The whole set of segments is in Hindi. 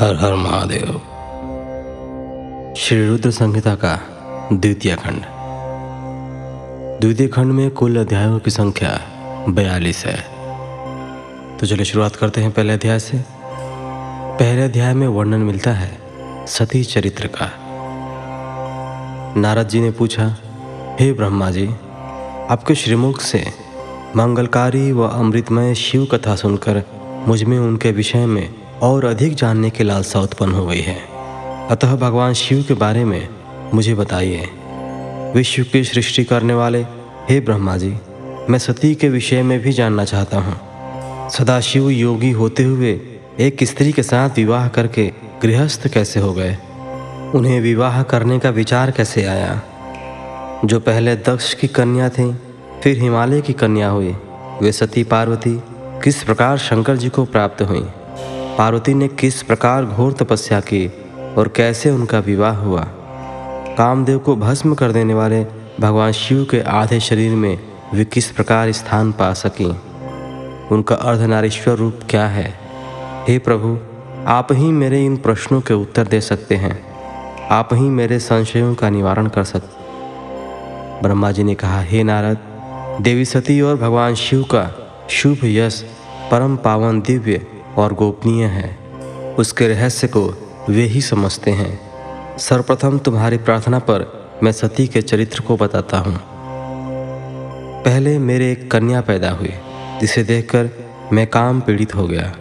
हर हर महादेव। श्री रुद्र संहिता का द्वितीय खंड। द्वितीय खंड में कुल अध्यायों की संख्या बयालीस है। तो चलिए शुरुआत करते हैं पहले अध्याय से। पहले अध्याय में वर्णन मिलता है सती चरित्र का। नारद जी ने पूछा, हे ब्रह्मा जी, आपके श्रीमुख से मंगलकारी व अमृतमय शिव कथा सुनकर मुझमें उनके विषय में और अधिक जानने की लालसा उत्पन्न हो गई है। अतः भगवान शिव के बारे में मुझे बताइए। विश्व की सृष्टि करने वाले, हे ब्रह्मा जी मैं सती के विषय में भी जानना चाहता हूँ। सदाशिव योगी होते हुए एक स्त्री के साथ विवाह करके गृहस्थ कैसे हो गए? उन्हें विवाह करने का विचार कैसे आया? जो पहले दक्ष की कन्या थी, फिर हिमालय की कन्या हुई। वे सती पार्वती किस प्रकार शंकर जी को प्राप्त हुई? पार्वती ने किस प्रकार घोर तपस्या की और कैसे उनका विवाह हुआ? कामदेव को भस्म कर देने वाले भगवान शिव के आधे शरीर में वे किस प्रकार स्थान पा सकी? उनका अर्धनारीश्वर रूप क्या है? हे प्रभु, आप ही मेरे इन प्रश्नों के उत्तर दे सकते हैं। आप ही मेरे संशयों का निवारण कर सकते ब्रह्मा जी ने कहा, हे नारद, देवी सती और भगवान शिव का शुभ यश परम पावन दिव्य और गोपनीय है। उसके रहस्य को वे ही समझते हैं। सर्वप्रथम तुम्हारी प्रार्थना पर मैं सती के चरित्र को बताता हूँ। पहले मेरे एक कन्या पैदा हुई, जिसे देखकर मैं काम पीड़ित हो गया।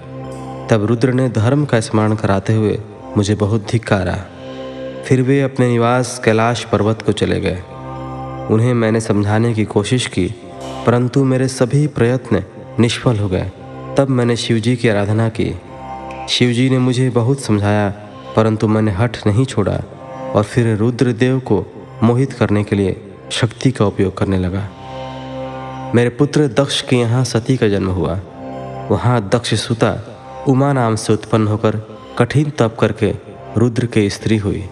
तब रुद्र ने धर्म का स्मरण कराते हुए मुझे बहुत धिक्कारा। फिर वे अपने निवास कैलाश पर्वत को चले गए। उन्हें मैंने समझाने की कोशिश की, परंतु मेरे सभी प्रयत्न निष्फल हो गए। तब मैंने शिवजी की आराधना की। शिवजी ने मुझे बहुत समझाया, परंतु मैंने हठ नहीं छोड़ा और फिर रुद्रदेव को मोहित करने के लिए शक्ति का उपयोग करने लगा। मेरे पुत्र दक्ष के यहाँ सती का जन्म हुआ। वहाँ दक्ष सुता उमा नाम से उत्पन्न होकर कठिन तप करके रुद्र के स्त्री हुई।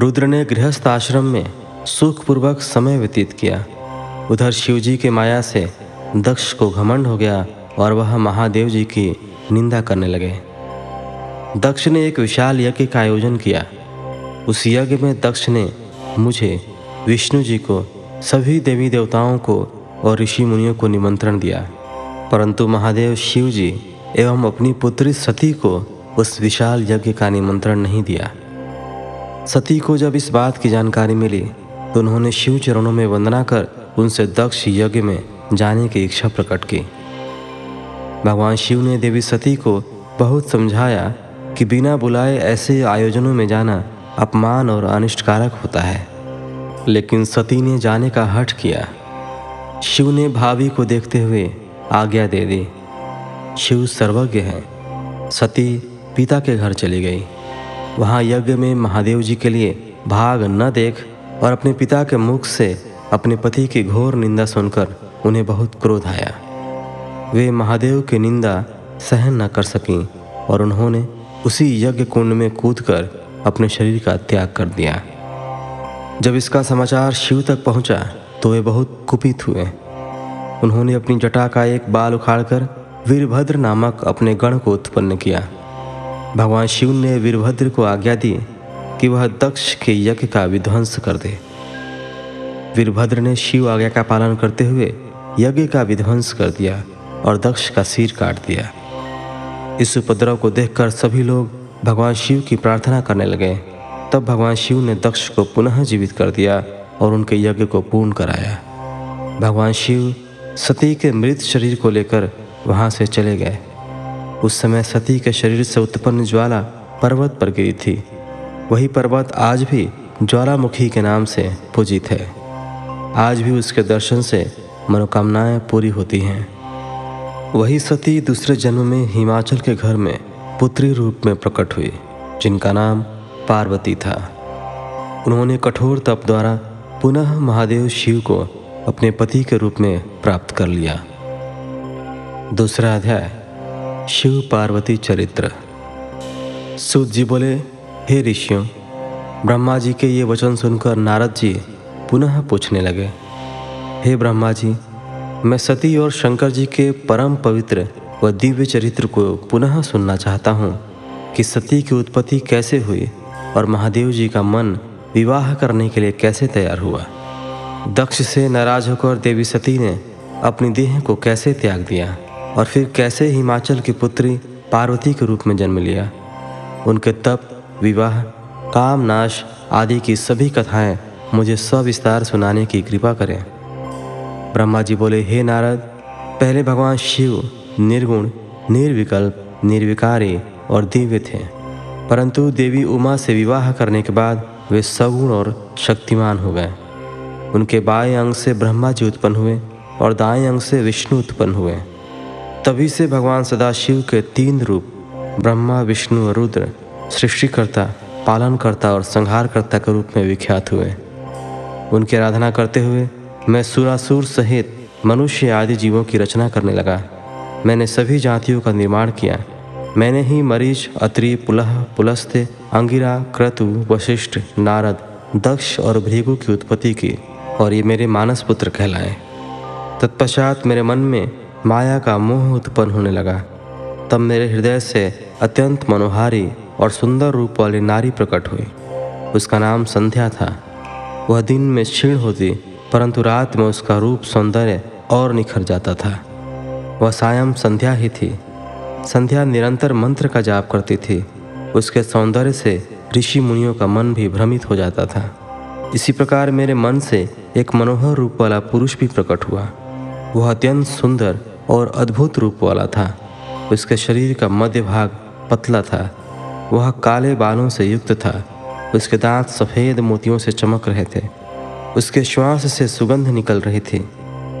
रुद्र ने गृहस्थ आश्रम में सुखपूर्वक समय व्यतीत किया। उधर शिवजी के माया से दक्ष को घमंड हो गया और वह महादेव जी की निंदा करने लगे। दक्ष ने एक विशाल यज्ञ का आयोजन किया। उस यज्ञ में दक्ष ने मुझे, विष्णु जी को, सभी देवी देवताओं को और ऋषि मुनियों को निमंत्रण दिया। परंतु महादेव शिव जी एवं अपनी पुत्री सती को उस विशाल यज्ञ का निमंत्रण नहीं दिया। सती को जब इस बात की जानकारी मिली तो उन्होंने शिव चरणों में वंदना कर उनसे दक्ष यज्ञ में जाने की इच्छा प्रकट की। भगवान शिव ने देवी सती को बहुत समझाया कि बिना बुलाए ऐसे आयोजनों में जाना अपमान और अनिष्टकारक होता है। लेकिन सती ने जाने का हट किया। शिव ने भाभी को देखते हुए आज्ञा दे दी। शिव सर्वज्ञ है। सती पिता के घर चली गई। वहाँ यज्ञ में महादेव जी के लिए भाग न देख और अपने पिता के मुख से अपने पति की घोर निंदा सुनकर उन्हें बहुत क्रोध आया। वे महादेव की निंदा सहन न कर सकीं और उन्होंने उसी यज्ञ कुंड में कूदकर अपने शरीर का त्याग कर दिया। जब इसका समाचार शिव तक पहुँचा तो वे बहुत कुपित हुए। उन्होंने अपनी जटा का एक बाल उखाड़कर वीरभद्र नामक अपने गण को उत्पन्न किया। भगवान शिव ने वीरभद्र को आज्ञा दी कि वह दक्ष के यज्ञ का विध्वंस कर दे। वीरभद्र ने शिव आज्ञा का पालन करते हुए यज्ञ का विध्वंस कर दिया। और दक्ष का सिर काट दिया। इस उपद्रव को देखकर सभी लोग भगवान शिव की प्रार्थना करने लगे। तब भगवान शिव ने दक्ष को पुनः जीवित कर दिया और उनके यज्ञ को पूर्ण कराया। भगवान शिव सती के मृत शरीर को लेकर वहाँ से चले गए। उस समय सती के शरीर से उत्पन्न ज्वाला पर्वत पर गिरी थी। वही पर्वत आज भी ज्वालामुखी के नाम से पूजित है। आज भी उसके दर्शन से मनोकामनाएँ पूरी होती हैं। वही सती दूसरे जन्म में हिमाचल के घर में पुत्री रूप में प्रकट हुई, जिनका नाम पार्वती था। उन्होंने कठोर तप द्वारा पुनः महादेव शिव को अपने पति के रूप में प्राप्त कर लिया। दूसरा अध्याय, शिव पार्वती चरित्र। सूत जी बोले, हे ऋषियों, ब्रह्मा जी के ये वचन सुनकर नारद जी पुनः पूछने लगे, हे ब्रह्मा जी मैं सती और शंकर जी के परम पवित्र व दिव्य चरित्र को पुनः सुनना चाहता हूँ कि सती की उत्पत्ति कैसे हुई और महादेव जी का मन विवाह करने के लिए कैसे तैयार हुआ। दक्ष से नाराज़ होकर देवी सती ने अपनी देह को कैसे त्याग दिया और फिर कैसे हिमाचल की पुत्री पार्वती के रूप में जन्म लिया। उनके तप, विवाह, काम नाश आदि की सभी कथाएँ मुझे सविस्तार सुनाने की कृपा करें। ब्रह्मा जी बोले, हे नारद, पहले भगवान शिव निर्गुण, निर्विकल्प, निर्विकारी और दिव्य थे। परंतु देवी उमा से विवाह करने के बाद वे सगुण और शक्तिमान हो गए। उनके बाएँ अंग से ब्रह्मा जी उत्पन्न हुए और दाएँ अंग से विष्णु उत्पन्न हुए। तभी से भगवान सदाशिव के तीन रूप, ब्रह्मा, विष्णु और रुद्र, सृष्टिकर्ता, पालनकर्ता और संहारकर्ता के रूप में विख्यात हुए। उनकी आराधना करते हुए मैं सुरासुर सहित मनुष्य आदि जीवों की रचना करने लगा। मैंने सभी जातियों का निर्माण किया। मैंने ही मरीच, अत्रि, पुलह, पुलस्ते, अंगिरा, क्रतु, वशिष्ठ, नारद, दक्ष और भृगु की उत्पत्ति की और ये मेरे मानस पुत्र कहलाए। तत्पश्चात मेरे मन में माया का मोह उत्पन्न होने लगा। तब मेरे हृदय से अत्यंत मनोहारी और सुंदर रूप वाली नारी प्रकट हुई। उसका नाम संध्या था। वह दिन में क्षीण होती परंतु रात में उसका रूप सौंदर्य और निखर जाता था। वह सायं संध्या ही थी। संध्या निरंतर मंत्र का जाप करती थी। उसके सौंदर्य से ऋषि मुनियों का मन भी भ्रमित हो जाता था। इसी प्रकार मेरे मन से एक मनोहर रूप वाला पुरुष भी प्रकट हुआ। वह अत्यंत सुंदर और अद्भुत रूप वाला था। उसके शरीर का मध्य भाग पतला था। वह काले बालों से युक्त था। उसके दांत सफ़ेद मोतियों से चमक रहे थे। उसके श्वास से सुगंध निकल रही थी।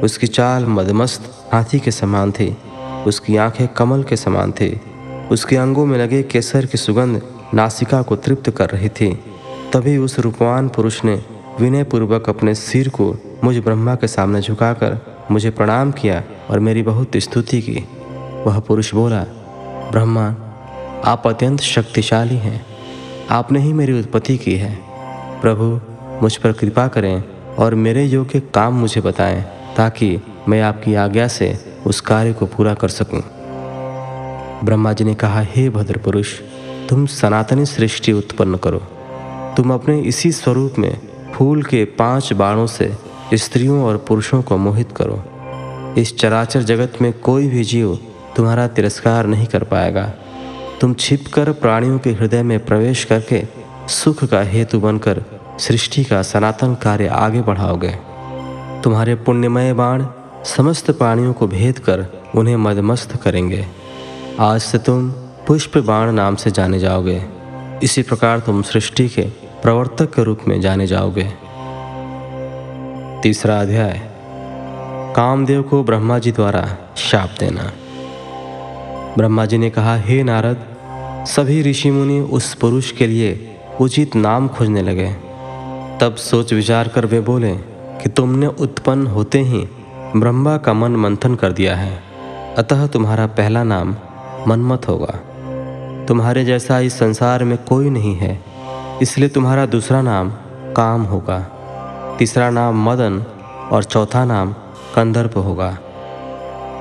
उसकी चाल मदमस्त, हाथी के समान थी। उसकी आँखें कमल के समान थी। उसके अंगों में लगे केसर की सुगंध नासिका को तृप्त कर रही थी। तभी उस रूपवान पुरुष ने विनयपूर्वक अपने सिर को मुझ ब्रह्मा के सामने झुकाकर मुझे प्रणाम किया और मेरी बहुत स्तुति की। वह पुरुष बोला, ब्रह्मा, आप अत्यंत शक्तिशाली हैं। आपने ही मेरी उत्पत्ति की है। प्रभु मुझ पर कृपा करें और मेरे योग्य काम मुझे बताएँ, ताकि मैं आपकी आज्ञा से उस कार्य को पूरा कर सकूँ। ब्रह्मा जी ने कहा, हे भद्र पुरुष, तुम सनातनी सृष्टि उत्पन्न करो। तुम अपने इसी स्वरूप में फूल के पाँच बाणों से स्त्रियों और पुरुषों को मोहित करो। इस चराचर जगत में कोई भी जीव तुम्हारा तिरस्कार नहीं कर पाएगा। तुम छिपकर प्राणियों के हृदय में प्रवेश करके सुख का हेतु बनकर सृष्टि का सनातन कार्य आगे बढ़ाओगे। तुम्हारे पुण्यमय बाण समस्त प्राणियों को भेद कर उन्हें मदमस्त करेंगे। आज से तुम पुष्प बाण नाम से जाने जाओगे। इसी प्रकार तुम सृष्टि के प्रवर्तक के रूप में जाने जाओगे। तीसरा अध्याय। कामदेव को ब्रह्मा जी द्वारा शाप देना। ब्रह्मा जी ने कहा, हे नारद, सभी ऋषि मुनि उस पुरुष के लिए उचित नाम खोजने लगे। तब सोच विचार कर वे बोले कि तुमने उत्पन्न होते ही ब्रह्मा का मन मंथन कर दिया है। अतः तुम्हारा पहला नाम मनमत होगा। तुम्हारे जैसा इस संसार में कोई नहीं है, इसलिए तुम्हारा दूसरा नाम काम होगा। तीसरा नाम मदन और चौथा नाम कंदर्प होगा।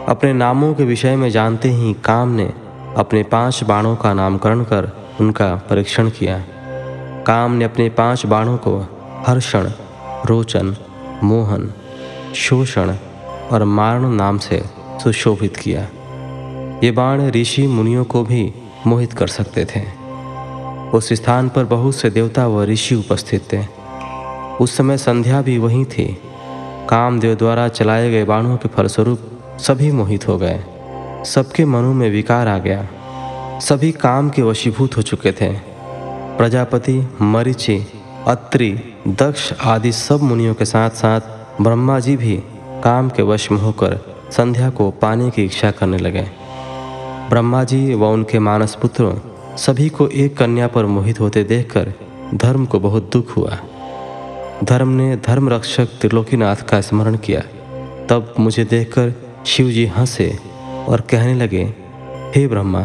अपने नामों के विषय में जानते ही काम ने अपने पाँच बाणों का नामकरण कर उनका परीक्षण किया। काम ने अपने पाँच बाणों को हर्षण, रोचन, मोहन, शोषण और मारण नाम से सुशोभित किया। ये बाण ऋषि मुनियों को भी मोहित कर सकते थे। उस स्थान पर बहुत से देवता व ऋषि उपस्थित थे। उस समय संध्या भी वहीं थी। कामदेव द्वारा चलाए गए बाणों के फलस्वरूप सभी मोहित हो गए। सबके मनों में विकार आ गया। सभी काम के वशीभूत हो चुके थे। प्रजापति, मरीचि अत्रि, दक्ष आदि सब मुनियों के साथ साथ ब्रह्मा जी भी काम के वश में होकर संध्या को पाने की इच्छा करने लगे। ब्रह्मा जी व उनके मानस पुत्रों सभी को एक कन्या पर मोहित होते देखकर धर्म को बहुत दुख हुआ। धर्म ने धर्म रक्षक त्रिलोकीनाथ का स्मरण किया। तब मुझे देखकर शिव जी हंसे और कहने लगे, हे ब्रह्मा,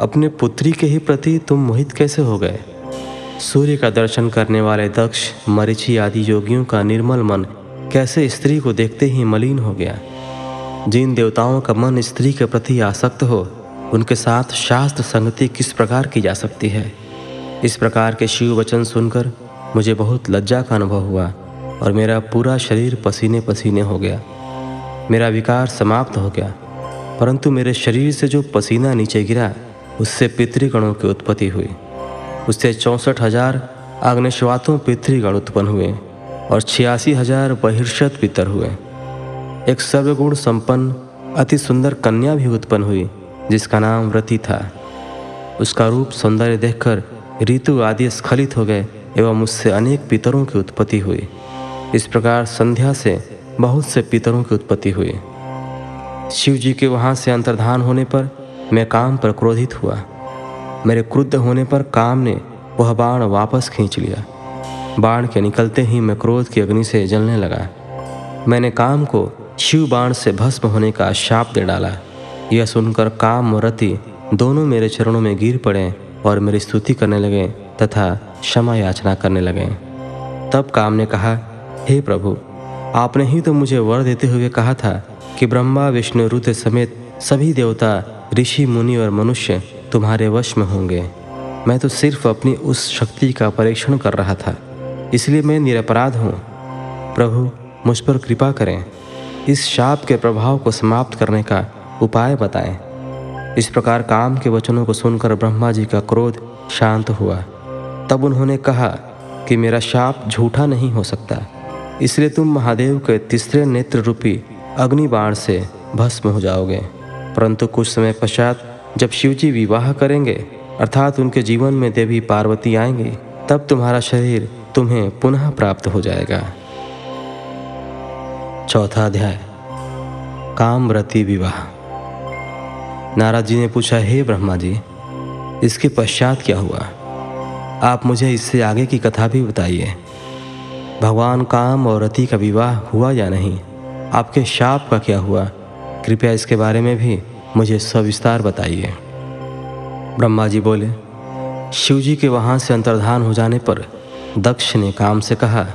अपने पुत्री के ही प्रति तुम मोहित कैसे हो गए? सूर्य का दर्शन करने वाले दक्ष, मरीचि आदि योगियों का निर्मल मन कैसे स्त्री को देखते ही मलिन हो गया। जिन देवताओं का मन स्त्री के प्रति आसक्त हो, उनके साथ शास्त्र संगति किस प्रकार की जा सकती है? इस प्रकार के शिव वचन सुनकर मुझे बहुत लज्जा का अनुभव हुआ और मेरा पूरा शरीर पसीने पसीने हो गया। मेरा विकार समाप्त हो गया, परंतु मेरे शरीर से जो पसीना नीचे गिरा, उससे पितृगणों की उत्पत्ति हुई। उससे चौंसठ हज़ार अग्निश्वातों पितृगण उत्पन्न हुए और छियासी हज़ार बहिर्षत पितर हुए। एक सर्वगुण संपन्न, अति सुंदर कन्या भी उत्पन्न हुई, जिसका नाम व्रति था। उसका रूप सौंदर्य देखकर ऋतु आदि स्खलित हो गए एवं उससे अनेक पितरों की उत्पत्ति हुई। इस प्रकार संध्या से बहुत से पितरों की उत्पत्ति हुई। शिव जी के वहाँ से अंतर्धान होने पर मैं काम पर क्रोधित हुआ। मेरे क्रुद्ध होने पर काम ने वह बाण वापस खींच लिया। बाण के निकलते ही मैं क्रोध की अग्नि से जलने लगा। मैंने काम को शिव बाण से भस्म होने का शाप दे डाला। यह सुनकर काम और रति दोनों मेरे चरणों में गिर पड़े और मेरी स्तुति करने लगे तथा क्षमा याचना करने लगे। तब काम ने कहा, हे प्रभु, आपने ही तो मुझे वर देते हुए कहा था कि ब्रह्मा, विष्णु, रुद्र समेत सभी देवता, ऋषि, मुनि और मनुष्य तुम्हारे वश में होंगे। मैं तो सिर्फ़ अपनी उस शक्ति का परीक्षण कर रहा था, इसलिए मैं निरपराध हूँ। प्रभु, मुझ पर कृपा करें, इस शाप के प्रभाव को समाप्त करने का उपाय बताएँ। इस प्रकार काम के वचनों को सुनकर ब्रह्मा जी का क्रोध शांत हुआ। तब उन्होंने कहा कि मेरा शाप झूठा नहीं हो सकता, इसलिए तुम महादेव के तीसरे नेत्र रूपी अग्निबाण से भस्म हो जाओगे। परंतु कुछ समय पश्चात जब शिवजी विवाह करेंगे, अर्थात उनके जीवन में देवी पार्वती आएँगी, तब तुम्हारा शरीर तुम्हें पुनः प्राप्त हो जाएगा। चौथा अध्याय कामव्रती विवाह। नारद जी ने पूछा, हे ब्रह्मा जी, इसके पश्चात क्या हुआ? आप मुझे इससे आगे की कथा भी बताइए। भगवान काम और रति का विवाह हुआ या नहीं? आपके शाप का क्या हुआ? कृपया इसके बारे में भी मुझे सविस्तार बताइए। ब्रह्मा जी बोले शिव जी के वहाँ से अंतर्धान हो जाने पर दक्ष ने काम से कहा,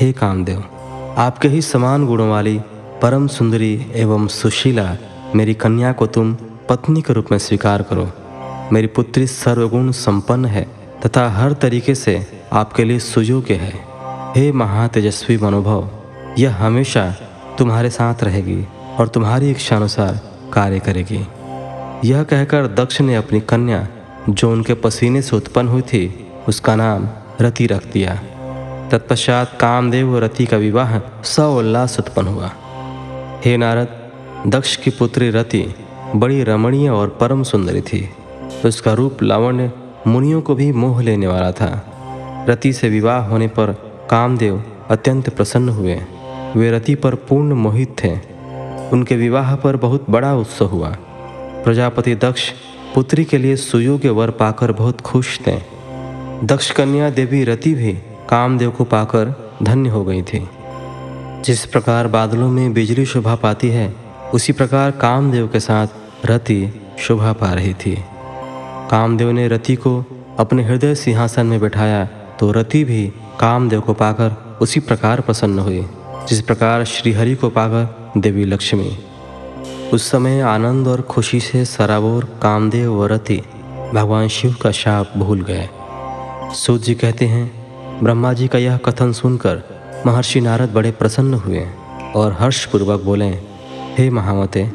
हे कामदेव, आपके ही समान गुणों वाली परम सुंदरी एवं सुशीला मेरी कन्या को तुम पत्नी के रूप में स्वीकार करो। मेरी पुत्री सर्वगुण संपन्न है तथा हर तरीके से आपके लिए सुयोग्य है। हे महातेजस्वी मनोभव, यह हमेशा तुम्हारे साथ रहेगी और तुम्हारी इच्छानुसार कार्य करेगी। यह कहकर दक्ष ने अपनी कन्या, जो उनके पसीने से उत्पन्न हुई थी, उसका नाम रति रख दिया। तत्पश्चात कामदेव और रति का विवाह सउल्लास उत्पन्न हुआ। हे नारद, दक्ष की पुत्री रति बड़ी रमणीय और परम सुंदरी थी। उसका रूप लावण्य मुनियों को भी मोह लेने वाला था। रति से विवाह होने पर कामदेव अत्यंत प्रसन्न हुए। वे रति पर पूर्ण मोहित थे। उनके विवाह पर बहुत बड़ा उत्सव हुआ। प्रजापति दक्ष पुत्री के लिए सुयोग्य वर पाकर बहुत खुश थे। दक्ष कन्या देवी रति भी कामदेव को पाकर धन्य हो गई थी। जिस प्रकार बादलों में बिजली शोभा पाती है, उसी प्रकार कामदेव के साथ रति शोभा पा रही थी। कामदेव ने रति को अपने हृदय सिंहासन में बैठाया तो रति भी कामदेव को पाकर उसी प्रकार प्रसन्न हुई। जिस प्रकार श्रीहरि को पाकर देवी लक्ष्मी, उस समय आनंद और खुशी से सराबोर कामदेव व रति भगवान शिव का शाप भूल गए। सूत जी कहते हैं, ब्रह्मा जी का यह कथन सुनकर महर्षि नारद बड़े प्रसन्न हुए और हर्षपूर्वक बोले, हे महामते,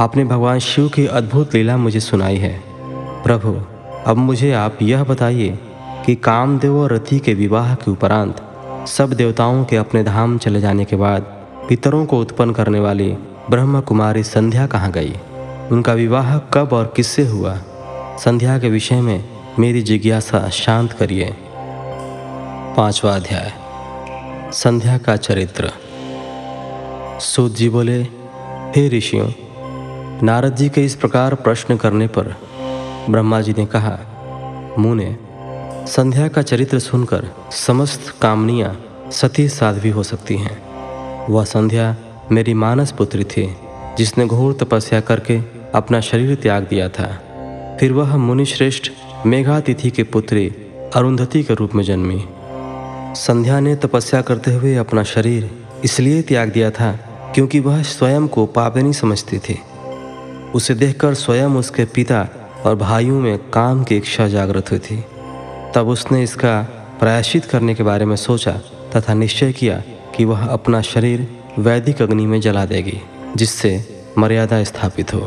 आपने भगवान शिव की अद्भुत लीला मुझे सुनाई है। प्रभु, अब मुझे आप यह बताइए कि कामदेव और रति के विवाह के उपरांत सब देवताओं के अपने धाम चले जाने के बाद पितरों को उत्पन्न करने वाली ब्रह्म कुमारी संध्या कहाँ गई? उनका विवाह कब और किससे हुआ? संध्या के विषय में मेरी जिज्ञासा शांत करिए। पांचवा अध्याय। संध्या का चरित्र। सूत जी बोले, हे ऋषियों, नारद जी के इस प्रकार प्रश्न करने पर ब्रह्मा जी ने कहा, मुने संध्या का चरित्र सुनकर समस्त कामनियाँ सती साध्वी हो सकती हैं। वह संध्या मेरी मानस पुत्री थी, जिसने घोर तपस्या करके अपना शरीर त्याग दिया था। फिर वह मुनिश्रेष्ठ मेघातिथि के पुत्री अरुंधति के रूप में जन्मी। संध्या ने तपस्या करते हुए अपना शरीर इसलिए त्याग दिया था क्योंकि वह स्वयं को पावनी समझती थी। उसे देखकर स्वयं उसके पिता और भाइयों में काम की इच्छा जागृत हुई थी। तब उसने इसका प्रायश्चित करने के बारे में सोचा तथा निश्चय किया कि वह अपना शरीर वैदिक अग्नि में जला देगी, जिससे मर्यादा स्थापित हो।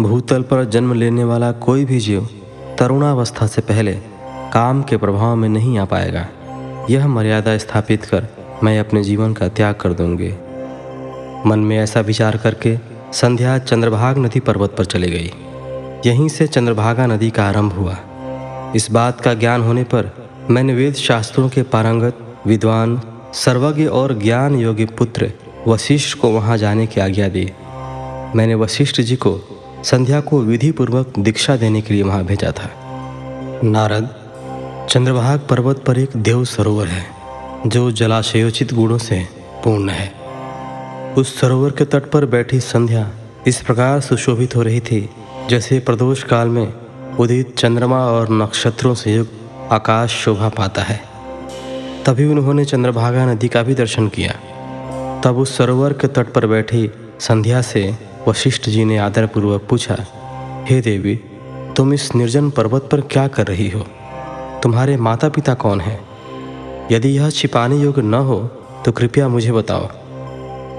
भूतल पर जन्म लेने वाला कोई भी जीव तरुणावस्था से पहले काम के प्रभाव में नहीं आ पाएगा। यह मर्यादा स्थापित कर मैं अपने जीवन का त्याग कर दूँगी। मन में ऐसा विचार करके संध्या चंद्रभाग नदी पर्वत पर चली गई। यहीं से चंद्रभागा नदी का आरंभ हुआ। इस बात का ज्ञान होने पर मैंने वेद शास्त्रों के पारंगत, विद्वान, सर्वज्ञ और ज्ञान योगी पुत्र वशिष्ठ को वहाँ जाने की आज्ञा दी। मैंने वशिष्ठ जी को संध्या को विधि पूर्वक दीक्षा देने के लिए वहाँ भेजा था। नारद, चंद्रभाग पर्वत पर एक देव सरोवर है, जो जलाशयोचित गुणों से पूर्ण है। उस सरोवर के तट पर बैठी संध्या इस प्रकार सुशोभित हो रही थी, जैसे प्रदोष काल में उदित चंद्रमा और नक्षत्रों से युक्त आकाश शोभा पाता है। तभी उन्होंने चंद्रभागा नदी का भी दर्शन किया। तब उस सरोवर के तट पर बैठी संध्या से वशिष्ठ जी ने आदरपूर्वक पूछा, हे देवी, तुम इस निर्जन पर्वत पर क्या कर रही हो? तुम्हारे माता पिता कौन हैं? यदि यह छिपाने योग्य न हो तो कृपया मुझे बताओ।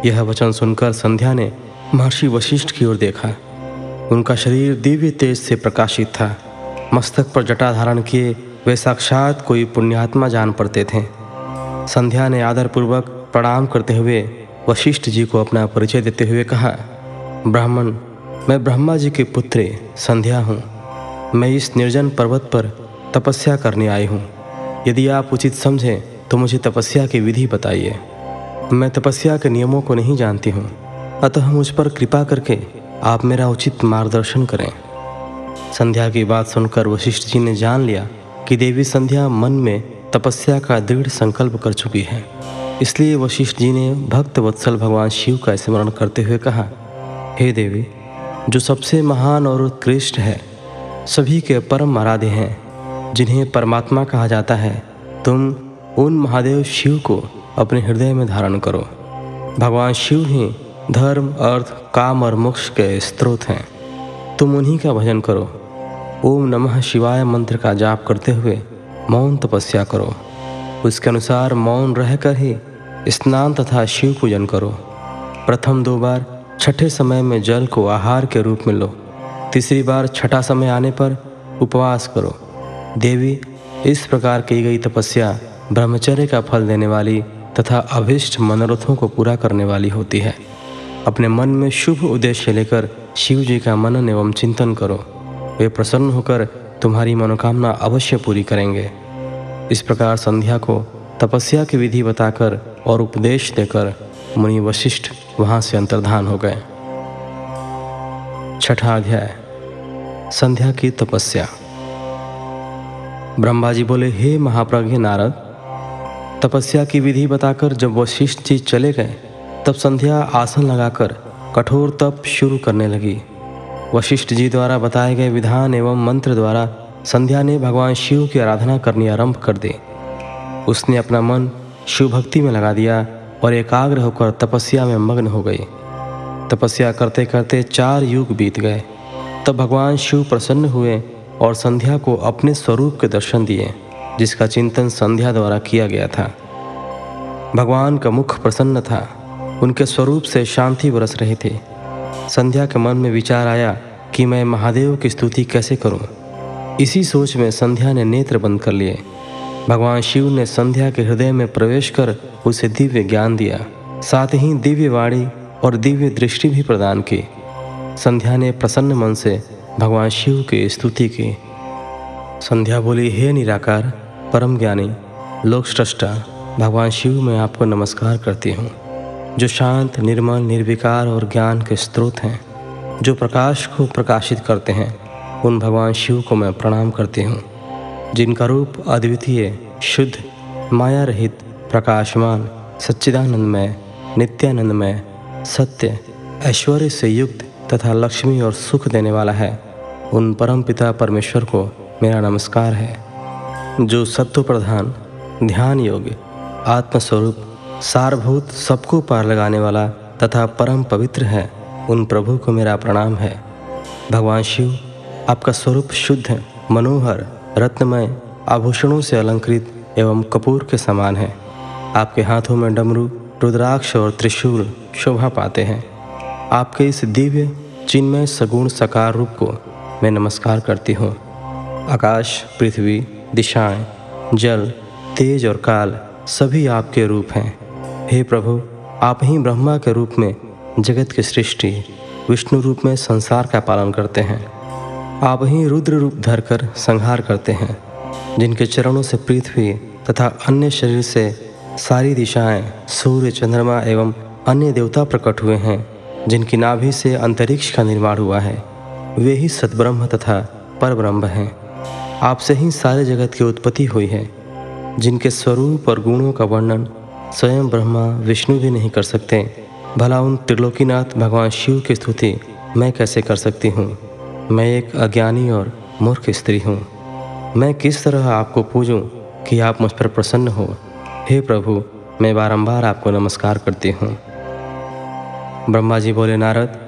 यह वचन सुनकर संध्या ने महर्षि वशिष्ठ की ओर देखा। उनका शरीर दिव्य तेज से प्रकाशित था। मस्तक पर जटा धारण किए वे साक्षात कोई पुण्यात्मा जान पड़ते थे। संध्या ने आदरपूर्वक प्रणाम करते हुए वशिष्ठ जी को अपना परिचय देते हुए कहा, ब्राह्मण, मैं ब्रह्मा जी के पुत्र संध्या हूँ। मैं इस निर्जन पर्वत पर तपस्या करने आई हूँ। यदि आप उचित समझें तो मुझे तपस्या की विधि बताइए। मैं तपस्या के नियमों को नहीं जानती हूँ। अतः मुझ पर कृपा करके आप मेरा उचित मार्गदर्शन करें। संध्या की बात सुनकर वशिष्ठ जी ने जान लिया कि देवी संध्या मन में तपस्या का दृढ़ संकल्प कर चुकी है। इसलिए वशिष्ठ जी ने भक्त वत्सल भगवान शिव का स्मरण करते हुए कहा, हे देवी, जो सबसे महान और उत्कृष्ट है, सभी के परम आराध्य हैं, जिन्हें परमात्मा कहा जाता है, तुम उन महादेव शिव को अपने हृदय में धारण करो। भगवान शिव ही धर्म, अर्थ, काम और मोक्ष के स्रोत हैं। तुम उन्हीं का भजन करो। ओम नमः शिवाय मंत्र का जाप करते हुए मौन तपस्या करो। उसके अनुसार मौन रहकर ही स्नान तथा शिव पूजन करो। प्रथम दो बार छठे समय में जल को आहार के रूप में लो। तीसरी बार छठा समय आने पर उपवास करो। देवी, इस प्रकार की गई तपस्या ब्रह्मचर्य का फल देने वाली तथा अभिष्ट मनोरथों को पूरा करने वाली होती है। अपने मन में शुभ उद्देश्य लेकर शिव जी का मनन एवं चिंतन करो। वे प्रसन्न होकर तुम्हारी मनोकामना अवश्य पूरी करेंगे। इस प्रकार संध्या को तपस्या की विधि बताकर और उपदेश देकर मुनि वशिष्ठ वहाँ से अंतर्धान हो गए। छठा अध्याय, संध्या की तपस्या। ब्रह्मा जी बोले, हे महाप्रज्ञ नारद, तपस्या की विधि बताकर जब वशिष्ठ जी चले गए तब संध्या आसन लगाकर कठोर तप शुरू करने लगी। वशिष्ठ जी द्वारा बताए गए विधान एवं मंत्र द्वारा संध्या ने भगवान शिव की आराधना करनी आरंभ कर दी। उसने अपना मन शिव भक्ति में लगा दिया और एकाग्र होकर तपस्या में मग्न हो गई। तपस्या करते करते चार युग बीत गए। तब भगवान शिव प्रसन्न हुए और संध्या को अपने स्वरूप के दर्शन दिए, जिसका चिंतन संध्या द्वारा किया गया था। भगवान का मुख प्रसन्न था। उनके स्वरूप से शांति बरस रही थी। संध्या के मन में विचार आया कि मैं महादेव की स्तुति कैसे करूँ? इसी सोच में संध्या ने नेत्र बंद कर लिए। भगवान शिव ने संध्या के हृदय में प्रवेश कर उसे दिव्य ज्ञान दिया। साथ ही दिव्य वाणी और दिव्य दृष्टि भी प्रदान की। संध्या ने प्रसन्न मन से भगवान शिव की स्तुति की। संध्या बोली, हे निराकार, परम ज्ञानी लोक भगवान शिव मैं आपको नमस्कार करती हूँ। जो शांत, निर्मल, निर्विकार और ज्ञान के स्रोत हैं, जो प्रकाश को प्रकाशित करते हैं, उन भगवान शिव को मैं प्रणाम करती हूँ, जिनका रूप अद्वितीय, शुद्ध माया रहित प्रकाशमान, सच्चिदानंदमय, नित्यानंदमय, सत्य, ऐश्वर्य से युक्त तथा लक्ष्मी और सुख देने वाला है, उन परम पिता परमेश्वर को मेरा नमस्कार है। जो सत्व प्रधान ध्यान योग्य आत्मस्वरूप सारभूत सबको पार लगाने वाला तथा परम पवित्र है। उन प्रभु को मेरा प्रणाम है। भगवान शिव आपका स्वरूप शुद्ध मनोहर रत्नमय आभूषणों से अलंकृत एवं कपूर के समान है। आपके हाथों में डमरू रुद्राक्ष और त्रिशूल शोभा पाते हैं। आपके इस दिव्य चिन्मय सगुण सकार रूप को मैं नमस्कार करती हूँ। आकाश पृथ्वी दिशाएँ, जल तेज और काल सभी आपके रूप हैं। हे प्रभु, आप ही ब्रह्मा के रूप में जगत की सृष्टि, विष्णु रूप में संसार का पालन करते हैं। आप ही रुद्र रूप धरकर संहार करते हैं, जिनके चरणों से पृथ्वी तथा अन्य शरीर से सारी दिशाएँ, सूर्य, चंद्रमा एवं अन्य देवता प्रकट हुए हैं, जिनकी नाभि से अंतरिक्ष का निर्माण हुआ है। वे ही सद्ब्रह्म तथा परब्रह्म हैं। आपसे ही सारे जगत की उत्पत्ति हुई है, जिनके स्वरूप और गुणों का वर्णन स्वयं ब्रह्मा विष्णु भी नहीं कर सकते। भला उन त्रिलोकीनाथ भगवान शिव की स्तुति मैं कैसे कर सकती हूँ? मैं एक अज्ञानी और मूर्ख स्त्री हूँ। मैं किस तरह आपको पूजूं कि आप मुझ पर प्रसन्न हो? हे प्रभु, मैं बारंबार आपको नमस्कार करती हूँ। ब्रह्मा जी बोले, नारद,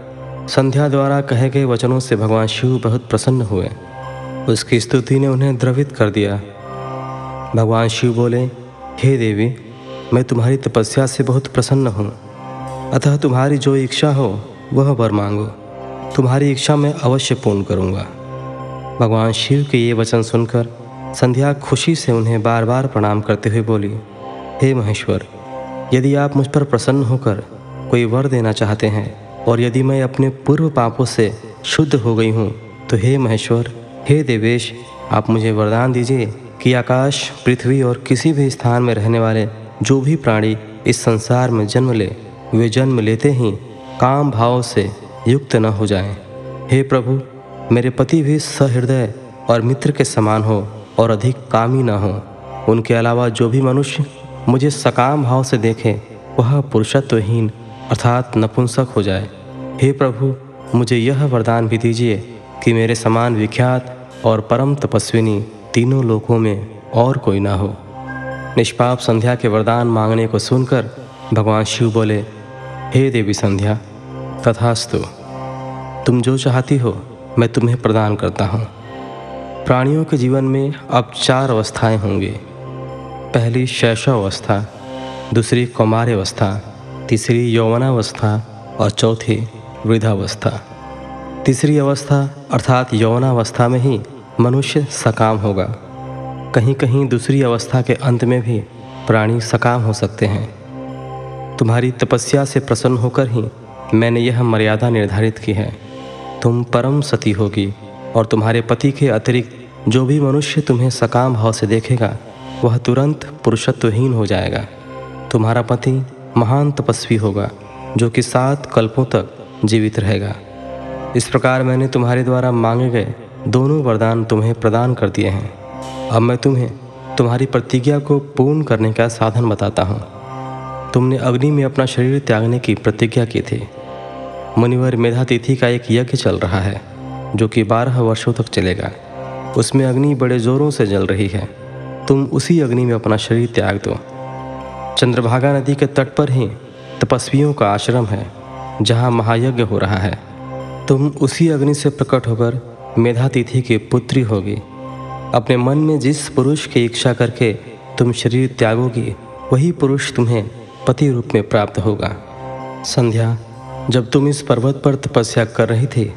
संध्या द्वारा कहे गए वचनों से भगवान शिव बहुत प्रसन्न हुए। उसकी स्तुति ने उन्हें द्रवित कर दिया। भगवान शिव बोले, हे देवी मैं तुम्हारी तपस्या से बहुत प्रसन्न हूँ। अतः तुम्हारी जो इच्छा हो, वह वर मांगो। तुम्हारी इच्छा मैं अवश्य पूर्ण करूँगा। भगवान शिव के ये वचन सुनकर संध्या खुशी से उन्हें बार बार प्रणाम करते हुए बोली, हे महेश्वर, यदि आप मुझ पर प्रसन्न होकर कोई वर देना चाहते हैं, और यदि मैं अपने पूर्व पापों से शुद्ध हो गई हूँ तो हे महेश्वर, हे देवेश, आप मुझे वरदान दीजिए कि आकाश, पृथ्वी और किसी भी स्थान में रहने वाले जो भी प्राणी इस संसार में जन्म ले, वे जन्म लेते ही काम भाव से युक्त न हो जाएँ। हे प्रभु, मेरे पति भी सहृदय और मित्र के समान हो और अधिक कामी न हो। उनके अलावा जो भी मनुष्य मुझे सकाम भाव से देखे, वह पुरुषत्वहीन अर्थात नपुंसक हो जाए। हे प्रभु, मुझे यह वरदान भी दीजिए कि मेरे समान विख्यात और परम तपस्विनी तीनों लोकों में और कोई ना हो। निष्पाप संध्या के वरदान मांगने को सुनकर भगवान शिव बोले, हे देवी संध्या, तथास्तु, तुम जो चाहती हो, मैं तुम्हें प्रदान करता हूँ। प्राणियों के जीवन में अब चार अवस्थाएँ होंगी। पहली शैशवावस्था दूसरी कौमार्यावस्था तीसरी यौवनावस्था और चौथी वृद्धावस्था। तीसरी अवस्था अर्थात यौवनावस्था में ही मनुष्य सकाम होगा। कहीं कहीं दूसरी अवस्था के अंत में भी प्राणी सकाम हो सकते हैं। तुम्हारी तपस्या से प्रसन्न होकर ही मैंने यह मर्यादा निर्धारित की है। तुम परम सती होगी और तुम्हारे पति के अतिरिक्त जो भी मनुष्य तुम्हें सकाम भाव से देखेगा, वह तुरंत पुरुषत्वहीन हो जाएगा। तुम्हारा पति महान तपस्वी होगा, जो कि सात कल्पों तक जीवित रहेगा। इस प्रकार मैंने तुम्हारे द्वारा मांगे गए दोनों वरदान तुम्हें प्रदान कर दिए हैं। अब मैं तुम्हें तुम्हारी प्रतिज्ञा को पूर्ण करने का साधन बताता हूँ। तुमने अग्नि में अपना शरीर त्यागने की प्रतिज्ञा की थी। मुनिवर मेधा तिथि का एक यज्ञ चल रहा है, जो कि बारह वर्षों तक चलेगा। उसमें अग्नि बड़े जोरों से जल रही है। तुम उसी अग्नि में अपना शरीर त्याग दो। चंद्रभागा नदी के तट पर ही तपस्वियों का आश्रम है, जहाँ महायज्ञ हो रहा है। तुम उसी अग्नि से प्रकट होकर मेधातिथि की पुत्री होगी। अपने मन में जिस पुरुष की इच्छा करके तुम शरीर त्यागोगी, वही पुरुष तुम्हें पति रूप में प्राप्त होगा। संध्या, जब तुम इस पर्वत पर तपस्या कर रही थी,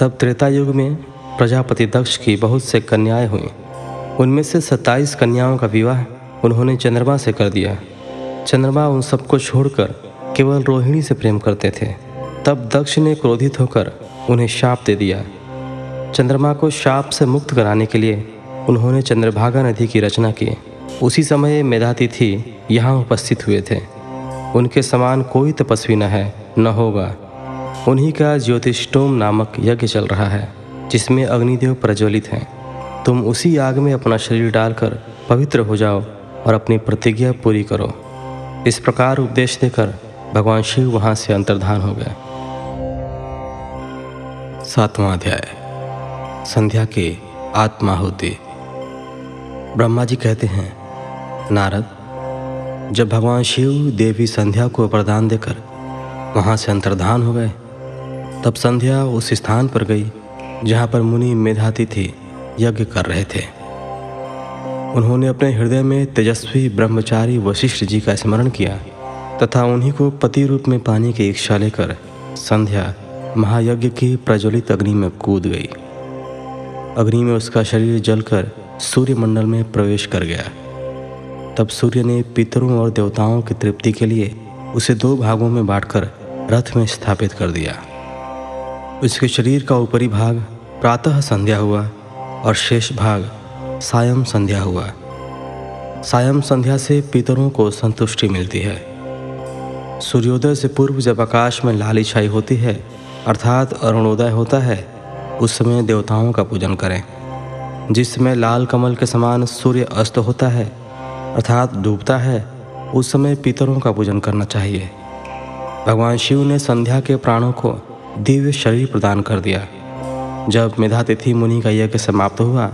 तब त्रेता युग में प्रजापति दक्ष की बहुत से कन्याएँ हुई। उनमें से सत्ताईस कन्याओं का विवाह उन्होंने चंद्रमा से कर दिया। चंद्रमा उन सबको छोड़कर केवल रोहिणी से प्रेम करते थे। तब दक्ष ने क्रोधित होकर उन्हें शाप दे दिया। चंद्रमा को शाप से मुक्त कराने के लिए उन्होंने चंद्रभागा नदी की रचना की। उसी समय मेधातिथि यहाँ उपस्थित हुए थे। उनके समान कोई तपस्वी न है, न होगा। उन्हीं का ज्योतिषोम नामक यज्ञ चल रहा है, जिसमें अग्निदेव प्रज्वलित हैं। तुम उसी आग में अपना शरीर डालकर पवित्र हो जाओ और अपनी प्रतिज्ञा पूरी करो। इस प्रकार उपदेश देकर भगवान शिव वहाँ से अंतर्धान हो गए। सातवां अध्याय। संध्या के आत्माहुति। ब्रह्मा जी कहते हैं, नारद, जब भगवान शिव देवी संध्या को वरदान देकर वहाँ से अंतर्धान हो गए, तब संध्या उस स्थान पर गई जहाँ पर मुनि मेधातिथि यज्ञ कर रहे थे। उन्होंने अपने हृदय में तेजस्वी ब्रह्मचारी वशिष्ठ जी का स्मरण किया तथा उन्हीं को पति रूप में पाने की इच्छा लेकर संध्या महायज्ञ की प्रज्वलित अग्नि में कूद गई। अग्नि में उसका शरीर जलकर सूर्यमंडल में प्रवेश कर गया। तब सूर्य ने पितरों और देवताओं की तृप्ति के लिए उसे दो भागों में बांटकर रथ में स्थापित कर दिया। उसके शरीर का ऊपरी भाग प्रातः संध्या हुआ और शेष भाग सायं संध्या हुआ। सायं संध्या से पितरों को संतुष्टि मिलती है। सूर्योदय से पूर्व जब आकाश में लाली छाई होती है, अर्थात अरुणोदय होता है, उस समय देवताओं का पूजन करें। जिस समय लाल कमल के समान सूर्य अस्त होता है, अर्थात डूबता है, उस समय पितरों का पूजन करना चाहिए। भगवान शिव ने संध्या के प्राणों को दिव्य शरीर प्रदान कर दिया। जब मेधातिथि मुनि का यज्ञ समाप्त हुआ,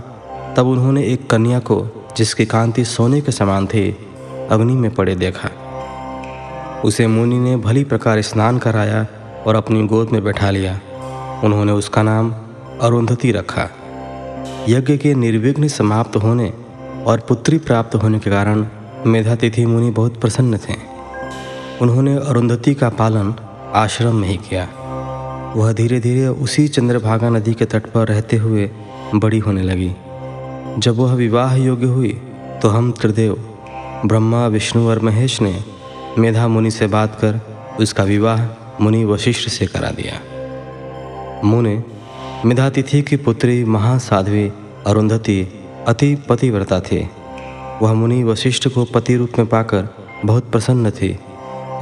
तब उन्होंने एक कन्या को, जिसकी कांति सोने के समान थी, अग्नि में पड़े देखा। उसे मुनि ने भली प्रकार स्नान कराया और अपनी गोद में बैठा लिया। उन्होंने उसका नाम अरुंधति रखा। यज्ञ के निर्विघ्न समाप्त होने और पुत्री प्राप्त होने के कारण मेधातिथि मुनि बहुत प्रसन्न थे। उन्होंने अरुंधति का पालन आश्रम में ही किया। वह धीरे धीरे उसी चंद्रभागा नदी के तट पर रहते हुए बड़ी होने लगी। जब वह विवाह योग्य हुई तो हम त्रिदेव, ब्रह्मा, विष्णु और महेश ने मेधा मुनि से बात कर उसका विवाह मुनि वशिष्ठ से करा दिया। मुने मिधातिथि की पुत्री महासाध्वी अरुंधति अति पतिव्रता थी। वह मुनि वशिष्ठ को पति रूप में पाकर बहुत प्रसन्न थी।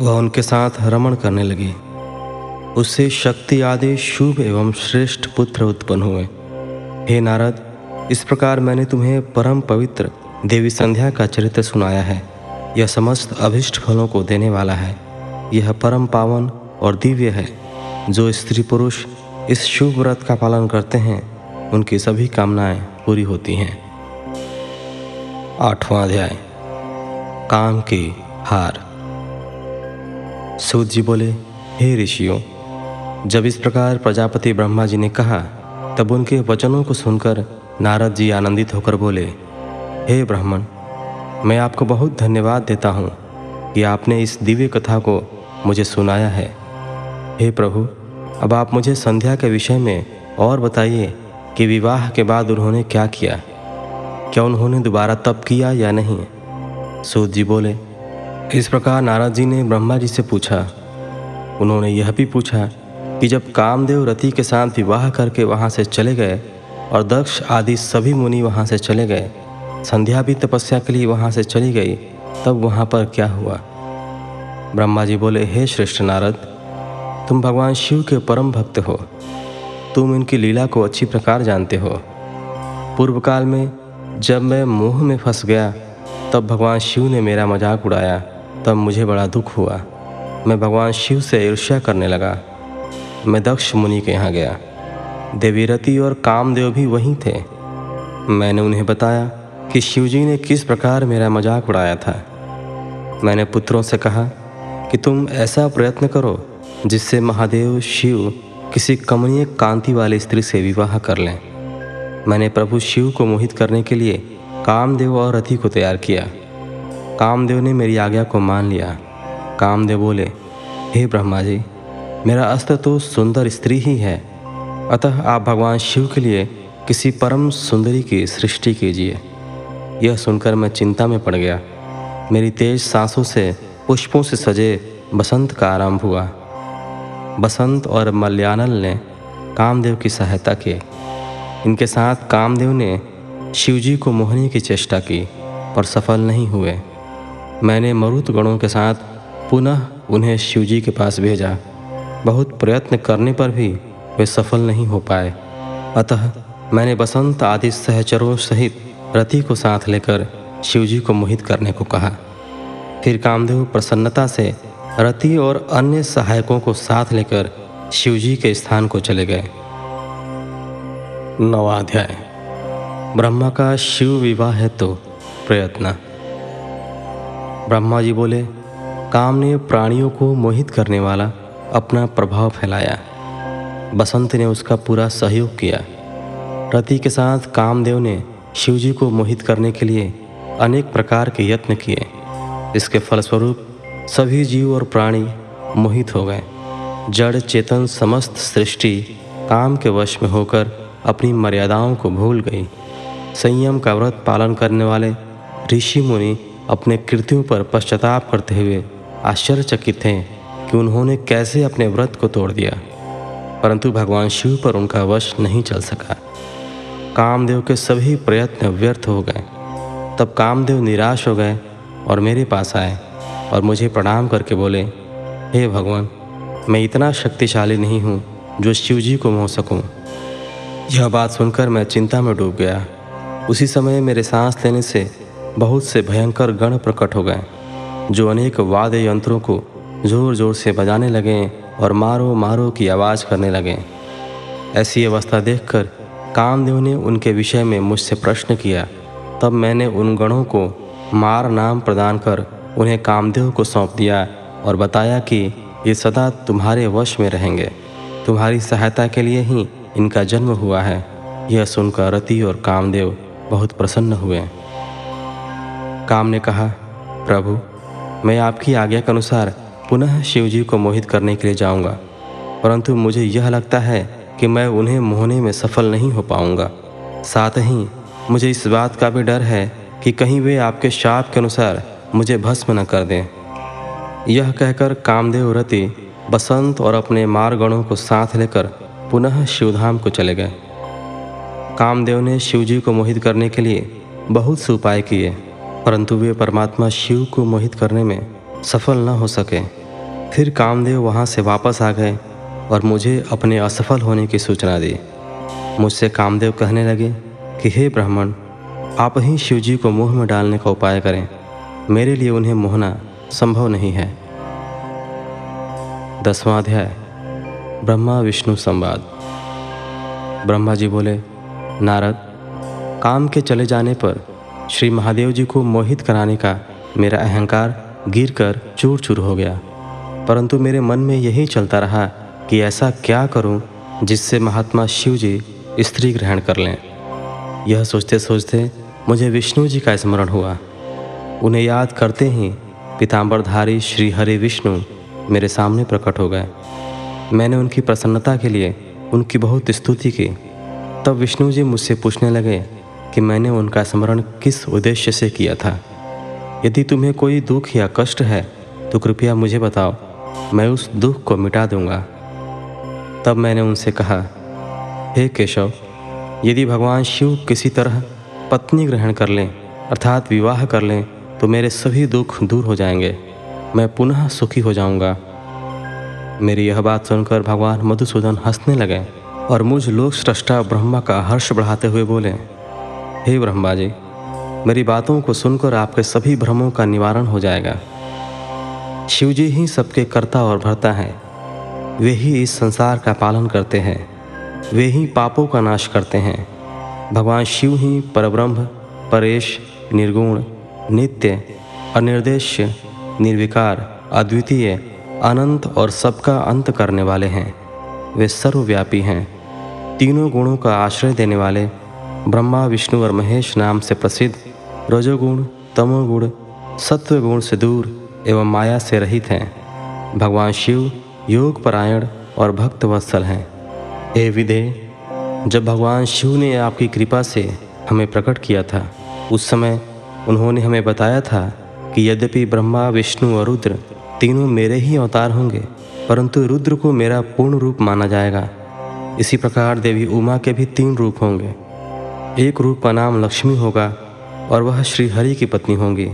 वह उनके साथ रमण करने लगी। उससे शक्ति आदि शुभ एवं श्रेष्ठ पुत्र उत्पन्न हुए। हे नारद, इस प्रकार मैंने तुम्हें परम पवित्र देवी संध्या का चरित्र सुनाया है। यह समस्त अभिष्ट फलों को देने वाला है। यह परम पावन और दिव्य है, जो स्त्री पुरुष इस शुभ व्रत का पालन करते हैं, उनकी सभी कामनाएँ पूरी होती हैं। आठवां अध्याय। काम की हार। सूत जी बोले, हे ऋषियों, जब इस प्रकार प्रजापति ब्रह्मा जी ने कहा, तब उनके वचनों को सुनकर नारद जी आनंदित होकर बोले, हे ब्राह्मण, मैं आपको बहुत धन्यवाद देता हूँ कि आपने इस दिव्य कथा को मुझे सुनाया है। हे प्रभु अब आप मुझे संध्या के विषय में और बताइए कि विवाह के बाद उन्होंने क्या किया। क्या उन्होंने दोबारा तप किया या नहीं? सूत जी बोले, इस प्रकार नारद जी ने ब्रह्मा जी से पूछा। उन्होंने यह भी पूछा कि जब कामदेव रति के साथ विवाह करके वहाँ से चले गए और दक्ष आदि सभी मुनि वहाँ से चले गए, संध्या भी तपस्या के लिए वहाँ से चली गई, तब वहाँ पर क्या हुआ? ब्रह्मा जी बोले, हे श्रेष्ठ नारद तुम भगवान शिव के परम भक्त हो। तुम इनकी लीला को अच्छी प्रकार जानते हो। पूर्व काल में जब मैं मोह में फंस गया, तब भगवान शिव ने मेरा मज़ाक उड़ाया। तब मुझे बड़ा दुख हुआ। मैं भगवान शिव से ईर्ष्या करने लगा। मैं दक्ष मुनि के यहाँ गया। देवीरति और कामदेव भी वहीं थे। मैंने उन्हें बताया कि शिवजी ने किस प्रकार मेरा मज़ाक उड़ाया था। मैंने पुत्रों से कहा कि तुम ऐसा प्रयत्न करो जिससे महादेव, शिव किसी कमनीय कांति वाली स्त्री से विवाह कर लें। मैंने प्रभु शिव को मोहित करने के लिए कामदेव और रथी को तैयार किया। कामदेव ने मेरी आज्ञा को मान लिया। कामदेव बोले, हे ब्रह्मा जी, मेरा अस्त्र तो सुंदर स्त्री ही है। अतः आप भगवान शिव के लिए किसी परम सुंदरी की सृष्टि कीजिए। यह सुनकर मैं चिंता में पड़ गया। मेरी तेज सांसों से पुष्पों से सजे बसंत का आरंभ हुआ। बसंत और मलयानल ने कामदेव की सहायता की। इनके साथ कामदेव ने शिवजी को मोहने की चेष्टा की पर सफल नहीं हुए। मैंने मरुत गणों के साथ पुनः उन्हें शिवजी के पास भेजा। बहुत प्रयत्न करने पर भी वे सफल नहीं हो पाए। अतः मैंने बसंत आदि सहचरों सहित रति को साथ लेकर शिवजी को मोहित करने को कहा। फिर कामदेव प्रसन्नता से रति और अन्य सहायकों को साथ लेकर शिवजी के स्थान को चले गए। नवाध्याय ब्रह्मा का शिव विवाह है तो प्रयत्न। ब्रह्मा जी बोले, काम ने प्राणियों को मोहित करने वाला अपना प्रभाव फैलाया। बसंत ने उसका पूरा सहयोग किया। रति के साथ कामदेव ने शिवजी को मोहित करने के लिए अनेक प्रकार के यत्न किए। इसके फलस्वरूप सभी जीव और प्राणी मोहित हो गए। जड़, चेतन, समस्त सृष्टि काम के वश में होकर अपनी मर्यादाओं को भूल गई। संयम का व्रत पालन करने वाले ऋषि मुनि अपने कृतियों पर पश्चाताप करते हुए आश्चर्यचकित थे कि उन्होंने कैसे अपने व्रत को तोड़ दिया। परंतु भगवान शिव पर उनका वश नहीं चल सका। कामदेव के सभी प्रयत्न व्यर्थ हो गए। तब कामदेव निराश हो गए और मेरे पास आए। और मुझे प्रणाम करके बोले, हे भगवान, मैं इतना शक्तिशाली नहीं हूँ जो शिव जी को मोह सकूँ। यह बात सुनकर मैं चिंता में डूब गया। उसी समय मेरे सांस लेने से बहुत से भयंकर गण प्रकट हो गए, जो अनेक वाद्य यंत्रों को ज़ोर ज़ोर से बजाने लगे और मारो मारो की आवाज़ करने लगे। ऐसी अवस्था देखकर कामदेव ने उनके विषय में मुझसे प्रश्न किया। तब मैंने उन गणों को मार नाम प्रदान कर उन्हें कामदेव को सौंप दिया और बताया कि ये सदा तुम्हारे वश में रहेंगे। तुम्हारी सहायता के लिए ही इनका जन्म हुआ है। यह सुनकर रति और कामदेव बहुत प्रसन्न हुए। काम ने कहा, प्रभु, मैं आपकी आज्ञा के अनुसार पुनः शिवजी को मोहित करने के लिए जाऊँगा। परंतु मुझे यह लगता है कि मैं उन्हें मोहने में सफल नहीं हो पाऊँगा। साथ ही मुझे इस बात का भी डर है कि कहीं वे आपके शाप के अनुसार मुझे भस्म न कर दें। यह कहकर कामदेव रति बसंत और अपने मारगणों को साथ लेकर पुनः शिवधाम को चले गए। कामदेव ने शिवजी को मोहित करने के लिए बहुत से उपाय किए, परंतु वे परमात्मा शिव को मोहित करने में सफल न हो सके। फिर कामदेव वहाँ से वापस आ गए और मुझे अपने असफल होने की सूचना दी। मुझसे कामदेव कहने लगे कि, हे ब्राह्मण, आप ही शिवजी को मुँह में डालने का उपाय करें। मेरे लिए उन्हें मोहना संभव नहीं है। दसवां अध्याय, ब्रह्मा विष्णु संवाद। ब्रह्मा जी बोले, नारद, काम के चले जाने पर श्री महादेव जी को मोहित कराने का मेरा अहंकार गिर कर चूर चूर हो गया। परंतु मेरे मन में यही चलता रहा कि ऐसा क्या करूँ जिससे महात्मा शिव जी स्त्री ग्रहण कर लें। यह सोचते सोचते मुझे विष्णु जी का स्मरण हुआ। उन्हें याद करते ही पिताम्बरधारी श्री हरि विष्णु मेरे सामने प्रकट हो गए। मैंने उनकी प्रसन्नता के लिए उनकी बहुत स्तुति की। तब विष्णु जी मुझसे पूछने लगे कि मैंने उनका स्मरण किस उद्देश्य से किया था। यदि तुम्हें कोई दुख या कष्ट है तो कृपया मुझे बताओ, मैं उस दुख को मिटा दूँगा। तब मैंने उनसे कहा, हे केशव, यदि भगवान शिव किसी तरह पत्नी ग्रहण कर लें, अर्थात विवाह कर लें तो मेरे सभी दुख दूर हो जाएँगे। मैं पुनः सुखी हो जाऊँगा। मेरी यह बात सुनकर भगवान मधुसूदन हंसने लगे और मुझ लोक सृष्टा ब्रह्मा का हर्ष बढ़ाते हुए बोले, हे ब्रह्मा जी, मेरी बातों को सुनकर आपके सभी भ्रमों का निवारण हो जाएगा। शिव जी ही सबके कर्ता और भरता हैं। वे ही इस संसार का पालन करते हैं। वे ही पापों का नाश करते हैं। भगवान शिव ही परब्रह्म, परेश, निर्गुण नित्य, अनिर्देश्य, निर्विकार, अद्वितीय, अनंत और सबका अंत करने वाले हैं। वे सर्वव्यापी हैं। तीनों गुणों का आश्रय देने वाले ब्रह्मा, विष्णु और महेश नाम से प्रसिद्ध रजोगुण, तमोगुण, सत्वगुण से दूर एवं माया से रहित हैं। भगवान शिव योग परायण और भक्त वत्सल हैं। हे विदे जब भगवान शिव ने आपकी कृपा से हमें प्रकट किया था, उस समय उन्होंने हमें बताया था कि यद्यपि ब्रह्मा, विष्णु और रुद्र तीनों मेरे ही अवतार होंगे, परंतु रुद्र को मेरा पूर्ण रूप माना जाएगा। इसी प्रकार देवी उमा के भी तीन रूप होंगे। एक रूप का नाम लक्ष्मी होगा और वह श्री हरि की पत्नी होंगी।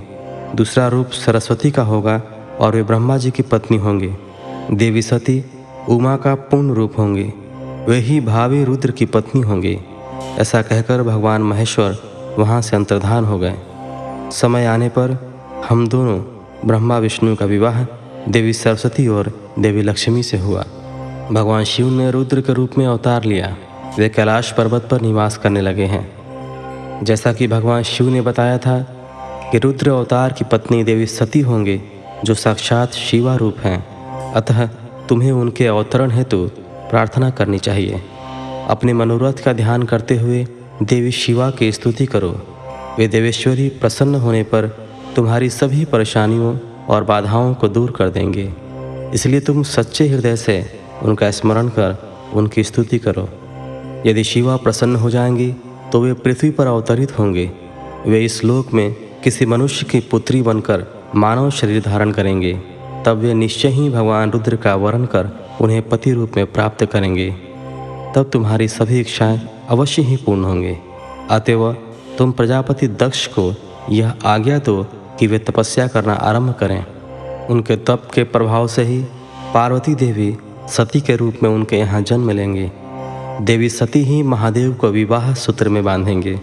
दूसरा रूप सरस्वती का होगा और वे ब्रह्मा जी की पत्नी होंगी। देवी सती उमा का पूर्ण रूप होंगी। वे ही भावी रुद्र की पत्नी होंगी। ऐसा कहकर भगवान महेश्वर वहाँ से अंतर्धान हो गए। समय आने पर हम दोनों ब्रह्मा विष्णु का विवाह देवी सरस्वती और देवी लक्ष्मी से हुआ। भगवान शिव ने रुद्र के रूप में अवतार लिया। वे कैलाश पर्वत पर निवास करने लगे हैं। जैसा कि भगवान शिव ने बताया था कि रुद्र अवतार की पत्नी देवी सती होंगे, जो साक्षात शिवा रूप हैं। अतः तुम्हें उनके अवतरण हेतु प्रार्थना करनी चाहिए। अपने मनोरथ का ध्यान करते हुए देवी शिवा की स्तुति करो। वे देवेश्वरी प्रसन्न होने पर तुम्हारी सभी परेशानियों और बाधाओं को दूर कर देंगे। इसलिए तुम सच्चे हृदय से उनका स्मरण कर, उनकी स्तुति करो। यदि शिवा प्रसन्न हो जाएँगी तो वे पृथ्वी पर अवतरित होंगे। वे इस लोक में किसी मनुष्य की पुत्री बनकर मानव शरीर धारण करेंगे। तब वे निश्चय ही भगवान रुद्र का वर्ण कर उन्हें पति रूप में प्राप्त करेंगे। तब तुम्हारी सभी इच्छाएँ अवश्य ही पूर्ण होंगे। अतएव तुम प्रजापति दक्ष को यह आज्ञा दो कि वे तपस्या करना आरंभ करें। उनके तप के प्रभाव से ही पार्वती देवी सती के रूप में उनके यहाँ जन्म लेंगे। देवी सती ही महादेव को विवाह सूत्र में बांधेंगे।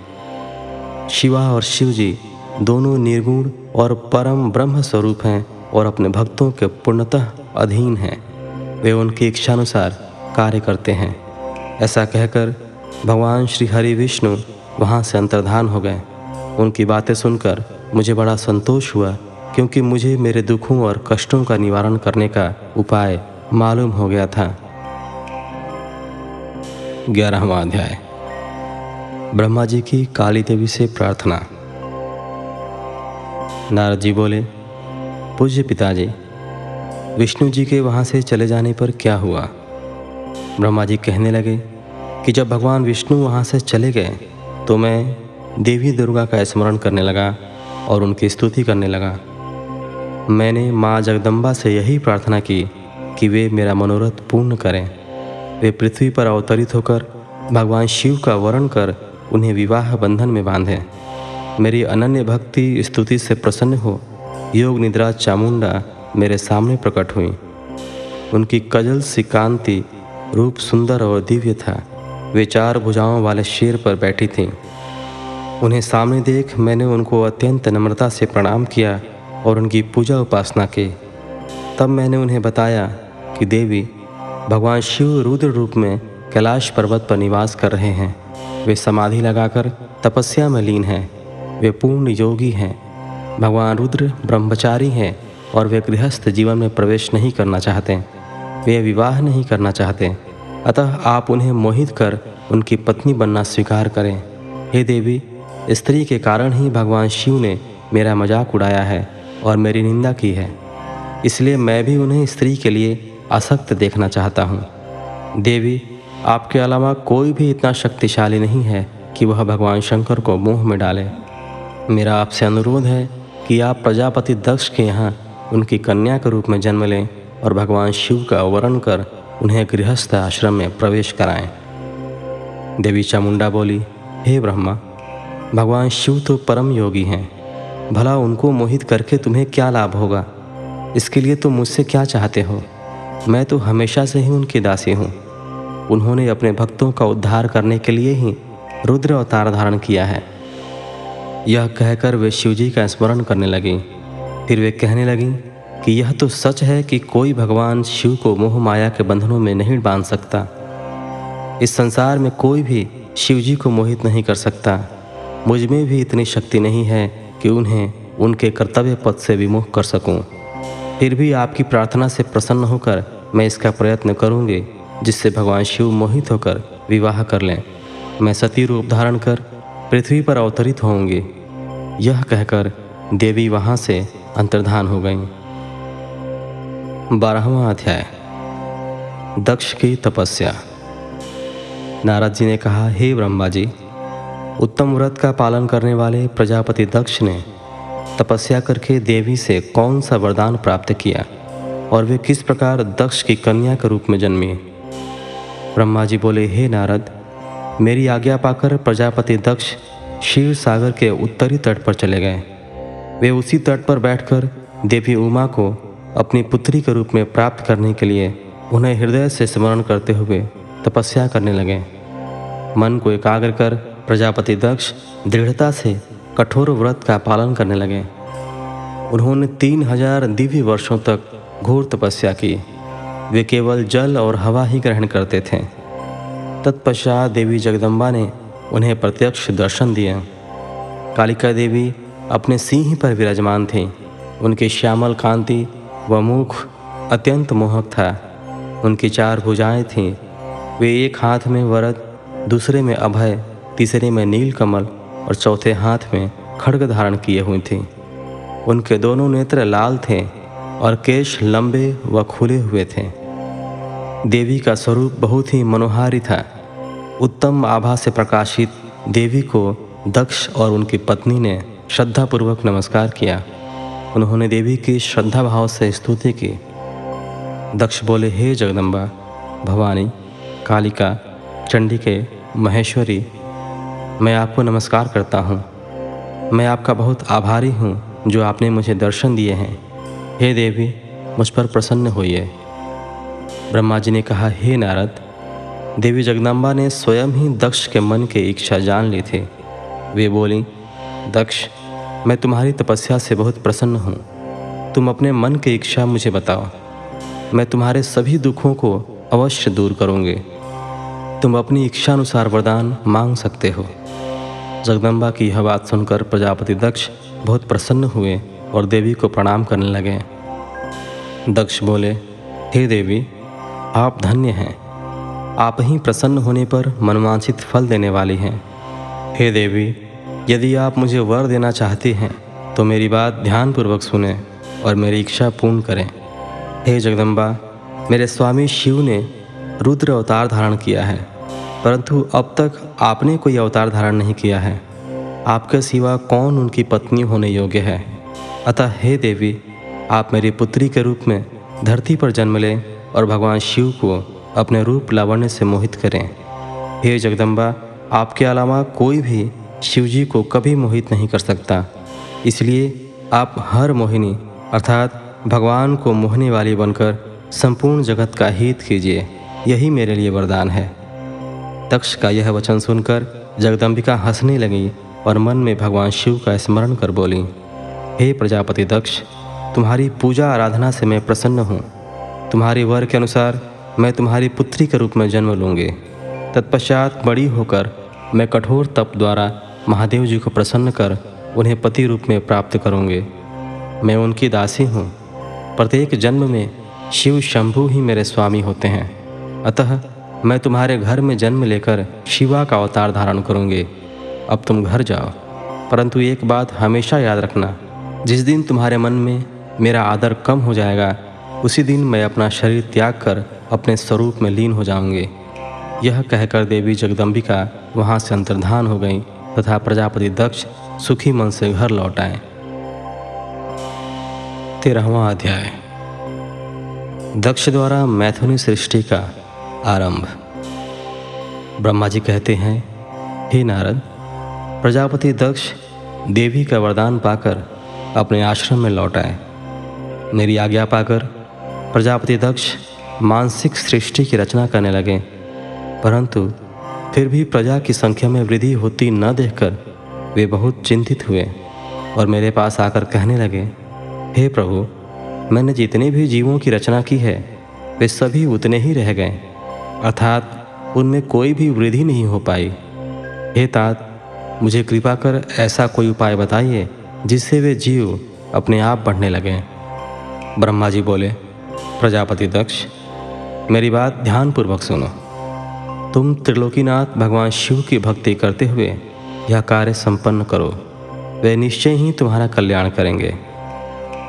शिवा और शिव जी दोनों निर्गुण और परम ब्रह्म स्वरूप हैं और अपने भक्तों के पूर्णतः अधीन हैं। वे उनकी इच्छानुसार कार्य करते हैं। ऐसा कहकर भगवान श्री हरि विष्णु वहाँ से अंतर्धान हो गए। उनकी बातें सुनकर मुझे बड़ा संतोष हुआ, क्योंकि मुझे मेरे दुखों और कष्टों का निवारण करने का उपाय मालूम हो गया था। ग्यारहवा अध्याय। ब्रह्मा जी की काली देवी से प्रार्थना। नारद जी बोले, पूज्य पिताजी, विष्णु जी के वहाँ से चले जाने पर क्या हुआ? ब्रह्मा जी कहने लगे कि जब भगवान विष्णु वहाँ से चले गए तो मैं देवी दुर्गा का स्मरण करने लगा और उनकी स्तुति करने लगा। मैंने माँ जगदम्बा से यही प्रार्थना की कि वे मेरा मनोरथ पूर्ण करें। वे पृथ्वी पर अवतरित होकर भगवान शिव का वर्ण कर उन्हें विवाह बंधन में बांधें। मेरी अनन्य भक्ति स्तुति से प्रसन्न हो, योग निद्रा चामुंडा मेरे सामने प्रकट हुई। उनकी कजल सी कांति रूप सुंदर और दिव्य था। वे चार भुजाओं वाले शेर पर बैठी थीं। उन्हें सामने देख मैंने उनको अत्यंत नम्रता से प्रणाम किया और उनकी पूजा उपासना की। तब मैंने उन्हें बताया कि देवी, भगवान शिव रुद्र रूप में कैलाश पर्वत पर निवास कर रहे हैं। वे समाधि लगाकर तपस्या में लीन हैं। वे पूर्ण योगी हैं। भगवान रुद्र ब्रह्मचारी हैं और वे गृहस्थ जीवन में प्रवेश नहीं करना चाहते। वे विवाह नहीं करना चाहते। अतः आप उन्हें मोहित कर उनकी पत्नी बनना स्वीकार करें। हे देवी, स्त्री के कारण ही भगवान शिव ने मेरा मज़ाक उड़ाया है और मेरी निंदा की है। इसलिए मैं भी उन्हें स्त्री के लिए आसक्त देखना चाहता हूँ। देवी, आपके अलावा कोई भी इतना शक्तिशाली नहीं है कि वह भगवान शंकर को मुँह में डाले। मेरा आपसे अनुरोध है कि आप प्रजापति दक्ष के यहाँ उनकी कन्या के रूप में जन्म लें और भगवान शिव का वर्ण कर उन्हें गृहस्थ आश्रम में प्रवेश कराएँ। देवी चामुंडा बोली, हे ब्रह्मा, भगवान शिव तो परम योगी हैं। भला उनको मोहित करके तुम्हें क्या लाभ होगा? इसके लिए तुम मुझसे क्या चाहते हो? मैं तो हमेशा से ही उनकी दासी हूँ। उन्होंने अपने भक्तों का उद्धार करने के लिए ही रुद्र अवतार धारण किया है। यह कहकर वे शिवजी का स्मरण करने लगी। फिर वे कहने लगी कि यह तो सच है कि कोई भगवान शिव को मोह माया के बंधनों में नहीं बाँध सकता। इस संसार में कोई भी शिवजी को मोहित नहीं कर सकता। मुझमें भी इतनी शक्ति नहीं है कि उन्हें उनके कर्तव्य पद से विमुख कर सकूँ। फिर भी आपकी प्रार्थना से प्रसन्न होकर मैं इसका प्रयत्न करूँगी, जिससे भगवान शिव मोहित होकर विवाह कर लें। मैं सती रूप धारण कर पृथ्वी पर अवतरित होंगे यह कहकर देवी वहाँ से अंतर्धान हो गई। बारहवा अध्याय। दक्ष की तपस्या। नारद जी ने कहा, हे ब्रह्मा जी, उत्तम व्रत का पालन करने वाले प्रजापति दक्ष ने तपस्या करके देवी से कौन सा वरदान प्राप्त किया और वे किस प्रकार दक्ष की कन्या के रूप में जन्मी? ब्रह्मा जी बोले, हे नारद, मेरी आज्ञा पाकर प्रजापति दक्ष क्षीर सागर के उत्तरी तट पर चले गए। वे उसी तट पर बैठकर देवी उमा को अपनी पुत्री के रूप में प्राप्त करने के लिए उन्हें हृदय से स्मरण करते हुए तपस्या करने लगे। मन को एकाग्र कर प्रजापति दक्ष दृढ़ता से कठोर व्रत का पालन करने लगे। उन्होंने तीन हज़ार दिव्य वर्षों तक घोर तपस्या की। वे केवल जल और हवा ही ग्रहण करते थे। तत्पश्चात देवी जगदम्बा ने उन्हें प्रत्यक्ष दर्शन दिए। कालिका देवी अपने सिंह पर विराजमान थी। उनकी श्यामल कांति व मुख अत्यंत मोहक था। उनकी चार भुजाएँ थीं। वे एक हाथ में वरद, दूसरे में अभय, तीसरे में नील कमल और चौथे हाथ में खड़ग धारण किए हुए थे। उनके दोनों नेत्र लाल थे और केश लंबे व खुले हुए थे। देवी का स्वरूप बहुत ही मनोहारी था। उत्तम आभा से प्रकाशित देवी को दक्ष और उनकी पत्नी ने श्रद्धापूर्वक नमस्कार किया। उन्होंने देवी की श्रद्धा भाव से स्तुति की। दक्ष बोले, हे जगदम्बा, भवानी, कालिका, चंडिके, महेश्वरी, मैं आपको नमस्कार करता हूँ। मैं आपका बहुत आभारी हूँ जो आपने मुझे दर्शन दिए हैं। हे देवी, मुझ पर प्रसन्न होइए। ब्रह्मा जी ने कहा, हे नारद, देवी जगदम्बा ने स्वयं ही दक्ष के मन की इच्छा जान ली थी। वे बोली, दक्ष मैं तुम्हारी तपस्या से बहुत प्रसन्न हूँ। तुम अपने मन की इच्छा मुझे बताओ। मैं तुम्हारे सभी दुखों को अवश्य दूर करूँगी। तुम अपनी इच्छानुसार वरदान मांग सकते हो। जगदम्बा की यह बात सुनकर प्रजापति दक्ष बहुत प्रसन्न हुए और देवी को प्रणाम करने लगे। दक्ष बोले, हे देवी, आप धन्य हैं। आप ही प्रसन्न होने पर मनवांछित फल देने वाली हैं। हे देवी यदि आप मुझे वर देना चाहती हैं तो मेरी बात ध्यानपूर्वक सुने और मेरी इच्छा पूर्ण करें। हे जगदम्बा, मेरे स्वामी शिव ने रुद्र अवतार धारण किया है, परंतु अब तक आपने कोई अवतार धारण नहीं किया है। आपके सिवा कौन उनकी पत्नी होने योग्य है? अतः हे देवी, आप मेरी पुत्री के रूप में धरती पर जन्म लें और भगवान शिव को अपने रूप लावण्य से मोहित करें। हे जगदम्बा, आपके अलावा कोई भी शिव जी को कभी मोहित नहीं कर सकता। इसलिए आप हर मोहिनी, अर्थात भगवान को मोहने वाली बनकर संपूर्ण जगत का हित कीजिए। यही मेरे लिए वरदान है। दक्ष का यह वचन सुनकर जगदम्बिका हंसने लगी और मन में भगवान शिव का स्मरण कर बोली, हे प्रजापति दक्ष, तुम्हारी पूजा आराधना से मैं प्रसन्न हूँ। तुम्हारे वर के अनुसार मैं तुम्हारी पुत्री के रूप में जन्म लूँगी। तत्पश्चात बड़ी होकर मैं कठोर तप द्वारा महादेव जी को प्रसन्न कर उन्हें पति रूप में प्राप्त करूँगी। मैं उनकी दासी हूँ। प्रत्येक जन्म में शिव शंभु ही मेरे स्वामी होते हैं। अतः मैं तुम्हारे घर में जन्म लेकर शिवा का अवतार धारण करूँगी। अब तुम घर जाओ। परंतु एक बात हमेशा याद रखना, जिस दिन तुम्हारे मन में मेरा आदर कम हो जाएगा, उसी दिन मैं अपना शरीर त्याग कर अपने स्वरूप में लीन हो जाऊँगी। यह कहकर देवी जगदम्बिका वहाँ से अंतर्धान हो गई। तथा प्रजापति दक्ष सुखी मन से घर लौट आए। तेरहवा अध्याय। दक्ष द्वारा मैथुनी सृष्टि का आरंभ। ब्रह्मा जी कहते हैं, हे नारद, प्रजापति दक्ष देवी का वरदान पाकर अपने आश्रम में लौट आए। मेरी आज्ञा पाकर प्रजापति दक्ष मानसिक सृष्टि की रचना करने लगे, परंतु फिर भी प्रजा की संख्या में वृद्धि होती न देखकर वे बहुत चिंतित हुए और मेरे पास आकर कहने लगे, हे प्रभु, मैंने जितने भी जीवों की रचना की है, वे सभी उतने ही रह गए। अर्थात उनमें कोई भी वृद्धि नहीं हो पाई। हे तात, मुझे कृपा कर ऐसा कोई उपाय बताइए, जिससे वे जीव अपने आप बढ़ने लगें। ब्रह्मा जी बोले, प्रजापति दक्ष, मेरी बात ध्यानपूर्वक सुनो। तुम त्रिलोकीनाथ भगवान शिव की भक्ति करते हुए यह कार्य संपन्न करो। वे निश्चय ही तुम्हारा कल्याण करेंगे।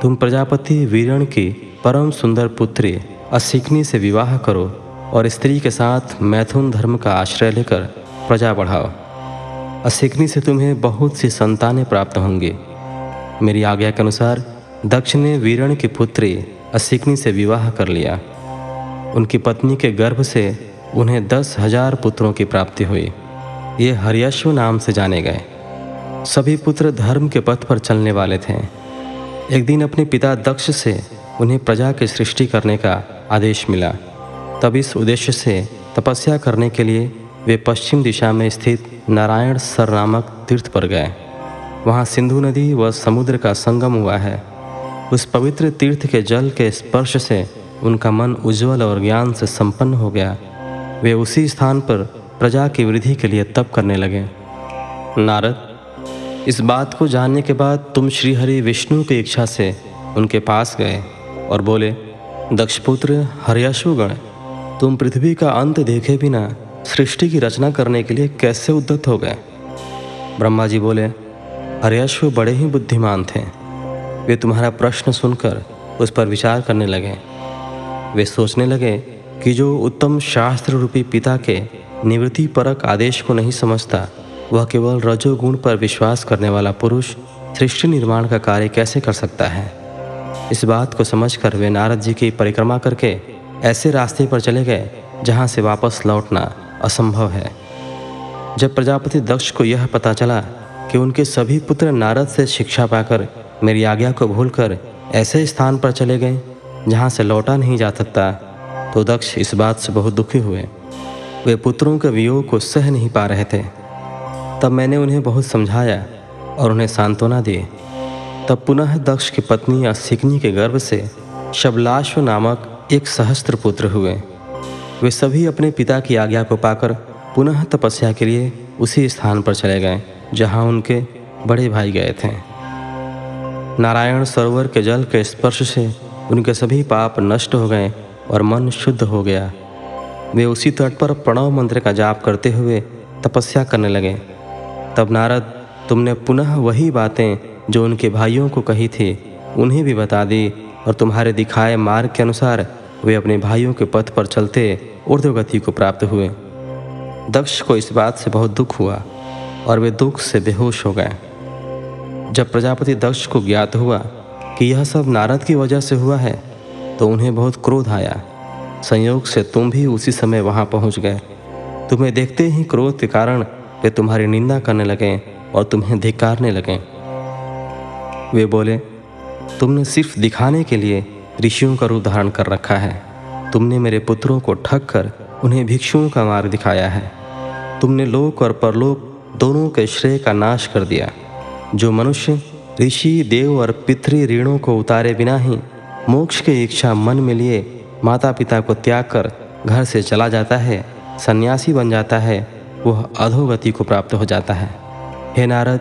तुम प्रजापति वीरण की परम सुंदर पुत्री असिकनी से विवाह करो और स्त्री के साथ मैथुन धर्म का आश्रय लेकर प्रजा बढ़ाओ। असिकनी से तुम्हें बहुत सी संतानें प्राप्त होंगी। मेरी आज्ञा के अनुसार दक्ष ने वीरण की पुत्री असिकनी से विवाह कर लिया। उनकी पत्नी के गर्भ से उन्हें दस हज़ार पुत्रों की प्राप्ति हुई। ये हरियश्व नाम से जाने गए। सभी पुत्र धर्म के पथ पर चलने वाले थे। एक दिन अपने पिता दक्ष से उन्हें प्रजा की सृष्टि करने का आदेश मिला। तब इस उद्देश्य से तपस्या करने के लिए वे पश्चिम दिशा में स्थित नारायण सर नामक तीर्थ पर गए। वहाँ सिंधु नदी व समुद्र का संगम हुआ है। उस पवित्र तीर्थ के जल के स्पर्श से उनका मन उज्जवल और ज्ञान से संपन्न हो गया। वे उसी स्थान पर प्रजा की वृद्धि के लिए तप करने लगे। नारद, इस बात को जानने के बाद तुम श्रीहरि विष्णु की इच्छा से उनके पास गए और बोले, दक्षपुत्र, हरियाशुगण, तुम पृथ्वी का अंत देखे बिना सृष्टि की रचना करने के लिए कैसे उद्दत हो गए? ब्रह्मा जी बोले हरियश्व बड़े ही बुद्धिमान थे। वे तुम्हारा प्रश्न सुनकर उस पर विचार करने लगे। वे सोचने लगे कि जो उत्तम शास्त्र रूपी पिता के निवृत्ति परक आदेश को नहीं समझता, वह केवल रजोगुण पर विश्वास करने वाला पुरुष सृष्टि निर्माण का कार्य कैसे कर सकता है? इस बात को समझकर वे नारद जी की परिक्रमा करके ऐसे रास्ते पर चले गए, जहाँ से वापस लौटना असंभव है। जब प्रजापति दक्ष को यह पता चला कि उनके सभी पुत्र नारद से शिक्षा पाकर मेरी आज्ञा को भूलकर ऐसे स्थान पर चले गए, जहाँ से लौटा नहीं जा सकता तो दक्ष इस बात से बहुत दुखी हुए। वे पुत्रों के वियोग को सह नहीं पा रहे थे। तब मैंने उन्हें बहुत समझाया और उन्हें सांत्वना दी। तब पुनः दक्ष की पत्नी असिकनी के गर्भ से शबलाश्व नामक एक सहस्त्र पुत्र हुए। वे सभी अपने पिता की आज्ञा को पाकर पुनः तपस्या के लिए उसी स्थान पर चले गए, जहाँ उनके बड़े भाई गए थे। नारायण सरोवर के जल के स्पर्श से उनके सभी पाप नष्ट हो गए और मन शुद्ध हो गया। वे उसी तट पर प्रणव मंत्र का जाप करते हुए तपस्या करने लगे। तब नारद, तुमने पुनः वही बातें जो उनके भाइयों को कही थी, उन्हें भी बता दी और तुम्हारे दिखाए मार्ग के अनुसार वे अपने भाइयों के पथ पर चलते ऊर्ध्वगति को प्राप्त हुए। दक्ष को इस बात से बहुत दुख हुआ और वे दुख से बेहोश हो गए। जब प्रजापति दक्ष को ज्ञात हुआ कि यह सब नारद की वजह से हुआ है तो उन्हें बहुत क्रोध आया। संयोग से तुम भी उसी समय वहाँ पहुँच गए। तुम्हें देखते ही क्रोध के कारण वे तुम्हारी निंदा करने लगे और तुम्हें धिकारने लगे। वे बोले, तुमने सिर्फ़ दिखाने के लिए ऋषियों का रूप धारण कर रखा है। तुमने मेरे पुत्रों को ठग कर उन्हें भिक्षुओं का मार्ग दिखाया है। तुमने लोक और परलोक दोनों के श्रेय का नाश कर दिया। जो मनुष्य ऋषि, देव और पितृ ऋणों को उतारे बिना ही मोक्ष की इच्छा मन में लिए माता पिता को त्याग कर घर से चला जाता है, सन्यासी बन जाता है, वह अधोगति को प्राप्त हो जाता है। हे नारद,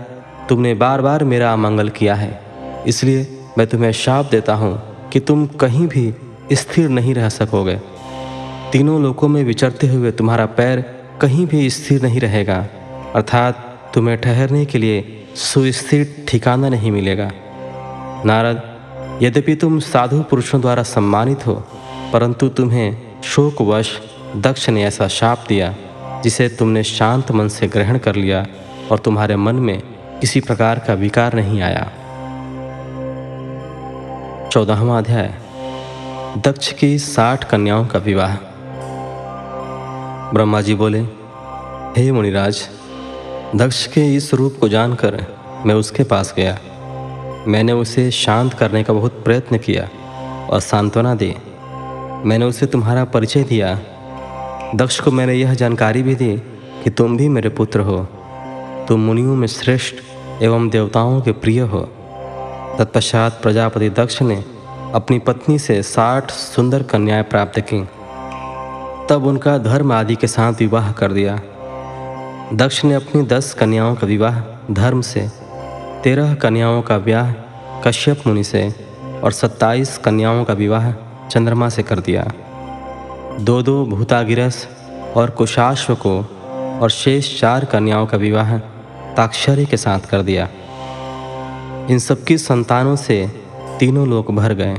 तुमने बार बार मेरा अमंगल किया है, इसलिए मैं तुम्हें शाप देता हूँ कि तुम कहीं भी स्थिर नहीं रह सकोगे। तीनों लोकों में विचरते हुए तुम्हारा पैर कहीं भी स्थिर नहीं रहेगा, अर्थात तुम्हें ठहरने के लिए सुस्थिर ठिकाना नहीं मिलेगा। नारद यद्यपि तुम साधु पुरुषों द्वारा सम्मानित हो, परंतु तुम्हें शोकवश दक्ष ने ऐसा शाप दिया, जिसे तुमने शांत मन से ग्रहण कर लिया और तुम्हारे मन में किसी प्रकार का विकार नहीं आया। चौदहवा अध्याय। दक्ष की साठ कन्याओं का विवाह। ब्रह्मा जी बोले, हे मुनिराज, दक्ष के इस रूप को जानकर मैं उसके पास गया। मैंने उसे शांत करने का बहुत प्रयत्न किया और सांत्वना दी। मैंने उसे तुम्हारा परिचय दिया। दक्ष को मैंने यह जानकारी भी दी कि तुम भी मेरे पुत्र हो। तुम मुनियों में श्रेष्ठ एवं देवताओं के प्रिय हो। तत्पश्चात प्रजापति दक्ष ने अपनी पत्नी से साठ सुंदर कन्याएँ प्राप्त की। तब उनका धर्म आदि के साथ विवाह कर दिया। दक्ष ने अपनी दस कन्याओं का विवाह धर्म से तेरह कन्याओं का ब्याह कश्यप मुनि से और सत्ताईस कन्याओं का विवाह चंद्रमा से कर दिया। दो दो भूतागिरस और कुशाश्व को और शेष चार कन्याओं का विवाह ताक्षरी के साथ कर दिया। इन सबकी संतानों से तीनों लोग भर गए।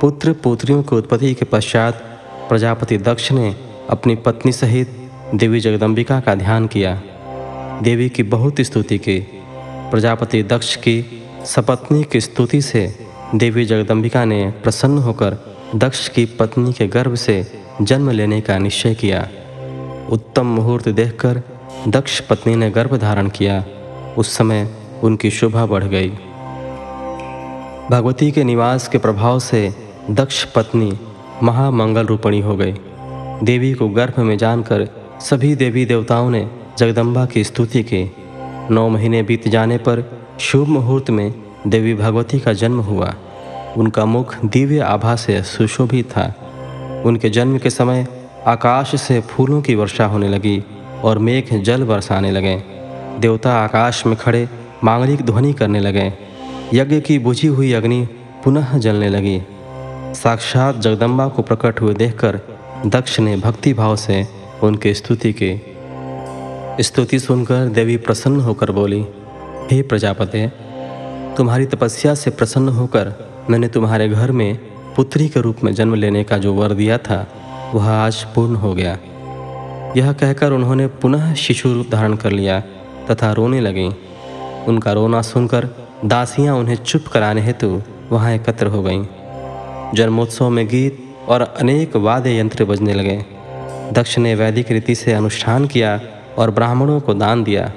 पुत्र पुत्रियों की उत्पत्ति के पश्चात प्रजापति दक्ष ने अपनी पत्नी सहित देवी जगदम्बिका का ध्यान किया। देवी की बहुत स्तुति की। प्रजापति दक्ष की सपत्नी की स्तुति से देवी जगदम्बिका ने प्रसन्न होकर दक्ष की पत्नी के गर्भ से जन्म लेने का निश्चय किया। उत्तम मुहूर्त देखकर दक्ष पत्नी ने गर्भ धारण किया। उस समय उनकी शोभा बढ़ गई। भगवती के निवास के प्रभाव से दक्ष पत्नी महामंगल रूपणी हो गई। देवी को गर्भ में जानकर सभी देवी देवताओं ने जगदम्बा की स्तुति की। नौ महीने बीत जाने पर शुभ मुहूर्त में देवी भगवती का जन्म हुआ। उनका मुख दिव्य आभा से सुशोभित था। उनके जन्म के समय आकाश से फूलों की वर्षा होने लगी और मेघ जल बरसाने लगे। देवता आकाश में खड़े मांगलिक ध्वनि करने लगे। यज्ञ की बुझी हुई अग्नि पुनः जलने लगी। साक्षात जगदम्बा को प्रकट हुए देखकर दक्ष ने भक्ति भाव से उनकी स्तुति की। स्तुति सुनकर देवी प्रसन्न होकर बोली, हे प्रजापते, तुम्हारी तपस्या से प्रसन्न होकर मैंने तुम्हारे घर में पुत्री के रूप में जन्म लेने का जो वर दिया था, वह आज पूर्ण हो गया। यह कहकर उन्होंने पुनः शिशु रूप धारण कर लिया तथा रोने लगी। उनका रोना सुनकर दासियाँ उन्हें चुप कराने हेतु वहाँ एकत्र हो गईं। जन्मोत्सव में गीत और अनेक वाद्य यंत्र बजने लगे। दक्ष ने वैदिक रीति से अनुष्ठान किया और ब्राह्मणों को दान दिया।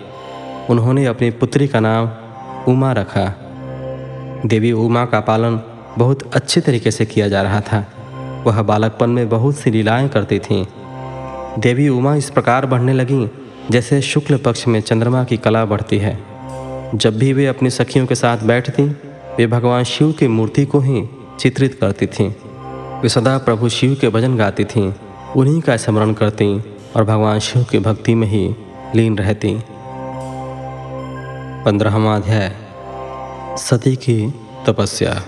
उन्होंने अपनी पुत्री का नाम उमा रखा। देवी उमा का पालन बहुत अच्छे तरीके से किया जा रहा था। वह बालकपन में बहुत सी लीलाएँ करती थीं। देवी उमा इस प्रकार बढ़ने लगीं, जैसे शुक्ल पक्ष में चंद्रमा की कला बढ़ती है। जब भी वे अपनी सखियों के साथ बैठती, वे भगवान शिव की मूर्ति को ही चित्रित करती थीं। वे सदा प्रभु शिव के भजन गाती थीं, उन्हीं का स्मरण करती। और भगवान शिव की भक्ति में ही लीन रहती। पंद्रहवा अध्याय, सती की तपस्या।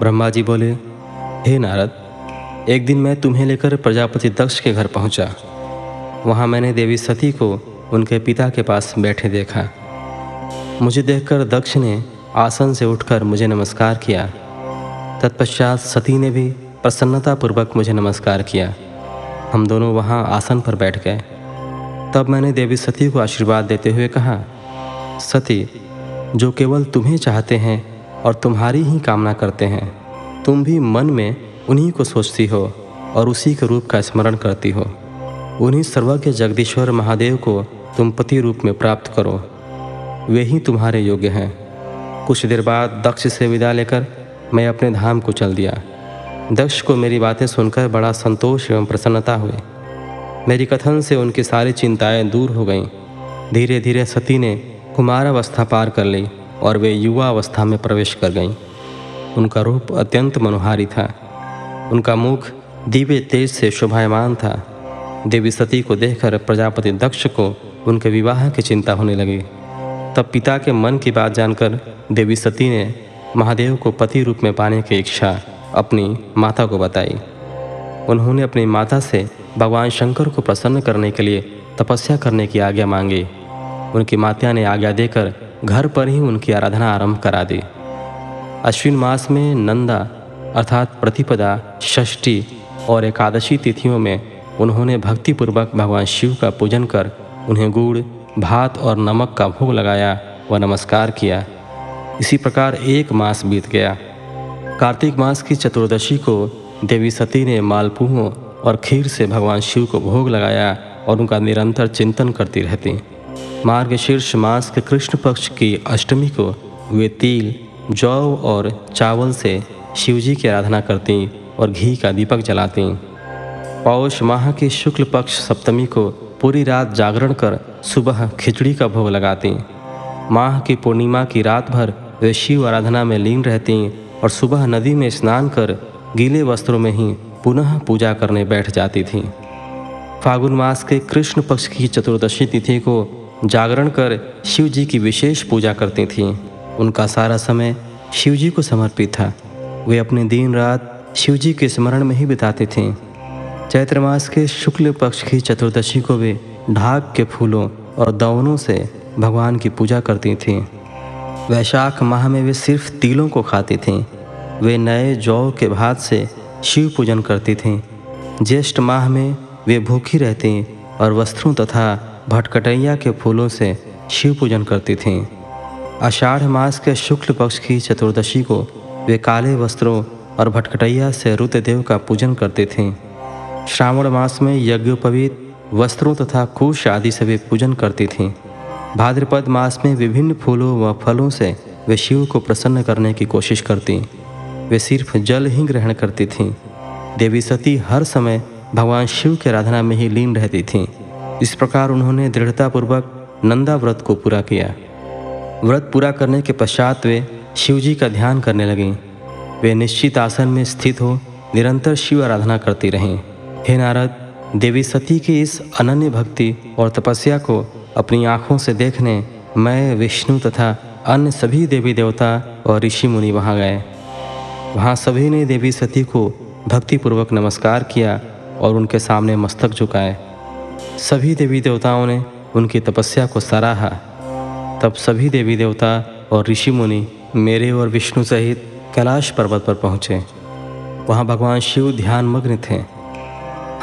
ब्रह्मा जी बोले, हे नारद, एक दिन मैं तुम्हें लेकर प्रजापति दक्ष के घर पहुँचा। वहाँ मैंने देवी सती को उनके पिता के पास बैठे देखा। मुझे देखकर दक्ष ने आसन से उठकर मुझे नमस्कार किया। तत्पश्चात सती ने भी प्रसन्नतापूर्वक मुझे नमस्कार किया। हम दोनों वहाँ आसन पर बैठ गए। तब मैंने देवी सती को आशीर्वाद देते हुए कहा, सती, जो केवल तुम्हें चाहते हैं और तुम्हारी ही कामना करते हैं, तुम भी मन में उन्हीं को सोचती हो और उसी के रूप का स्मरण करती हो। उन्हीं सर्वज्ञ जगदीश्वर महादेव को तुम पति रूप में प्राप्त करो। वे ही तुम्हारे योग्य हैं। कुछ देर बाद दक्ष से विदा लेकर मैं अपने धाम को चल दिया। दक्ष को मेरी बातें सुनकर बड़ा संतोष एवं प्रसन्नता हुई। मेरी कथन से उनकी सारी चिंताएँ दूर हो गईं। धीरे धीरे सती ने कुमार अवस्था पार कर ली और वे युवा अवस्था में प्रवेश कर गईं। उनका रूप अत्यंत मनोहारी था। उनका मुख दिव्य तेज से शोभायमान था। देवी सती को देखकर प्रजापति दक्ष को उनके विवाह की चिंता होने लगी। तब पिता के मन की बात जानकर देवी सती ने महादेव को पति रूप में पाने की इच्छा अपनी माता को बताई। उन्होंने अपनी माता से भगवान शंकर को प्रसन्न करने के लिए तपस्या करने की आज्ञा मांगी। उनकी माता ने आज्ञा देकर घर पर ही उनकी आराधना आरंभ करा दी। अश्विन मास में नंदा अर्थात प्रतिपदा, षष्ठी और एकादशी तिथियों में उन्होंने भक्तिपूर्वक भगवान शिव का पूजन कर उन्हें गुड़, भात और नमक का भोग लगाया व नमस्कार किया। इसी प्रकार एक मास बीत गया। कार्तिक मास की चतुर्दशी को देवी सती ने मालपुओं और खीर से भगवान शिव को भोग लगाया और उनका निरंतर चिंतन करती रहती। मार्ग शीर्ष मास के कृष्ण पक्ष की अष्टमी को वे तिल, जौ और चावल से शिवजी की आराधना करती और घी का दीपक जलाती। पौष माह की शुक्ल पक्ष सप्तमी को पूरी रात जागरण कर सुबह खिचड़ी का भोग लगाती। माह की पूर्णिमा की रात भर वे शिव आराधना में लीन रहती और सुबह नदी में स्नान कर गीले वस्त्रों में ही पुनः पूजा करने बैठ जाती थीं। फागुन मास के कृष्ण पक्ष की चतुर्दशी तिथि को जागरण कर शिव जी की विशेष पूजा करती थीं। उनका सारा समय शिव जी को समर्पित था। वे अपने दिन रात शिव जी के स्मरण में ही बिताते थे। चैत्र मास के शुक्ल पक्ष की चतुर्दशी को वे ढाक के फूलों और दवनों से भगवान की पूजा करती थीं। वैशाख माह में वे सिर्फ़ तिलों को खाती थीं। वे नए जौ के भात से शिव पूजन करती थीं। ज्येष्ठ माह में वे भूखी रहती और वस्त्रों तथा भटकटैया के फूलों से शिव पूजन करती थीं। आषाढ़ मास के शुक्ल पक्ष की चतुर्दशी को वे काले वस्त्रों और भटकटैया से रुद्रदेव का पूजन करते थे। श्रावण मास में यज्ञोपवीत वस्त्रों तथा कुश आदि से वे पूजन करती थीं। भाद्रपद मास में विभिन्न फूलों व फलों से वे शिव को प्रसन्न करने की कोशिश करती। वे सिर्फ़ जल ही ग्रहण करती थीं। देवी सती हर समय भगवान शिव की आराधना में ही लीन रहती थीं। इस प्रकार उन्होंने दृढ़तापूर्वक नंदा व्रत को पूरा किया। व्रत पूरा करने के पश्चात वे शिव जी का ध्यान करने लगें। वे निश्चित आसन में स्थित हो निरंतर शिव आराधना करती रहें। हे नारद, देवी सती की इस अनन्य भक्ति और तपस्या को अपनी आँखों से देखने मैं, विष्णु तथा अन्य सभी देवी देवता और ऋषि मुनि वहाँ गए। वहाँ सभी ने देवी सती को भक्तिपूर्वक नमस्कार किया और उनके सामने मस्तक झुकाए। सभी देवी देवताओं ने उनकी तपस्या को सराहा। तब सभी देवी देवता और ऋषि मुनि मेरे और विष्णु सहित कैलाश पर्वत पर पहुँचे। वहाँ भगवान शिव ध्यान मग्न थे।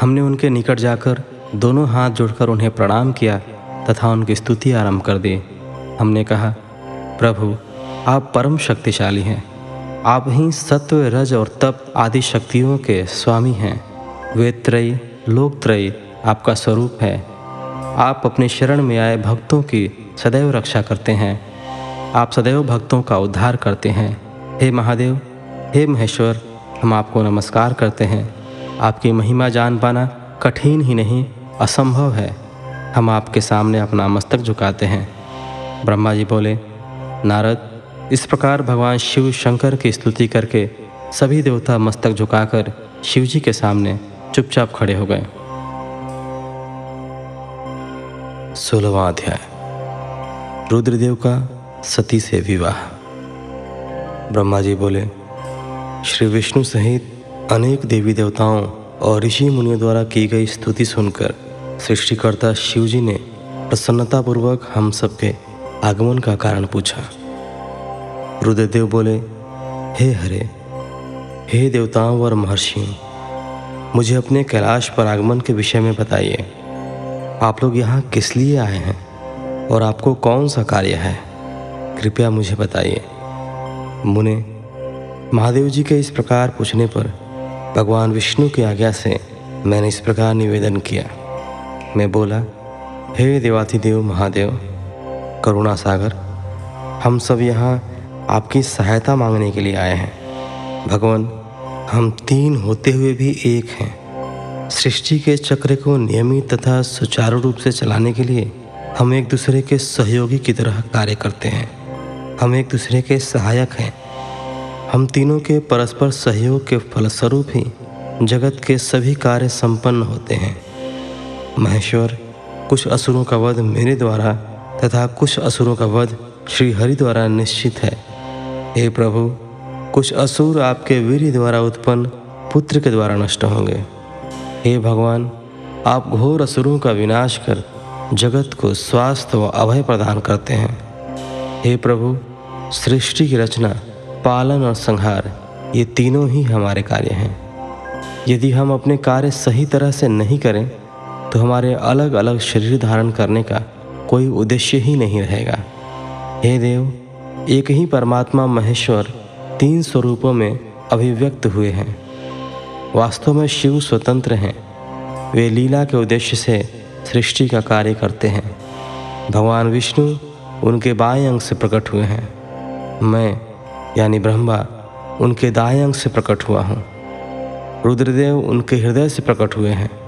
हमने उनके निकट जाकर दोनों हाथ जोड़कर उन्हें प्रणाम किया तथा उनकी स्तुति आरंभ कर दी। हमने कहा, प्रभु, आप परम शक्तिशाली हैं। आप ही सत्व, रज और तप आदि शक्तियों के स्वामी हैं। वेदत्रयी लोकत्रयी आपका स्वरूप है। आप अपने शरण में आए भक्तों की सदैव रक्षा करते हैं। आप सदैव भक्तों का उद्धार करते हैं। हे महादेव, हे महेश्वर, हम आपको नमस्कार करते हैं। आपकी महिमा जान पाना कठिन ही नहीं, असंभव है। हम आपके सामने अपना मस्तक झुकाते हैं। ब्रह्मा जी बोले, नारद, इस प्रकार भगवान शिव शंकर की स्तुति करके सभी देवता मस्तक झुकाकर शिव जी के सामने चुपचाप खड़े हो गए। सोलवा अध्याय। रुद्रदेव का सती से विवाह। ब्रह्मा जी बोले, श्री विष्णु सहित अनेक देवी देवताओं और ऋषि मुनियों द्वारा की गई स्तुति सुनकर सृष्टिकर्ता शिव जी ने प्रसन्नतापूर्वक हम सबके आगमन का कारण पूछा। रुद्रदेव बोले, हे हरे, हे देवताओं और महर्षियों, मुझे अपने कैलाश पर आगमन के विषय में बताइए। आप लोग यहाँ किस लिए आए हैं और आपको कौन सा कार्य है? कृपया मुझे बताइए। मुने, महादेव जी के इस प्रकार पूछने पर भगवान विष्णु की आज्ञा से मैंने इस प्रकार निवेदन किया। मैं बोला, हे देवाधिदेव, महादेव, करुणा सागर, हम सब यहाँ आपकी सहायता मांगने के लिए आए हैं। भगवान, हम तीन होते हुए भी एक हैं। सृष्टि के चक्र को नियमित तथा सुचारू रूप से चलाने के लिए हम एक दूसरे के सहयोगी की तरह कार्य करते हैं। हम एक दूसरे के सहायक हैं। हम तीनों के परस्पर सहयोग के फलस्वरूप ही जगत के सभी कार्य संपन्न होते हैं। महेश्वर, कुछ असुरों का वध मेरे द्वारा तथा कुछ असुरों का वध श्री हरि द्वारा निश्चित है। हे प्रभु, कुछ असुर आपके वीर द्वारा उत्पन्न पुत्र के द्वारा नष्ट होंगे। हे भगवान, आप घोर असुरों का विनाश कर जगत को स्वास्थ्य व अभय प्रदान करते हैं। हे प्रभु, सृष्टि की रचना, पालन और संहार, ये तीनों ही हमारे कार्य हैं। यदि हम अपने कार्य सही तरह से नहीं करें तो हमारे अलग अलग शरीर धारण करने का कोई उद्देश्य ही नहीं रहेगा। हे देव, एक ही परमात्मा महेश्वर तीन स्वरूपों में अभिव्यक्त हुए हैं। वास्तव में शिव स्वतंत्र हैं। वे लीला के उद्देश्य से सृष्टि का कार्य करते हैं। भगवान विष्णु उनके बाएँ अंग से प्रकट हुए हैं। मैं, यानी ब्रह्मा, उनके दाएँ अंग से प्रकट हुआ हूँ। रुद्रदेव उनके हृदय से प्रकट हुए हैं।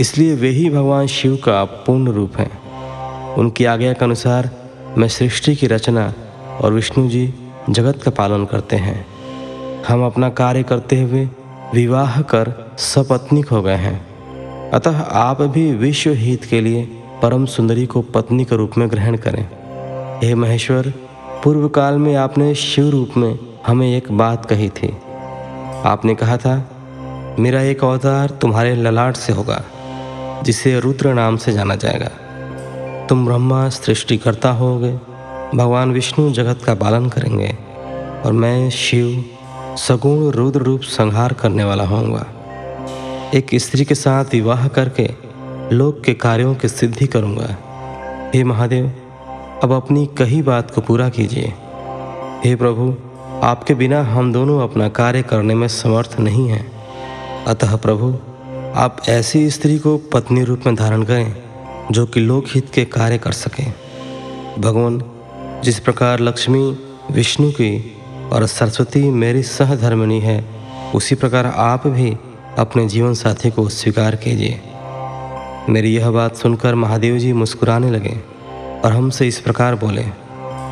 इसलिए वे ही भगवान शिव का पूर्ण रूप हैं। उनकी आज्ञा के अनुसार मैं सृष्टि की रचना और विष्णु जी जगत का पालन करते हैं। हम अपना कार्य करते हुए विवाह कर सपत्निक हो गए हैं। अतः आप भी विश्व हित के लिए परम सुंदरी को पत्नी के रूप में ग्रहण करें। हे महेश्वर, पूर्व काल में आपने शिव रूप में हमें एक बात कही थी। आपने कहा था, मेरा एक अवतार तुम्हारे ललाट से होगा। जिसे रुद्र नाम से जाना जाएगा। तुम ब्रह्मा, सृष्टिकर्ता होगे। भगवान विष्णु जगत का पालन करेंगे। और मैं, शिव, सगुण रुद्र रूप संहार करने वाला होऊँगा। एक स्त्री के साथ विवाह करके लोक के कार्यों की सिद्धि करूँगा। हे महादेव, अब अपनी कही बात को पूरा कीजिए। हे प्रभु, आपके बिना हम दोनों अपना कार्य करने में समर्थ नहीं हैं। अतः प्रभु आप ऐसी स्त्री को पत्नी रूप में धारण करें, जो कि लोकहित के कार्य कर सकें। भगवान, जिस प्रकार लक्ष्मी, विष्णु की और सरस्वती मेरी सहधर्मिणी है, उसी प्रकार आप भी अपने जीवन साथी को स्वीकार कीजिए। मेरी यह बात सुनकर महादेव जी मुस्कुराने लगे और हमसे इस प्रकार बोले।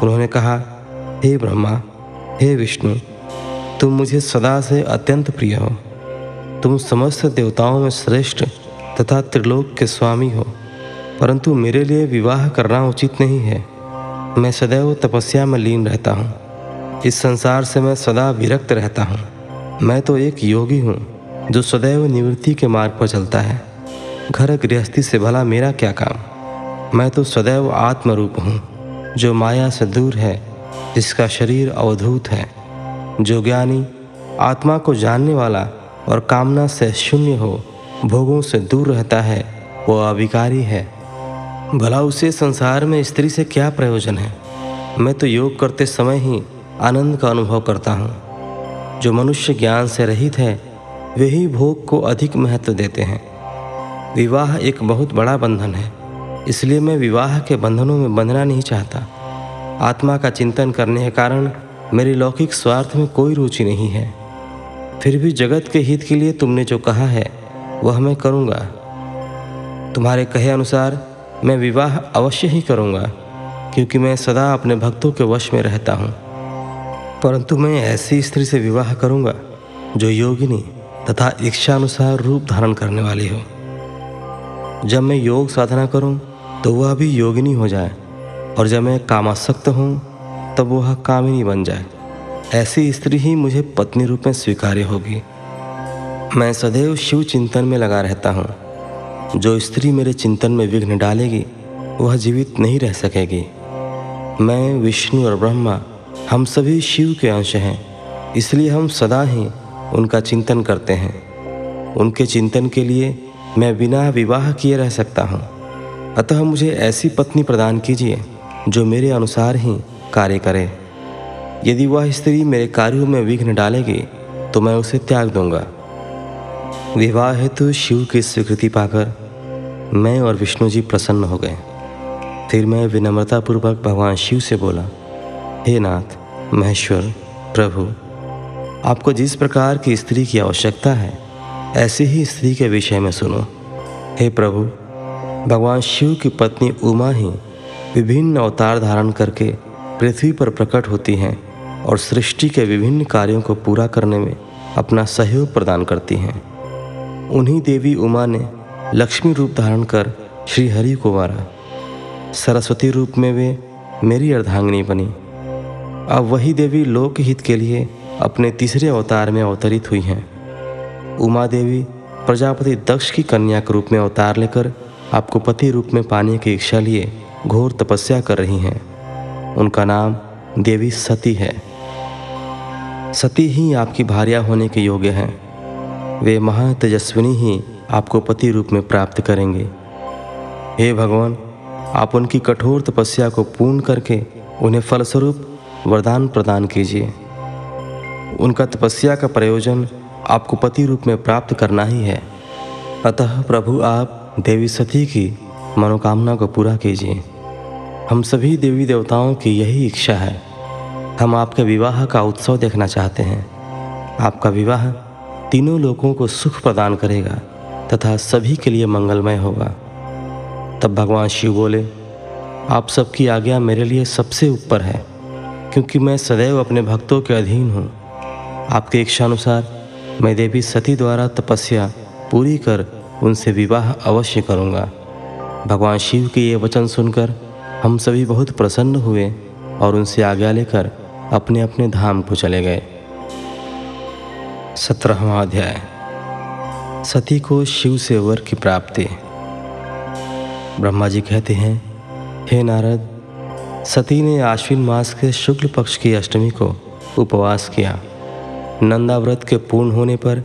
उन्होंने कहा, हे ब्रह्मा, हे विष्णु, तुम मुझे सदा से अत्यंत प्रिय हो। तुम समस्त देवताओं में श्रेष्ठ तथा त्रिलोक के स्वामी हो, परंतु मेरे लिए विवाह करना उचित नहीं है। मैं सदैव तपस्या में लीन रहता हूँ। इस संसार से मैं सदा विरक्त रहता हूँ। मैं तो एक योगी हूँ, जो सदैव निवृत्ति के मार्ग पर चलता है। घर गृहस्थी से भला मेरा क्या काम? मैं तो सदैव आत्मरूप हूँ, जो माया से दूर है, जिसका शरीर अवधूत है, जो ज्ञानी, आत्मा को जानने वाला और कामना से शून्य हो, भोगों से दूर रहता है, वो अविकारी है। भला उसे संसार में स्त्री से क्या प्रयोजन है? मैं तो योग करते समय ही आनंद का अनुभव करता हूँ। जो मनुष्य ज्ञान से रहित है, वे ही भोग को अधिक महत्व देते हैं। विवाह एक बहुत बड़ा बंधन है, इसलिए मैं विवाह के बंधनों में बंधना नहीं चाहता। आत्मा का चिंतन करने के कारण मेरी लौकिक स्वार्थ में कोई रुचि नहीं है। फिर भी जगत के हित के लिए तुमने जो कहा है, वह मैं करूँगा। तुम्हारे कहे अनुसार मैं विवाह अवश्य ही करूँगा, क्योंकि मैं सदा अपने भक्तों के वश में रहता हूँ। परंतु मैं ऐसी स्त्री से विवाह करूँगा, जो योगिनी तथा इच्छानुसार रूप धारण करने वाली हो। जब मैं योग साधना करूँ तो वह भी योगिनी हो जाए, और जब मैं कामासक्त हूँ, तब वह कामिनी बन जाए। ऐसी स्त्री ही मुझे पत्नी रूप में स्वीकार्य होगी। मैं सदैव शिव चिंतन में लगा रहता हूँ। जो स्त्री मेरे चिंतन में विघ्न डालेगी, वह जीवित नहीं रह सकेगी। मैं, विष्णु और ब्रह्मा, हम सभी शिव के अंश हैं। इसलिए हम सदा ही उनका चिंतन करते हैं। उनके चिंतन के लिए मैं बिना विवाह किए रह सकता हूँ। अतः मुझे ऐसी पत्नी प्रदान कीजिए, जो मेरे अनुसार ही कार्य करे। यदि वह स्त्री मेरे कार्यों में विघ्न डालेगी तो मैं उसे त्याग दूँगा। विवाह हेतु शिव की स्वीकृति पाकर मैं और विष्णु जी प्रसन्न हो गए। फिर मैं विनम्रतापूर्वक भगवान शिव से बोला, हे नाथ, महेश्वर, प्रभु, आपको जिस प्रकार की स्त्री की आवश्यकता है, ऐसी ही स्त्री के विषय में सुनो। हे प्रभु, भगवान शिव की पत्नी उमा ही विभिन्न अवतार धारण करके पृथ्वी पर प्रकट होती हैं। और सृष्टि के विभिन्न कार्यों को पूरा करने में अपना सहयोग प्रदान करती हैं। उन्हीं देवी उमा ने लक्ष्मी रूप धारण कर श्री हरि को मारा। सरस्वती रूप में वे मेरी अर्धांगिनी बनी। अब वही देवी लोकहित के लिए अपने तीसरे अवतार में अवतरित हुई हैं। उमा देवी प्रजापति दक्ष की कन्या के रूप में अवतार लेकर आपको पति रूप में पाने की इच्छा लिए घोर तपस्या कर रही हैं। उनका नाम देवी सती है। सती ही आपकी भार्या होने के योग्य हैं। वे महातेजस्विनी ही आपको पति रूप में प्राप्त करेंगे। हे भगवान, आप उनकी कठोर तपस्या को पूर्ण करके उन्हें फलस्वरूप वरदान प्रदान कीजिए। उनका तपस्या का प्रयोजन आपको पति रूप में प्राप्त करना ही है। अतः प्रभु, आप देवी सती की मनोकामना को पूरा कीजिए। हम सभी देवी देवताओं की यही इच्छा है। हम आपके विवाह का उत्सव देखना चाहते हैं। आपका विवाह तीनों लोगों को सुख प्रदान करेगा तथा सभी के लिए मंगलमय होगा। तब भगवान शिव बोले, आप सबकी आज्ञा मेरे लिए सबसे ऊपर है, क्योंकि मैं सदैव अपने भक्तों के अधीन हूँ। आपके इच्छानुसार मैं देवी सती द्वारा तपस्या पूरी कर उनसे विवाह अवश्य करूँगा। भगवान शिव के ये वचन सुनकर हम सभी बहुत प्रसन्न हुए और उनसे आज्ञा लेकर अपने अपने धाम को चले गए। सत्रहवा अध्याय। सती को शिव से वर की प्राप्ति। ब्रह्मा जी कहते हैं, हे नारद, सती ने आश्विन मास के शुक्ल पक्ष की अष्टमी को उपवास किया। नंदाव्रत के पूर्ण होने पर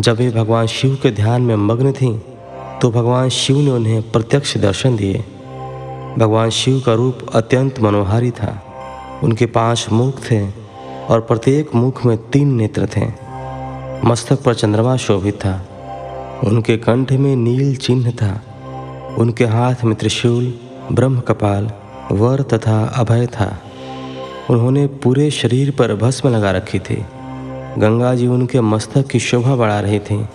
जब वे भगवान शिव के ध्यान में मग्न थीं तो भगवान शिव ने उन्हें प्रत्यक्ष दर्शन दिए। भगवान शिव का रूप अत्यंत मनोहारी था। उनके पाँच मुख थे और प्रत्येक मुख में तीन नेत्र थे। मस्तक पर चंद्रमा शोभित था। उनके कंठ में नील चिन्ह था। उनके हाथ में त्रिशूल, ब्रह्म कपाल, वर तथा अभय था। उन्होंने पूरे शरीर पर भस्म लगा रखी थी। गंगा जी उनके मस्तक की शोभा बढ़ा रही थी।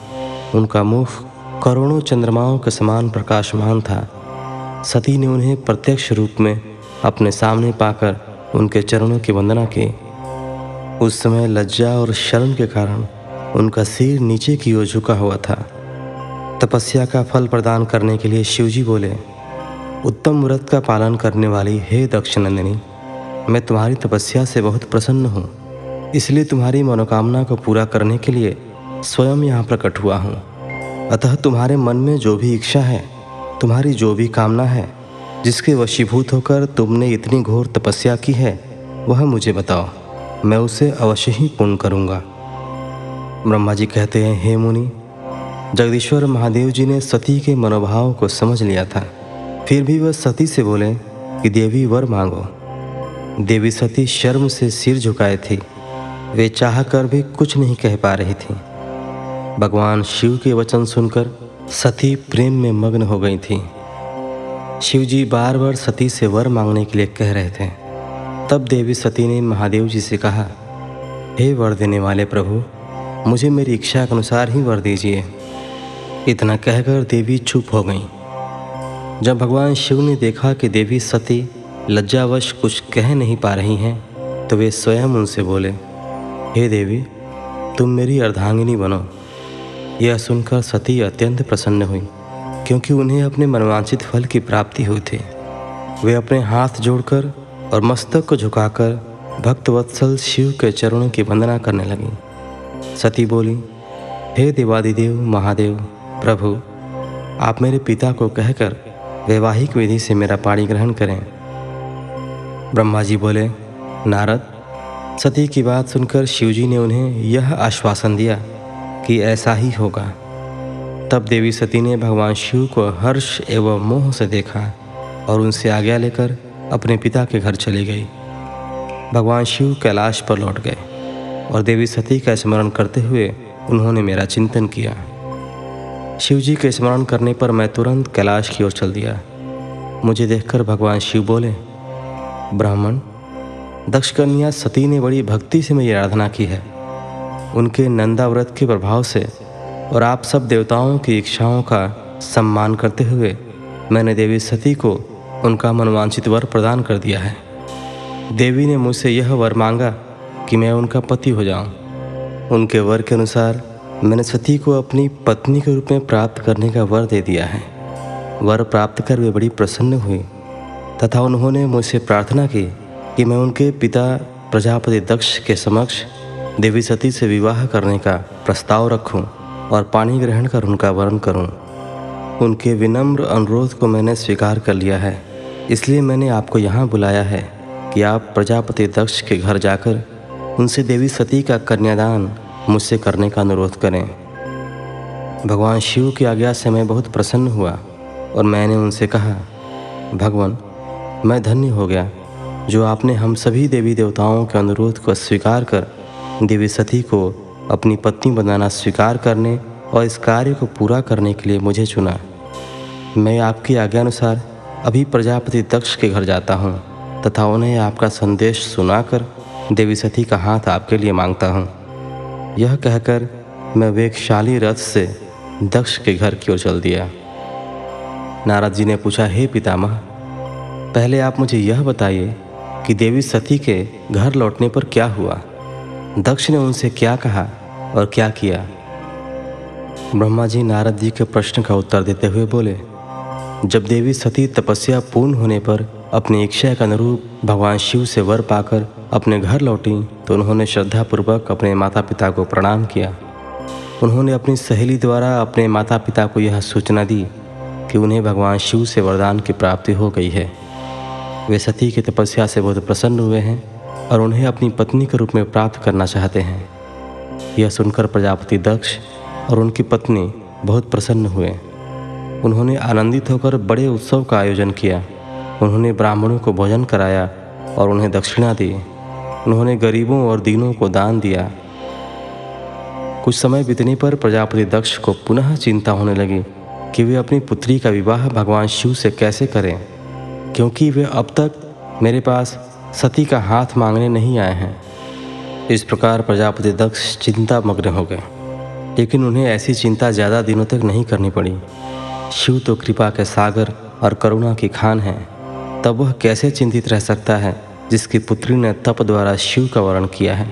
उनका मुख करोड़ों चंद्रमाओं के समान प्रकाशमान था। सती ने उन्हें प्रत्यक्ष रूप में अपने सामने पाकर उनके चरणों की वंदना की। उस समय लज्जा और शर्म के कारण उनका सिर नीचे की ओर झुका हुआ था। तपस्या का फल प्रदान करने के लिए शिवजी बोले, उत्तम व्रत का पालन करने वाली, हे दक्षिणंदिनी, मैं तुम्हारी तपस्या से बहुत प्रसन्न हूँ। इसलिए तुम्हारी मनोकामना को पूरा करने के लिए स्वयं यहाँ प्रकट हुआ हूँ। अतः तुम्हारे मन में जो भी इच्छा है, तुम्हारी जो भी कामना है जिसके वशीभूत होकर तुमने इतनी घोर तपस्या की है, वह मुझे बताओ। मैं उसे अवश्य ही पूर्ण करूँगा। ब्रह्मा जी कहते हैं, हे मुनि, जगदीश्वर महादेव जी ने सती के मनोभाव को समझ लिया था। फिर भी वह सती से बोले कि देवी वर मांगो। देवी सती शर्म से सिर झुकाए थी। वे चाह कर भी कुछ नहीं कह पा रही थी। भगवान शिव के वचन सुनकर सती प्रेम में मग्न हो गई थी। शिव जी बार बार सती से वर मांगने के लिए कह रहे थे। तब देवी सती ने महादेव जी से कहा, हे वर देने वाले प्रभु, मुझे मेरी इच्छा के अनुसार ही वर दीजिए। इतना कहकर देवी चुप हो गई। जब भगवान शिव ने देखा कि देवी सती लज्जावश कुछ कह नहीं पा रही हैं तो वे स्वयं उनसे बोले, हे देवी, तुम मेरी अर्धांगिनी बनो। यह सुनकर सती अत्यंत प्रसन्न हुई। क्योंकि उन्हें अपने मनवांचित फल की प्राप्ति हुई थी। वे अपने हाथ जोड़कर और मस्तक को झुकाकर भक्तवत्सल शिव के चरणों की वंदना करने लगी। सती बोली, हे देवादिदेव, महादेव, प्रभु, आप मेरे पिता को कहकर वैवाहिक विधि से मेरा पाणी ग्रहण करें। ब्रह्मा जी बोले, नारद, सती की बात सुनकर शिवजी ने उन्हें यह आश्वासन दिया कि ऐसा ही होगा। तब देवी सती ने भगवान शिव को हर्ष एवं मोह से देखा और उनसे आज्ञा लेकर अपने पिता के घर चली गई। भगवान शिव कैलाश पर लौट गए और देवी सती का स्मरण करते हुए उन्होंने मेरा चिंतन किया। शिव जी के स्मरण करने पर मैं तुरंत कैलाश की ओर चल दिया। मुझे देखकर भगवान शिव बोले, ब्राह्मण दक्ष कन्या सती ने बड़ी भक्ति से मेरी आराधना की है। उनके नंदा व्रत के प्रभाव से और आप सब देवताओं की इच्छाओं का सम्मान करते हुए मैंने देवी सती को उनका मनवांछित वर प्रदान कर दिया है। देवी ने मुझसे यह वर मांगा कि मैं उनका पति हो जाऊँ। उनके वर के अनुसार मैंने सती को अपनी पत्नी के रूप में प्राप्त करने का वर दे दिया है। वर प्राप्त कर वे बड़ी प्रसन्न हुई तथा उन्होंने मुझसे प्रार्थना की कि मैं उनके पिता प्रजापति दक्ष के समक्ष देवी सती से विवाह करने का प्रस्ताव रखूँ। और पानी ग्रहण कर उनका वर्ण करूँ। उनके विनम्र अनुरोध को मैंने स्वीकार कर लिया है इसलिए मैंने आपको यहाँ बुलाया है कि आप प्रजापति दक्ष के घर जाकर उनसे देवी सती का कन्यादान मुझसे करने का अनुरोध करें भगवान शिव की आज्ञा से मैं बहुत प्रसन्न हुआ और मैंने उनसे कहा, भगवान, मैं धन्य हो गया, जो आपने हम सभी देवी देवताओं के अनुरोध को स्वीकार कर देवी सती को अपनी पत्नी बनाना स्वीकार करने और इस कार्य को पूरा करने के लिए मुझे चुना। मैं आपकी आज्ञानुसार अभी प्रजापति दक्ष के घर जाता हूँ तथा उन्हें आपका संदेश सुनाकर देवी सती का हाथ आपके लिए माँगता हूँ। यह कहकर मैं वेगशाली रथ से दक्ष के घर की ओर चल दिया। नारद जी ने पूछा, हे पितामह, पहले आप मुझे यह बताइए कि देवी सती के घर लौटने पर क्या हुआ? दक्ष ने उनसे क्या कहा और क्या किया? ब्रह्मा जी नारद जी के प्रश्न का उत्तर देते हुए बोले, जब देवी सती तपस्या पूर्ण होने पर अपनी इच्छा के अनुरूप भगवान शिव से वर पाकर अपने घर लौटी तो उन्होंने श्रद्धापूर्वक अपने माता पिता को प्रणाम किया। उन्होंने अपनी सहेली द्वारा अपने माता पिता को यह सूचना दी कि उन्हें भगवान शिव से वरदान की प्राप्ति हो गई है। वे सती की तपस्या से बहुत प्रसन्न हुए हैं और उन्हें अपनी पत्नी के रूप में प्राप्त करना चाहते हैं। यह सुनकर प्रजापति दक्ष और उनकी पत्नी बहुत प्रसन्न हुए। उन्होंने आनंदित होकर बड़े उत्सव का आयोजन किया। उन्होंने ब्राह्मणों को भोजन कराया और उन्हें दक्षिणा दी। उन्होंने गरीबों और दीनों को दान दिया। कुछ समय बीतने पर प्रजापति दक्ष को पुनः चिंता होने लगी कि वे अपनी पुत्री का विवाह भगवान शिव से कैसे करें, क्योंकि वे अब तक मेरे पास सती का हाथ मांगने नहीं आए हैं। इस प्रकार प्रजापति दक्ष चिंता मग्न हो गए। लेकिन उन्हें ऐसी चिंता ज़्यादा दिनों तक नहीं करनी पड़ी। शिव तो कृपा के सागर और करुणा की खान है। तब वह कैसे चिंतित रह सकता है, जिसकी पुत्री ने तप द्वारा शिव का वर्ण किया है?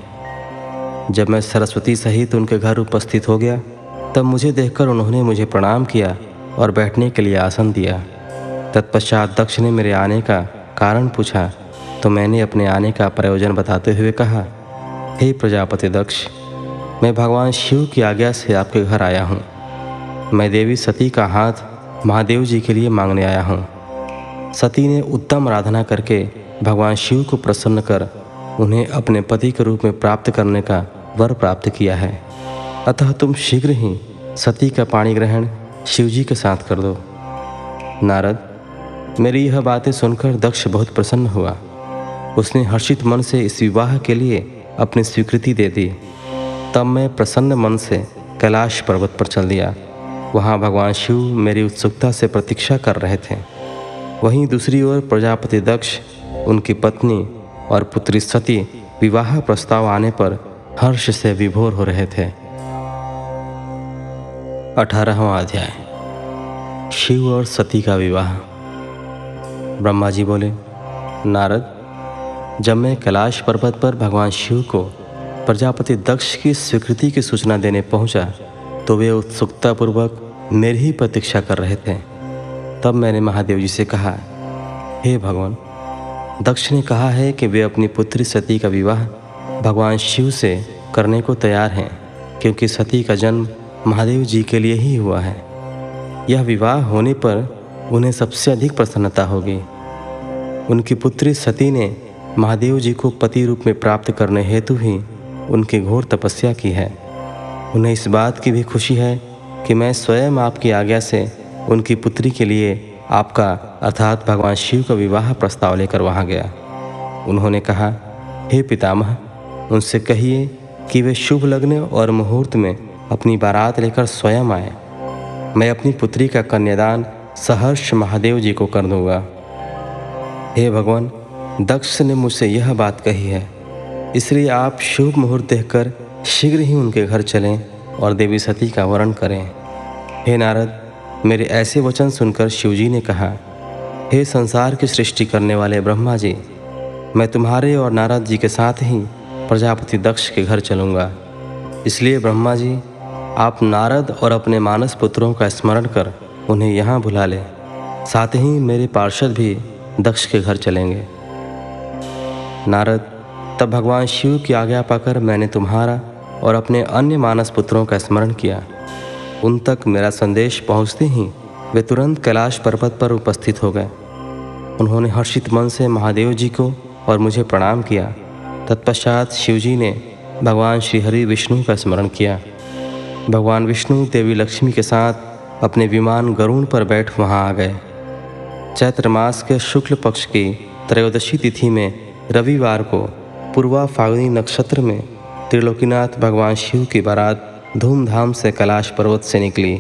जब मैं सरस्वती सहित उनके घर उपस्थित हो गया, तब मुझे देखकर उन्होंने मुझे प्रणाम किया और बैठने के लिए आसन दिया। तत्पश्चात दक्ष ने मेरे आने का कारण पूछा। तो मैंने अपने आने का प्रयोजन बताते हुए कहा हे प्रजापति दक्ष, मैं भगवान शिव की आज्ञा से आपके घर आया हूँ। मैं देवी सती का हाथ महादेव जी के लिए मांगने आया हूँ। सती ने उत्तम आराधना करके भगवान शिव को प्रसन्न कर उन्हें अपने पति के रूप में प्राप्त करने का वर प्राप्त किया है। अतः तुम शीघ्र ही सती का पाणी ग्रहण शिव जी के साथ कर दो। नारद, मेरी यह बातें सुनकर दक्ष बहुत प्रसन्न हुआ। उसने हर्षित मन से इस विवाह के लिए अपनी स्वीकृति दे दी। तब मैं प्रसन्न मन से कैलाश पर्वत पर चल दिया। वहाँ भगवान शिव मेरी उत्सुकता से प्रतीक्षा कर रहे थे। वहीं दूसरी ओर प्रजापति दक्ष, उनकी पत्नी और पुत्री सती विवाह प्रस्ताव आने पर हर्ष से विभोर हो रहे थे। अठारहवा अध्याय। शिव और सती का विवाह। ब्रह्मा जी बोले, नारद जब मैं कैलाश पर्वत पर भगवान शिव को प्रजापति दक्ष की स्वीकृति की सूचना देने पहुँचा तो वे उत्सुकतापूर्वक मेरी ही प्रतीक्षा कर रहे थे। तब मैंने महादेव जी से कहा, हे भगवान, दक्ष ने कहा है कि वे अपनी पुत्री सती का विवाह भगवान शिव से करने को तैयार हैं, क्योंकि सती का जन्म महादेव जी के लिए ही हुआ है। यह विवाह होने पर उन्हें सबसे अधिक प्रसन्नता होगी। उनकी पुत्री सती ने महादेव जी को पति रूप में प्राप्त करने हेतु ही उनकी घोर तपस्या की है। उन्हें इस बात की भी खुशी है कि मैं स्वयं आपकी आज्ञा से उनकी पुत्री के लिए आपका, अर्थात भगवान शिव का विवाह प्रस्ताव लेकर वहाँ गया। उन्होंने कहा, हे पितामह, उनसे कहिए कि वे शुभ लग्न और मुहूर्त में अपनी बारात लेकर स्वयं आए। मैं अपनी पुत्री का कन्यादान सहर्ष महादेव जी को कर दूँगा। हे भगवान दक्ष ने मुझसे यह बात कही है। इसलिए आप शुभ मुहूर्त देखकर शीघ्र ही उनके घर चलें और देवी सती का वर्ण करें। हे नारद, मेरे ऐसे वचन सुनकर शिवजी ने कहा, हे संसार की सृष्टि करने वाले ब्रह्मा जी, मैं तुम्हारे और नारद जी के साथ ही प्रजापति दक्ष के घर चलूँगा। इसलिए ब्रह्मा जी, आप नारद और अपने मानस पुत्रों का स्मरण कर उन्हें यहाँ भुला लें। साथ ही मेरे पार्षद भी दक्ष के घर चलेंगे। नारद, तब भगवान शिव की आज्ञा पाकर मैंने तुम्हारा और अपने अन्य मानस पुत्रों का स्मरण किया। उन तक मेरा संदेश पहुँचते ही वे तुरंत कैलाश पर्वत पर उपस्थित हो गए। उन्होंने हर्षित मन से महादेव जी को और मुझे प्रणाम किया। तत्पश्चात शिवजी ने भगवान श्रीहरि विष्णु का स्मरण किया। भगवान विष्णु देवी लक्ष्मी के साथ अपने विमान गरुण पर बैठ वहाँ आ गए। चैत्र मास के शुक्ल पक्ष की त्रयोदशी तिथि में रविवार को पूर्वा फागुनी नक्षत्र में त्रिलोकीनाथ भगवान शिव की बारात धूमधाम से कैलाश पर्वत से निकली।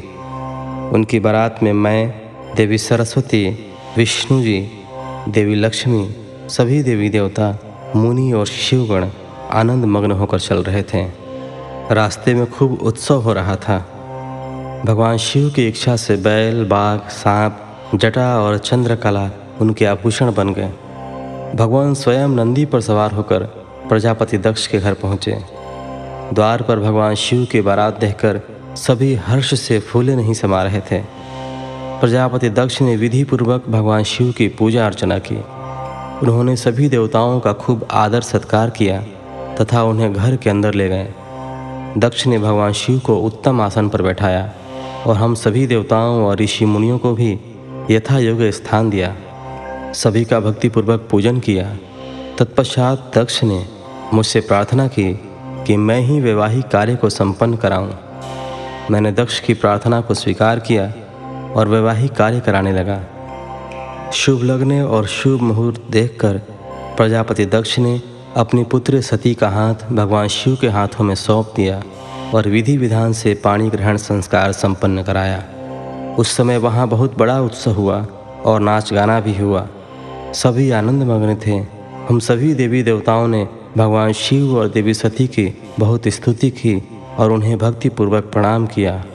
उनकी बारात में मैं, देवी सरस्वती, विष्णु जी, देवी लक्ष्मी, सभी देवी देवता, मुनि और शिवगण आनंद मग्न होकर चल रहे थे। रास्ते में खूब उत्सव हो रहा था। भगवान शिव की इच्छा से बैल, बाघ, सांप, जटा और चंद्रकला उनके आभूषण बन गए। भगवान स्वयं नंदी पर सवार होकर प्रजापति दक्ष के घर पहुँचे। द्वार पर भगवान शिव की बारात देखकर सभी हर्ष से फूले नहीं समा रहे थे। प्रजापति दक्ष ने विधि पूर्वक भगवान शिव की पूजा अर्चना की। उन्होंने सभी देवताओं का खूब आदर सत्कार किया तथा उन्हें घर के अंदर ले गए। दक्ष ने भगवान शिव को उत्तम आसन पर बैठाया और हम सभी देवताओं और ऋषि मुनियों को भी यथा योग्य स्थान दिया। सभी का भक्तिपूर्वक पूजन किया। तत्पश्चात दक्ष ने मुझसे प्रार्थना की कि मैं ही वैवाहिक कार्य को संपन्न कराऊं। मैंने दक्ष की प्रार्थना को स्वीकार किया और वैवाहिक कार्य कराने लगा। शुभ लग्न और शुभ मुहूर्त देखकर प्रजापति दक्ष ने अपनी पुत्र सती का हाथ भगवान शिव के हाथों में सौंप दिया और विधि विधान से पाणी ग्रहण संस्कार संपन्न कराया। उस समय वहाँ बहुत बड़ा उत्सव हुआ और नाच गाना भी हुआ। सभी आनंद मग्न थे। हम सभी देवी देवताओं ने भगवान शिव और देवी सती की बहुत स्तुति की और उन्हें भक्तिपूर्वक प्रणाम किया।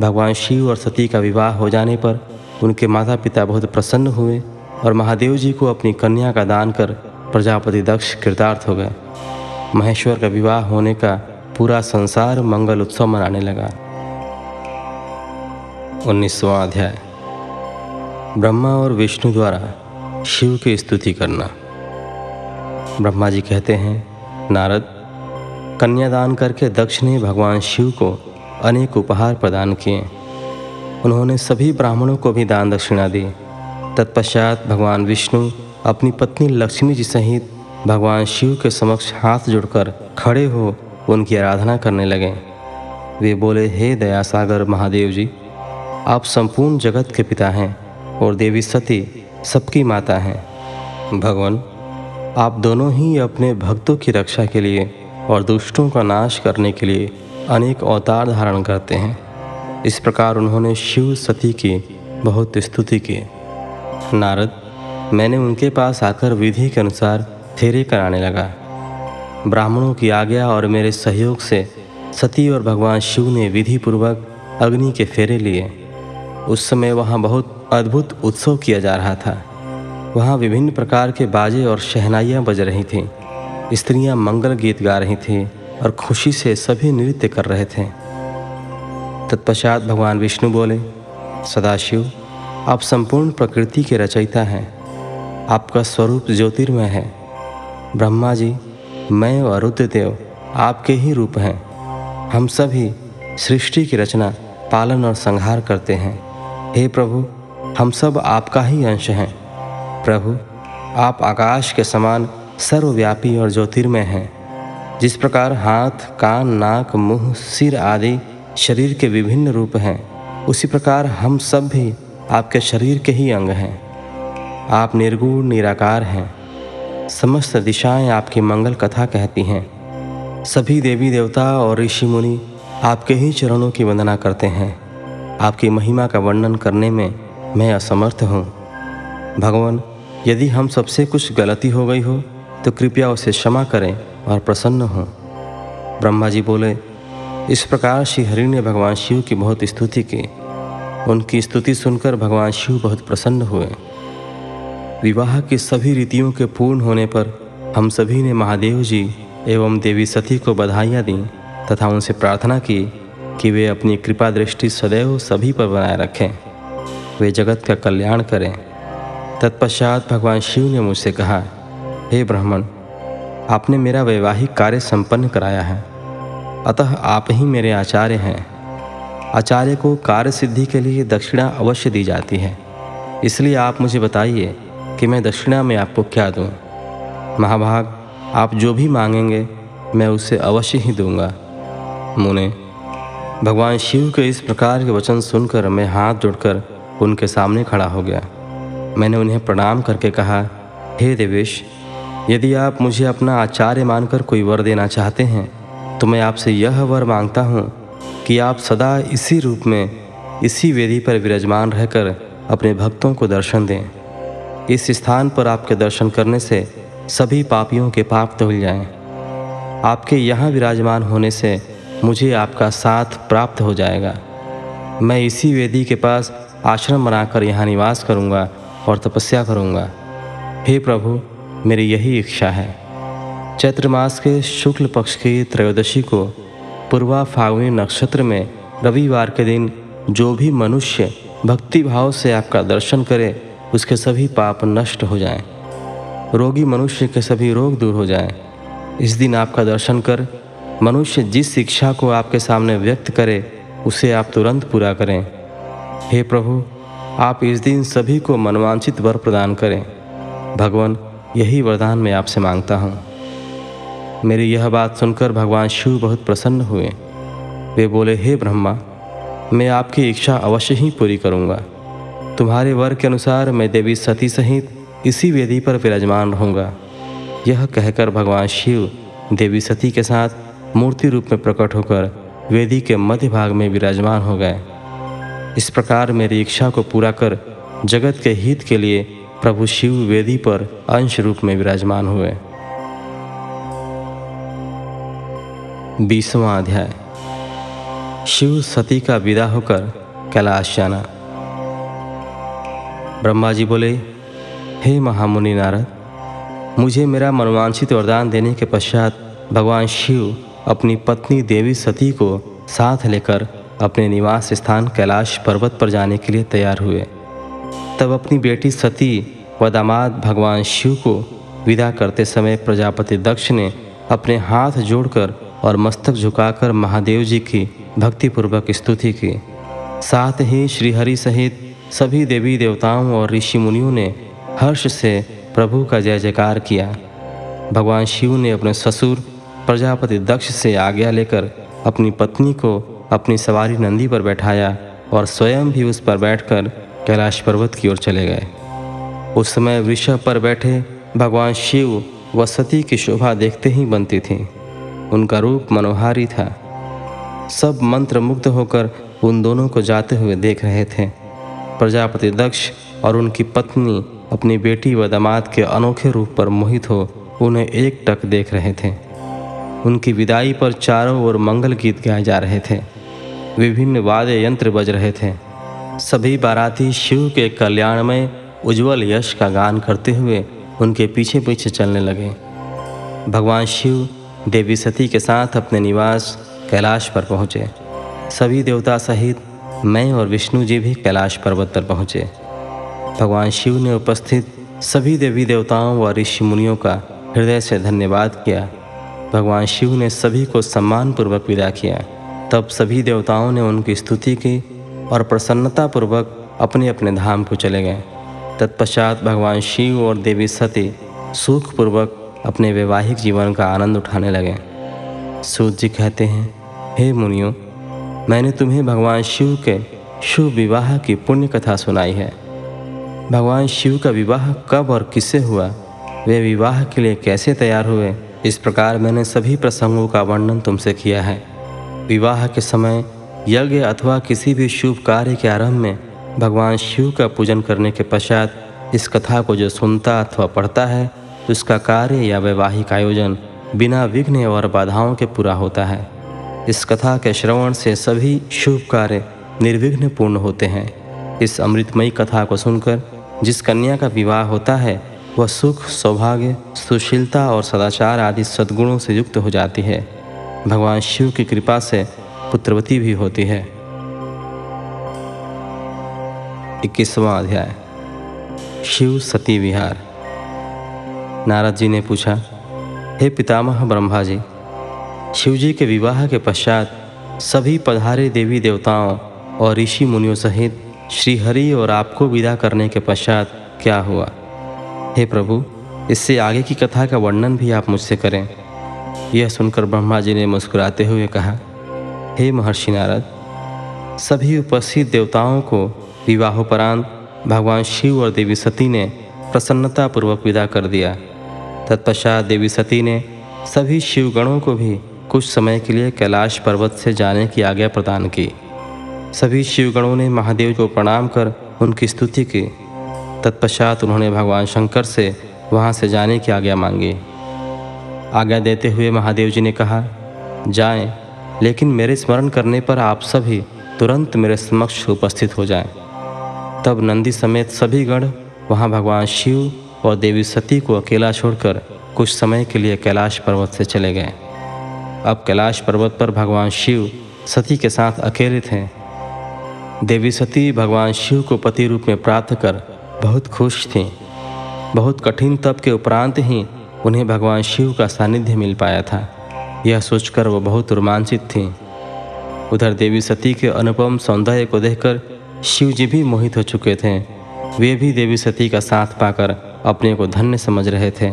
भगवान शिव और सती का विवाह हो जाने पर उनके माता पिता बहुत प्रसन्न हुए और महादेव जी को अपनी कन्या का दान कर प्रजापति दक्ष कृतार्थ हो गए। महेश्वर का विवाह होने का पूरा संसार मंगल उत्सव मनाने लगा। उन्नीसवां अध्याय। ब्रह्मा और विष्णु द्वारा शिव की स्तुति करना। ब्रह्मा जी कहते हैं, नारद कन्यादान करके दक्ष ने भगवान शिव को अनेक उपहार प्रदान किए। उन्होंने सभी ब्राह्मणों को भी दान दक्षिणा दी। तत्पश्चात भगवान विष्णु अपनी पत्नी लक्ष्मी जी सहित भगवान शिव के समक्ष हाथ जोड़कर खड़े हो उनकी आराधना करने लगे। वे बोले, हे दया सागर महादेव जी, आप संपूर्ण जगत के पिता हैं और देवी सती सबकी माता हैं। भगवान, आप दोनों ही अपने भक्तों की रक्षा के लिए और दुष्टों का नाश करने के लिए अनेक अवतार धारण करते हैं। इस प्रकार उन्होंने शिव सती की बहुत स्तुति की। नारद, मैंने उनके पास आकर विधि के अनुसार फेरे कराने लगा। ब्राह्मणों की आज्ञा और मेरे सहयोग से सती और भगवान शिव ने विधि पूर्वक अग्नि के फेरे लिए। उस समय वहाँ बहुत अद्भुत उत्सव किया जा रहा था। वहाँ विभिन्न प्रकार के बाजे और शहनाइयाँ बज रही थीं। स्त्रियाँ मंगल गीत गा रही थीं और खुशी से सभी नृत्य कर रहे थे। तत्पश्चात भगवान विष्णु बोले, सदाशिव, आप संपूर्ण प्रकृति के रचयिता हैं। आपका स्वरूप ज्योतिर्मय है। ब्रह्मा जी, मैं और रुद्रदेव आपके ही रूप हैं। हम सभी सृष्टि की रचना, पालन और संहार करते हैं। हे प्रभु हम सब आपका ही अंश हैं। प्रभु, आप आकाश के समान सर्वव्यापी और ज्योतिर्मय हैं। जिस प्रकार हाथ, कान, नाक, मुँह, सिर आदि शरीर के विभिन्न रूप हैं, उसी प्रकार हम सब भी आपके शरीर के ही अंग हैं। आप निर्गुण, निराकार हैं। समस्त दिशाएँ आपकी मंगल कथा कहती हैं। सभी देवी देवता और ऋषि मुनि आपके ही चरणों की वंदना करते हैं। आपकी महिमा का वर्णन करने में मैं असमर्थ हूँ। भगवान, यदि हम सबसे कुछ गलती हो गई हो तो कृपया उसे क्षमा करें और प्रसन्न हों। ब्रह्मा जी बोले, इस प्रकार श्री हरि ने भगवान शिव की बहुत स्तुति की। उनकी स्तुति सुनकर भगवान शिव बहुत प्रसन्न हुए। विवाह की सभी रीतियों के पूर्ण होने पर हम सभी ने महादेव जी एवं देवी सती को बधाइयाँ दी तथा उनसे प्रार्थना की कि वे अपनी कृपा दृष्टि सदैव सभी पर बनाए रखें। वे जगत का कल्याण करें। तत्पश्चात भगवान शिव ने मुझसे कहा, हे ब्राह्मण, आपने मेरा वैवाहिक कार्य संपन्न कराया है। अतः आप ही मेरे आचार्य हैं। आचार्य को कार्य सिद्धि के लिए दक्षिणा अवश्य दी जाती है। इसलिए आप मुझे बताइए कि मैं दक्षिणा में आपको क्या दूँ। महाभाग, आप जो भी मांगेंगे, मैं उसे अवश्य ही दूँगा। मुने, भगवान शिव के इस प्रकार के वचन सुनकर मैं हाथ जोड़कर उनके सामने खड़ा हो गया। मैंने उन्हें प्रणाम करके कहा, हे देवेश, यदि आप मुझे अपना आचार्य मानकर कोई वर देना चाहते हैं तो मैं आपसे यह वर माँगता हूँ कि आप सदा इसी रूप में, इसी वेदी पर विराजमान रहकर अपने भक्तों को दर्शन दें। इस स्थान पर आपके दर्शन करने से सभी पापियों के पाप धुल जाएँ। आपके यहाँ विराजमान होने से मुझे आपका साथ प्राप्त हो जाएगा। मैं इसी वेदी के पास आश्रम बनाकर यहाँ निवास करूँगा और तपस्या करूँगा हे प्रभु, मेरी यही इच्छा है चैत्र मास के शुक्ल पक्ष की त्रयोदशी को पूर्वा फागुनी नक्षत्र में रविवार के दिन जो भी मनुष्य भक्ति भाव से आपका दर्शन करे, उसके सभी पाप नष्ट हो जाएँ। रोगी मनुष्य के सभी रोग दूर हो जाएँ। इस दिन आपका दर्शन कर, मनुष्य जिस शिक्षा को आपके सामने व्यक्त करे, उसे आप तुरंत पूरा करें हे प्रभु, आप इस दिन सभी को मनवांचित वर प्रदान करें। भगवान, यही वरदान मैं आपसे माँगता हूँ। मेरी यह बात सुनकर भगवान शिव बहुत प्रसन्न हुए। वे बोले, हे ब्रह्मा, मैं आपकी इच्छा अवश्य ही पूरी करूँगा। तुम्हारे वर के अनुसार मैं देवी सती सहित इसी वेदी पर विराजमान रहूँगा। यह कहकर भगवान शिव देवी सती के साथ मूर्ति रूप में प्रकट होकर वेदी के मध्य भाग में विराजमान हो गए। इस प्रकार मेरी इच्छा को पूरा कर जगत के हित के लिए प्रभु शिव वेदी पर अंश रूप में विराजमान हुए। बीसवां अध्याय। शिव सती का विदा होकर कैलाश जाना। ब्रह्मा जी बोले, हे महामुनि नारद, मुझे मेरा मनोवांछित वरदान देने के पश्चात भगवान शिव अपनी पत्नी देवी सती को साथ लेकर अपने निवास स्थान कैलाश पर्वत पर जाने के लिए तैयार हुए। तब अपनी बेटी सती व दामाद भगवान शिव को विदा करते समय प्रजापति दक्ष ने अपने हाथ जोड़कर और मस्तक झुकाकर महादेव जी की भक्तिपूर्वक स्तुति की। साथ ही श्रीहरि सहित सभी देवी देवताओं और ऋषि मुनियों ने हर्ष से प्रभु का जय जयकार किया। भगवान शिव ने अपने ससुर प्रजापति दक्ष से आज्ञा लेकर अपनी पत्नी को अपनी सवारी नंदी पर बैठाया और स्वयं भी उस पर बैठकर कैलाश पर्वत की ओर चले गए। उस समय वृषभ पर बैठे भगवान शिव व सती की शोभा देखते ही बनती थी। उनका रूप मनोहारी था। सब मंत्र मुग्ध होकर उन दोनों को जाते हुए देख रहे थे। प्रजापति दक्ष और उनकी पत्नी अपनी बेटी व दामाद के अनोखे रूप पर मोहित हो उन्हें एक टक देख रहे थे। उनकी विदाई पर चारों ओर मंगल गीत गाए जा रहे थे। विभिन्न वाद्य यंत्र बज रहे थे। सभी बाराती शिव के कल्याण में उज्जवल यश का गान करते हुए उनके पीछे पीछे चलने लगे। भगवान शिव, देवी सती के साथ अपने निवास कैलाश पर पहुँचे। सभी देवता सहित मैं और विष्णु जी भी कैलाश पर्वत पर पहुँचे। भगवान शिव ने उपस्थित सभी देवी देवताओं व ऋषि मुनियों का हृदय से धन्यवाद किया। भगवान शिव ने सभी को सम्मानपूर्वक विदा किया। तब सभी देवताओं ने उनकी स्तुति की और प्रसन्नतापूर्वक अपने अपने धाम को चले गए। तत्पश्चात भगवान शिव और देवी सती सुखपूर्वक अपने वैवाहिक जीवन का आनंद उठाने लगे। सूत जी कहते हैं, हे मुनियो, मैंने तुम्हें भगवान शिव के शुभ विवाह की पुण्य कथा सुनाई है। भगवान शिव का विवाह कब और किससे हुआ? वे विवाह के लिए कैसे तैयार हुए? इस प्रकार मैंने सभी प्रसंगों का वर्णन तुमसे किया है। विवाह के समय, यज्ञ अथवा किसी भी शुभ कार्य के आरंभ में भगवान शिव का पूजन करने के पश्चात इस कथा को जो सुनता अथवा पढ़ता है उसका कार्य या वैवाहिक आयोजन बिना विघ्न और बाधाओं के पूरा होता है। इस कथा के श्रवण से सभी शुभ कार्य निर्विघ्न पूर्ण होते हैं। इस अमृतमयी कथा को सुनकर जिस कन्या का विवाह होता है, वह सुख, सौभाग्य, सुशीलता और सदाचार आदि सद्गुणों से युक्त हो जाती है। भगवान शिव की कृपा से पुत्रवती भी होती है। इक्कीसवां अध्याय। शिव सती विहार। नारद जी ने पूछा, हे पितामह ब्रह्मा जी शिव जी के विवाह के पश्चात सभी पधारे देवी देवताओं और ऋषि मुनियों सहित श्री हरि और आपको विदा करने के पश्चात क्या हुआ? हे प्रभु, इससे आगे की कथा का वर्णन भी आप मुझसे करें। यह सुनकर ब्रह्मा जी ने मुस्कुराते हुए कहा, हे महर्षि नारद, सभी उपस्थित देवताओं को विवाहोपरांत भगवान शिव और देवी सती ने प्रसन्नतापूर्वक विदा कर दिया। तत्पश्चात देवी सती ने सभी शिवगणों को भी कुछ समय के लिए कैलाश पर्वत से जाने की आज्ञा प्रदान की। सभी शिवगणों ने महादेव को प्रणाम कर उनकी स्तुति की। तत्पश्चात उन्होंने भगवान शंकर से वहाँ से जाने की आज्ञा मांगी। आज्ञा देते हुए महादेव जी ने कहा जाएँ, लेकिन मेरे स्मरण करने पर आप सभी तुरंत मेरे समक्ष उपस्थित हो जाएँ। तब नंदी समेत सभी गण वहाँ भगवान शिव और देवी सती को अकेला छोड़कर कुछ समय के लिए कैलाश पर्वत से चले गए। अब कैलाश पर्वत पर भगवान शिव सती के साथ अकेले थे। देवी सती भगवान शिव को पति रूप में प्राप्त कर बहुत खुश थीं। बहुत कठिन तप के उपरांत ही उन्हें भगवान शिव का सानिध्य मिल पाया था। यह सोचकर वो बहुत रोमांचित थीं। उधर देवी सती के अनुपम सौंदर्य को देखकर शिव जी भी मोहित हो चुके थे। वे भी देवी सती का साथ पाकर अपने को धन्य समझ रहे थे।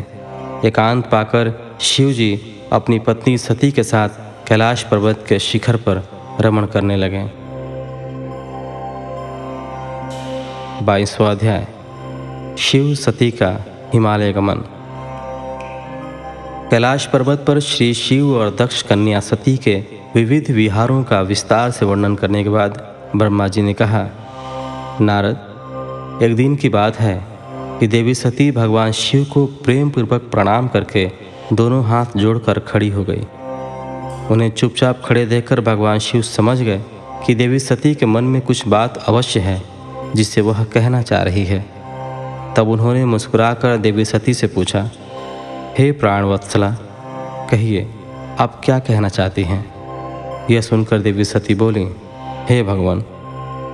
एकांत पाकर शिव जी अपनी पत्नी सती के साथ कैलाश पर्वत के शिखर पर रमण करने लगे। बाईसवा अध्याय। शिव सती का हिमालय गमन। कैलाश पर्वत पर श्री शिव और दक्ष कन्या सती के विविध विहारों का विस्तार से वर्णन करने के बाद ब्रह्मा जी ने कहा, नारद, एक दिन की बात है कि देवी सती भगवान शिव को प्रेम पूर्वक प्रणाम करके दोनों हाथ जोड़कर खड़ी हो गई। उन्हें चुपचाप खड़े देखकर भगवान शिव समझ गए कि देवी सती के मन में कुछ बात अवश्य है जिसे वह कहना चाह रही है। तब उन्होंने मुस्कुराकर देवी सती से पूछा हे प्राणवत्सला कहिए, आप क्या कहना चाहती हैं? यह सुनकर देवी सती बोली, हे भगवान,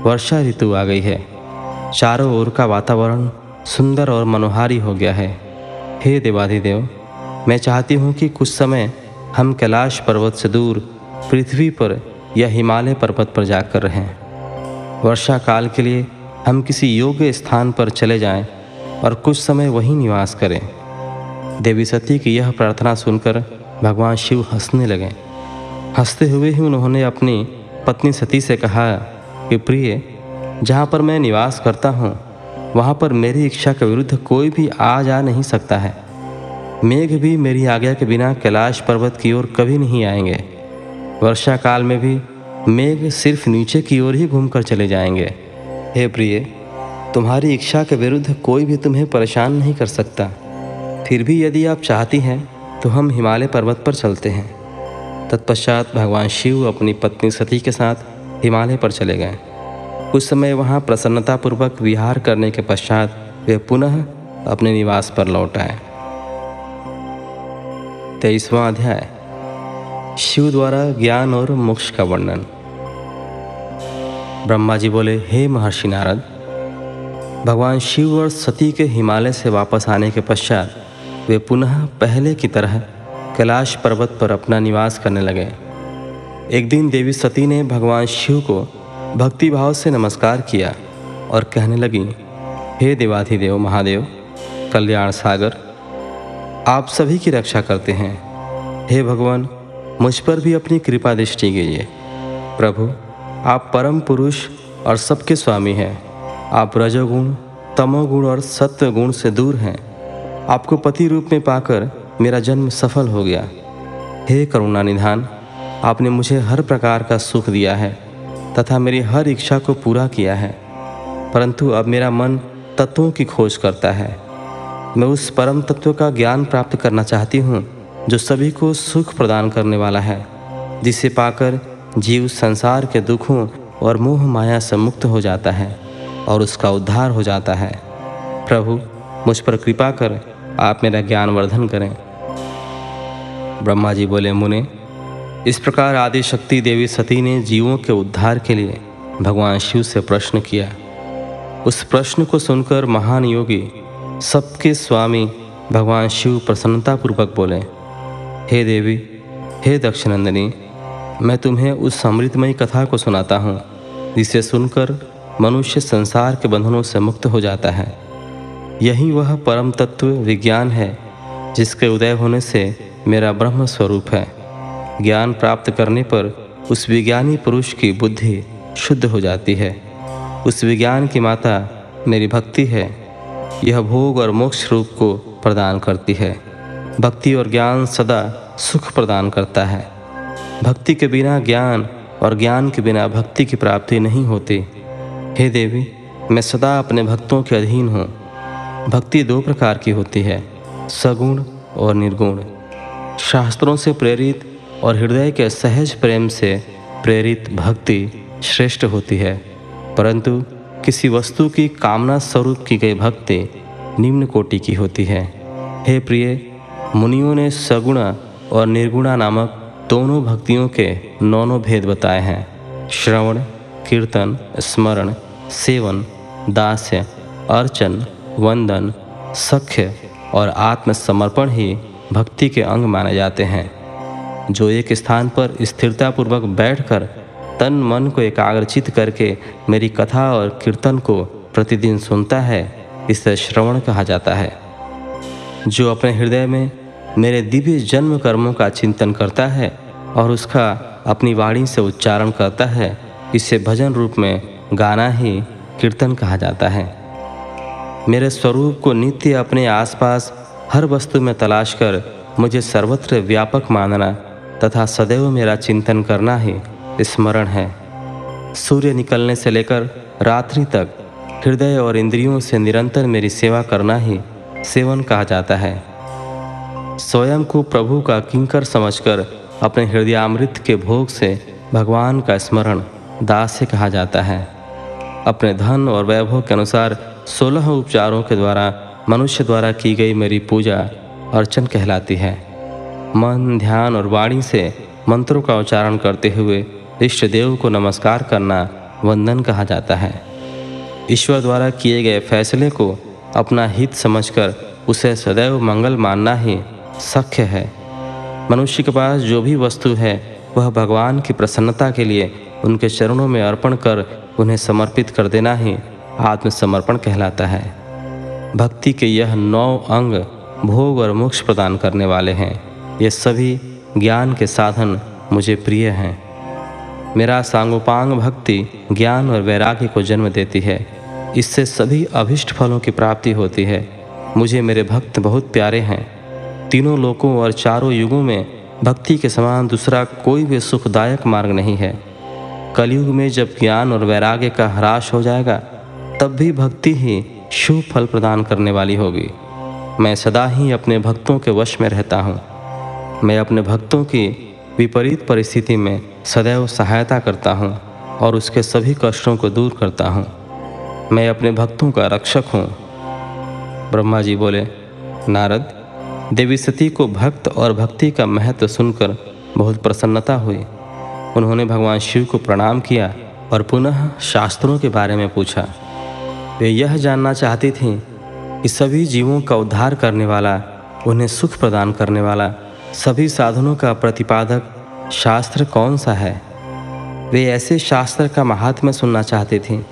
वर्षा ऋतु आ गई है। चारों ओर का वातावरण सुंदर और मनोहारी हो गया है। हे देवाधिदेव, मैं चाहती हूँ कि कुछ समय हम कैलाश पर्वत से दूर पृथ्वी पर या हिमालय पर्वत पर जाकर रहें। वर्षा काल के लिए हम किसी योग्य स्थान पर चले जाएँ और कुछ समय वहीं निवास करें। देवी सती की यह प्रार्थना सुनकर भगवान शिव हंसने लगे। हँसते हुए ही उन्होंने अपनी पत्नी सती से कहा कि, प्रिय, जहाँ पर मैं निवास करता हूँ, वहाँ पर मेरी इच्छा के विरुद्ध कोई भी आ जा नहीं सकता है। मेघ भी मेरी आज्ञा के बिना कैलाश पर्वत की ओर कभी नहीं आएँगे। वर्षा काल में भी मेघ सिर्फ़ नीचे की ओर ही घूमकर चले जाएँगे। हे प्रिय, तुम्हारी इच्छा के विरुद्ध कोई भी तुम्हें परेशान नहीं कर सकता। फिर भी यदि आप चाहती हैं तो हम हिमालय पर्वत पर चलते हैं। तत्पश्चात भगवान शिव अपनी पत्नी सती के साथ हिमालय पर चले गए। कुछ समय वहाँ प्रसन्नतापूर्वक विहार करने के पश्चात वे पुनः अपने निवास पर लौट आए। तेईसवां अध्याय। शिव द्वारा ज्ञान और मोक्ष का वर्णन। ब्रह्मा जी बोले, हे महर्षि नारद, भगवान शिव और सती के हिमालय से वापस आने के पश्चात वे पुनः पहले की तरह कैलाश पर्वत पर अपना निवास करने लगे। एक दिन देवी सती ने भगवान शिव को भक्ति भाव से नमस्कार किया और कहने लगी, हे देवाधिदेव महादेव, कल्याण सागर, आप सभी की रक्षा करते हैं। हे भगवान, मुझ पर भी अपनी कृपा दृष्टि कीजिए। प्रभु, आप परम पुरुष और सबके स्वामी हैं। आप रजोगुण, तमोगुण और सत्व गुण से दूर हैं। आपको पति रूप में पाकर मेरा जन्म सफल हो गया। हे करुणा निधान, आपने मुझे हर प्रकार का सुख दिया है तथा मेरी हर इच्छा को पूरा किया है। परंतु अब मेरा मन तत्वों की खोज करता है। मैं उस परम तत्व का ज्ञान प्राप्त करना चाहती हूँ, जो सभी को सुख प्रदान करने वाला है, जिसे पाकर जीव संसार के दुखों और मोह माया से मुक्त हो जाता है और उसका उद्धार हो जाता है। प्रभु, मुझ पर कृपा कर आप मेरा ज्ञान वर्धन करें। ब्रह्मा जी बोले, मुने, इस प्रकार आदि शक्ति देवी सती ने जीवों के उद्धार के लिए भगवान शिव से प्रश्न किया। उस प्रश्न को सुनकर महान योगी सबके स्वामी भगवान शिव प्रसन्नतापूर्वक बोले, हे देवी, हे दक्षिणंदनी, मैं तुम्हें उस अमृतमयी कथा को सुनाता हूँ, जिसे सुनकर मनुष्य संसार के बंधनों से मुक्त हो जाता है। यही वह परम तत्व विज्ञान है, जिसके उदय होने से मेरा ब्रह्म स्वरूप है। ज्ञान प्राप्त करने पर उस विज्ञानी पुरुष की बुद्धि शुद्ध हो जाती है। उस विज्ञान की माता मेरी भक्ति है। यह भोग और मोक्ष रूप को प्रदान करती है। भक्ति और ज्ञान सदा सुख प्रदान करता है। भक्ति के बिना ज्ञान और ज्ञान के बिना भक्ति की प्राप्ति नहीं होती। हे देवी, मैं सदा अपने भक्तों के अधीन हूँ। भक्ति दो प्रकार की होती है, सगुण और निर्गुण। शास्त्रों से प्रेरित और हृदय के सहज प्रेम से प्रेरित भक्ति श्रेष्ठ होती है, परंतु किसी वस्तु की कामना स्वरूप की गई भक्ति निम्न कोटि की होती है। हे प्रिय, मुनियों ने सगुणा और निर्गुणा नामक दोनों भक्तियों के नौनों भेद बताए हैं। श्रवण, कीर्तन, स्मरण, सेवन, दास्य, अर्चन वंदन, सख्य और आत्मसमर्पण ही भक्ति के अंग माने जाते हैं। जो एक स्थान पर स्थिरतापूर्वक बैठकर तन मन को एकाग्रचित करके मेरी कथा और कीर्तन को प्रतिदिन सुनता है, इसे श्रवण कहा जाता है। जो अपने हृदय में मेरे दिव्य जन्म कर्मों का चिंतन करता है और उसका अपनी वाणी से उच्चारण करता है, इसे भजन रूप में गाना ही कीर्तन कहा जाता है। मेरे स्वरूप को नित्य अपने आसपास हर वस्तु में तलाश कर मुझे सर्वत्र व्यापक मानना तथा सदैव मेरा चिंतन करना ही स्मरण है। सूर्य निकलने से लेकर रात्रि तक हृदय और इंद्रियों से निरंतर मेरी सेवा करना ही सेवन कहा जाता है। स्वयं को प्रभु का किंकर समझकर अपने हृदयामृत के भोग से भगवान का स्मरण दास्य कहा जाता है। अपने धन और वैभव के अनुसार सोलह उपचारों के द्वारा मनुष्य द्वारा की गई मेरी पूजा अर्चन कहलाती है। मन, ध्यान और वाणी से मंत्रों का उच्चारण करते हुए इष्ट देव को नमस्कार करना वंदन कहा जाता है। ईश्वर द्वारा किए गए फैसले को अपना हित समझकर उसे सदैव मंगल मानना ही सख्य है। मनुष्य के पास जो भी वस्तु है, वह भगवान की प्रसन्नता के लिए उनके चरणों में अर्पण कर उन्हें समर्पित कर देना ही आत्मसमर्पण कहलाता है। भक्ति के यह नौ अंग भोग और मोक्ष प्रदान करने वाले हैं। ये सभी ज्ञान के साधन मुझे प्रिय हैं। मेरा सांगोपांग भक्ति ज्ञान और वैराग्य को जन्म देती है। इससे सभी अभिष्ट फलों की प्राप्ति होती है। मुझे मेरे भक्त बहुत प्यारे हैं। तीनों लोकों और चारों युगों में भक्ति के समान दूसरा कोई भी सुखदायक मार्ग नहीं है। कलयुग में जब ज्ञान और वैराग्य का ह्रास हो जाएगा तब भी भक्ति ही शुभ फल प्रदान करने वाली होगी। मैं सदा ही अपने भक्तों के वश में रहता हूँ। मैं अपने भक्तों की विपरीत परिस्थिति में सदैव सहायता करता हूँ और उसके सभी कष्टों को दूर करता हूँ। मैं अपने भक्तों का रक्षक हूँ। ब्रह्मा जी बोले, नारद, देवी सती को भक्त और भक्ति का महत्व सुनकर बहुत प्रसन्नता हुई। उन्होंने भगवान शिव को प्रणाम किया और पुनः शास्त्रों के बारे में पूछा। वे यह जानना चाहती थीं कि सभी जीवों का उद्धार करने वाला, उन्हें सुख प्रदान करने वाला, सभी साधनों का प्रतिपादक शास्त्र कौन सा है? वे ऐसे शास्त्र का महात्म्य सुनना चाहती थीं।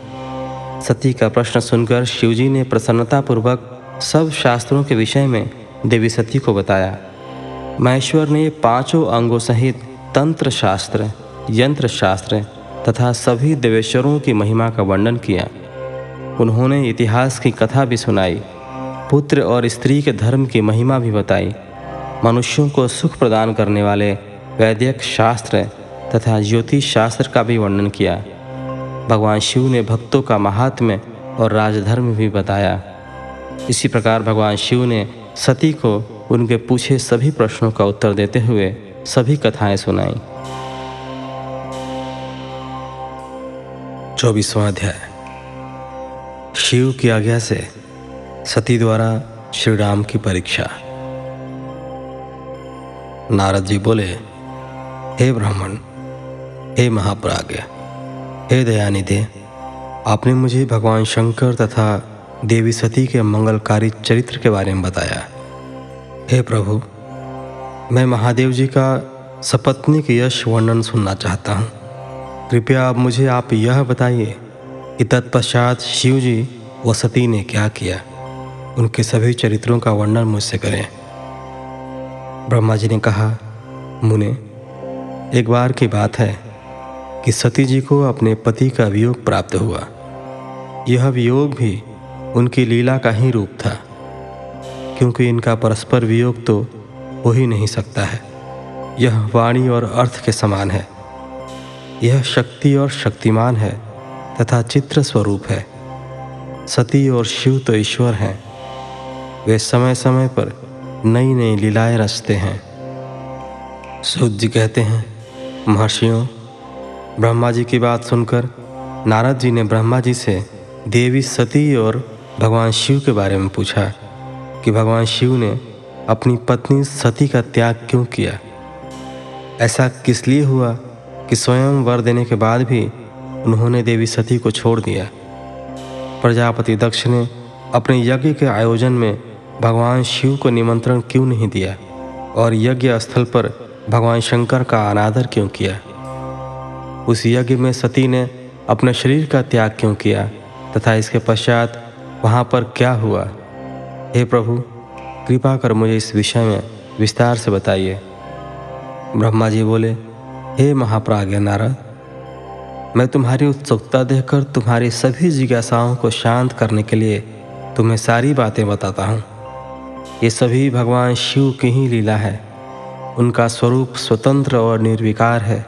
सती का प्रश्न सुनकर शिवजी ने प्रसन्नतापूर्वक सब शास्त्रों के विषय में देवी सती को बताया। महेश्वर ने पाँचों अंगों सहित तंत्र शास्त्र, यंत्र शास्त्र तथा सभी देवेश्वरों की महिमा का वर्णन किया। उन्होंने इतिहास की कथा भी सुनाई, पुत्र और स्त्री के धर्म की महिमा भी बताई। मनुष्यों को सुख प्रदान करने वाले वैदिक शास्त्र तथा ज्योतिष शास्त्र का भी वर्णन किया। भगवान शिव ने भक्तों का महात्म्य और राजधर्म भी बताया। इसी प्रकार भगवान शिव ने सती को उनके पूछे सभी प्रश्नों का उत्तर देते हुए सभी कथाएँ सुनाई। चौबीसवा अध्याय। शिव की आज्ञा से सती द्वारा श्री राम की परीक्षा। नारद जी बोले, हे ब्राह्मण, हे महाप्राज्ञ, हे दयानिधि, आपने मुझे भगवान शंकर तथा देवी सती के मंगलकारी चरित्र के बारे में बताया। हे प्रभु, मैं महादेव जी का सपत्नी के यश वर्णन सुनना चाहता हूँ। कृपया आप मुझे, आप यह बताइए कि तत्पश्चात शिव जी व सती ने क्या किया? उनके सभी चरित्रों का वर्णन मुझसे करें। ब्रह्मा जी ने कहा, मुने, एक बार की बात है कि सती जी को अपने पति का वियोग प्राप्त हुआ। यह वियोग भी उनकी लीला का ही रूप था, क्योंकि इनका परस्पर वियोग तो हो ही नहीं सकता है। यह वाणी और अर्थ के समान है। यह शक्ति और शक्तिमान है। तथा चित्र स्वरूप है। सती और शिव तो ईश्वर हैं। वे समय समय पर नई नई लीलाएँ रचते हैं। सूर्य जी कहते हैं, महर्षियों, ब्रह्मा जी की बात सुनकर नारद जी ने ब्रह्मा जी से देवी सती और भगवान शिव के बारे में पूछा कि भगवान शिव ने अपनी पत्नी सती का त्याग क्यों किया? ऐसा किस लिए हुआ कि स्वयं वर देने के बाद भी उन्होंने देवी सती को छोड़ दिया। प्रजापति दक्ष ने अपने यज्ञ के आयोजन में भगवान शिव को निमंत्रण क्यों नहीं दिया और यज्ञ स्थल पर भगवान शंकर का अनादर क्यों किया? उस यज्ञ में सती ने अपने शरीर का त्याग क्यों किया तथा इसके पश्चात वहाँ पर क्या हुआ? हे प्रभु, कृपा कर मुझे इस विषय में विस्तार से बताइए। ब्रह्मा जी बोले, हे महाप्राज्ञ नारद मैं तुम्हारी उत्सुकता देखकर तुम्हारी सभी जिज्ञासाओं को शांत करने के लिए तुम्हें सारी बातें बताता हूँ। ये सभी भगवान शिव की ही लीला है। उनका स्वरूप स्वतंत्र और निर्विकार है।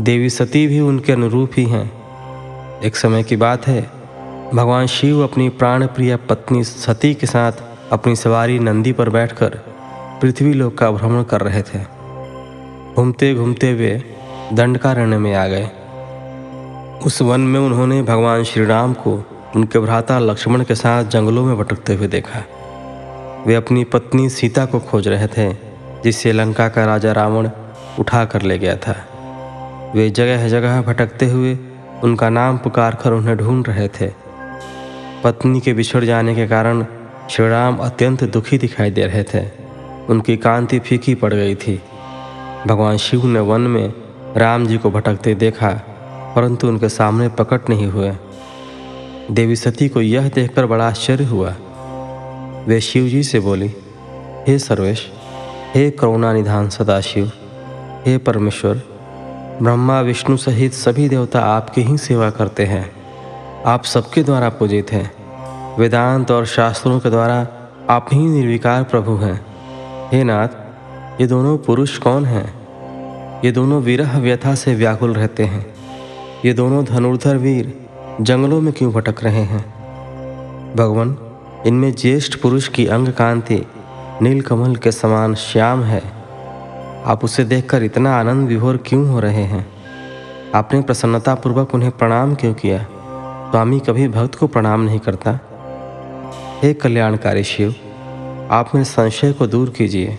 देवी सती भी उनके अनुरूप ही हैं। एक समय की बात है, भगवान शिव अपनी प्राण प्रिय पत्नी सती के साथ अपनी सवारी नंदी पर बैठकर पृथ्वी लोक का भ्रमण कर रहे थे। घूमते घूमते वे दंडकारण्य में आ गए। उस वन में उन्होंने भगवान श्री राम को उनके भ्राता लक्ष्मण के साथ जंगलों में भटकते हुए देखा। वे अपनी पत्नी सीता को खोज रहे थे जिसे लंका का राजा रावण उठा कर ले गया था। वे जगह जगह भटकते हुए उनका नाम पुकार कर उन्हें ढूंढ रहे थे। पत्नी के बिछड़ जाने के कारण श्री राम अत्यंत दुखी दिखाई दे रहे थे। उनकी कांति फीकी पड़ गई थी। भगवान शिव ने वन में राम जी को भटकते देखा परंतु उनके सामने प्रकट नहीं हुए। देवी सती को यह देखकर बड़ा आश्चर्य हुआ। वे शिव जी से बोली, हे सर्वेश, हे करुणा निधान सदाशिव, हे परमेश्वर, ब्रह्मा, विष्णु सहित सभी देवता आपकी ही सेवा करते हैं। आप सबके द्वारा पूजित हैं। वेदांत और शास्त्रों के द्वारा आप ही निर्विकार प्रभु हैं। हे नाथ, ये दोनों पुरुष कौन हैं? ये दोनों विरह व्यथा से व्याकुल रहते हैं। ये दोनों धनुर्धर वीर जंगलों में क्यों भटक रहे हैं? भगवान, इनमें ज्येष्ठ पुरुष की अंग कांति नीलकमल के समान श्याम है। आप उसे देखकर इतना आनंद विभोर क्यों हो रहे हैं? आपने प्रसन्नतापूर्वक उन्हें प्रणाम क्यों किया? स्वामी कभी भक्त को प्रणाम नहीं करता। हे कल्याणकारी शिव, आप मेरे संशय को दूर कीजिए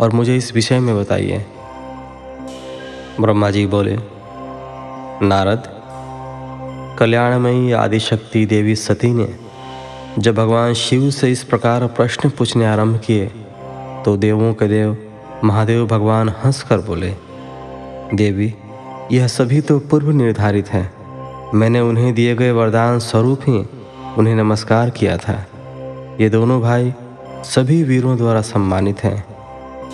और मुझे इस विषय में बताइए। ब्रह्मा जी बोले नारद, कल्याणमयी आदिशक्ति देवी सती ने जब भगवान शिव से इस प्रकार प्रश्न पूछने आरंभ किए तो देवों के देव महादेव भगवान हंसकर बोले, देवी, यह सभी तो पूर्व निर्धारित है। मैंने उन्हें दिए गए वरदान स्वरूप ही उन्हें नमस्कार किया था। ये दोनों भाई सभी वीरों द्वारा सम्मानित हैं।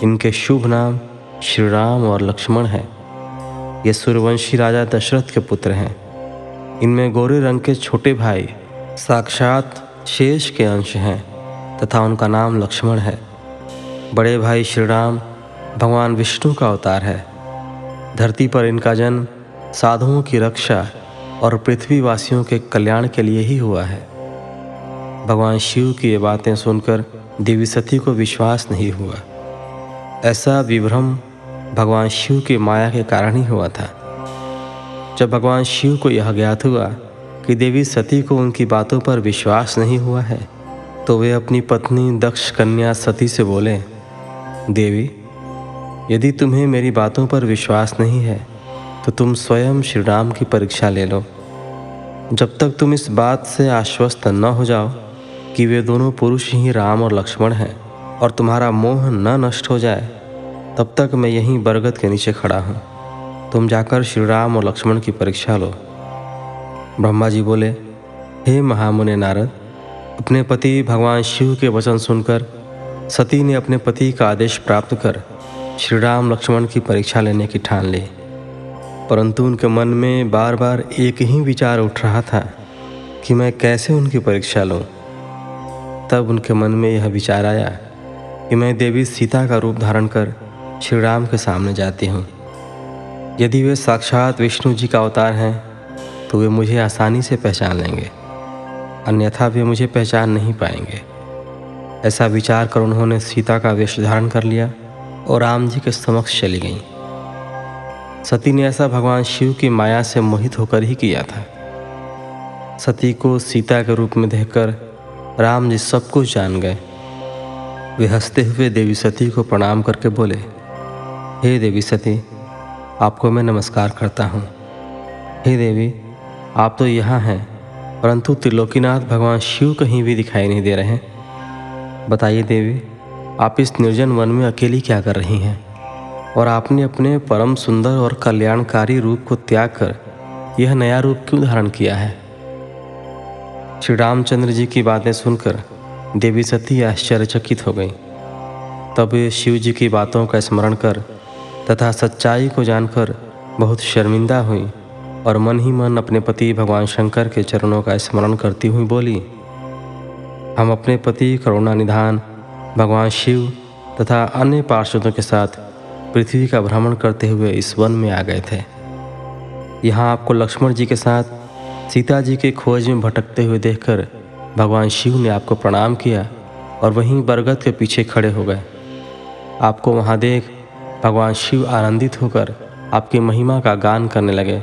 इनके शुभ नाम श्री राम और लक्ष्मण हैं। ये सूर्यवंशी राजा दशरथ के पुत्र हैं। इनमें गोरे रंग के छोटे भाई साक्षात शेष के अंश हैं तथा उनका नाम लक्ष्मण है। बड़े भाई श्रीराम भगवान विष्णु का अवतार है। धरती पर इनका जन्म साधुओं की रक्षा और पृथ्वीवासियों के कल्याण के लिए ही हुआ है। भगवान शिव की ये बातें सुनकर देवी सती को विश्वास नहीं हुआ। ऐसा विभ्रम भगवान शिव की माया के कारण ही हुआ था। जब भगवान शिव को यह ज्ञात हुआ कि देवी सती को उनकी बातों पर विश्वास नहीं हुआ है तो वे अपनी पत्नी दक्ष कन्या सती से बोले, देवी, यदि तुम्हें मेरी बातों पर विश्वास नहीं है तो तुम स्वयं श्री राम की परीक्षा ले लो। जब तक तुम इस बात से आश्वस्त न हो जाओ कि वे दोनों पुरुष ही राम और लक्ष्मण हैं और तुम्हारा मोह न नष्ट हो जाए तब तक मैं यहीं बरगद के नीचे खड़ा हूँ। तुम जाकर श्री राम और लक्ष्मण की परीक्षा लो। ब्रह्मा जी बोले, हे महामुनि नारद, अपने पति भगवान शिव के वचन सुनकर सती ने अपने पति का आदेश प्राप्त कर श्री राम लक्ष्मण की परीक्षा लेने की ठान ली। परंतु उनके मन में बार बार एक ही विचार उठ रहा था कि मैं कैसे उनकी परीक्षा लूँ। तब उनके मन में यह विचार आया कि मैं देवी सीता का रूप धारण कर श्री राम के सामने जाती हूँ। यदि वे साक्षात विष्णु जी का अवतार हैं तो वे मुझे आसानी से पहचान लेंगे। अन्यथा वे मुझे पहचान नहीं पाएँगे। ऐसा विचार कर उन्होंने सीता का वेश धारण कर लिया और राम जी के समक्ष चली गईं। सती ने ऐसा भगवान शिव की माया से मोहित होकर ही किया था। सती को सीता के रूप में देखकर राम जी सब कुछ जान गए। वे हँसते हुए देवी सती को प्रणाम करके बोले हे देवी सती, आपको मैं नमस्कार करता हूँ। हे देवी, आप तो यहाँ हैं, परंतु त्रिलोकीनाथ भगवान शिव कहीं भी दिखाई नहीं दे रहे हैं। बताइए देवी, आप इस निर्जन वन में अकेली क्या कर रही हैं? और आपने अपने परम सुंदर और कल्याणकारी रूप को त्याग कर यह नया रूप क्यों धारण किया है? श्री रामचंद्र जी की बातें सुनकर देवी सती आश्चर्यचकित हो गई। तब शिव जी की बातों का स्मरण कर तथा सच्चाई को जानकर बहुत शर्मिंदा हुई और मन ही मन अपने पति भगवान शंकर के चरणों का स्मरण करती हुई बोली, हम अपने पति करुणा निधान, भगवान शिव तथा अन्य पार्षदों के साथ पृथ्वी का भ्रमण करते हुए इस वन में आ गए थे। यहाँ आपको लक्ष्मण जी के साथ सीता जी के खोज में भटकते हुए देखकर भगवान शिव ने आपको प्रणाम किया और वहीं बरगद के पीछे खड़े हो गए। आपको वहाँ देख भगवान शिव आनंदित होकर आपकी महिमा का गान करने लगे।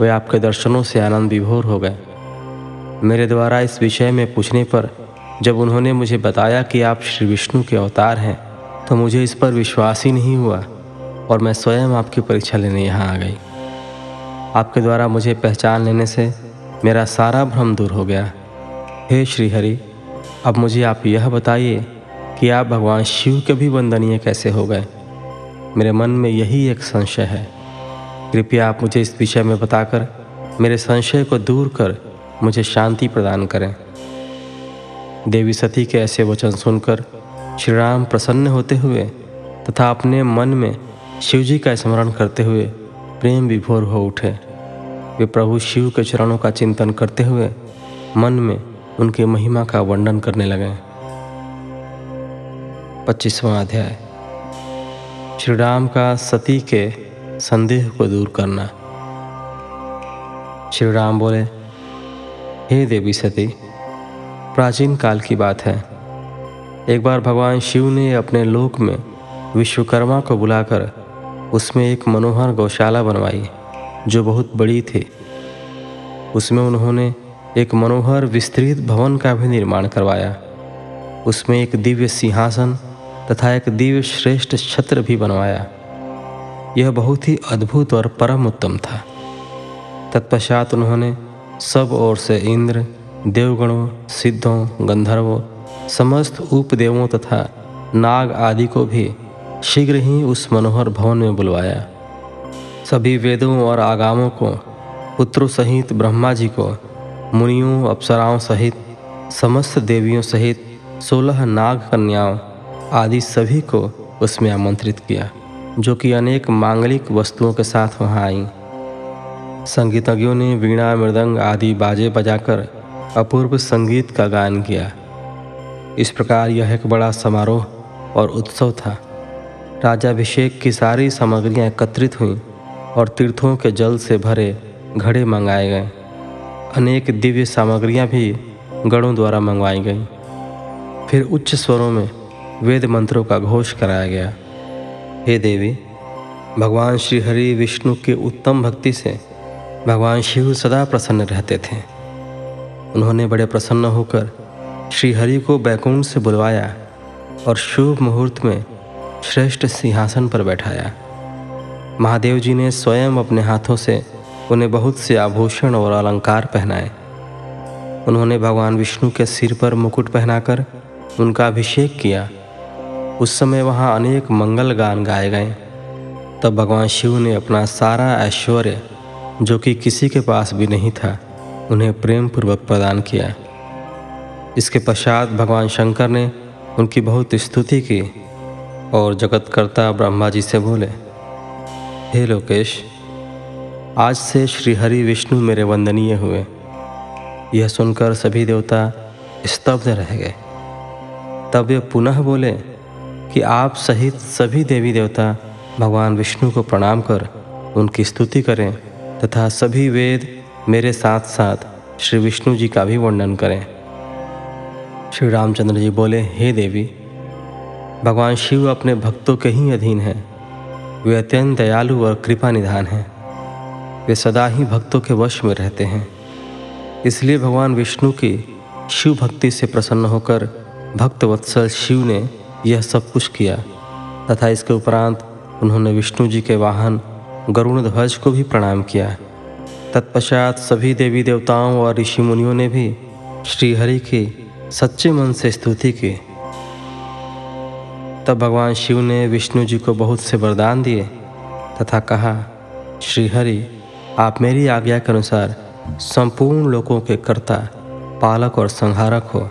वे आपके दर्शनों से आनंद विभोर हो गए। मेरे द्वारा इस विषय में पूछने पर जब उन्होंने मुझे बताया कि आप श्री विष्णु के अवतार हैं तो मुझे इस पर विश्वास ही नहीं हुआ और मैं स्वयं आपकी परीक्षा लेने यहाँ आ गई। आपके द्वारा मुझे पहचान लेने से मेरा सारा भ्रम दूर हो गया। हे श्री हरि अब मुझे आप यह बताइए कि आप भगवान शिव के भी वंदनीय कैसे हो गए? मेरे मन में यही एक संशय है। कृपया आप मुझे इस विषय में बताकर मेरे संशय को दूर कर मुझे शांति प्रदान करें। देवी सती के ऐसे वचन सुनकर श्री राम प्रसन्न होते हुए तथा अपने मन में शिवजी का स्मरण करते हुए प्रेम विभोर हो उठे। वे प्रभु शिव के चरणों का चिंतन करते हुए मन में उनकी महिमा का वर्णन करने लगे। पच्चीसवां अध्याय। श्री राम का सती के संदेह को दूर करना। श्री राम बोले, हे देवी सती, प्राचीन काल की बात है। एक बार भगवान शिव ने अपने लोक में विश्वकर्मा को बुलाकर उसमें एक मनोहर गौशाला बनवाई, जो बहुत बड़ी थी। उसमें उन्होंने एक मनोहर विस्तृत भवन का भी निर्माण करवाया। उसमें एक दिव्य सिंहासन तथा एक दिव्य श्रेष्ठ छत्र भी बनवाया। यह बहुत ही अद्भुत और परम उत्तम था। तत्पश्चात उन्होंने सब ओर से इंद्र, देवगणों, सिद्धों, गंधर्वों, समस्त उपदेवों तथा नाग आदि को भी शीघ्र ही उस मनोहर भवन में बुलवाया। सभी वेदों और आगामों को, पुत्रों सहित ब्रह्मा जी को, मुनियों, अप्सराओं सहित, समस्त देवियों सहित सोलह नाग कन्याओं आदि सभी को उसमें आमंत्रित किया, जो कि अनेक मांगलिक वस्तुओं के साथ वहाँ आईं। संगीतज्ञों ने वीणा, मृदंग आदि बाजे बजाकर अपूर्व संगीत का गान किया। इस प्रकार यह एक बड़ा समारोह और उत्सव था। राजाभिषेक की सारी सामग्रियाँ एकत्रित हुईं और तीर्थों के जल से भरे घड़े मंगाए गए। अनेक दिव्य सामग्रियाँ भी गणों द्वारा मंगवाई गईं। फिर उच्च स्वरों में वेद मंत्रों का घोष कराया गया। हे देवी, भगवान श्री हरि विष्णु के उत्तम भक्ति से भगवान शिव सदा प्रसन्न रहते थे। उन्होंने बड़े प्रसन्न होकर श्री हरि को बैकुंठ से बुलवाया और शुभ मुहूर्त में श्रेष्ठ सिंहासन पर बैठाया। महादेव जी ने स्वयं अपने हाथों से उन्हें बहुत से आभूषण और अलंकार पहनाए। उन्होंने भगवान विष्णु के सिर पर मुकुट पहनाकर उनका अभिषेक किया। उस समय वहाँ अनेक मंगल गान गाए गए। तब भगवान शिव ने अपना सारा ऐश्वर्य, जो कि किसी के पास भी नहीं था, उन्हें प्रेम पूर्वक प्रदान किया। इसके पश्चात भगवान शंकर ने उनकी बहुत स्तुति की और जगतकर्ता ब्रह्मा जी से बोले, हे लोकेश, आज से श्री हरि विष्णु मेरे वंदनीय हुए। यह सुनकर सभी देवता स्तब्ध रह गए। तब वे पुनः बोले कि आप सहित सभी देवी देवता भगवान विष्णु को प्रणाम कर उनकी स्तुति करें तथा सभी वेद मेरे साथ साथ श्री विष्णु जी का भी वर्णन करें। श्री रामचंद्र जी बोले, हे देवी, भगवान शिव अपने भक्तों के ही अधीन हैं। वे अत्यंत दयालु और कृपा निधान हैं। वे सदा ही भक्तों के वश में रहते हैं। इसलिए भगवान विष्णु की शिव भक्ति से प्रसन्न होकर भक्त वत्सल शिव ने यह सब कुछ किया। तथा इसके उपरांत उन्होंने विष्णु जी के वाहन गरुण ध्वज को भी प्रणाम किया। तत्पश्चात सभी देवी देवताओं और ऋषि मुनियों ने भी श्रीहरि की सच्चे मन से स्तुति की। तब भगवान शिव ने विष्णु जी को बहुत से वरदान दिए तथा कहा, श्रीहरि, आप मेरी आज्ञा के अनुसार संपूर्ण लोगों के कर्ता, पालक और संहारक हो।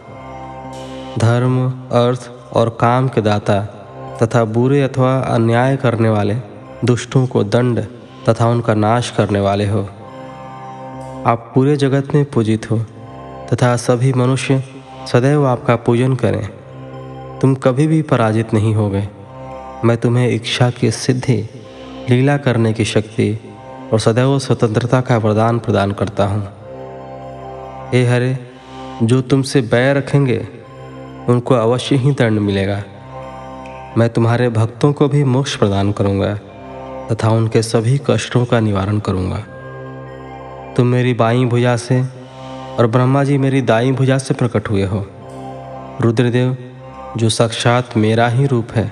धर्म, अर्थ और काम के दाता तथा बुरे अथवा अन्याय करने वाले, दुष्टों को दंड तथा उनका नाश करने वाले हो। आप पूरे जगत में पूजित हो तथा सभी मनुष्य सदैव आपका पूजन करें। तुम कभी भी पराजित नहीं हो गए मैं तुम्हें इच्छा की सिद्धि, लीला करने की शक्ति और सदैव स्वतंत्रता का वरदान प्रदान करता हूँ। हे हरे, जो तुमसे बैर रखेंगे उनको अवश्य ही दंड मिलेगा। मैं तुम्हारे भक्तों को भी मोक्ष प्रदान करूँगा तथा उनके सभी कष्टों का निवारण करूँगा। तुम मेरी बाई भुजा से और ब्रह्मा जी मेरी दाई भुजा से प्रकट हुए हो। रुद्रदेव, जो साक्षात मेरा ही रूप है,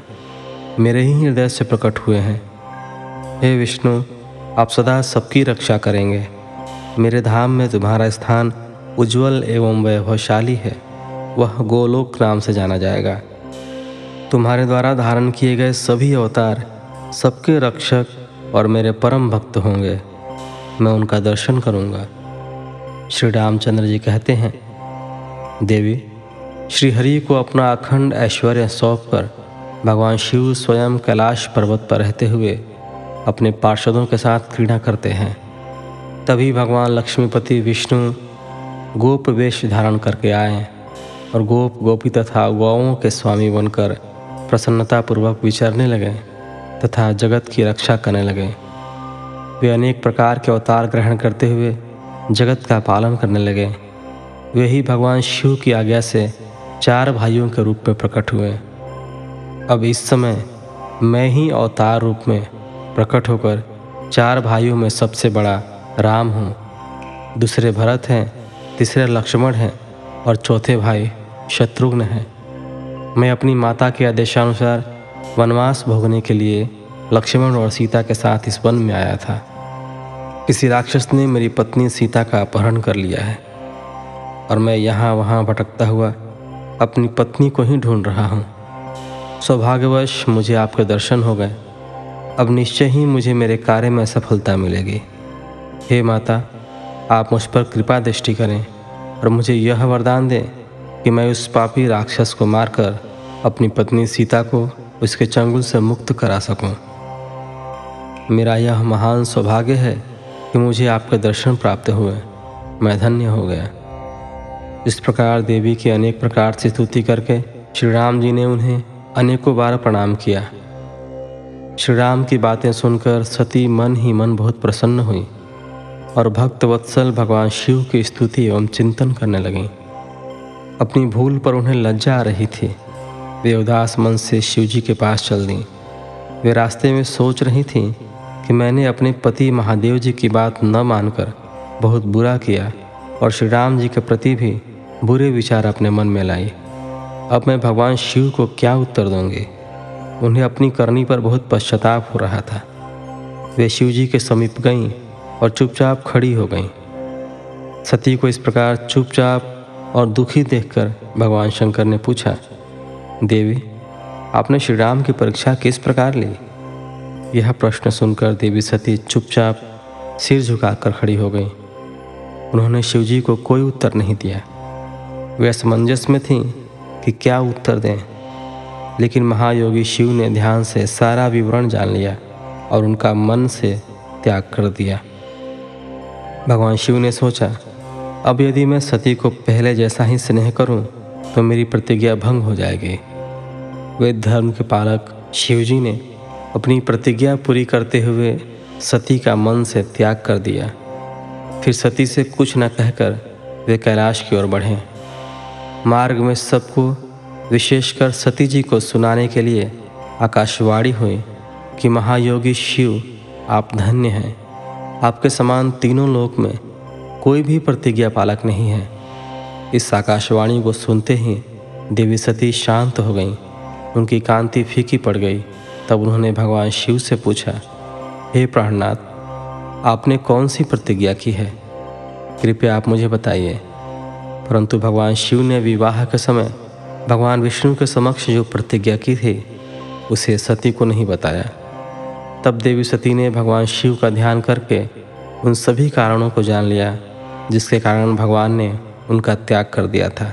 मेरे ही हृदय से प्रकट हुए हैं। हे विष्णु, आप सदा सबकी रक्षा करेंगे। मेरे धाम में तुम्हारा स्थान उज्जवल एवं वैभवशाली है। वह गोलोक नाम से जाना जाएगा। तुम्हारे द्वारा धारण किए गए सभी अवतार सबके रक्षक और मेरे परम भक्त होंगे। मैं उनका दर्शन करूँगा। श्री रामचंद्र जी कहते हैं, देवी श्री हरि को अपना अखंड ऐश्वर्य सौंप कर भगवान शिव स्वयं कैलाश पर्वत पर रहते हुए अपने पार्षदों के साथ क्रीड़ा करते हैं। तभी भगवान लक्ष्मीपति विष्णु गोप वेश धारण करके आए। और गोप गोपी तथा गौओं के स्वामी बनकर प्रसन्नतापूर्वक विचरने लगे तथा जगत की रक्षा करने लगे। वे अनेक प्रकार के अवतार ग्रहण करते हुए जगत का पालन करने लगे। वे ही भगवान शिव की आज्ञा से चार भाइयों के रूप में प्रकट हुए। अब इस समय मैं ही अवतार रूप में प्रकट होकर चार भाइयों में सबसे बड़ा राम हूँ। दूसरे भरत हैं, तीसरे लक्ष्मण हैं और चौथे भाई शत्रुघ्न है। मैं अपनी माता के आदेशानुसार वनवास भोगने के लिए लक्ष्मण और सीता के साथ इस वन में आया था। किसी राक्षस ने मेरी पत्नी सीता का अपहरण कर लिया है और मैं यहाँ वहाँ भटकता हुआ अपनी पत्नी को ही ढूंढ रहा हूँ। सौभाग्यवश मुझे आपके दर्शन हो गए। अब निश्चय ही मुझे मेरे कार्य में सफलता मिलेगी। हे माता, आप मुझ पर कृपा दृष्टि करें और मुझे यह वरदान दें कि मैं उस पापी राक्षस को मारकर अपनी पत्नी सीता को उसके चंगुल से मुक्त करा सकूँ। मेरा यह महान सौभाग्य है कि मुझे आपके दर्शन प्राप्त हुए। मैं धन्य हो गया। इस प्रकार देवी की अनेक प्रकार से स्तुति करके श्री राम जी ने उन्हें अनेकों बार प्रणाम किया। श्री राम की बातें सुनकर सती मन ही मन बहुत प्रसन्न हुई और भक्त वत्सल भगवान शिव की स्तुति एवं चिंतन करने लगी। अपनी भूल पर उन्हें लज्जा आ रही थी। वे उदास मन से शिव जी के पास चल दी। वे रास्ते में सोच रही थीं कि मैंने अपने पति महादेव जी की बात न मानकर बहुत बुरा किया और श्री राम जी के प्रति भी बुरे विचार अपने मन में लाई अब मैं भगवान शिव को क्या उत्तर दूँगी? उन्हें अपनी करनी पर बहुत पश्चाताप हो रहा था। वे शिव जी के समीप गईं और चुपचाप खड़ी हो गईं। सती को इस प्रकार चुपचाप और दुखी देखकर भगवान शंकर ने पूछा, देवी, आपने श्री राम की परीक्षा किस प्रकार ली? यह प्रश्न सुनकर देवी सती चुपचाप सिर झुकाकर खड़ी हो गई। उन्होंने शिवजी को कोई उत्तर नहीं दिया। वे असमंजस में थीं कि क्या उत्तर दें, लेकिन महायोगी शिव ने ध्यान से सारा विवरण जान लिया और उनका मन से त्याग कर दिया। भगवान शिव ने सोचा अब यदि मैं सती को पहले जैसा ही स्नेह करूँ तो मेरी प्रतिज्ञा भंग हो जाएगी। वे धर्म के पालक शिवजी ने अपनी प्रतिज्ञा पूरी करते हुए सती का मन से त्याग कर दिया। फिर सती से कुछ न कहकर वे कैलाश की ओर बढ़े। मार्ग में सबको, विशेषकर सती जी को सुनाने के लिए आकाशवाणी हुई कि महायोगी शिव आप धन्य हैं। आपके समान तीनों लोक में कोई भी प्रतिज्ञा पालक नहीं है। इस आकाशवाणी को सुनते ही देवी सती शांत हो गईं। उनकी कांति फीकी पड़ गई। तब उन्होंने भगवान शिव से पूछा, हे प्राणनाथ, आपने कौन सी प्रतिज्ञा की है? कृपया आप मुझे बताइए। परंतु भगवान शिव ने विवाह के समय भगवान विष्णु के समक्ष जो प्रतिज्ञा की थी, उसे सती को नहीं बताया। तब देवी सती ने भगवान शिव का ध्यान करके उन सभी कारणों को जान लिया। जिसके कारण भगवान ने उनका त्याग कर दिया था।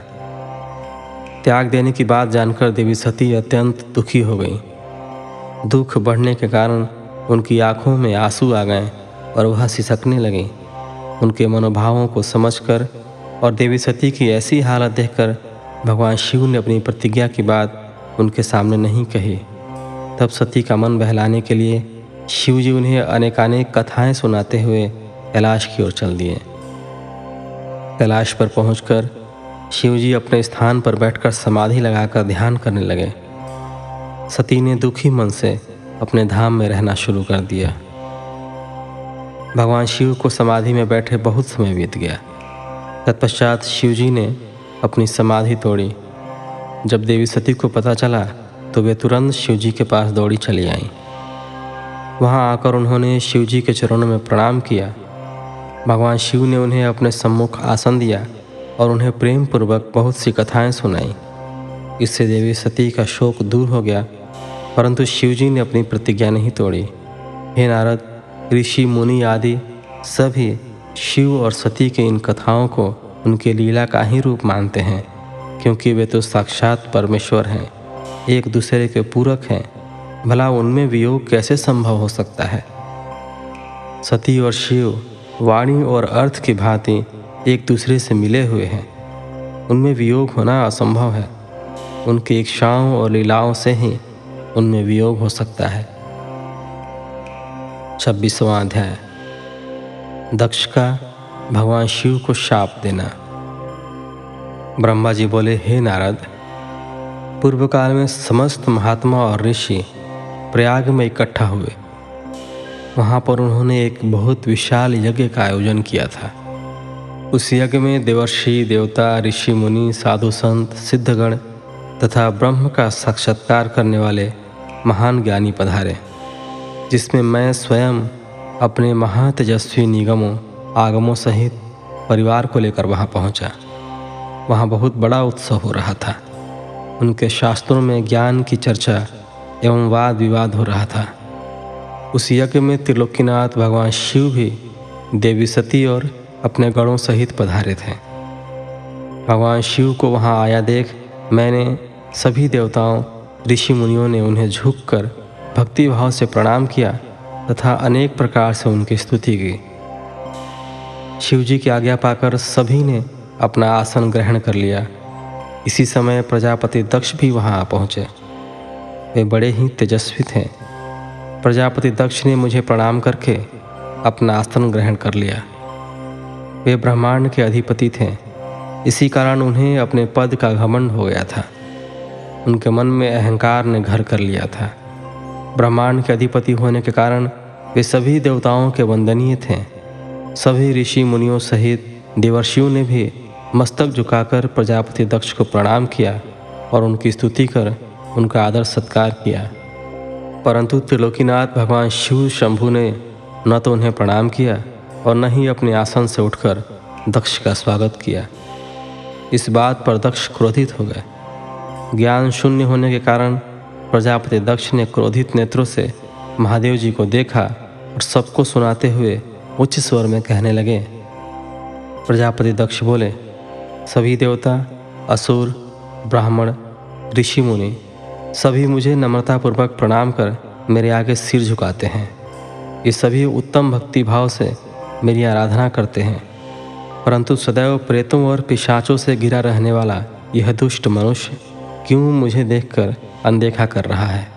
त्याग देने की बात जानकर देवी सती अत्यंत दुखी हो गई। दुख बढ़ने के कारण उनकी आँखों में आँसू आ गए और वह सिसकने लगी। उनके मनोभावों को समझकर और देवी सती की ऐसी हालत देखकर भगवान शिव ने अपनी प्रतिज्ञा की बात उनके सामने नहीं कही। तब सती का मन बहलाने के लिए शिव जी उन्हें अनेकानेक कथाएँ सुनाते हुए कैलाश की ओर चल दिए। कैलाश पर पहुंचकर शिव जी अपने स्थान पर बैठकर समाधि लगाकर ध्यान करने लगे। सती ने दुखी मन से अपने धाम में रहना शुरू कर दिया। भगवान शिव को समाधि में बैठे बहुत समय बीत गया। तत्पश्चात शिवजी ने अपनी समाधि तोड़ी। जब देवी सती को पता चला तो वे तुरंत शिवजी के पास दौड़ी चली आईं। वहाँ आकर उन्होंने शिवजी के चरणों में प्रणाम किया। भगवान शिव ने उन्हें अपने सम्मुख आसन दिया और उन्हें प्रेम पूर्वक बहुत सी कथाएँ सुनाई। इससे देवी सती का शोक दूर हो गया, परंतु शिवजी ने अपनी प्रतिज्ञा नहीं तोड़ी। हे नारद, ऋषि, मुनि आदि, सभी शिव और सती के इन कथाओं को उनके लीला का ही रूप मानते हैं, क्योंकि वे तो साक्षात परमेश्वर हैं, एक दूसरे के पूरक हैं। भला उनमें वियोग कैसे संभव हो सकता है? सती और शिव वाणी और अर्थ की भांति एक दूसरे से मिले हुए हैं। उनमें वियोग होना असंभव है। उनकी इच्छाओं और लीलाओं से ही उनमें वियोग हो सकता है। छब्बीसवां अध्याय। दक्ष का, भगवान शिव को शाप देना। ब्रह्मा जी बोले, हे नारद पूर्व काल में समस्त महात्मा और ऋषि प्रयाग में इकट्ठा हुए। वहाँ पर उन्होंने एक बहुत विशाल यज्ञ का आयोजन किया था। उस यज्ञ में देवर्षि, देवता, ऋषि, मुनि, साधु संत, सिद्धगण तथा ब्रह्म का साक्षात्कार करने वाले महान ज्ञानी पधारे, जिसमें मैं स्वयं अपने महातेजस्वी निगमों, आगमों सहित परिवार को लेकर वहाँ पहुँचा। वहाँ बहुत बड़ा उत्सव हो रहा था। उनके शास्त्रों में ज्ञान की चर्चा एवं वाद विवाद हो रहा था। उस यज्ञ में त्रिलोकीनाथ भगवान शिव भी देवी सती और अपने गणों सहित पधारे थे। भगवान शिव को वहाँ आया देख मैंने सभी देवताओं ऋषि मुनियों ने उन्हें झुककर भक्ति भाव से प्रणाम किया तथा अनेक प्रकार से उनकी स्तुति की। शिव जी की आज्ञा पाकर सभी ने अपना आसन ग्रहण कर लिया। इसी समय प्रजापति दक्ष भी वहाँ आ पहुँचे। वे बड़े ही तेजस्वी थे। प्रजापति दक्ष ने मुझे प्रणाम करके अपना आसन ग्रहण कर लिया। वे ब्रह्मांड के अधिपति थे। इसी कारण उन्हें अपने पद का घमंड हो गया था। उनके मन में अहंकार ने घर कर लिया था। ब्रह्मांड के अधिपति होने के कारण वे सभी देवताओं के वंदनीय थे। सभी ऋषि मुनियों सहित देवर्षियों ने भी मस्तक झुकाकर प्रजापति दक्ष को प्रणाम किया और उनकी स्तुति कर उनका आदर सत्कार किया। परंतु त्रिलोकीनाथ भगवान शिव शंभु ने न तो उन्हें प्रणाम किया और न ही अपने आसन से उठकर दक्ष का स्वागत किया। इस बात पर दक्ष क्रोधित हो गए। ज्ञान शून्य होने के कारण प्रजापति दक्ष ने क्रोधित नेत्रों से महादेव जी को देखा और सबको सुनाते हुए उच्च स्वर में कहने लगे। प्रजापति दक्ष बोले, सभी देवता, असुर, ब्राह्मण, ऋषि मुनि सभी मुझे नम्रतापूर्वक प्रणाम कर मेरे आगे सिर झुकाते हैं। ये सभी उत्तम भक्ति भाव से मेरी आराधना करते हैं। परंतु सदैव प्रेतों और पिशाचों से घिरा रहने वाला यह दुष्ट मनुष्य क्यों मुझे देखकर अनदेखा कर रहा है?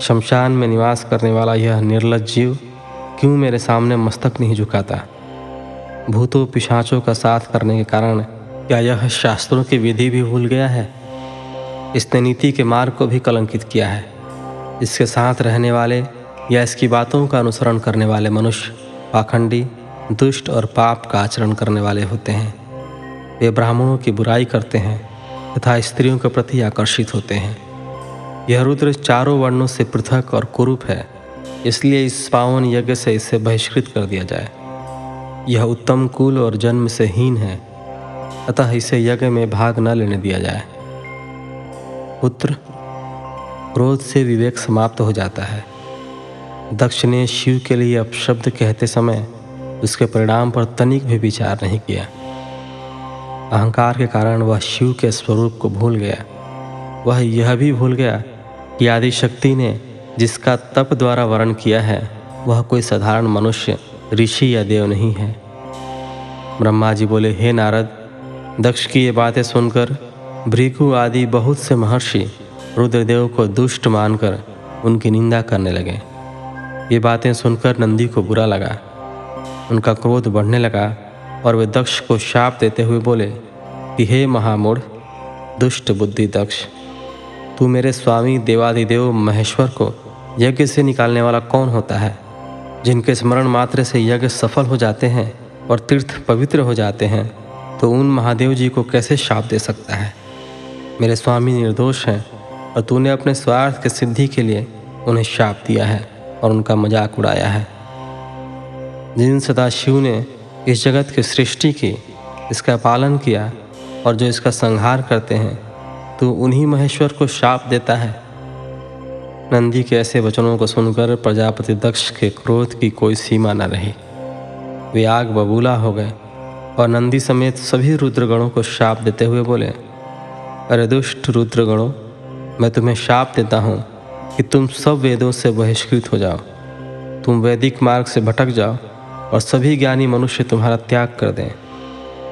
शमशान में निवास करने वाला यह निर्लज जीव क्यों मेरे सामने मस्तक नहीं झुकाता? भूतों पिशाचों का साथ करने के कारण क्या यह शास्त्रों की विधि भी भूल गया है? इसने नीति के मार्ग को भी कलंकित किया है। इसके साथ रहने वाले या इसकी बातों का अनुसरण करने वाले मनुष्य, पाखंडी, दुष्ट और पाप का आचरण करने वाले होते हैं। वे ब्राह्मणों की बुराई करते हैं तथा स्त्रियों के प्रति आकर्षित होते हैं। यह रुद्र चारों वर्णों से पृथक और कुरूप है, इसलिए इस पावन यज्ञ से इसे बहिष्कृत कर दिया जाए। यह उत्तम कुल और जन्म से हीन है, अतः इसे यज्ञ में भाग न लेने दिया जाए। पुत्र, क्रोध से विवेक समाप्त हो जाता है। दक्ष ने शिव के लिए अपशब्द कहते समय उसके परिणाम पर तनिक भी विचार नहीं किया। अहंकार के कारण वह शिव के स्वरूप को भूल गया। वह यह भी भूल गया कि आदि शक्ति ने जिसका तप द्वारा वर्ण किया है, वह कोई साधारण मनुष्य, ऋषि या देव नहीं है। ब्रह्मा जी बोले, हे नारद, दक्ष की ये बातें सुनकर भृगु आदि बहुत से महर्षि रुद्रदेव को दुष्ट मानकर उनकी निंदा करने लगे। ये बातें सुनकर नंदी को बुरा लगा। उनका क्रोध बढ़ने लगा और वे दक्ष को शाप देते हुए बोले, कि हे महामूढ़, दुष्ट बुद्धि दक्ष, तू मेरे स्वामी देवादिदेव महेश्वर को यज्ञ से निकालने वाला कौन होता है, जिनके स्मरण मात्र से यज्ञ सफल हो जाते हैं और तीर्थ पवित्र हो जाते हैं तो उन महादेव जी को कैसे शाप दे सकता है? मेरे स्वामी निर्दोष हैं और तूने अपने स्वार्थ के सिद्धि के लिए उन्हें शाप दिया है और उनका मज़ाक उड़ाया है। जिन सदाशिव ने इस जगत की सृष्टि की, इसका पालन किया और जो इसका संहार करते हैं तो उन्हीं महेश्वर को शाप देता है। नंदी के ऐसे वचनों को सुनकर प्रजापति दक्ष के क्रोध की कोई सीमा न रही। वे आग बबूला हो गए और नंदी समेत सभी रुद्रगणों को शाप देते हुए बोले अरे दुष्ट रुद्रगणों, मैं तुम्हें शाप देता हूँ कि तुम सब वेदों से बहिष्कृत हो जाओ। तुम वैदिक मार्ग से भटक जाओ और सभी ज्ञानी मनुष्य तुम्हारा त्याग कर दें।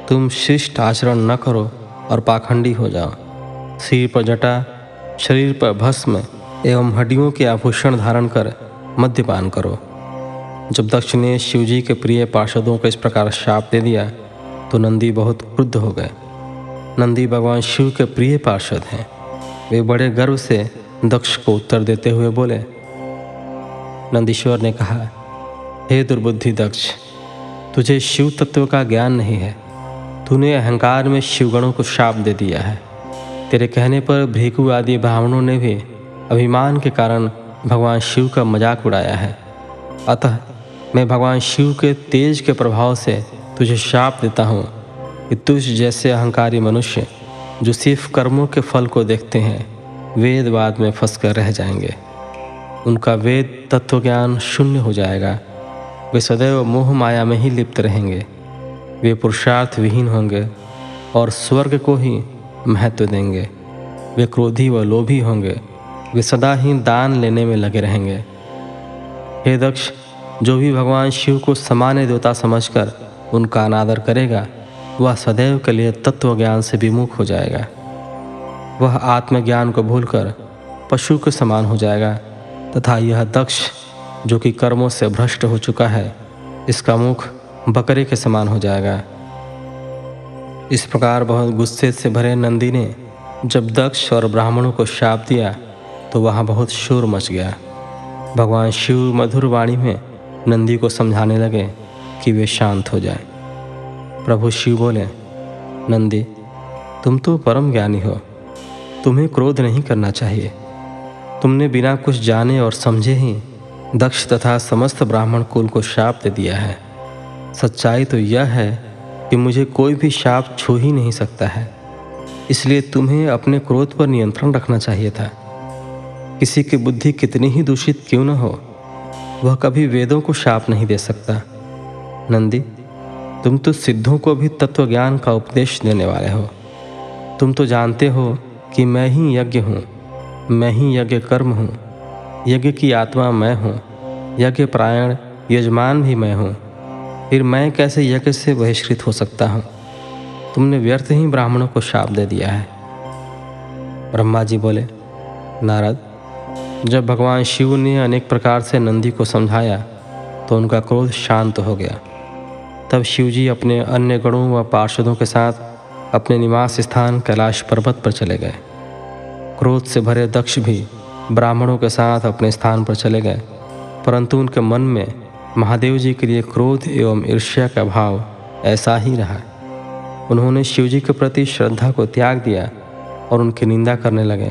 तुम शिष्ट आचरण न करो और पाखंडी हो जाओ। सिर पर जटा, शरीर पर भस्म एवं हड्डियों के आभूषण धारण कर मद्यपान करो। जब दक्ष ने शिवजी के प्रिय पार्षदों को इस प्रकार शाप दे दिया तो नंदी बहुत क्रुद्ध हो गए। नंदी भगवान शिव के प्रिय पार्षद हैं। वे बड़े गर्व से दक्ष को उत्तर देते हुए बोले, नंदीश्वर ने कहा, हे दुर्बुद्धि दक्ष, तुझे शिव तत्व का ज्ञान नहीं है। तूने अहंकार में शिवगणों को शाप दे दिया है। तेरे कहने पर भीखु आदि ब्राह्मणों ने भी अभिमान के कारण भगवान शिव का मज़ाक उड़ाया है। अतः मैं भगवान शिव के तेज के प्रभाव से तुझे शाप देता हूँ। कि तुझ जैसे अहंकारी मनुष्य, जो सिर्फ़ कर्मों के फल को देखते हैं वेदवाद में फंस कर रह जाएँगे। उनका वेद तत्व ज्ञान शून्य हो जाएगा। वे सदैव मोह माया में ही लिप्त रहेंगे। वे पुरुषार्थ विहीन होंगे और स्वर्ग को ही महत्व देंगे। वे क्रोधी व लोभी होंगे। वे सदा ही दान लेने में लगे रहेंगे। हे दक्ष, जो भी भगवान शिव को सामान्य देवता समझकर उनका अनादर करेगा वह सदैव के लिए तत्व ज्ञान से विमुख हो जाएगा। वह आत्मज्ञान को भूलकर पशु के समान हो जाएगा तथा यह दक्ष, जो कि कर्मों से भ्रष्ट हो चुका है, इसका मुख बकरे के समान हो जाएगा। इस प्रकार बहुत गुस्से से भरे नंदी ने जब दक्ष और ब्राह्मणों को शाप दिया तो वहाँ बहुत शोर मच गया। भगवान शिव मधुर वाणी में नंदी को समझाने लगे कि वे शांत हो जाएँ। प्रभु शिव बोले, नंदी, तुम तो परम ज्ञानी हो। तुम्हें क्रोध नहीं करना चाहिए। तुमने बिना कुछ जाने और समझे ही दक्ष तथा समस्त ब्राह्मण कुल को शाप दे दिया है। सच्चाई तो यह है कि मुझे कोई भी शाप छू ही नहीं सकता है। इसलिए तुम्हें अपने क्रोध पर नियंत्रण रखना चाहिए था। किसी की बुद्धि कितनी ही दूषित क्यों न हो, वह कभी वेदों को शाप नहीं दे सकता। नंदी तुम तो सिद्धों को भी तत्व ज्ञान का उपदेश देने वाले हो। तुम तो जानते हो कि मैं ही यज्ञ हूँ, मैं ही यज्ञ कर्म हूँ, यज्ञ की आत्मा मैं हूँ, यज्ञ प्रायण, यजमान भी मैं हूँ। फिर मैं कैसे यज्ञ से बहिष्कृत हो सकता हूँ? तुमने व्यर्थ ही ब्राह्मणों को शाप दे दिया है। ब्रह्मा जी बोले, नारद, जब भगवान शिव ने अनेक प्रकार से नंदी को समझाया तो उनका क्रोध शांत हो गया। तब शिवजी अपने अन्य गणों व पार्षदों के साथ अपने निवास स्थान कैलाश पर्वत पर चले गए। क्रोध से भरे दक्ष भी ब्राह्मणों के साथ अपने स्थान पर चले गए, परंतु उनके मन में महादेव जी के लिए क्रोध एवं ईर्ष्या का भाव ऐसा ही रहा। उन्होंने शिवजी के प्रति श्रद्धा को त्याग दिया और उनकी निंदा करने लगे।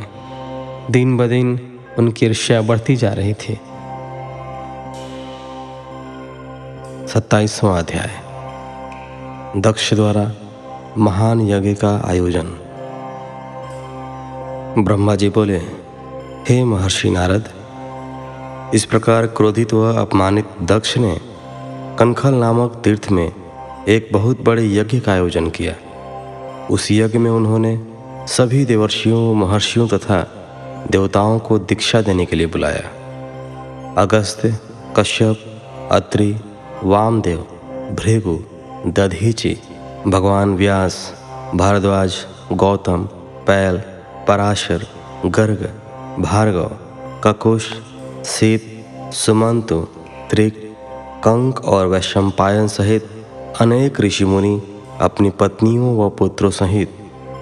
दिन ब दिन उनकी ईर्ष्या बढ़ती जा रही थी। सत्ताईसवां अध्याय। दक्ष द्वारा महान यज्ञ का आयोजन। ब्रह्मा जी बोले, हे महर्षि नारद, इस प्रकार क्रोधित व अपमानित दक्ष ने कनखल नामक तीर्थ में एक बहुत बड़े यज्ञ का आयोजन किया। उस यज्ञ में उन्होंने सभी देवर्षियों, महर्षियों तथा देवताओं को दीक्षा देने के लिए बुलाया। अगस्त्य कश्यप, अत्रि, वामदेव, भृगु दधीचि, भगवान व्यास, भारद्वाज, गौतम, पैल, पराशर, गर्ग, भार्गव, ककुश, सीत, सुमंतु, त्रिक, कंक और वैशंपायन सहित अनेक ऋषि मुनि अपनी पत्नियों व पुत्रों सहित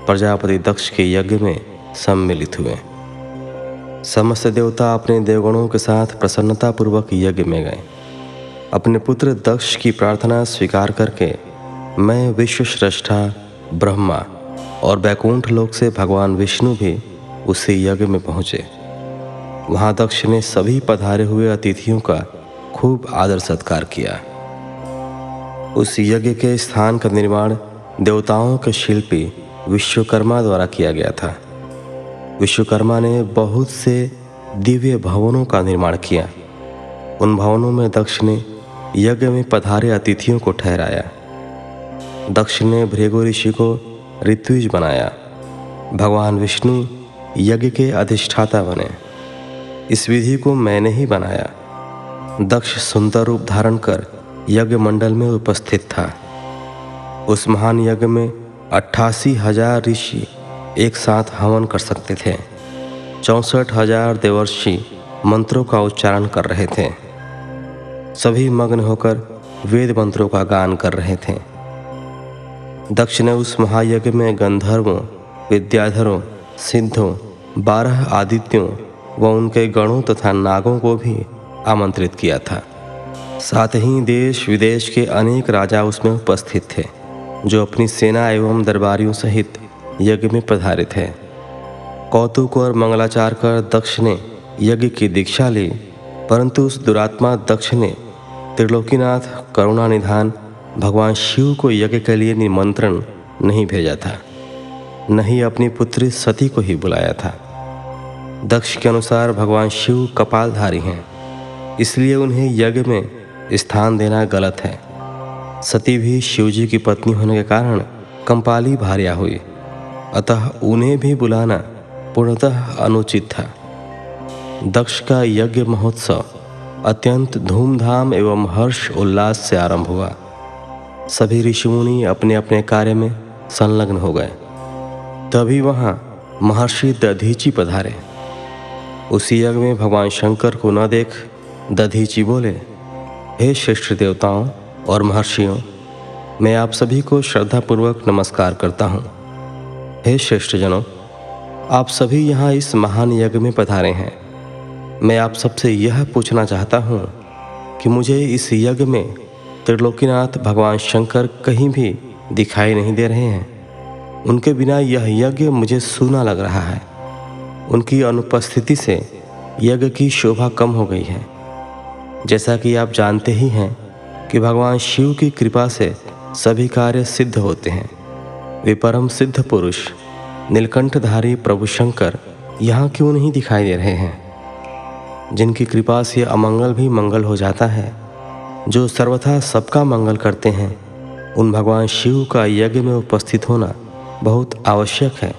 प्रजापति दक्ष के यज्ञ में सम्मिलित हुए। समस्त देवता अपने देवगणों के साथ प्रसन्नतापूर्वक यज्ञ में गए। अपने पुत्र दक्ष की प्रार्थना स्वीकार करके मैं विश्व श्रेष्ठा ब्रह्मा और बैकुंठ लोक से भगवान विष्णु भी उसी यज्ञ में पहुँचे। वहाँ दक्ष ने सभी पधारे हुए अतिथियों का खूब आदर सत्कार किया। उस यज्ञ के स्थान का निर्माण देवताओं के शिल्पी विश्वकर्मा द्वारा किया गया था। विश्वकर्मा ने बहुत से दिव्य भवनों का निर्माण किया। उन भवनों में दक्ष ने यज्ञ में पधारे अतिथियों को ठहराया। दक्ष ने भृगु ऋषि को ऋत्विज बनाया। भगवान विष्णु यज्ञ के अधिष्ठाता बने। इस विधि को मैंने ही बनाया। दक्ष सुंदर रूप धारण कर यज्ञ मंडल में उपस्थित था। उस महान यज्ञ में अट्ठासी हज़ार ऋषि एक साथ हवन कर सकते थे। चौंसठ हज़ार देवर्षि मंत्रों का उच्चारण कर रहे थे। सभी मग्न होकर वेद मंत्रों का गान कर रहे थे। दक्ष ने उस महायज्ञ में गंधर्वों, विद्याधरों सिद्धों बारह आदित्यों व उनके गणों तथा नागों को भी आमंत्रित किया था। साथ ही देश विदेश के अनेक राजा उसमें उपस्थित थे, जो अपनी सेना एवं दरबारियों सहित यज्ञ में पधारे थे। कौतुक और मंगलाचार कर दक्ष ने यज्ञ की दीक्षा ली परंतु उस दुरात्मा दक्ष ने त्रिलोकीनाथ करुणा निधान भगवान शिव को यज्ञ के लिए निमंत्रण नहीं भेजा था। न ही अपनी पुत्री सती को ही बुलाया था। दक्ष के अनुसार भगवान शिव कपालधारी हैं, इसलिए उन्हें यज्ञ में स्थान देना गलत है। सती भी शिवजी की पत्नी होने के कारण कंपाली भार्या हुई, अतः उन्हें भी बुलाना पूर्णतः अनुचित था। दक्ष का यज्ञ महोत्सव अत्यंत धूमधाम एवं हर्ष उल्लास से आरंभ हुआ। सभी ऋषिमुनि अपने अपने कार्य में संलग्न हो गए। तभी वहाँ महर्षि दधीची पधारे। उसी यज्ञ में भगवान शंकर को न देख दधीची बोले, हे श्रेष्ठ देवताओं और महर्षियों, मैं आप सभी को श्रद्धापूर्वक नमस्कार करता हूँ। हे श्रेष्ठ जनों आप सभी यहाँ इस महान यज्ञ में पधारे हैं। मैं आप सबसे यह पूछना चाहता हूँ कि मुझे इस यज्ञ में त्रिलोकीनाथ, भगवान शंकर कहीं भी दिखाई नहीं दे रहे हैं। उनके बिना यह यज्ञ मुझे सूना लग रहा है। उनकी अनुपस्थिति से यज्ञ की शोभा कम हो गई है। जैसा कि आप जानते ही हैं कि भगवान शिव की कृपा से सभी कार्य सिद्ध होते हैं। वे परम सिद्ध पुरुष, नीलकंठधारी प्रभु शंकर यहाँ क्यों नहीं दिखाई दे रहे हैं? जिनकी कृपा से अमंगल भी मंगल हो जाता है, जो सर्वथा सबका मंगल करते हैं, उन भगवान शिव का यज्ञ में उपस्थित होना बहुत आवश्यक है।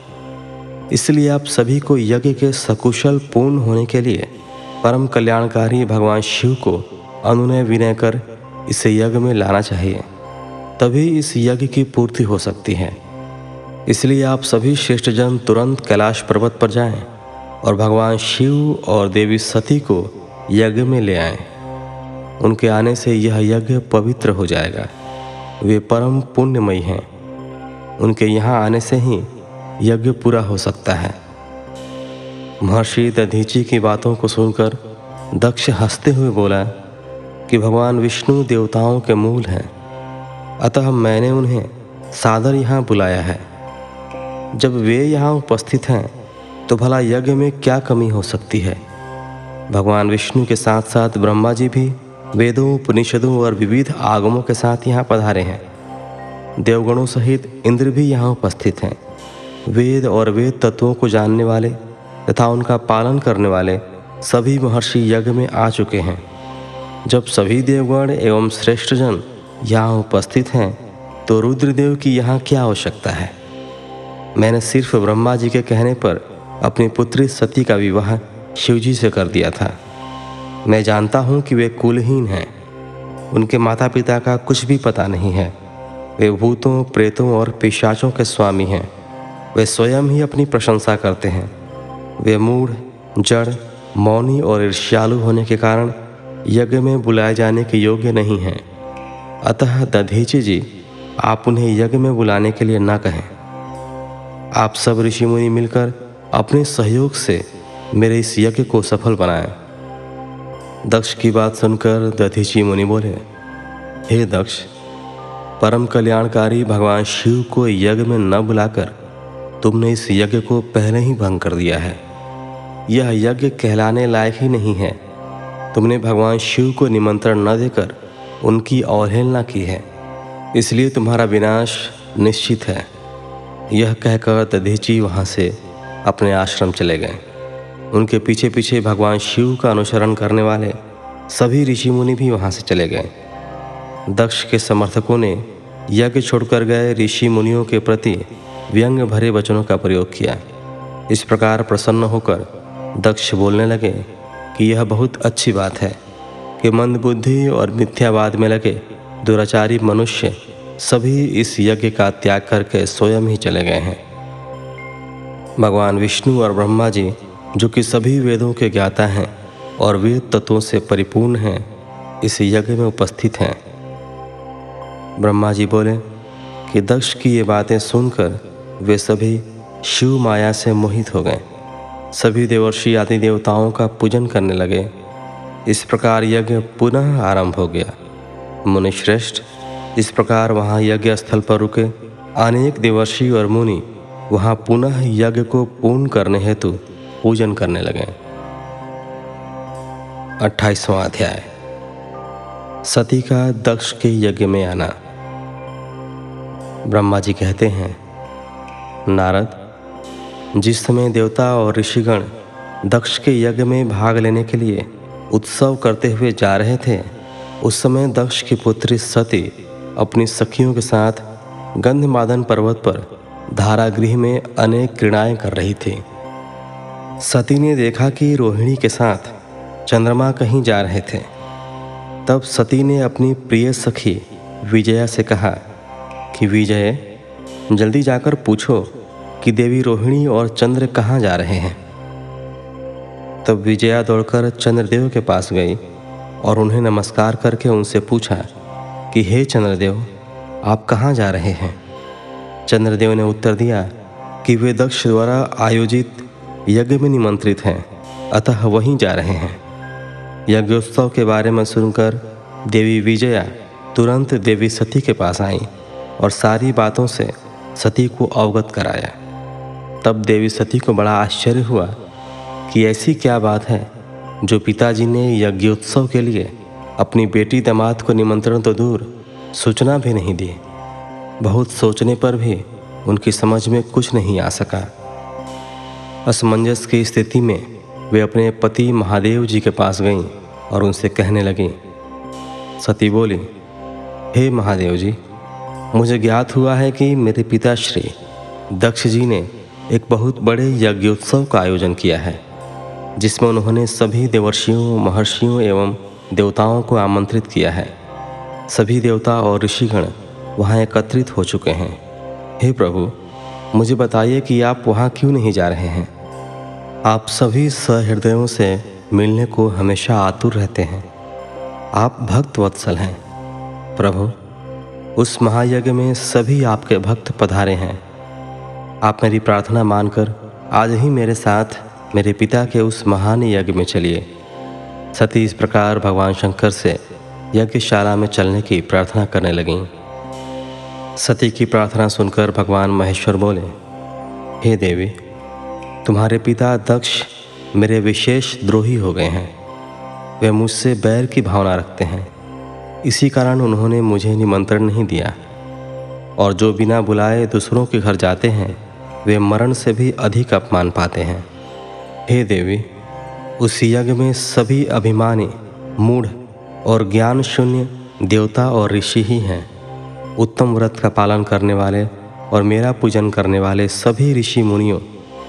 इसलिए आप सभी को यज्ञ के सकुशल पूर्ण होने के लिए परम कल्याणकारी भगवान शिव को अनुनय विनय कर इसे यज्ञ में लाना चाहिए, तभी इस यज्ञ की पूर्ति हो सकती है। इसलिए आप सभी श्रेष्ठजन तुरंत कैलाश पर्वत पर जाएँ। और भगवान शिव और देवी सती को यज्ञ में ले आए। उनके आने से यह यज्ञ पवित्र हो जाएगा। वे परम पुण्यमयी हैं। उनके यहाँ आने से ही यज्ञ पूरा हो सकता है। महर्षि दधीची की बातों को सुनकर दक्ष हँसते हुए बोला कि भगवान विष्णु देवताओं के मूल हैं। अतः मैंने उन्हें सादर यहाँ बुलाया है। जब वे यहाँ उपस्थित हैं तो भला यज्ञ में क्या कमी हो सकती है? भगवान विष्णु के साथ साथ ब्रह्मा जी भी वेदों, उपनिषदों और विविध आगमों के साथ यहाँ पधारे हैं। देवगणों सहित इंद्र भी यहाँ उपस्थित हैं। वेद और वेद तत्वों को जानने वाले तथा उनका पालन करने वाले सभी महर्षि यज्ञ में आ चुके हैं। जब सभी देवगण एवं श्रेष्ठ जन यहाँ उपस्थित हैं तो रुद्रदेव की यहाँ क्या आवश्यकता है? मैंने सिर्फ़ ब्रह्मा जी के कहने पर अपनी पुत्री सती का विवाह शिवजी से कर दिया था। मैं जानता हूँ कि वे कुलहीन हैं। उनके माता पिता का कुछ भी पता नहीं है। वे भूतों, प्रेतों और पिशाचों के स्वामी हैं। वे स्वयं ही अपनी प्रशंसा करते हैं। वे मूढ़, जड़, मौनी और ईर्ष्यालु होने के कारण यज्ञ में बुलाए जाने के योग्य नहीं हैं। अतः दधीची जी, आप उन्हें यज्ञ में बुलाने के लिए ना कहें। आप सब ऋषि मुनि मिलकर अपने सहयोग से मेरे इस यज्ञ को सफल बनाए। दक्ष की बात सुनकर दधीची मुनि बोले, हे दक्ष, परम कल्याणकारी भगवान शिव को यज्ञ में न बुलाकर तुमने इस यज्ञ को पहले ही भंग कर दिया है। यह यज्ञ कहलाने लायक ही नहीं है। तुमने भगवान शिव को निमंत्रण न देकर उनकी अवहेलना की है। इसलिए तुम्हारा विनाश निश्चित है। यह कहकर दधीची वहाँ से अपने आश्रम चले गए। उनके पीछे पीछे भगवान शिव का अनुसरण करने वाले सभी ऋषि मुनि भी वहाँ से चले गए। दक्ष के समर्थकों ने यज्ञ छोड़कर गए ऋषि मुनियों के प्रति व्यंग भरे वचनों का प्रयोग किया। इस प्रकार प्रसन्न होकर दक्ष बोलने लगे कि यह बहुत अच्छी बात है कि मंदबुद्धि और मिथ्यावाद में लगे दुराचारी मनुष्य सभी इस यज्ञ का त्याग करके स्वयं ही चले गए हैं। भगवान विष्णु और ब्रह्मा जी, जो कि सभी वेदों के ज्ञाता हैं और वेद तत्वों से परिपूर्ण हैं, इस यज्ञ में उपस्थित हैं। ब्रह्मा जी बोले कि दक्ष की ये बातें सुनकर वे सभी शिव माया से मोहित हो गए। सभी देवर्षि आदि देवताओं का पूजन करने लगे। इस प्रकार यज्ञ पुनः आरंभ हो गया। मुनिश्रेष्ठ, इस प्रकार वहाँ यज्ञ स्थल पर रुके अनेक देवर्षि और मुनि वहाँ पुनः यज्ञ को पूर्ण करने हेतु पूजन करने लगे। अट्ठाईसवां अध्याय। सती का दक्ष के यज्ञ में आना। ब्रह्मा जी कहते हैं, नारद, जिस समय देवता और ऋषिगण दक्ष के यज्ञ में भाग लेने के लिए उत्सव करते हुए जा रहे थे, उस समय दक्ष की पुत्री सती अपनी सखियों के साथ गंधमादन पर्वत पर धारागृह में अनेक क्रीड़ाएँ कर रही थी। सती ने देखा कि रोहिणी के साथ चंद्रमा कहीं जा रहे थे। तब सती ने अपनी प्रिय सखी विजया से कहा कि, विजय, जल्दी जाकर पूछो कि देवी रोहिणी और चंद्र कहाँ जा रहे हैं? तब विजया दौड़कर चंद्रदेव के पास गई और उन्हें नमस्कार करके उनसे पूछा कि, हे चंद्रदेव, आप कहाँ जा रहे हैं? चंद्रदेव ने उत्तर दिया कि वे दक्ष द्वारा आयोजित यज्ञ में निमंत्रित हैं, अतः वहीं जा रहे हैं। यज्ञोत्सव के बारे में सुनकर देवी विजया तुरंत देवी सती के पास आई और सारी बातों से सती को अवगत कराया। तब देवी सती को बड़ा आश्चर्य हुआ कि ऐसी क्या बात है जो पिताजी ने यज्ञोत्सव के लिए अपनी बेटी दामाद को निमंत्रण तो दूर सूचना भी नहीं दी। बहुत सोचने पर भी उनकी समझ में कुछ नहीं आ सका। असमंजस की स्थिति में वे अपने पति महादेव जी के पास गईं और उनसे कहने लगीं, सती बोली, हे महादेव जी, मुझे ज्ञात हुआ है कि मेरे पिता श्री दक्ष जी ने एक बहुत बड़े यज्ञोत्सव का आयोजन किया है, जिसमें उन्होंने सभी देवर्षियों, महर्षियों एवं देवताओं को आमंत्रित किया है। सभी देवता और ऋषिगण वहाँ एकत्रित हो चुके हैं। हे प्रभु, मुझे बताइए कि आप वहाँ क्यों नहीं जा रहे हैं? आप सभी सहृदयों से मिलने को हमेशा आतुर रहते हैं। आप भक्त वत्सल हैं। प्रभु, उस महायज्ञ में सभी आपके भक्त पधारे हैं। आप मेरी प्रार्थना मानकर आज ही मेरे साथ मेरे पिता के उस महान यज्ञ में चलिए। सती इस प्रकार भगवान शंकर से यज्ञशाला में चलने की प्रार्थना करने लगीं। सती की प्रार्थना सुनकर भगवान महेश्वर बोले, हे देवी, तुम्हारे पिता दक्ष मेरे विशेष द्रोही हो गए हैं। वे मुझसे बैर की भावना रखते हैं। इसी कारण उन्होंने मुझे निमंत्रण नहीं दिया। और जो बिना बुलाए दूसरों के घर जाते हैं, वे मरण से भी अधिक अपमान पाते हैं। हे देवी, उस यज्ञ में सभी अभिमानी, मूढ़ और ज्ञान शून्य देवता और ऋषि ही हैं। उत्तम व्रत का पालन करने वाले और मेरा पूजन करने वाले सभी ऋषि मुनियों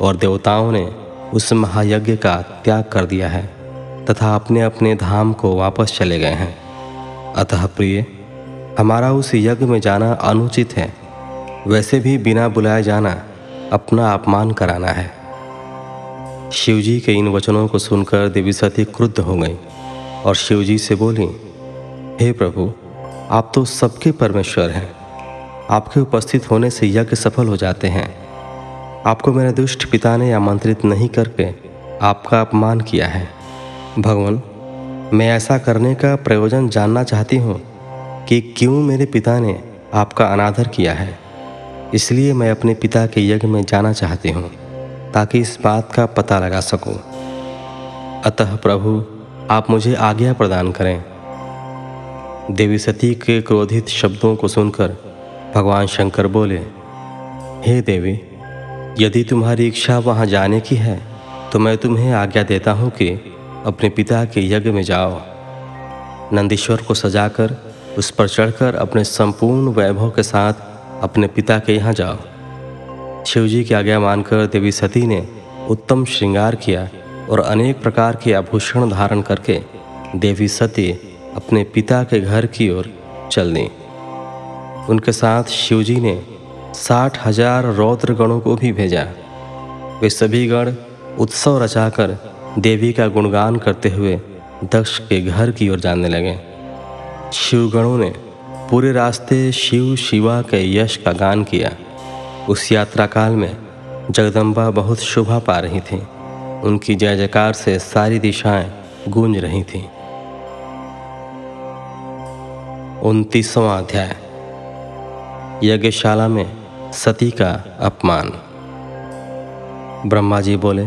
और देवताओं ने उस महायज्ञ का त्याग कर दिया है तथा अपने अपने धाम को वापस चले गए हैं। अतः प्रिय, हमारा उस यज्ञ में जाना अनुचित है। वैसे भी बिना बुलाए जाना अपना अपमान कराना है। शिवजी के इन वचनों को सुनकर देवी सती क्रुद्ध हो गई और शिवजी से बोली, हे प्रभु आप तो सबके परमेश्वर हैं। आपके उपस्थित होने से यज्ञ सफल हो जाते हैं। आपको मेरे दुष्ट पिता ने आमंत्रित नहीं करके आपका अपमान किया है। भगवान, मैं ऐसा करने का प्रयोजन जानना चाहती हूँ कि क्यों मेरे पिता ने आपका अनादर किया है। इसलिए मैं अपने पिता के यज्ञ में जाना चाहती हूँ, ताकि इस बात का पता लगा सकूँ। अतः प्रभु, आप मुझे आज्ञा प्रदान करें। देवी सती के क्रोधित शब्दों को सुनकर भगवान शंकर बोले, हे देवी, यदि तुम्हारी इच्छा वहाँ जाने की है तो मैं तुम्हें आज्ञा देता हूँ कि अपने पिता के यज्ञ में जाओ। नंदीश्वर को सजाकर उस पर चढ़कर अपने संपूर्ण वैभव के साथ अपने पिता के यहाँ जाओ। शिवजी की आज्ञा मानकर देवी सती ने उत्तम श्रृंगार किया और अनेक प्रकार के आभूषण धारण करके देवी सती अपने पिता के घर की ओर चल दी उनके साथ शिवजी ने साठ हज़ार रौद्र गणों को भी भेजा। वे सभी गण उत्सव रचाकर देवी का गुणगान करते हुए दक्ष के घर की ओर जाने लगे। शिवगणों ने पूरे रास्ते शिव शिवा के यश का गान किया। उस यात्रा काल में जगदम्बा बहुत शोभा पा रही थी। उनकी जय जयकार से सारी दिशाएँ गूंज रही थीं। उनतीसवां अध्याय। यज्ञशाला में सती का अपमान। ब्रह्मा जी बोले,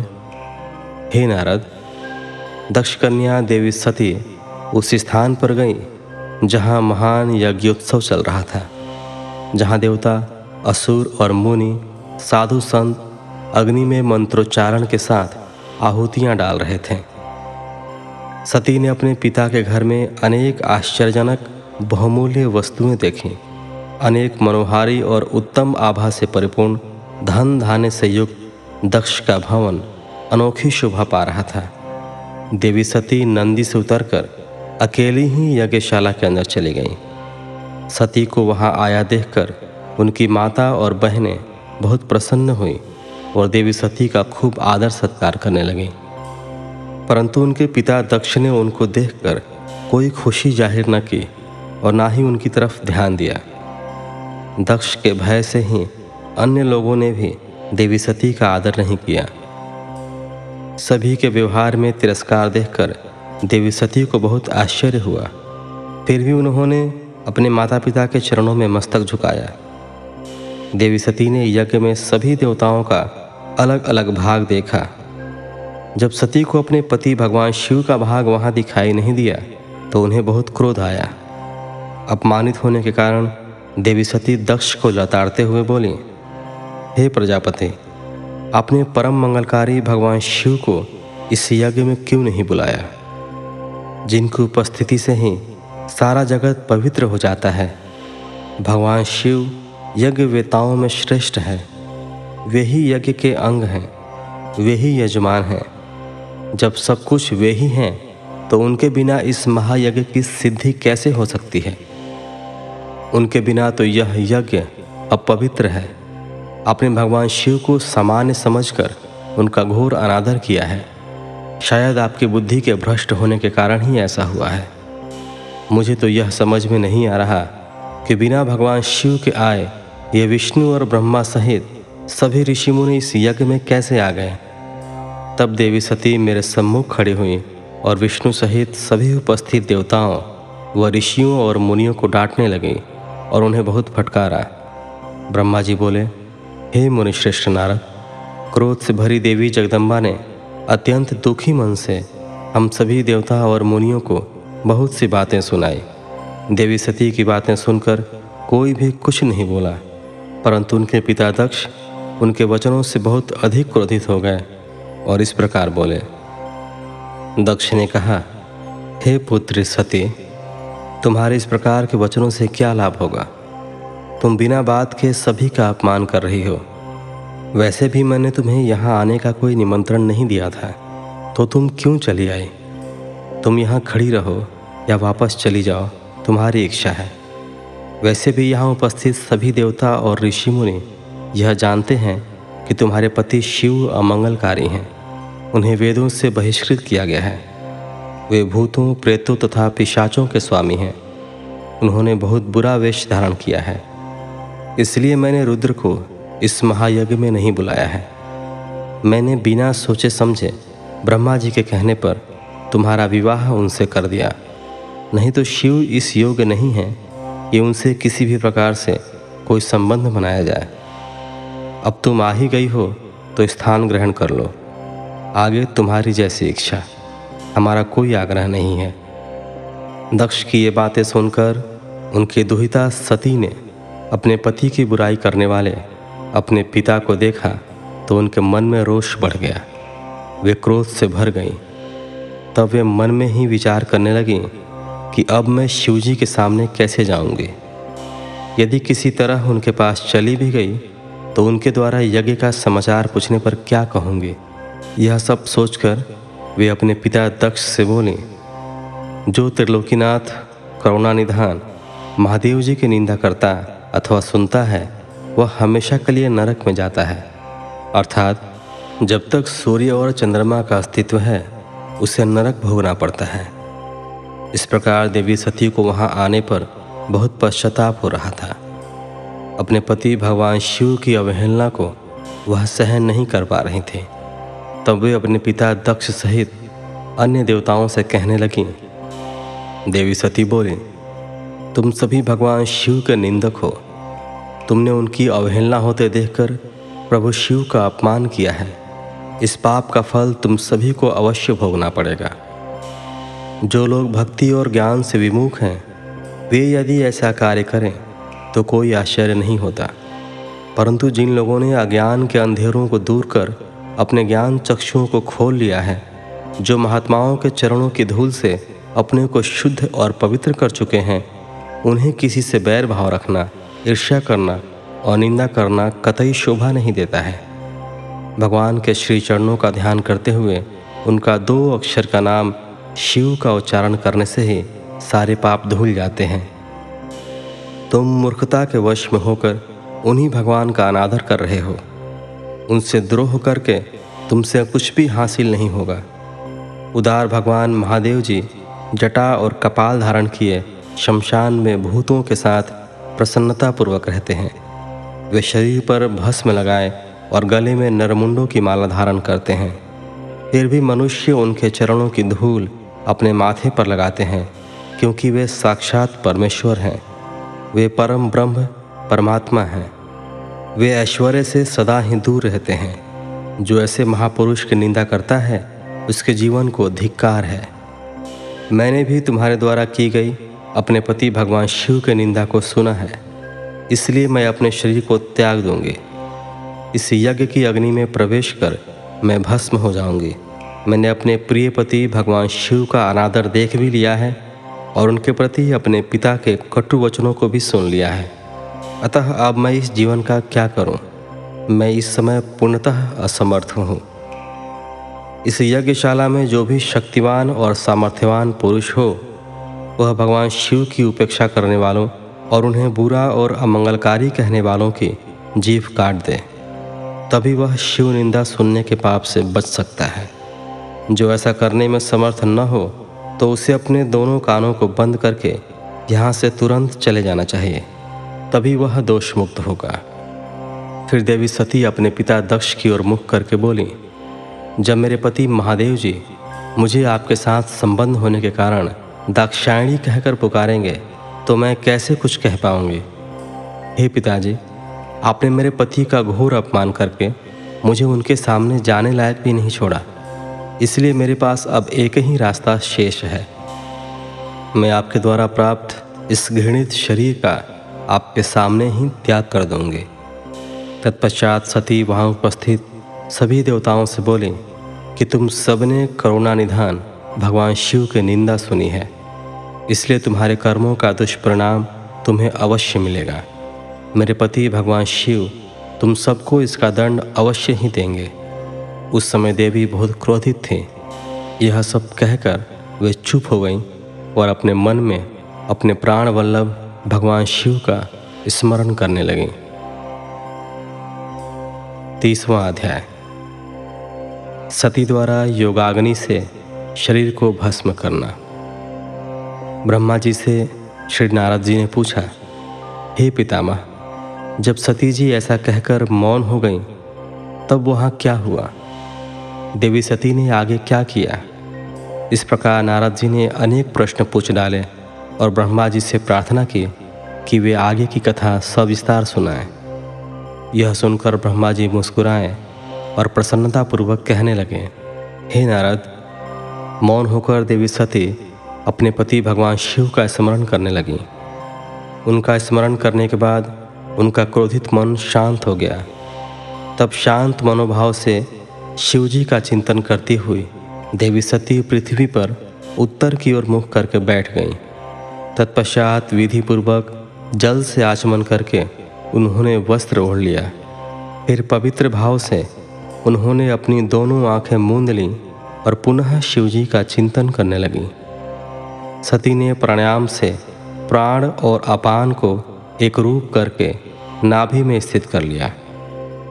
हे नारद दक्ष कन्या देवी सती उस स्थान पर गई, जहाँ महान यज्ञोत्सव चल रहा था, जहाँ देवता असुर और मुनि, साधु संत, अग्नि में मंत्रोच्चारण के साथ आहुतियाँ डाल रहे थे। सती ने अपने पिता के घर में अनेक आश्चर्यजनक बहुमूल्य वस्तुएँ देखीं। अनेक मनोहारी और उत्तम आभा से परिपूर्ण धन धाने से युक्त दक्ष का भवन अनोखी शोभा पा रहा था। देवी सती नंदी से उतरकर अकेली ही यज्ञशाला के अंदर चली गई। सती को वहाँ आया देखकर उनकी माता और बहनें बहुत प्रसन्न हुई और देवी सती का खूब आदर सत्कार करने लगी। परंतु उनके पिता दक्ष ने उनको देखकर कोई खुशी ज़ाहिर न की और ना ही उनकी तरफ़ ध्यान दिया। दक्ष के भय से ही अन्य लोगों ने भी देवी सती का आदर नहीं किया। सभी के व्यवहार में तिरस्कार देखकर देवी सती को बहुत आश्चर्य हुआ। फिर भी उन्होंने अपने माता पिता के चरणों में मस्तक झुकाया। देवी सती ने यज्ञ में सभी देवताओं का अलग अलग भाग देखा। जब सती को अपने पति भगवान शिव का भाग वहाँ दिखाई नहीं दिया तो उन्हें बहुत क्रोध आया। अपमानित होने के कारण देवी सती दक्ष को लताड़ते हुए बोली, हे प्रजापति, आपने परम मंगलकारी भगवान शिव को इस यज्ञ में क्यों नहीं बुलाया? जिनकी उपस्थिति से ही सारा जगत पवित्र हो जाता है। भगवान शिव यज्ञ वेताओं में श्रेष्ठ है। वे ही यज्ञ के अंग हैं, वे ही यजमान हैं। जब सब कुछ वे ही हैं तो उनके बिना इस महायज्ञ की सिद्धि कैसे हो सकती है? उनके बिना तो यह यज्ञ अपवित्र है। आपने भगवान शिव को सामान्य समझकर उनका घोर अनादर किया है। शायद आपकी बुद्धि के भ्रष्ट होने के कारण ही ऐसा हुआ है। मुझे तो यह समझ में नहीं आ रहा कि बिना भगवान शिव के आए ये विष्णु और ब्रह्मा सहित सभी ऋषि मुनि इस यज्ञ में कैसे आ गए? तब देवी सती मेरे सम्मुख खड़ी हुई और विष्णु सहित सभी उपस्थित देवताओं व ऋषियों और मुनियों को डांटने लगी। और उन्हें बहुत फटकारा। ब्रह्मा जी बोले, हे मुनिश्रेष्ठ नारद, क्रोध से भरी देवी जगदम्बा ने अत्यंत दुखी मन से हम सभी देवता और मुनियों को बहुत सी बातें सुनाई। देवी सती की बातें सुनकर कोई भी कुछ नहीं बोला, परंतु उनके पिता दक्ष उनके वचनों से बहुत अधिक क्रोधित हो गए और इस प्रकार बोले। दक्ष ने कहा, हे पुत्र सती तुम्हारे इस प्रकार के वचनों से क्या लाभ होगा? तुम बिना बात के सभी का अपमान कर रही हो। वैसे भी मैंने तुम्हें यहाँ आने का कोई निमंत्रण नहीं दिया था तो तुम क्यों चली आई? तुम यहाँ खड़ी रहो या वापस चली जाओ, तुम्हारी इच्छा है। वैसे भी यहाँ उपस्थित सभी देवता और ऋषि मुनि यह जानते हैं कि तुम्हारे पति शिव अमंगलकारी हैं। उन्हें वेदों से बहिष्कृत किया गया है। वे भूतों, प्रेतों तथा पिशाचों के स्वामी हैं। उन्होंने बहुत बुरा वेश धारण किया है। इसलिए मैंने रुद्र को इस महायज्ञ में नहीं बुलाया है। मैंने बिना सोचे समझे ब्रह्मा जी के कहने पर तुम्हारा विवाह उनसे कर दिया। नहीं तो शिव इस योग्य नहीं है कि उनसे किसी भी प्रकार से कोई संबंध बनाया जाए। अब तुम आ ही गई हो तो स्थान ग्रहण कर लो। आगे तुम्हारी जैसी इच्छा। हमारा कोई आग्रह नहीं है। दक्ष की ये बातें सुनकर उनकी दुहिता सती ने अपने पति की बुराई करने वाले अपने पिता को देखा तो उनके मन में रोष बढ़ गया। वे क्रोध से भर गईं। तब वे मन में ही विचार करने लगी कि अब मैं शिवजी के सामने कैसे जाऊँगी। यदि किसी तरह उनके पास चली भी गई तो उनके द्वारा यज्ञ का समाचार पूछने पर क्या कहूँगी? यह सब सोचकर वे अपने पिता दक्ष से बोले, जो त्रिलोकीनाथ करुणानिधान महादेव जी की निंदा करता अथवा सुनता है, वह हमेशा के लिए नरक में जाता है। अर्थात, जब तक सूर्य और चंद्रमा का अस्तित्व है, उसे नरक भोगना पड़ता है। इस प्रकार देवी सती को वहाँ आने पर बहुत पश्चाताप हो रहा था। अपने पति भगवान शिव की अवहेलना को वह सहन नहीं कर पा रही थी। तब वे अपने पिता दक्ष सहित अन्य देवताओं से कहने लगी, देवी सती बोली, तुम सभी भगवान शिव के निंदक हो। तुमने उनकी अवहेलना होते देखकर प्रभु शिव का अपमान किया है। इस पाप का फल तुम सभी को अवश्य भोगना पड़ेगा। जो लोग भक्ति और ज्ञान से विमुख हैं, वे यदि ऐसा कार्य करें तो कोई आश्चर्य नहीं होता। परंतु जिन लोगों ने अज्ञान के अंधेरों को दूर कर अपने ज्ञान चक्षुओं को खोल लिया है, जो महात्माओं के चरणों की धूल से अपने को शुद्ध और पवित्र कर चुके हैं। उन्हें किसी से बैर भाव रखना, ईर्ष्या करना और निंदा करना कतई शोभा नहीं देता है। भगवान के श्री चरणों का ध्यान करते हुए उनका दो अक्षर का नाम शिव का उच्चारण करने से ही सारे पाप धुल जाते हैं। तुम मूर्खता के वश में होकर उन्हीं भगवान का अनादर कर रहे हो। उनसे द्रोह करके तुमसे कुछ भी हासिल नहीं होगा। उदार भगवान महादेव जी जटा और कपाल धारण किए शमशान में भूतों के साथ प्रसन्नतापूर्वक रहते हैं। वे शरीर पर भस्म लगाए और गले में नरमुंडों की माला धारण करते हैं। फिर भी मनुष्य उनके चरणों की धूल अपने माथे पर लगाते हैं, क्योंकि वे साक्षात परमेश्वर हैं। वे परम ब्रह्म, परमात्मा हैं। वे ऐश्वर्य से सदा ही दूर रहते हैं। जो ऐसे महापुरुष की निंदा करता है, उसके जीवन को धिक्कार है। मैंने भी तुम्हारे द्वारा की गई अपने पति भगवान शिव के निंदा को सुना है। इसलिए मैं अपने शरीर को त्याग दूँगी। इस यज्ञ की अग्नि में प्रवेश कर मैं भस्म हो जाऊँगी। मैंने अपने प्रिय पति भगवान शिव का अनादर देख भी लिया है और उनके प्रति अपने पिता के कटु वचनों को भी सुन लिया है। अतः अब मैं इस जीवन का क्या करूँ? मैं इस समय पूर्णतः असमर्थ हूँ। इस यज्ञशाला में जो भी शक्तिवान और सामर्थ्यवान पुरुष हो, वह भगवान शिव की उपेक्षा करने वालों और उन्हें बुरा और अमंगलकारी कहने वालों की जीव काट दे, तभी वह शिव निंदा सुनने के पाप से बच सकता है। जो ऐसा करने में समर्थ न हो तो उसे अपने दोनों कानों को बंद करके यहाँ से तुरंत चले जाना चाहिए। तभी वह दोष मुक्त होगा। फिर देवी सती अपने पिता दक्ष की ओर मुख करके बोली, जब मेरे पति महादेव जी मुझे आपके साथ संबंध होने के कारण दाक्षायणी कहकर पुकारेंगे तो मैं कैसे कुछ कह पाऊँगी? हे पिताजी, आपने मेरे पति का घोर अपमान करके मुझे उनके सामने जाने लायक भी नहीं छोड़ा। इसलिए मेरे पास अब एक ही रास्ता शेष है। मैं आपके द्वारा प्राप्त इस घृणित शरीर का आपके सामने ही त्याग कर दूँगी। तत्पश्चात सती वहाँ उपस्थित सभी देवताओं से बोले, कि तुम सबने करुणा निधान भगवान शिव की निंदा सुनी है। इसलिए तुम्हारे कर्मों का दुष्परिणाम तुम्हें अवश्य मिलेगा। मेरे पति भगवान शिव तुम सबको इसका दंड अवश्य ही देंगे। उस समय देवी बहुत क्रोधित थे। यह सब कहकर वे चुप हो गईं और अपने मन में अपने प्राण वल्लभ भगवान शिव का स्मरण करने लगे। तीसवा अध्याय। सती द्वारा योगाग्नि से शरीर को भस्म करना। ब्रह्मा जी से श्री नारद जी ने पूछा, हे पितामह, जब सती जी ऐसा कहकर मौन हो गई, तब वहाँ क्या हुआ? देवी सती ने आगे क्या किया? इस प्रकार नारद जी ने अनेक प्रश्न पूछ डाले। और ब्रह्मा जी से प्रार्थना की कि वे आगे की कथा सविस्तार सुनाएँ। यह सुनकर ब्रह्मा जी मुस्कुराए और प्रसन्नतापूर्वक कहने लगे, हे नारद, मौन होकर देवी सती अपने पति भगवान शिव का स्मरण करने लगी। उनका स्मरण करने के बाद उनका क्रोधित मन शांत हो गया। तब शांत मनोभाव से शिवजी का चिंतन करती हुई देवी सती पृथ्वी पर उत्तर की ओर मुख करके बैठ गईं। तत्पश्चात विधि पूर्वक जल से आचमन करके उन्होंने वस्त्र ओढ़ लिया। फिर पवित्र भाव से उन्होंने अपनी दोनों आँखें मूंद लीं और पुनः शिवजी का चिंतन करने लगी। सती ने प्राणायाम से प्राण और अपान को एक रूप करके नाभि में स्थित कर लिया।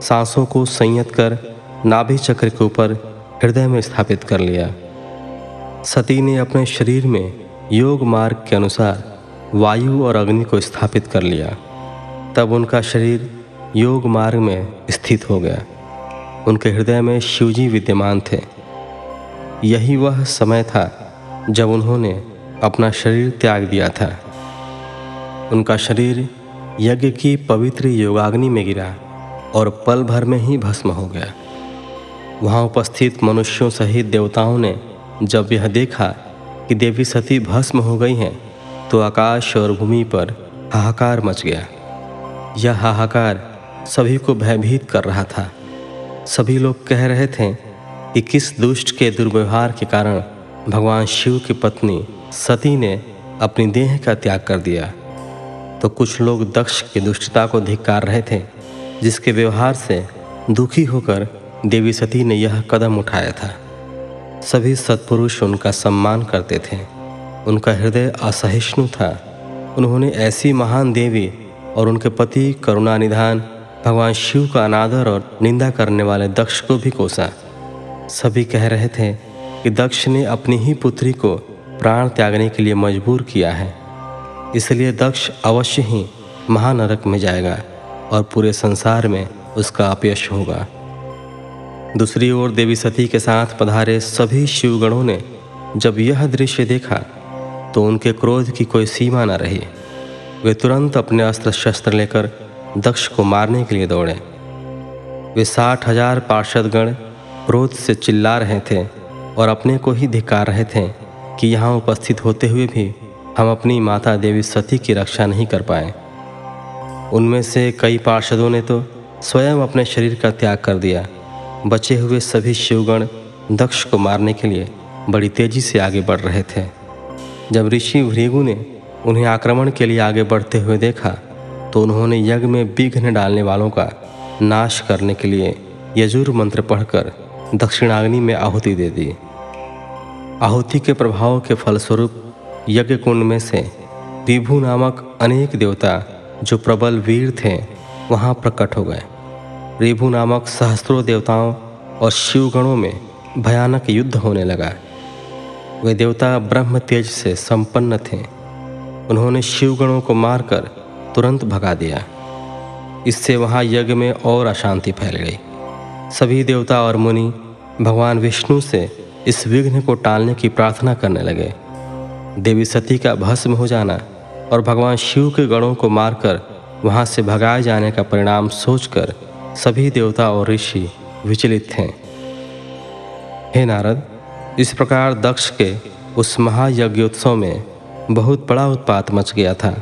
सांसों को संयत कर नाभि चक्र के ऊपर हृदय में स्थापित कर लिया। सती ने अपने शरीर में योग मार्ग के अनुसार वायु और अग्नि को स्थापित कर लिया। तब उनका शरीर योग मार्ग में स्थित हो गया। उनके हृदय में शिवजी विद्यमान थे। यही वह समय था जब उन्होंने अपना शरीर त्याग दिया था। उनका शरीर यज्ञ की पवित्र योगाग्नि में गिरा और पल भर में ही भस्म हो गया। वहाँ उपस्थित मनुष्यों सहित देवताओं ने जब यह देखा कि देवी सती भस्म हो गई हैं तो आकाश और भूमि पर हाहाकार मच गया। यह हाहाकार सभी को भयभीत कर रहा था। सभी लोग कह रहे थे कि किस दुष्ट के दुर्व्यवहार के कारण भगवान शिव की पत्नी सती ने अपनी देह का त्याग कर दिया। तो कुछ लोग दक्ष की दुष्टता को धिक्कार रहे थे, जिसके व्यवहार से दुखी होकर देवी सती ने यह कदम उठाया था। सभी सत्पुरुष उनका सम्मान करते थे। उनका हृदय असहिष्णु था। उन्होंने ऐसी महान देवी और उनके पति करुणा निधान, भगवान शिव का अनादर और निंदा करने वाले दक्ष को भी कोसा। सभी कह रहे थे कि दक्ष ने अपनी ही पुत्री को प्राण त्यागने के लिए मजबूर किया है। इसलिए दक्ष अवश्य ही महानरक में जाएगा और पूरे संसार में उसका अपयश होगा। दूसरी ओर देवी सती के साथ पधारे सभी शिवगणों ने जब यह दृश्य देखा तो उनके क्रोध की कोई सीमा न रही। वे तुरंत अपने अस्त्र शस्त्र लेकर दक्ष को मारने के लिए दौड़े। वे साठ हज़ार पार्षदगण क्रोध से चिल्ला रहे थे और अपने को ही धिकार रहे थे कि यहाँ उपस्थित होते हुए भी हम अपनी माता देवी सती की रक्षा नहीं कर पाए। उनमें से कई पार्षदों ने तो स्वयं अपने शरीर का त्याग कर दिया। बचे हुए सभी शिवगण दक्ष को मारने के लिए बड़ी तेज़ी से आगे बढ़ रहे थे। जब ऋषि भृगु ने उन्हें आक्रमण के लिए आगे बढ़ते हुए देखा तो उन्होंने यज्ञ में विघ्न डालने वालों का नाश करने के लिए यजुर मंत्र पढ़कर दक्षिणाग्नि में आहुति दे दी। आहुति के प्रभाव के फलस्वरूप यज्ञ कुंड में से विभु नामक अनेक देवता जो प्रबल वीर थे, वहाँ प्रकट हो गए। रिभु नामक सहस्त्रों देवताओं और शिवगणों में भयानक युद्ध होने लगा। वे देवता ब्रह्म तेज से संपन्न थे। उन्होंने शिवगणों को मारकर तुरंत भगा दिया। इससे वहाँ यज्ञ में और अशांति फैल गई। सभी देवता और मुनि भगवान विष्णु से इस विघ्न को टालने की प्रार्थना करने लगे। देवी सती का भस्म हो जाना और भगवान शिव के गणों को मारकर वहाँ से भगाए जाने का परिणाम सोचकर सभी देवता और ऋषि विचलित थे हे नारद, इस प्रकार दक्ष के उस महायज्ञोत्सव में बहुत बड़ा उत्पात मच गया था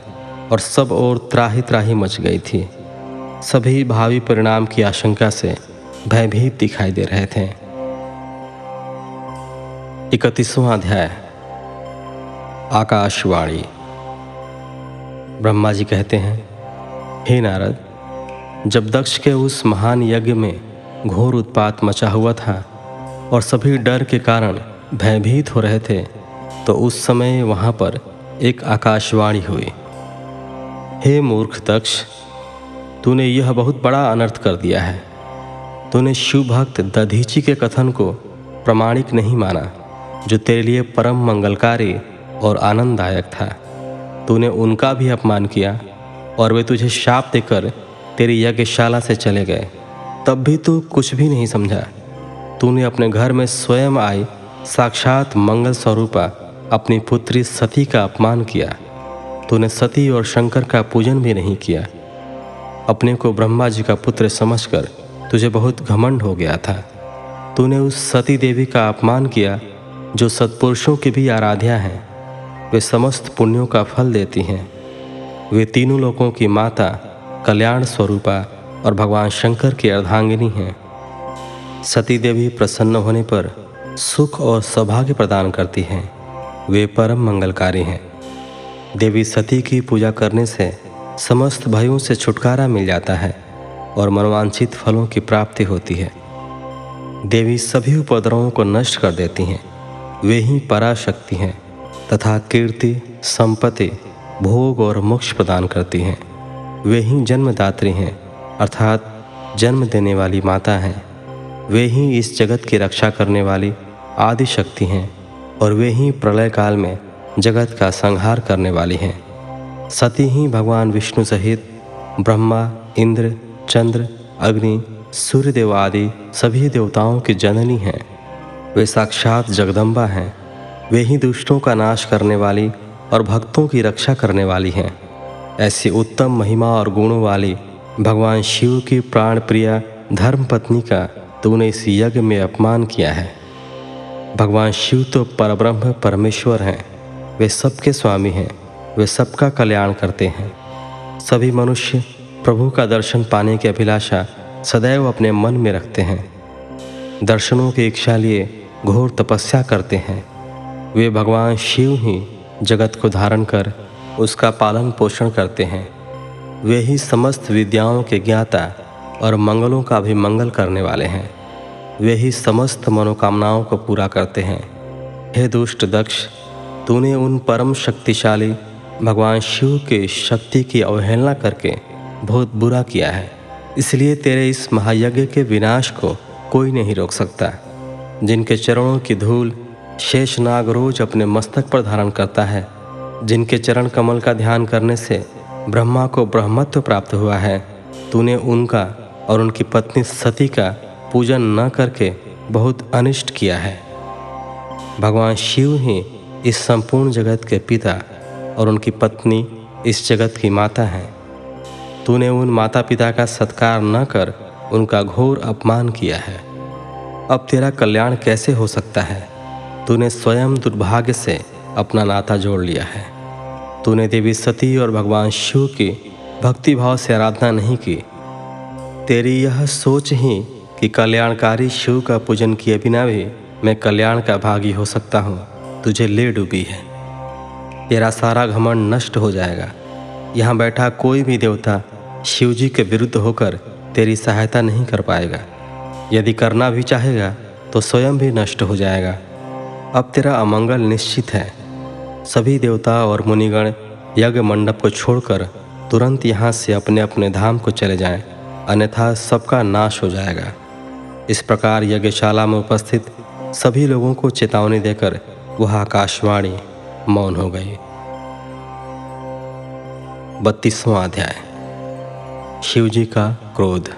और सब और त्राही त्राही मच गई थी। सभी भावी परिणाम की आशंका से भयभीत दिखाई दे रहे थे। इकतीसवां अध्याय। आकाशवाणी। ब्रह्मा जी कहते हैं, हे नारद जब दक्ष के उस महान यज्ञ में घोर उत्पात मचा हुआ था और सभी डर के कारण भयभीत हो रहे थे तो उस समय वहाँ पर एक आकाशवाणी हुई। हे मूर्ख दक्ष, तूने यह बहुत बड़ा अनर्थ कर दिया है। तूने शिव भक्त दधीची के कथन को प्रमाणिक नहीं माना, जो तेरे लिए परम मंगलकारी और आनंददायक था। तूने उनका भी अपमान किया और वे तुझे शाप देकर तेरी यज्ञशाला से चले गए। तब भी तू कुछ भी नहीं समझा। तूने अपने घर में स्वयं आई, साक्षात मंगल स्वरूपा अपनी पुत्री सती का अपमान किया। तूने सती और शंकर का पूजन भी नहीं किया। अपने को ब्रह्मा जी का पुत्र समझकर तुझे बहुत घमंड हो गया था। तूने उस सती देवी का अपमान किया, जो सत्पुरुषों की भी आराध्या हैं। वे समस्त पुण्यों का फल देती हैं। वे तीनों लोगों की माता कल्याण स्वरूपा और भगवान शंकर की अर्धांगिनी हैं। सती देवी प्रसन्न होने पर सुख और सौभाग्य प्रदान करती हैं। वे परम मंगलकारी हैं। देवी सती की पूजा करने से समस्त भयों से छुटकारा मिल जाता है और मनोवांछित फलों की प्राप्ति होती है। देवी सभी उपद्रवों को नष्ट कर देती हैं। वे ही पराशक्ति हैं तथा कीर्ति, संपत्ति, भोग और मोक्ष प्रदान करती हैं। वे ही जन्मदात्री हैं, अर्थात जन्म देने वाली माता हैं। वे ही इस जगत की रक्षा करने वाली आदि शक्ति हैं और वे ही प्रलय काल में जगत का संहार करने वाली हैं। सती ही भगवान विष्णु सहित ब्रह्मा, इंद्र, चंद्र, अग्नि, सूर्यदेव आदि सभी देवताओं की जननी हैं। वे साक्षात जगदम्बा हैं। वे ही दुष्टों का नाश करने वाली और भक्तों की रक्षा करने वाली हैं। ऐसी उत्तम महिमा और गुणों वाली भगवान शिव की प्राण प्रिया धर्म पत्नी का तूने इस यज्ञ में अपमान किया है। भगवान शिव तो परब्रह्म परमेश्वर हैं। वे सबके स्वामी हैं। वे सबका कल्याण करते हैं। सभी मनुष्य प्रभु का दर्शन पाने की अभिलाषा सदैव अपने मन में रखते हैं। दर्शनों की इच्छा लिए घोर तपस्या करते हैं। वे भगवान शिव ही जगत को धारण कर उसका पालन पोषण करते हैं। वे ही समस्त विद्याओं के ज्ञाता और मंगलों का भी मंगल करने वाले हैं। वे ही समस्त मनोकामनाओं को पूरा करते हैं। हे दुष्ट दक्ष, तूने उन परम शक्तिशाली, भगवान शिव के शक्ति की अवहेलना करके बहुत बुरा किया है। इसलिए तेरे इस महायज्ञ के विनाश को कोई नहीं रोक सकता, जिनके चरणों की धूल शेषनाग रोज अपने मस्तक पर धारण करता है। जिनके चरण कमल का ध्यान करने से ब्रह्मा को ब्रह्मत्व प्राप्त हुआ है, तूने उनका और उनकी पत्नी सती का पूजन न करके बहुत अनिष्ट किया है। भगवान शिव ही इस संपूर्ण जगत के पिता और उनकी पत्नी इस जगत की माता हैं। तूने उन माता पिता का सत्कार न कर उनका घोर अपमान किया है। अब तेरा कल्याण कैसे हो सकता है? तूने स्वयं दुर्भाग्य से अपना नाता जोड़ लिया है। तूने देवी सती और भगवान शिव की भक्ति भाव से आराधना नहीं की। तेरी यह सोच ही कि कल्याणकारी शिव का पूजन किए बिना भी मैं कल्याण का भागी हो सकता हूँ, तुझे ले डूबी है। तेरा सारा घमंड नष्ट हो जाएगा। यहाँ बैठा कोई भी देवता शिवजी के विरुद्ध होकर तेरी सहायता नहीं कर पाएगा। यदि करना भी चाहेगा तो स्वयं भी नष्ट हो जाएगा। अब तेरा अमंगल निश्चित है। सभी देवता और मुनिगण यज्ञ मंडप को छोड़कर तुरंत यहाँ से अपने अपने धाम को चले जाएँ, अन्यथा सबका नाश हो जाएगा। इस प्रकार यज्ञशाला में उपस्थित सभी लोगों को चेतावनी देकर वह आकाशवाणी मौन हो गई। बत्तीसवां अध्याय। शिवजी का क्रोध।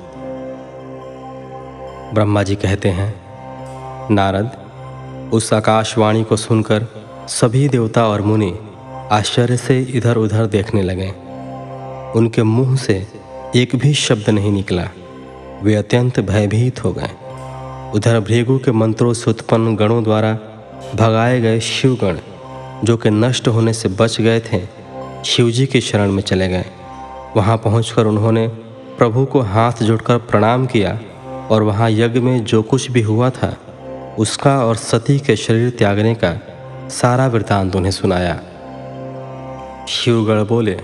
ब्रह्मा जी कहते हैं नारद उस आकाशवाणी को सुनकर सभी देवता और मुनि आश्चर्य से इधर उधर देखने लगे। उनके मुँह से एक भी शब्द नहीं निकला। वे अत्यंत भयभीत हो गए। उधर भृगु के मंत्रों से उत्पन्न गणों द्वारा भगाए गए शिवगण, जो कि नष्ट होने से बच गए थे, शिवजी के शरण में चले गए। वहाँ पहुंचकर उन्होंने प्रभु को हाथ जोड़कर प्रणाम किया और वहाँ यज्ञ में जो कुछ भी हुआ था, उसका और सती के शरीर त्यागने का सारा वृतांत उन्हें सुनाया। शिवगढ़ बोले,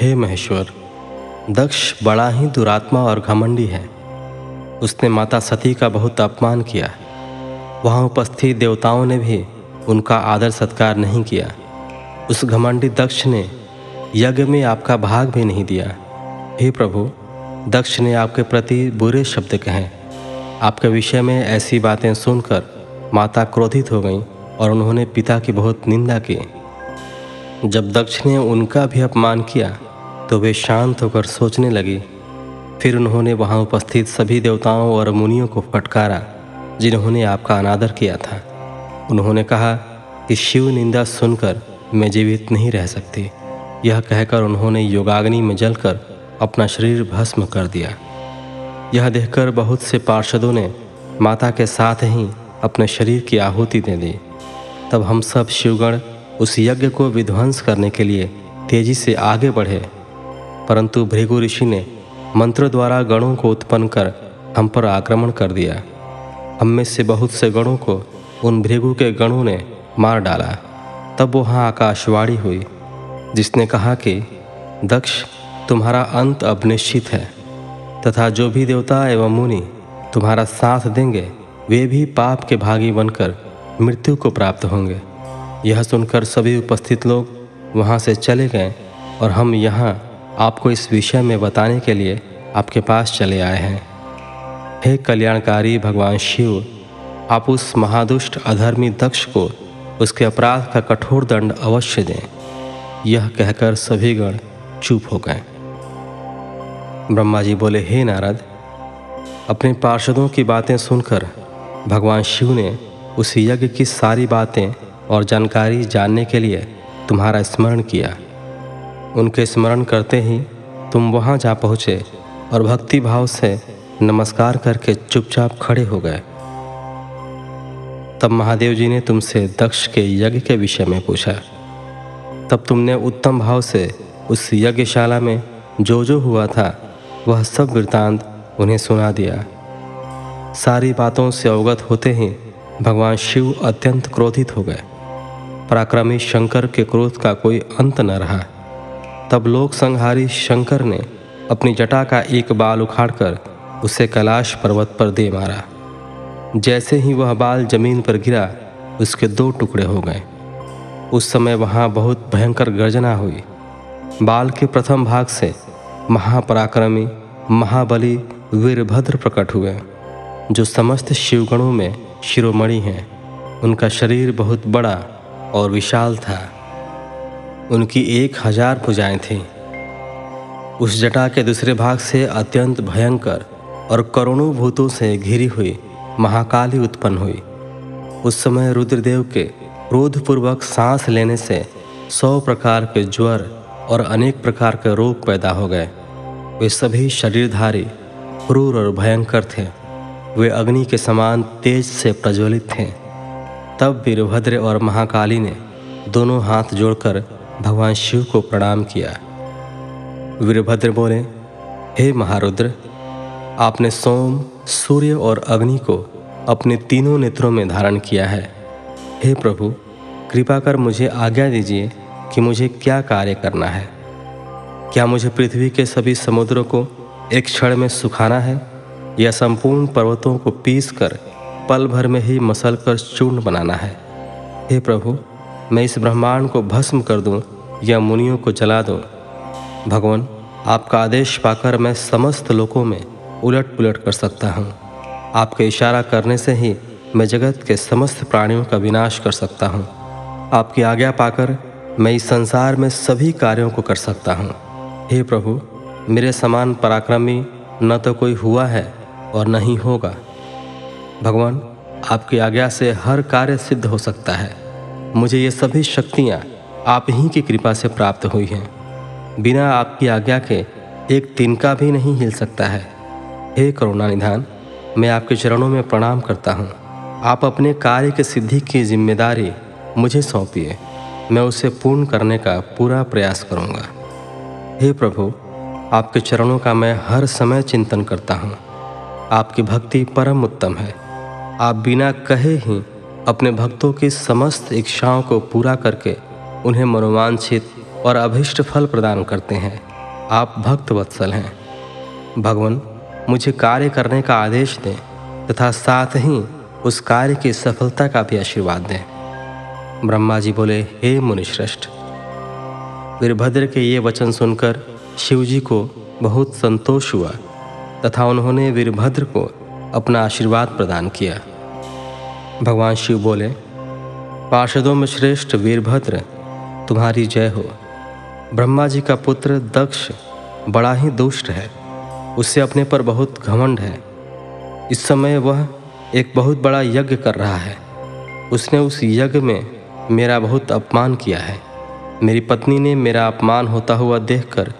हे महेश्वर, दक्ष बड़ा ही दुरात्मा और घमंडी है। उसने माता सती का बहुत अपमान किया। वहाँ उपस्थित देवताओं ने भी उनका आदर सत्कार नहीं किया। उस घमंडी दक्ष ने यज्ञ में आपका भाग भी नहीं दिया। हे प्रभु, दक्ष ने आपके प्रति बुरे शब्द कहे। आपके विषय में ऐसी बातें सुनकर माता क्रोधित हो गईं। और उन्होंने पिता की बहुत निंदा की। जब दक्ष ने उनका भी अपमान किया तो वे शांत होकर सोचने लगी। फिर उन्होंने वहाँ उपस्थित सभी देवताओं और मुनियों को फटकारा, जिन्होंने आपका अनादर किया था। उन्होंने कहा कि शिव निंदा सुनकर मैं जीवित नहीं रह सकती। यह कहकर उन्होंने योगाग्नि में जलकर अपना शरीर भस्म कर दिया। यह देखकर बहुत से पार्षदों ने माता के साथ ही अपने शरीर की आहुति दे दी। तब हम सब शिवगण उस यज्ञ को विध्वंस करने के लिए तेज़ी से आगे बढ़े। परंतु भृगु ऋषि ने मंत्र द्वारा गणों को उत्पन्न कर हम पर आक्रमण कर दिया। हम में से बहुत से गणों को उन भृगु के गणों ने मार डाला। तब वहाँ आकाशवाणी हुई, जिसने कहा कि, दक्ष, तुम्हारा अंत अब निश्चित है। तथा जो भी देवता एवं मुनि तुम्हारा साथ देंगे, वे भी पाप के भागी बनकर मृत्यु को प्राप्त होंगे। यह सुनकर सभी उपस्थित लोग वहाँ से चले गए और हम यहाँ आपको इस विषय में बताने के लिए आपके पास चले आए हैं। हे कल्याणकारी भगवान शिव, आप उस महादुष्ट अधर्मी दक्ष को उसके अपराध का कठोर दंड अवश्य दें। यह कहकर सभी गण चुप हो गए। ब्रह्मा जी बोले, हे नारद, अपने पार्षदों की बातें सुनकर भगवान शिव ने उस यज्ञ की सारी बातें और जानकारी जानने के लिए तुम्हारा स्मरण किया। उनके स्मरण करते ही तुम वहाँ जा पहुँचे और भक्ति भाव से नमस्कार करके चुपचाप खड़े हो गए। तब महादेव जी ने तुमसे दक्ष के यज्ञ के विषय में पूछा। तब तुमने उत्तम भाव से उस यज्ञशाला में जो जो हुआ था, वह सब वृतांत उन्हें सुना दिया। सारी बातों से अवगत होते ही भगवान शिव अत्यंत क्रोधित हो गए। पराक्रमी शंकर के क्रोध का कोई अंत न रहा। तब लोक संहारी शंकर ने अपनी जटा का एक बाल उखाड़कर उसे कैलाश पर्वत पर दे मारा। जैसे ही वह बाल ज़मीन पर गिरा, उसके दो टुकड़े हो गए। उस समय वहाँ बहुत भयंकर गर्जना हुई। बाल के प्रथम भाग से महापराक्रमी, महाबली, वीरभद्र प्रकट हुए, जो समस्त शिवगणों में शिरोमणि हैं। उनका शरीर बहुत बड़ा और विशाल था। उनकी एक हज़ार भुजाएँ थीं। उस जटा के दूसरे भाग से अत्यंत भयंकर और करोड़ों भूतों से घिरी हुई महाकाली उत्पन्न हुई। उस समय रुद्रदेव के क्रोधपूर्वक सांस लेने से सौ प्रकार के ज्वर और अनेक प्रकार के रोग पैदा हो गए। वे सभी शरीरधारी क्रूर और भयंकर थे। वे अग्नि के समान तेज से प्रज्वलित थे। तब वीरभद्र और महाकाली ने दोनों हाथ जोड़कर भगवान शिव को प्रणाम किया। वीरभद्र बोले, हे महारुद्र, आपने सोम, सूर्य और अग्नि को अपने तीनों नेत्रों में धारण किया है। हे प्रभु, कृपा कर मुझे आज्ञा दीजिए कि मुझे क्या कार्य करना है। क्या मुझे पृथ्वी के सभी समुद्रों को एक क्षण में सुखाना है? या संपूर्ण पर्वतों को पीस कर पल भर में ही मसल कर चूर्ण बनाना है। हे प्रभु, मैं इस ब्रह्मांड को भस्म कर दूँ या मुनियों को जला दूँ? भगवान, आपका आदेश पाकर मैं समस्त लोकों में उलट पुलट कर सकता हूँ। आपके इशारा करने से ही मैं जगत के समस्त प्राणियों का विनाश कर सकता हूँ। आपकी आज्ञा पाकर मैं इस संसार में सभी कार्यों को कर सकता हूँ। हे प्रभु, मेरे समान पराक्रमी न तो कोई हुआ है और न ही होगा। भगवान, आपकी आज्ञा से हर कार्य सिद्ध हो सकता है। मुझे ये सभी शक्तियाँ आप ही की कृपा से प्राप्त हुई हैं। बिना आपकी आज्ञा के एक तिनका भी नहीं हिल सकता है। हे करुणा निधान, मैं आपके चरणों में प्रणाम करता हूँ। आप अपने कार्य के सिद्धि की ज़िम्मेदारी मुझे सौंपिए। मैं उसे पूर्ण करने का पूरा प्रयास करूँगा। हे प्रभु, आपके चरणों का मैं हर समय चिंतन करता हूँ। आपकी भक्ति परम उत्तम है। आप बिना कहे ही अपने भक्तों की समस्त इच्छाओं को पूरा करके उन्हें मनोवांछित और अभिष्ट फल प्रदान करते हैं। आप भक्त वत्सल हैं। भगवान, मुझे कार्य करने का आदेश दें तथा साथ ही उस कार्य की सफलता का भी आशीर्वाद दें। ब्रह्मा जी बोले, हे मुनिश्रेष्ठ, वीरभद्र के ये वचन सुनकर शिवजी को बहुत संतोष हुआ। तथा उन्होंने वीरभद्र को अपना आशीर्वाद प्रदान किया। भगवान शिव बोले, पार्षदों में श्रेष्ठ वीरभद्र, तुम्हारी जय हो। ब्रह्मा जी का पुत्र दक्ष बड़ा ही दुष्ट है, उससे अपने पर बहुत घमंड है। इस समय वह एक बहुत बड़ा यज्ञ कर रहा है। उसने उस यज्ञ में मेरा बहुत अपमान किया है। मेरी पत्नी ने मेरा अपमान होता हुआ देखकर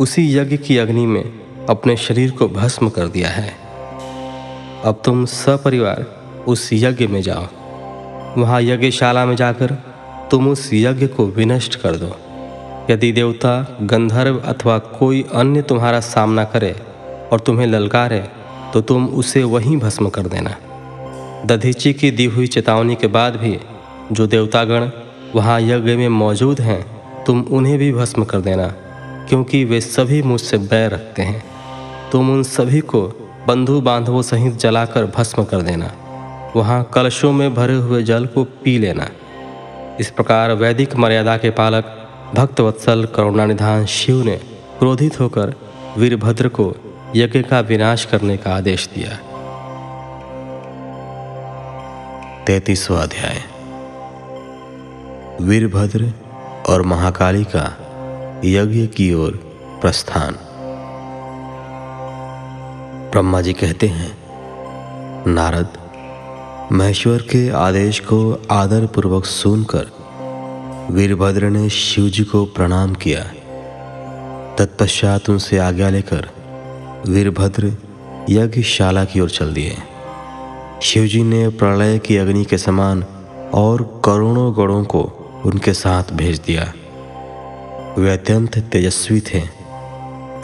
उसी यज्ञ की अग्नि में अपने शरीर को भस्म कर दिया है। अब तुम सपरिवार उस यज्ञ में जाओ। वहाँ यज्ञशाला में जाकर तुम उस यज्ञ को विनष्ट कर दो। यदि देवता, गंधर्व अथवा कोई अन्य तुम्हारा सामना करे और तुम्हें ललकारे तो तुम उसे वहीं भस्म कर देना। दधीची की दी हुई चेतावनी के बाद भी जो देवतागण वहाँ यज्ञ में मौजूद हैं, तुम उन्हें भी भस्म कर देना, क्योंकि वे सभी मुझसे बैर रखते हैं। तुम उन सभी को बंधु बांधवों सहित जलाकर भस्म कर देना। वहाँ कलशों में भरे हुए जल को पी लेना। इस प्रकार वैदिक मर्यादा के पालक भक्तवत्सल करुणानिधान शिव ने क्रोधित होकर वीरभद्र को यज्ञ का विनाश करने का आदेश दिया। तैतीसवा अध्याय। वीरभद्र और महाकाली का यज्ञ की ओर प्रस्थान। ब्रह्मा जी कहते हैं, नारद, महेश्वर के आदेश को आदर पूर्वक सुनकर वीरभद्र ने शिव जी को प्रणाम किया। तत्पश्चात उनसे आज्ञा लेकर वीरभद्र यज्ञशाला की ओर चल दिए। शिवजी ने प्रलय की अग्नि के समान और करोड़ों गणों को उनके साथ भेज दिया। वे अत्यंत तेजस्वी थे।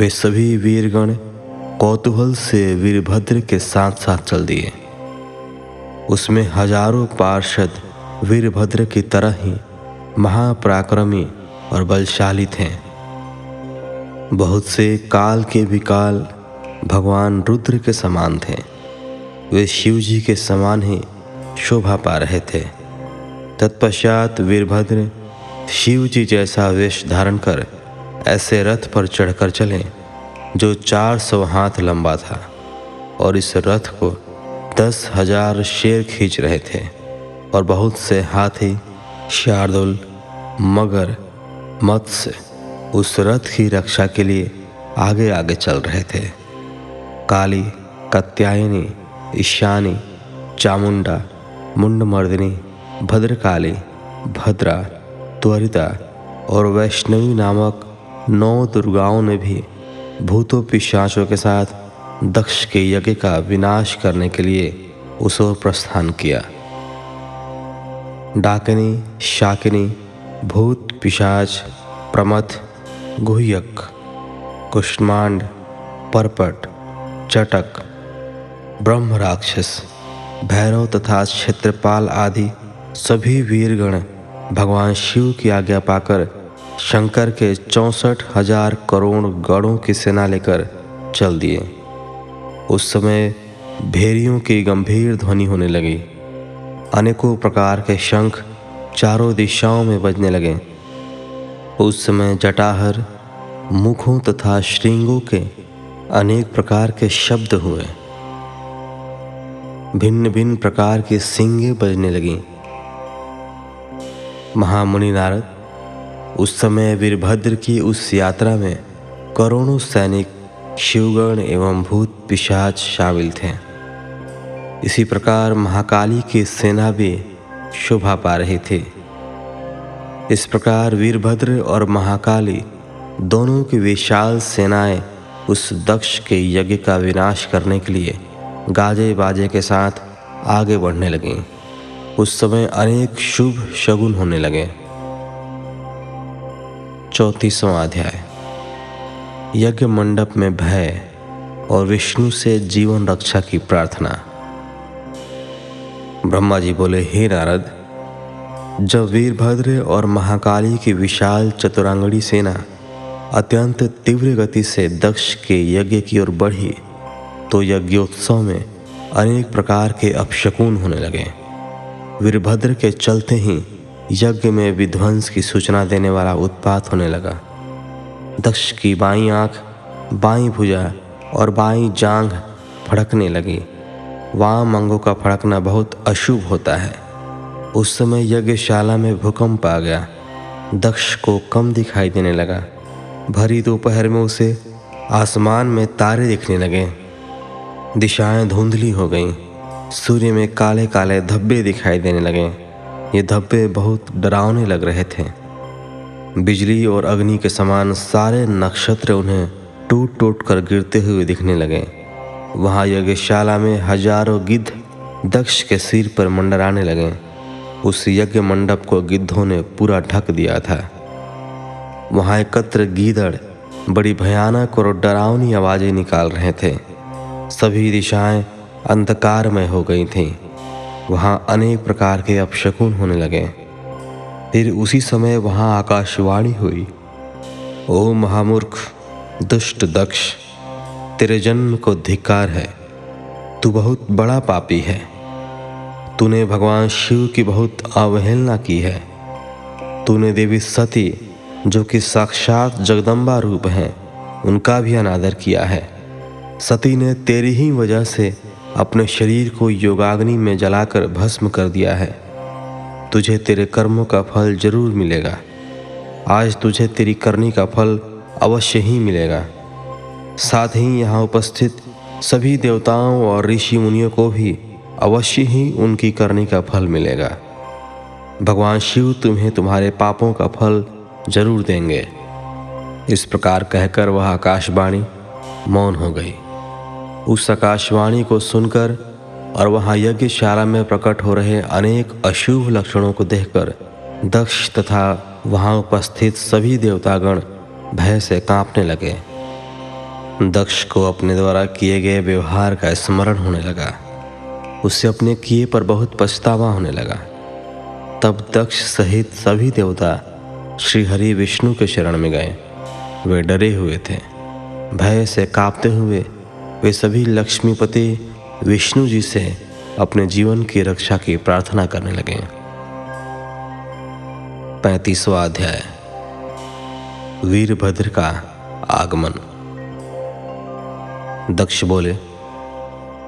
वे सभी वीरगण कौतूहल से वीरभद्र के साथ साथ चल दिए। उसमें हज़ारों पार्षद वीरभद्र की तरह ही महापराक्रमी और बलशाली थे। बहुत से काल के विकाल भगवान रुद्र के समान थे। वे शिव जी के समान ही शोभा पा रहे थे। तत्पश्चात वीरभद्र शिव जी जैसा वेश धारण कर ऐसे रथ पर चढ़कर चले। जो चार सौ हाथ लंबा था और इस रथ को दस हज़ार शेर खींच रहे थे और बहुत से हाथी, शार्दुल, मगर मत्स्य उस रथ की रक्षा के लिए आगे आगे चल रहे थे। काली, कत्यायनी, ईशानी, चामुंडा, मुंडमर्दिनी, भद्रकाली, भद्रा, त्वरिता और वैष्णवी नामक नौ दुर्गाओं ने भी भूतों, पिशाचों के साथ दक्ष के यज्ञ का विनाश करने के लिए उस ओर प्रस्थान किया। डाकिनी, शाकिनी, भूत, पिशाच, प्रमथ, गुह्यक, कुष्मांड, परपट, चटक ब्रह्म राक्षस भैरव तथा क्षेत्रपाल आदि सभी वीरगण भगवान शिव की आज्ञा पाकर शंकर के चौंसठ हज़ार करोड़ गढ़ों की सेना लेकर चल दिए। उस समय भेरियों की गंभीर ध्वनि होने लगी। अनेकों प्रकार के शंख चारों दिशाओं में बजने लगे। उस समय जटाहर, मुखों तथा श्रृंगों के अनेक प्रकार के शब्द हुए। भिन्न भिन्न प्रकार की सिंगे बजने लगी। महामुनि नारद उस समय वीरभद्र की उस यात्रा में करोड़ों सैनिक, शिवगण एवं भूत पिशाच शामिल थे। इसी प्रकार महाकाली की सेना भी शोभा पा रही थी। इस प्रकार वीरभद्र और महाकाली दोनों की विशाल सेनाएँ उस दक्ष के यज्ञ का विनाश करने के लिए गाजे बाजे के साथ आगे बढ़ने लगे। उस समय अनेक शुभ शगुन होने लगे। चौतीसवां अध्याय। यज्ञ मंडप में भय और विष्णु से जीवन रक्षा की प्रार्थना। ब्रह्मा जी बोले, हे नारद, जब वीरभद्र और महाकाली की विशाल चतुरांगड़ी सेना अत्यंत तीव्र गति से दक्ष के यज्ञ की ओर बढ़ी तो यज्ञोत्सव में अनेक प्रकार के अपशकुन होने लगे। वीरभद्र के चलते ही यज्ञ में विध्वंस की सूचना देने वाला उत्पात होने लगा। दक्ष की बाई आँख, बाई भुजा और बाई जांघ फड़कने लगी। वाम अंगों का फड़कना बहुत अशुभ होता है। उस समय यज्ञशाला में भूकंप आ गया। दक्ष को कम दिखाई देने लगा। भरी दोपहर में उसे आसमान में तारे दिखने लगे। दिशाएँ धुंधली हो गईं। सूर्य में काले काले धब्बे दिखाई देने लगे। ये धब्बे बहुत डरावने लग रहे थे। बिजली और अग्नि के समान सारे नक्षत्र उन्हें टूट टूट कर गिरते हुए दिखने लगे। वहाँ यज्ञशाला में हज़ारों गिद्ध दक्ष के सिर पर मंडराने लगे। उस यज्ञ मंडप को गिद्धों ने पूरा ढक दिया था। वहाँ एकत्र गीदड़, बड़ी भयानक और डरावनी आवाज़ें निकाल रहे थे। सभी दिशाएँ अंधकार में हो गई थीं। वहाँ अनेक प्रकार के अपशकुन होने लगे। फिर उसी समय वहाँ आकाशवाणी हुई। ओ महामूर्ख, दुष्ट दक्ष, तेरे जन्म को धिक्कार है। तू बहुत बड़ा पापी है। तूने भगवान शिव की बहुत अवहेलना की है। तूने देवी सती, जो कि साक्षात जगदम्बा रूप हैं, उनका भी अनादर किया है। सती ने तेरी ही वजह से अपने शरीर को योगाग्नि में जलाकर भस्म कर दिया है। तुझे तेरे कर्मों का फल ज़रूर मिलेगा। आज तुझे तेरी करनी का फल अवश्य ही मिलेगा। साथ ही यहाँ उपस्थित सभी देवताओं और ऋषि मुनियों को भी अवश्य ही उनकी करनी का फल मिलेगा। भगवान शिव तुम्हें तुम्हारे पापों का फल ज़रूर देंगे। इस प्रकार कहकर वह आकाशवाणी मौन हो गई। उस आकाशवाणी को सुनकर और वहाँ यज्ञशाला में प्रकट हो रहे अनेक अशुभ लक्षणों को देखकर दक्ष तथा वहाँ उपस्थित सभी देवतागण भय से कांपने लगे। दक्ष को अपने द्वारा किए गए व्यवहार का स्मरण होने लगा। उससे अपने किए पर बहुत पछतावा होने लगा। तब दक्ष सहित सभी देवता श्री हरि विष्णु के शरण में गए। वे डरे हुए थे। भय से कांपते हुए वे सभी लक्ष्मीपति विष्णु जी से अपने जीवन की रक्षा की प्रार्थना करने लगे। पैंतीसवा अध्याय। वीरभद्र का आगमन। दक्ष बोले,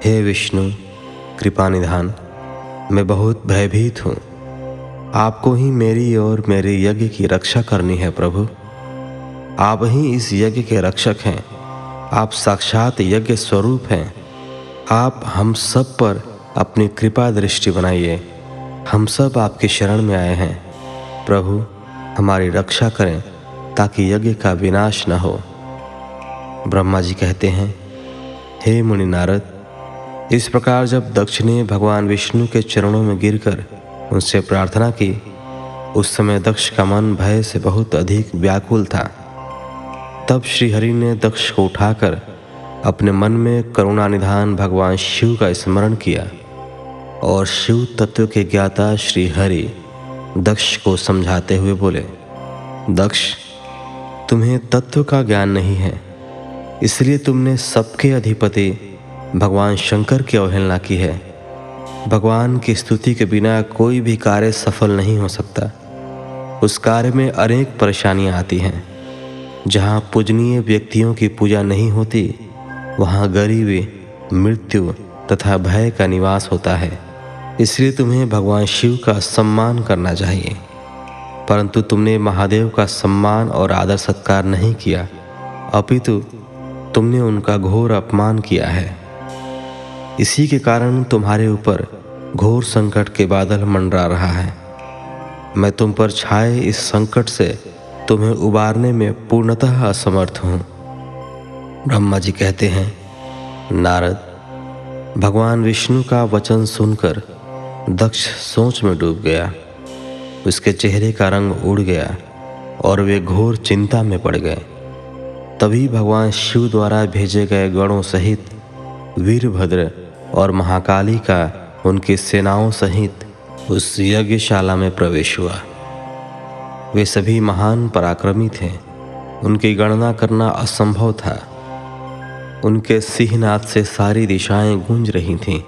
हे विष्णु, कृपा निधान, मैं बहुत भयभीत हूँ। आपको ही मेरी और मेरे यज्ञ की रक्षा करनी है प्रभु। आप ही इस यज्ञ के रक्षक हैं। आप साक्षात यज्ञ स्वरूप हैं। आप हम सब पर अपनी कृपा दृष्टि बनाइए। हम सब आपके शरण में आए हैं। प्रभु, हमारी रक्षा करें ताकि यज्ञ का विनाश न हो। ब्रह्मा जी कहते हैं, हे मुनि नारद, इस प्रकार जब दक्ष ने भगवान विष्णु के चरणों में गिरकर उनसे प्रार्थना की, उस समय दक्ष का मन भय से बहुत अधिक व्याकुल था। तब श्रीहरि ने दक्ष को उठाकर अपने मन में करुणा निधान भगवान शिव का स्मरण किया और शिव तत्व के ज्ञाता श्री हरि दक्ष को समझाते हुए बोले, दक्ष, तुम्हें तत्व का ज्ञान नहीं है, इसलिए तुमने सबके अधिपति भगवान शंकर की अवहेलना की है। भगवान की स्तुति के बिना कोई भी कार्य सफल नहीं हो सकता। उस कार्य में अनेक परेशानियाँ आती हैं। जहाँ पूजनीय व्यक्तियों की पूजा नहीं होती, वहाँ गरीबी, मृत्यु तथा भय का निवास होता है। इसलिए तुम्हें भगवान शिव का सम्मान करना चाहिए। परंतु तुमने महादेव का सम्मान और आदर सत्कार नहीं किया, अपितु तुमने उनका घोर अपमान किया है। इसी के कारण तुम्हारे ऊपर घोर संकट के बादल मंडरा रहा है। मैं तुम पर छाए इस संकट से तुम्हें उबारने में पूर्णतः असमर्थ हूँ। ब्रह्मा जी कहते हैं, नारद, भगवान विष्णु का वचन सुनकर दक्ष सोच में डूब गया। उसके चेहरे का रंग उड़ गया और वे घोर चिंता में पड़ गए। तभी भगवान शिव द्वारा भेजे गए गणों सहित वीरभद्र और महाकाली का उनकी सेनाओं सहित उस यज्ञशाला में प्रवेश हुआ। वे सभी महान पराक्रमी थे। उनकी गणना करना असंभव था। उनके सिंहनाथ से सारी दिशाएँ गूंज रही थीं।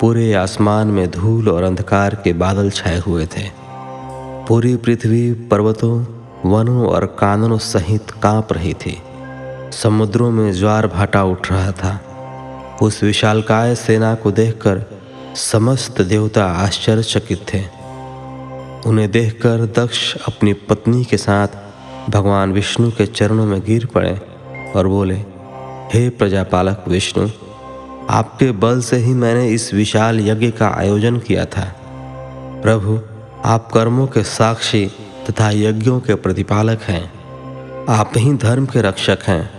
पूरे आसमान में धूल और अंधकार के बादल छाए हुए थे। पूरी पृथ्वी पर्वतों, वनों और काननों सहित काँप रही थी। समुद्रों में ज्वार भाटा उठ रहा था। उस विशालकाय सेना को देखकर समस्त देवता आश्चर्यचकित थे। उन्हें देखकर दक्ष अपनी पत्नी के साथ भगवान विष्णु के चरणों में गिर पड़े और बोले, हे प्रजापालक विष्णु, आपके बल से ही मैंने इस विशाल यज्ञ का आयोजन किया था। प्रभु, आप कर्मों के साक्षी तथा यज्ञों के प्रतिपालक हैं। आप ही धर्म के रक्षक हैं।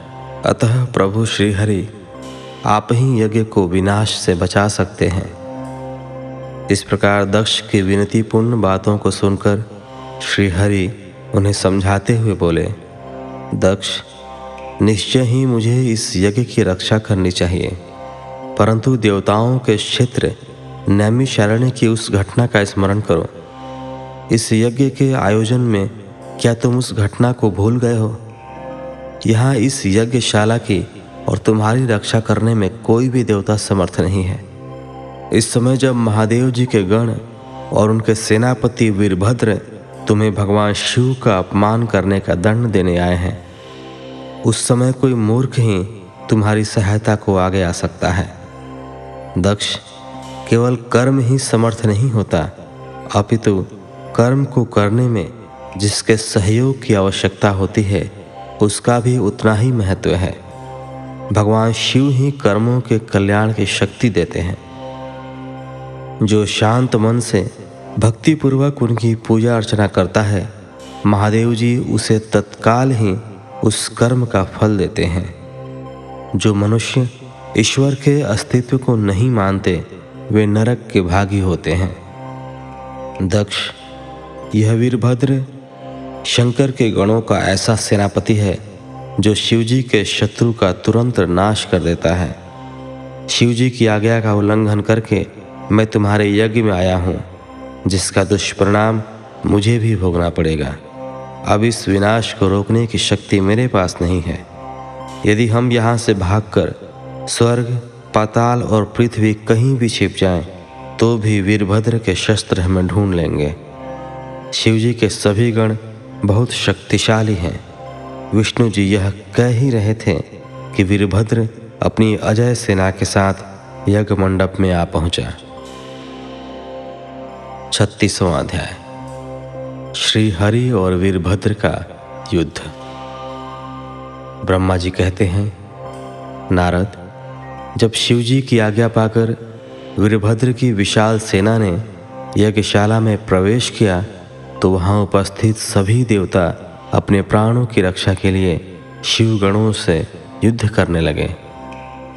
अतः प्रभु श्रीहरि, आप ही यज्ञ को विनाश से बचा सकते हैं। इस प्रकार दक्ष की विनतीपूर्ण बातों को सुनकर श्रीहरि उन्हें समझाते हुए बोले, दक्ष, निश्चय ही मुझे इस यज्ञ की रक्षा करनी चाहिए। परंतु देवताओं के क्षेत्र नैमी नैमिशारण्य की उस घटना का स्मरण करो। इस यज्ञ के आयोजन में क्या तुम उस घटना को भूल गए हो? यहाँ इस यज्ञशाला की और तुम्हारी रक्षा करने में कोई भी देवता समर्थ नहीं है। इस समय जब महादेव जी के गण और उनके सेनापति वीरभद्र तुम्हें भगवान शिव का अपमान करने का दंड देने आए हैं, उस समय कोई मूर्ख ही तुम्हारी सहायता को आगे आ सकता है। दक्ष, केवल कर्म ही समर्थ नहीं होता, अपितु कर्म को करने में जिसके सहयोग की आवश्यकता होती है, उसका भी उतना ही महत्व है। भगवान शिव ही कर्मों के कल्याण की शक्ति देते हैं। जो शांत मन से भक्तिपूर्वक उनकी पूजा अर्चना करता है, महादेव जी उसे तत्काल ही उस कर्म का फल देते हैं। जो मनुष्य ईश्वर के अस्तित्व को नहीं मानते, वे नरक के भागी होते हैं। दक्ष, यह वीरभद्र शंकर के गणों का ऐसा सेनापति है, जो शिवजी के शत्रु का तुरंत नाश कर देता है। शिवजी की आज्ञा का उल्लंघन करके मैं तुम्हारे यज्ञ में आया हूँ जिसका दुष्परिणाम मुझे भी भोगना पड़ेगा। अब इस विनाश को रोकने की शक्ति मेरे पास नहीं है। यदि हम यहाँ से भागकर स्वर्ग पाताल और पृथ्वी कहीं भी छिप जाएँ, तो भी वीरभद्र के शस्त्र हमें ढूंढ लेंगे। शिवजी के सभी गण बहुत शक्तिशाली हैं। विष्णु जी यह कह ही रहे थे कि वीरभद्र अपनी अजय सेना के साथ यज्ञ मंडप में आ पहुँचा। छत्तीसवां अध्याय। श्री हरि और वीरभद्र का युद्ध। ब्रह्मा जी कहते हैं, नारद, जब शिवजी की आज्ञा पाकर वीरभद्र की विशाल सेना ने यज्ञशाला में प्रवेश किया तो वहाँ उपस्थित सभी देवता अपने प्राणों की रक्षा के लिए शिवगणों से युद्ध करने लगे।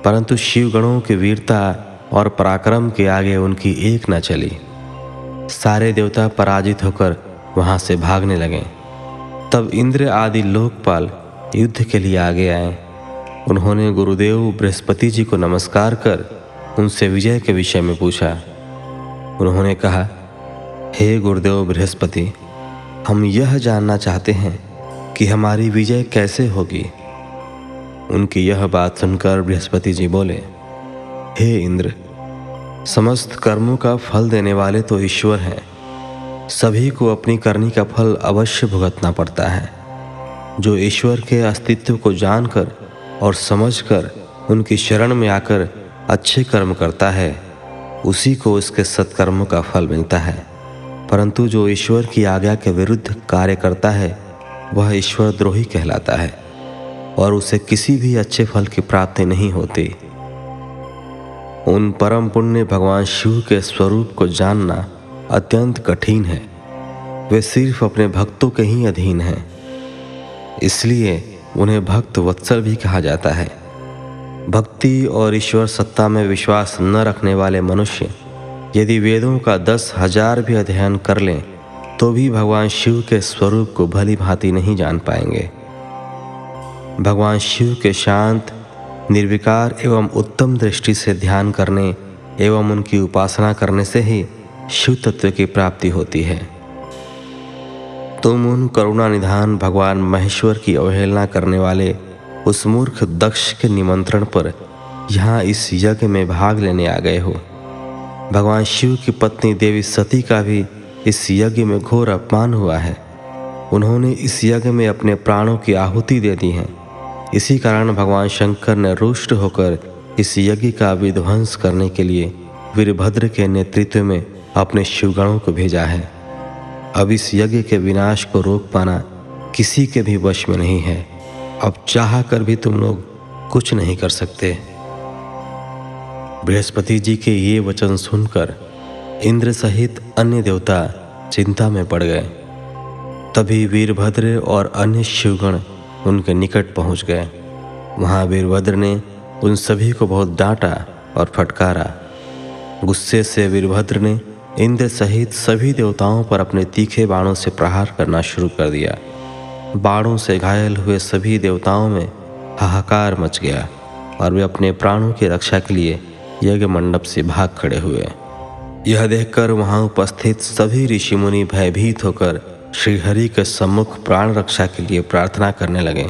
परंतु शिवगणों की वीरता और पराक्रम के आगे उनकी एक न चली। सारे देवता पराजित होकर वहाँ से भागने लगे। तब इंद्र आदि लोकपाल युद्ध के लिए आगे आए। उन्होंने गुरुदेव बृहस्पति जी को नमस्कार कर उनसे विजय के विषय में पूछा। उन्होंने कहा, हे गुरुदेव बृहस्पति, हम यह जानना चाहते हैं कि हमारी विजय कैसे होगी? उनकी यह बात सुनकर बृहस्पति जी बोले, हे इंद्र समस्त कर्मों का फल देने वाले तो ईश्वर हैं। सभी को अपनी करनी का फल अवश्य भुगतना पड़ता है। जो ईश्वर के अस्तित्व को जानकर और समझकर उनकी शरण में आकर अच्छे कर्म करता है, उसी को उसके सत्कर्मों का फल मिलता है। परंतु जो ईश्वर की आज्ञा के विरुद्ध कार्य करता है, वह ईश्वर द्रोही कहलाता है, और उसे किसी भी अच्छे फल की प्राप्ति नहीं होती। उन परम पुण्य भगवान शिव के स्वरूप को जानना अत्यंत कठिन है। वे सिर्फ़ अपने भक्तों के ही अधीन हैं। इसलिए उन्हें भक्त वत्सल भी कहा जाता है। भक्ति और ईश्वर सत्ता में विश्वास न रखने वाले मनुष्य, यदि वेदों का दस हज़ार भी अध्ययन कर लें तो भी भगवान शिव के स्वरूप को भली भांति नहीं जान पाएँगे। भगवान शिव के शांत निर्विकार एवं उत्तम दृष्टि से ध्यान करने एवं उनकी उपासना करने से ही शिव तत्व की प्राप्ति होती है। तुम उन करुणा निधान भगवान महेश्वर की अवहेलना करने वाले उस मूर्ख दक्ष के निमंत्रण पर यहाँ इस यज्ञ में भाग लेने आ गए हो। भगवान शिव की पत्नी देवी सती का भी इस यज्ञ में घोर अपमान हुआ है। उन्होंने इस यज्ञ में अपने प्राणों की आहुति दे दी है। इसी कारण भगवान शंकर ने रुष्ट होकर इस यज्ञ का विध्वंस करने के लिए वीरभद्र के नेतृत्व में अपने शिवगणों को भेजा है। अब इस यज्ञ के विनाश को रोक पाना किसी के भी वश में नहीं है। अब चाह कर भी तुम लोग कुछ नहीं कर सकते। बृहस्पति जी के ये वचन सुनकर इंद्र सहित अन्य देवता चिंता में पड़ गए। तभी वीरभद्र और अन्य शिवगण उनके निकट पहुँच गए। वहाँ वीरभद्र ने उन सभी को बहुत डांटा और फटकारा। गुस्से से वीरभद्र ने इंद्र सहित सभी देवताओं पर अपने तीखे बाणों से प्रहार करना शुरू कर दिया। बाणों से घायल हुए सभी देवताओं में हाहाकार मच गया और वे अपने प्राणों की रक्षा के लिए यज्ञ मंडप से भाग खड़े हुए। यह देखकर वहाँ उपस्थित सभी ऋषि मुनि भयभीत होकर श्रीहरि के सम्मुख प्राण रक्षा के लिए प्रार्थना करने लगे।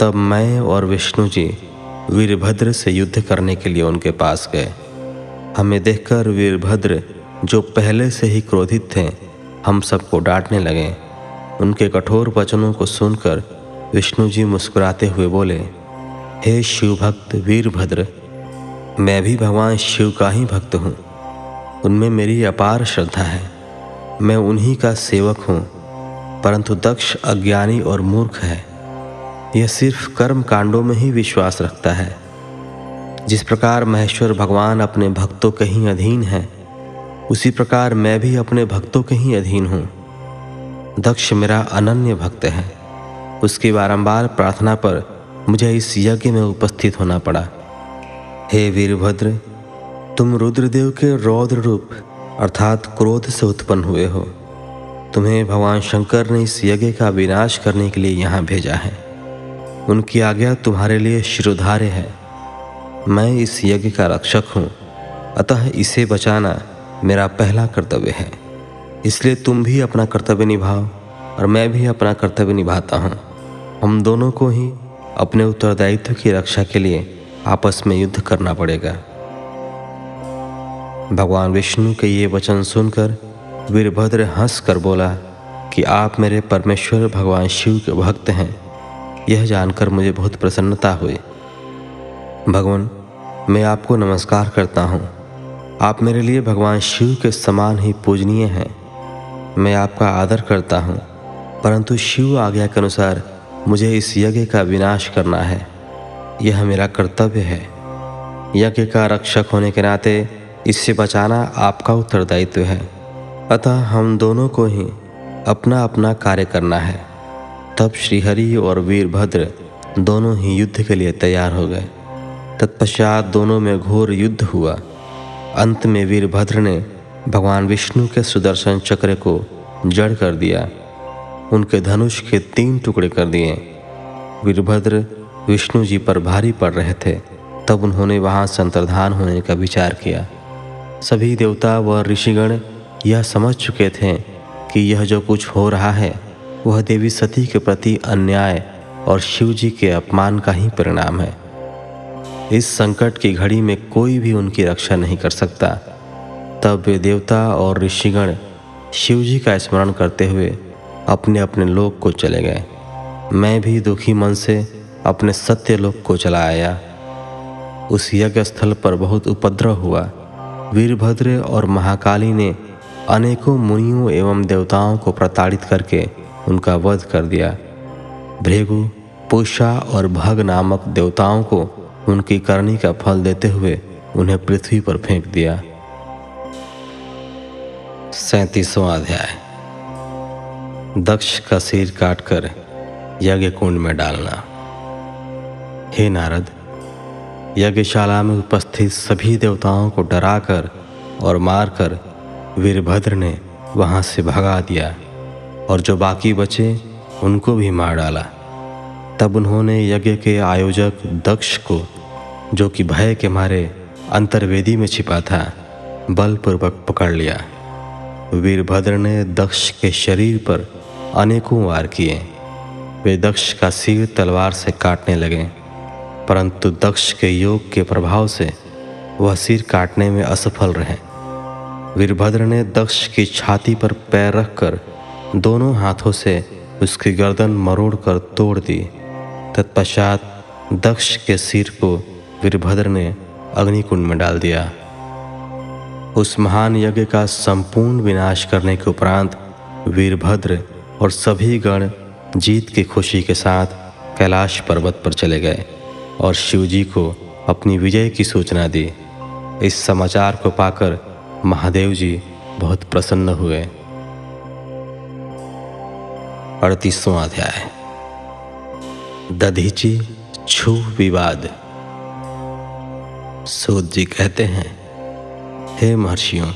तब मैं और विष्णु जी वीरभद्र से युद्ध करने के लिए उनके पास गए। हमें देखकर वीरभद्र, जो पहले से ही क्रोधित थे, हम सबको डांटने लगे। उनके कठोर वचनों को सुनकर विष्णु जी मुस्कुराते हुए बोले, हे शिव भक्त वीरभद्र, मैं भी भगवान शिव का ही भक्त हूँ। उनमें मेरी अपार श्रद्धा है। मैं उन्हीं का सेवक हूँ, परंतु दक्ष, अज्ञानी और मूर्ख है। यह सिर्फ़ कर्म कांडों में ही विश्वास रखता है। जिस प्रकार महेश्वर भगवान अपने भक्तों के ही अधीन है, उसी प्रकार मैं भी अपने भक्तों के ही अधीन हूँ। दक्ष मेरा अनन्य भक्त है। उसकी बारंबार प्रार्थना पर मुझे इस यज्ञ में उपस्थित होना पड़ा। हे वीरभद्र, तुम रुद्रदेव के रौद्र रूप अर्थात क्रोध से उत्पन्न हुए हो। तुम्हें भगवान शंकर ने इस यज्ञ का विनाश करने के लिए यहाँ भेजा है। उनकी आज्ञा तुम्हारे लिए शिरोधार्य है। मैं इस यज्ञ का रक्षक हूँ। अतः इसे बचाना मेरा पहला कर्तव्य है। इसलिए तुम भी अपना कर्तव्य निभाओ और मैं भी अपना कर्तव्य निभाता हूँ। हम दोनों को ही अपने उत्तरदायित्व की रक्षा के लिए आपस में युद्ध करना पड़ेगा। भगवान विष्णु के ये वचन सुनकर वीरभद्र हंस कर बोला कि आप मेरे परमेश्वर भगवान शिव के भक्त हैं। यह जानकर मुझे बहुत प्रसन्नता हुई। भगवान, मैं आपको नमस्कार करता हूँ। आप मेरे लिए भगवान शिव के समान ही पूजनीय हैं। मैं आपका आदर करता हूँ, परंतु शिव आज्ञा के अनुसार मुझे इस यज्ञ का विनाश करना है। यह मेरा कर्तव्य है। यज्ञ का रक्षक होने के नाते इससे बचाना आपका उत्तरदायित्व है। अतः हम दोनों को ही अपना अपना कार्य करना है। तब श्रीहरि और वीरभद्र दोनों ही युद्ध के लिए तैयार हो गए। तत्पश्चात दोनों में घोर युद्ध हुआ। अंत में वीरभद्र ने भगवान विष्णु के सुदर्शन चक्र को जड़ कर दिया। उनके धनुष के तीन टुकड़े कर दिए। वीरभद्र विष्णु जी पर भारी पड़ रहे थे। तब उन्होंने वहाँ संतर्धान होने का विचार किया। सभी देवता व ऋषिगण यह समझ चुके थे कि यह जो कुछ हो रहा है, वह देवी सती के प्रति अन्याय और शिव जी के अपमान का ही परिणाम है। इस संकट की घड़ी में कोई भी उनकी रक्षा नहीं कर सकता। तब वे देवता और ऋषिगण शिव जी का स्मरण करते हुए अपने अपने लोक को चले गए। मैं भी दुखी मन से अपने सत्य लोक को चला आया। उस यज्ञ स्थल पर बहुत उपद्रव हुआ। वीरभद्र और महाकाली ने अनेकों मुनियों एवं देवताओं को प्रताड़ित करके उनका वध कर दिया। भृगु, पुषा और भग नामक देवताओं को उनकी करनी का फल देते हुए उन्हें पृथ्वी पर फेंक दिया। सैतीसवां अध्याय। दक्ष का सिर काटकर यज्ञ कुंड में डालना। हे नारद यज्ञशाला में उपस्थित सभी देवताओं को डराकर और मारकर वीरभद्र ने वहाँ से भगा दिया और जो बाकी बचे, उनको भी मार डाला। तब उन्होंने यज्ञ के आयोजक दक्ष को, जो कि भय के मारे अंतर्वेदी में छिपा था, बलपूर्वक पकड़ लिया। वीरभद्र ने दक्ष के शरीर पर अनेकों वार किए। वे दक्ष का सिर तलवार से काटने लगे। परंतु दक्ष के योग के प्रभाव से वह सिर काटने में असफल रहे। वीरभद्र ने दक्ष की छाती पर पैर रखकर दोनों हाथों से उसकी गर्दन मरोड़ कर तोड़ दी। तत्पश्चात दक्ष के सिर को वीरभद्र ने अग्निकुंड में डाल दिया। उस महान यज्ञ का संपूर्ण विनाश करने के उपरांत वीरभद्र और सभी गण जीत की खुशी के साथ कैलाश पर्वत पर चले गए। और शिवजी को अपनी विजय की सूचना दी। इस समाचार को पाकर महादेव जी बहुत प्रसन्न हुए। अड़तीसवां अध्याय। दधीची, छू विवाद। सूद जी कहते हैं, हे महर्षियों,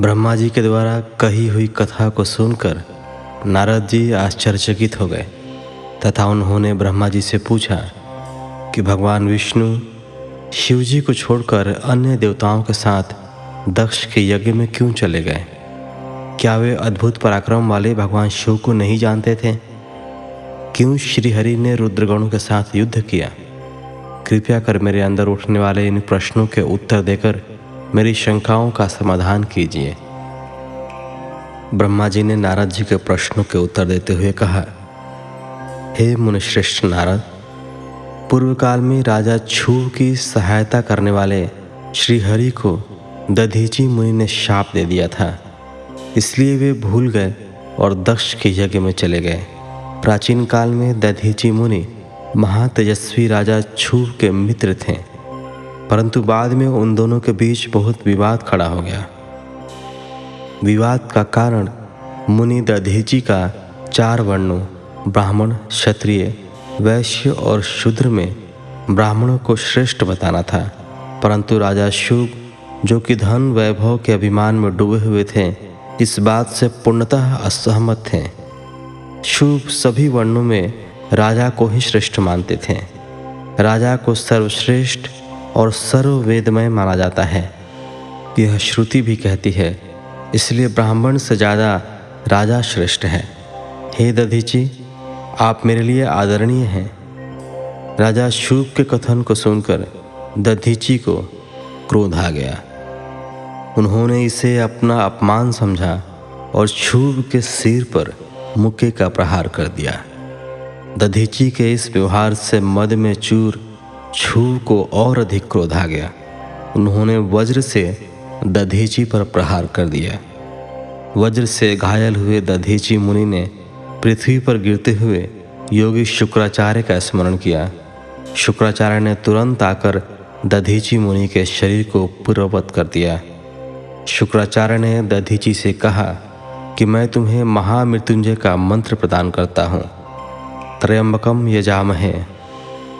ब्रह्मा जी के द्वारा कही हुई कथा को सुनकर नारद जी आश्चर्यचकित हो गए, तथा उन्होंने ब्रह्मा जी से पूछा कि भगवान विष्णु शिव जी को छोड़कर अन्य देवताओं के साथ दक्ष के यज्ञ में क्यों चले गए? क्या वे अद्भुत पराक्रम वाले भगवान शिव को नहीं जानते थे? क्यों श्रीहरि ने रुद्रगणों के साथ युद्ध किया? कृपया कर मेरे अंदर उठने वाले इन प्रश्नों के उत्तर देकर मेरी शंकाओं का समाधान कीजिए। ब्रह्मा जी ने नारद जी के प्रश्नों के उत्तर देते हुए कहा, हे मुनिश्रेष्ठ नारद पूर्व काल में राजा छू की सहायता करने वाले श्रीहरि को दधीची मुनि ने शाप दे दिया था। इसलिए वे भूल गए और दक्ष के यज्ञ में चले गए। प्राचीन काल में दधीची मुनि महातेजस्वी राजा छू के मित्र थे, परंतु बाद में उन दोनों के बीच बहुत विवाद खड़ा हो गया। विवाद का कारण मुनि दधीची का चार वर्णों, ब्राह्मण, क्षत्रिय वैश्य और शूद्र में ब्राह्मणों को श्रेष्ठ बताना था। परंतु राजा शुभ जो कि धन वैभव के अभिमान में डूबे हुए थे, इस बात से पूर्णतः असहमत थे। शुभ सभी वर्णों में राजा को ही श्रेष्ठ मानते थे। राजा को सर्वश्रेष्ठ और सर्ववेदमय माना जाता है। यह श्रुति भी कहती है, इसलिए ब्राह्मण से ज़्यादा राजा श्रेष्ठ है। हे दधीची आप मेरे लिए आदरणीय हैं। राजा शुभ के कथन को सुनकर दधीची को क्रोध आ गया। उन्होंने इसे अपना अपमान समझा और छूब के सिर पर मुक्के का प्रहार कर दिया। दधीची के इस व्यवहार से मद में चूर छूब को और अधिक क्रोध आ गया। उन्होंने वज्र से दधीची पर प्रहार कर दिया। वज्र से घायल हुए दधीची मुनि ने पृथ्वी पर गिरते हुए योगी शुक्राचार्य का स्मरण किया। शुक्राचार्य ने तुरंत आकर दधीची मुनि के शरीर को पूर्ववत कर दिया। शुक्राचार्य ने दधीची से कहा कि मैं तुम्हें महामृत्युंजय का मंत्र प्रदान करता हूँ। त्रयंबकम यजामहे।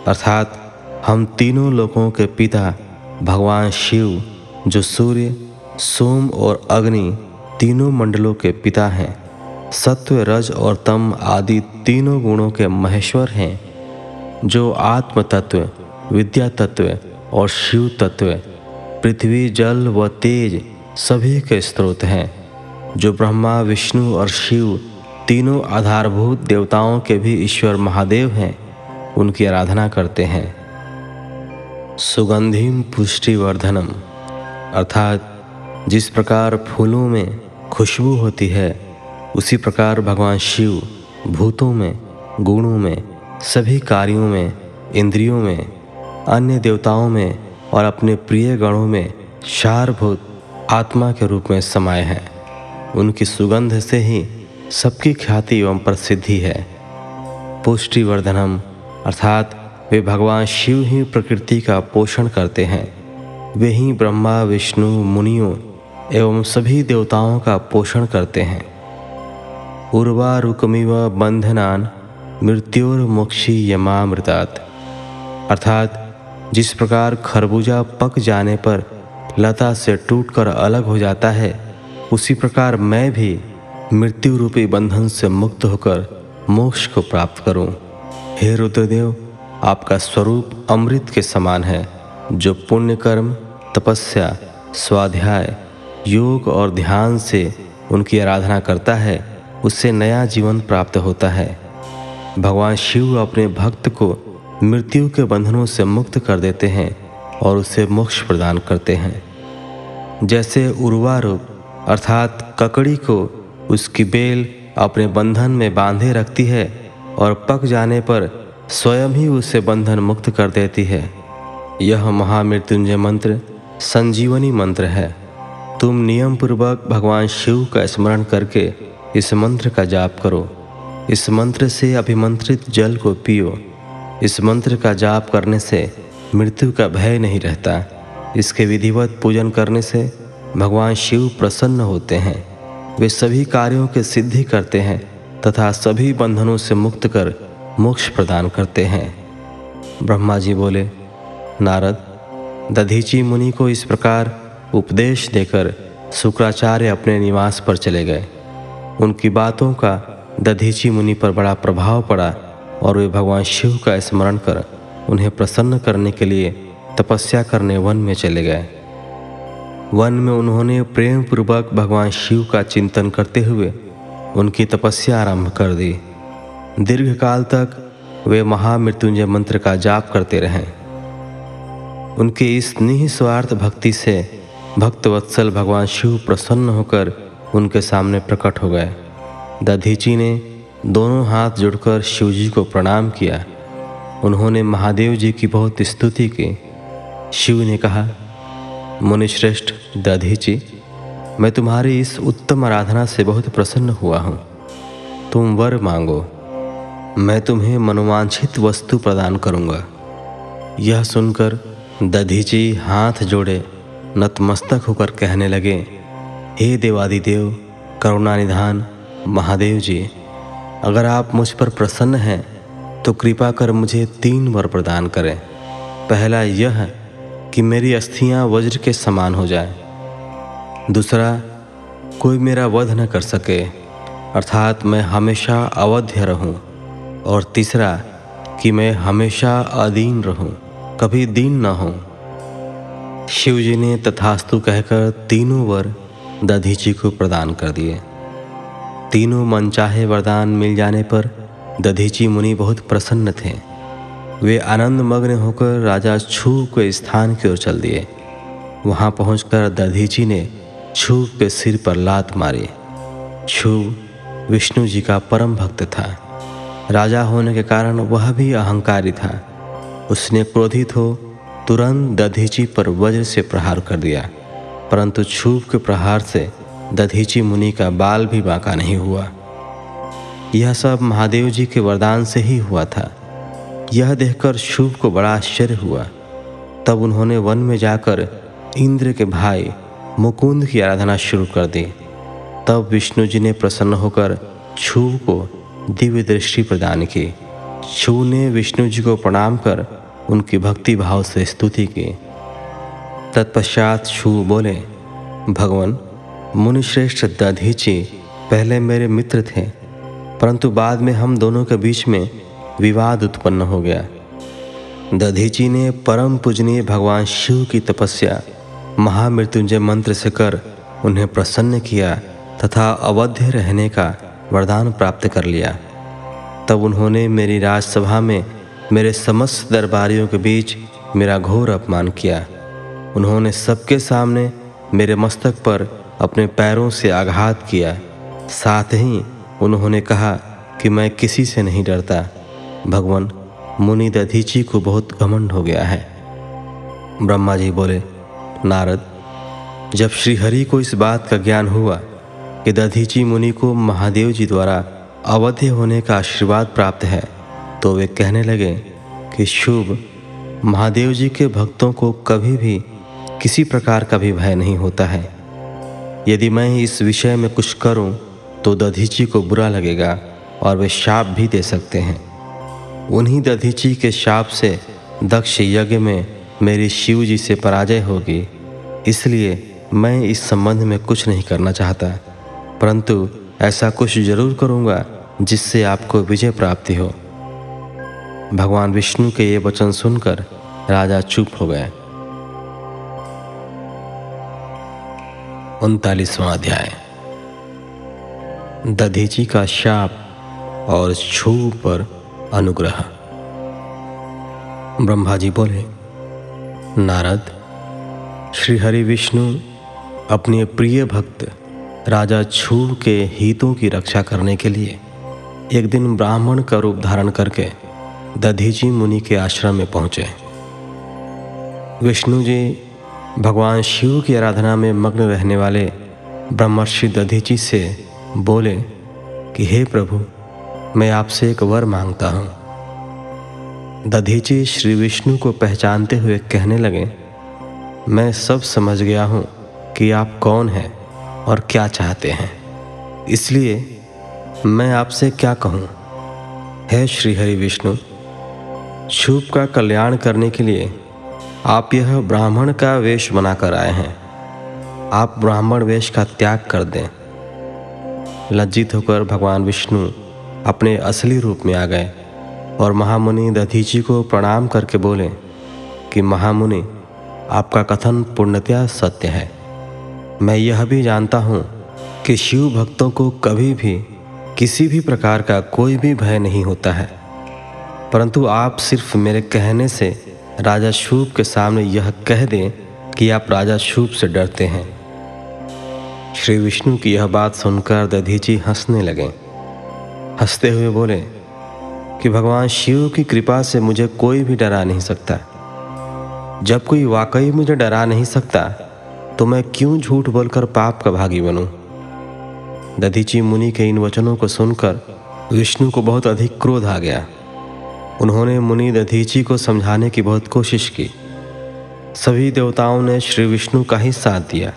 अर्थात हम तीनों लोगों के पिता भगवान शिव, जो सूर्य, सोम और अग्नि तीनों मंडलों के पिता हैं। सत्व, रज और तम आदि तीनों गुणों के महेश्वर हैं, जो आत्म तत्व विद्या तत्व और शिव तत्व पृथ्वी, जल व तेज सभी के स्रोत हैं, जो ब्रह्मा, विष्णु और शिव तीनों आधारभूत देवताओं के भी ईश्वर महादेव हैं, उनकी आराधना करते हैं। सुगंधिम पुष्टिवर्धनम, अर्थात जिस प्रकार फूलों में खुशबू होती है उसी प्रकार भगवान शिव भूतों में, गुणों में, सभी कार्यों में, इंद्रियों में, अन्य देवताओं में और अपने प्रिय गणों में शारभूत आत्मा के रूप में समाये हैं। उनकी सुगंध से ही सबकी ख्याति एवं प्रसिद्धि है। पुष्टिवर्धनम, अर्थात वे भगवान शिव ही प्रकृति का पोषण करते हैं। वे ही ब्रह्मा, विष्णु, मुनियों एवं सभी देवताओं का पोषण करते हैं। उर्वा रुकमिव बंधनान मृत्युर्मुक्षी यमामृतात अर्थात, जिस प्रकार खरबूजा पक जाने पर लता से टूटकर अलग हो जाता है, उसी प्रकार मैं भी मृत्यु रूपी बंधन से मुक्त होकर मोक्ष को प्राप्त करूँ। हे रुद्रदेव, आपका स्वरूप अमृत के समान है, जो पुण्य कर्म तपस्या, स्वाध्याय, योग और ध्यान से उनकी आराधना करता है उससे नया जीवन प्राप्त होता है। भगवान शिव अपने भक्त को मृत्यु के बंधनों से मुक्त कर देते हैं और उसे मोक्ष प्रदान करते हैं। जैसे उर्वा रूप, अर्थात ककड़ी को उसकी बेल अपने बंधन में बांधे रखती है और पक जाने पर स्वयं ही उसे बंधन मुक्त कर देती है। यह महामृत्युंजय मंत्र, संजीवनी मंत्र है। तुम नियम पूर्वक भगवान शिव का स्मरण करके इस मंत्र का जाप करो। इस मंत्र से अभिमंत्रित जल को पियो। इस मंत्र का जाप करने से मृत्यु का भय नहीं रहता। इसके विधिवत पूजन करने से भगवान शिव प्रसन्न होते हैं। वे सभी कार्यों के सिद्धि करते हैं तथा सभी बंधनों से मुक्त कर मोक्ष प्रदान करते हैं। ब्रह्मा जी बोले, नारद, दधीची मुनि को इस प्रकार उपदेश देकर शुक्राचार्य अपने निवास पर चले गए। उनकी बातों का दधीची मुनि पर बड़ा प्रभाव पड़ा और वे भगवान शिव का स्मरण कर उन्हें प्रसन्न करने के लिए तपस्या करने वन में चले गए। वन में उन्होंने प्रेम पूर्वक भगवान शिव का चिंतन करते हुए उनकी तपस्या आरंभ कर दी। दीर्घ काल तक वे महामृत्युंजय मंत्र का जाप करते रहे। उनकी इस निस्वार्थ भक्ति से भक्तवत्सल भगवान शिव प्रसन्न होकर उनके सामने प्रकट हो गए। दधीची ने दोनों हाथ जुड़कर शिवजी को प्रणाम किया। उन्होंने महादेव जी की बहुत स्तुति की। शिव ने कहा, मुनिश्रेष्ठ दधीची, मैं तुम्हारी इस उत्तम आराधना से बहुत प्रसन्न हुआ हूँ। तुम वर मांगो। मैं तुम्हें मनोवांछित वस्तु प्रदान करूँगा। यह सुनकर दधीची हाथ जोड़े नतमस्तक होकर कहने लगे हे देवादिदेव करुणा निधान महादेव जी अगर आप मुझ पर प्रसन्न हैं तो कृपा कर मुझे तीन वर प्रदान करें। पहला यह कि मेरी अस्थियाँ वज्र के समान हो जाए। दूसरा, कोई मेरा वध न कर सके, अर्थात मैं हमेशा अवध्य रहूँ। और तीसरा, कि मैं हमेशा अधीन रहूँ, कभी दीन न हूँ शिवजी ने तथास्तु कहकर तीनों वर दधीची को प्रदान कर दिए। तीनों मनचाहे वरदान मिल जाने पर दधीची मुनि बहुत प्रसन्न थे। वे आनंद मग्न होकर राजा छू के स्थान की ओर चल दिए। वहाँ पहुंचकर दधीची ने छू के सिर पर लात मारी। छू विष्णु जी का परम भक्त था। राजा होने के कारण वह भी अहंकारी था। उसने क्रोधित हो तुरंत दधीची पर वज्र से प्रहार कर दिया। परंतु छूप के प्रहार से दधीची मुनि का बाल भी बांका नहीं हुआ। यह सब महादेव जी के वरदान से ही हुआ था। यह देखकर शुभ को बड़ा आश्चर्य हुआ। तब उन्होंने वन में जाकर इंद्र के भाई मुकुंद की आराधना शुरू कर दी। तब विष्णु जी ने प्रसन्न होकर छू को दिव्य दृष्टि प्रदान की। छू ने विष्णु जी को प्रणाम कर उनकी भक्ति भाव से स्तुति की। तत्पश्चात छू बोले, भगवान, मुनिश्रेष्ठ दधीची पहले मेरे मित्र थे, परंतु बाद में हम दोनों के बीच में विवाद उत्पन्न हो गया। दधीची ने परम पूजनीय भगवान शिव की तपस्या, महामृत्युंजय मंत्र से कर उन्हें प्रसन्न किया तथा अवध्य रहने का वरदान प्राप्त कर लिया। तब उन्होंने मेरी राजसभा में मेरे समस्त दरबारियों के बीच मेरा घोर अपमान किया। उन्होंने सबके सामने मेरे मस्तक पर अपने पैरों से आघात किया। साथ ही उन्होंने कहा कि मैं किसी से नहीं डरता। भगवान, मुनि दधीची को बहुत घमंड हो गया है। ब्रह्मा जी बोले, नारद, जब श्रीहरि को इस बात का ज्ञान हुआ कि दधीची मुनि को महादेव जी द्वारा अवध्य होने का आशीर्वाद प्राप्त है तो वे कहने लगे कि शुभ, महादेव जी के भक्तों को कभी भी किसी प्रकार का भी भय नहीं होता है। यदि मैं इस विषय में कुछ करूँ तो दधीची को बुरा लगेगा और वे शाप भी दे सकते हैं। उन्हीं दधीची के शाप से दक्ष यज्ञ में मेरी शिव जी से पराजय होगी। इसलिए मैं इस संबंध में कुछ नहीं करना चाहता, परंतु ऐसा कुछ ज़रूर करूँगा जिससे आपको विजय प्राप्ति हो। भगवान विष्णु के ये वचन सुनकर राजा चुप हो गए। उनतालीसवां अध्याय। दधीची का शाप और छू पर अनुग्रह। ब्रह्मा जी बोले, नारद श्री हरि विष्णु, अपने प्रिय भक्त, राजा छू के हितों की रक्षा करने के लिए एक दिन ब्राह्मण का रूप धारण करके दधीची मुनि के आश्रम में पहुँचे। विष्णु जी भगवान शिव की आराधना में मग्न रहने वाले ब्रह्मर्षि दधीची से बोले कि, हे प्रभु, मैं आपसे एक वर माँगता हूँ। दधीची श्री विष्णु को पहचानते हुए कहने लगे, मैं सब समझ गया हूँ कि आप कौन हैं और क्या चाहते हैं। इसलिए मैं आपसे क्या कहूँ? है श्री हरि विष्णु, शुभ का कल्याण करने के लिए आप यह ब्राह्मण का वेश बनाकर आए हैं। आप ब्राह्मण वेश का त्याग कर दें। लज्जित होकर भगवान विष्णु अपने असली रूप में आ गए और महामुनि दधीची को प्रणाम करके बोले कि, महामुनि, आपका कथन पूर्णतया सत्य है। मैं यह भी जानता हूँ कि शिव भक्तों को कभी भी, किसी भी प्रकार का कोई भी भय नहीं होता है। परंतु आप सिर्फ़ मेरे कहने से राजा शूप के सामने यह कह दें कि आप राजा शूप से डरते हैं। श्री विष्णु की यह बात सुनकर दधीची हंसने लगे। हँसते हुए बोले, कि भगवान शिव की कृपा से मुझे कोई भी डरा नहीं सकता। जब कोई वाकई मुझे डरा नहीं सकता तो मैं क्यों झूठ बोलकर पाप का भागी बनूं? दधीची मुनि के इन वचनों को सुनकर विष्णु को बहुत अधिक क्रोध आ गया। उन्होंने मुनि दधीची को समझाने की बहुत कोशिश की। सभी देवताओं ने श्री विष्णु का ही साथ दिया।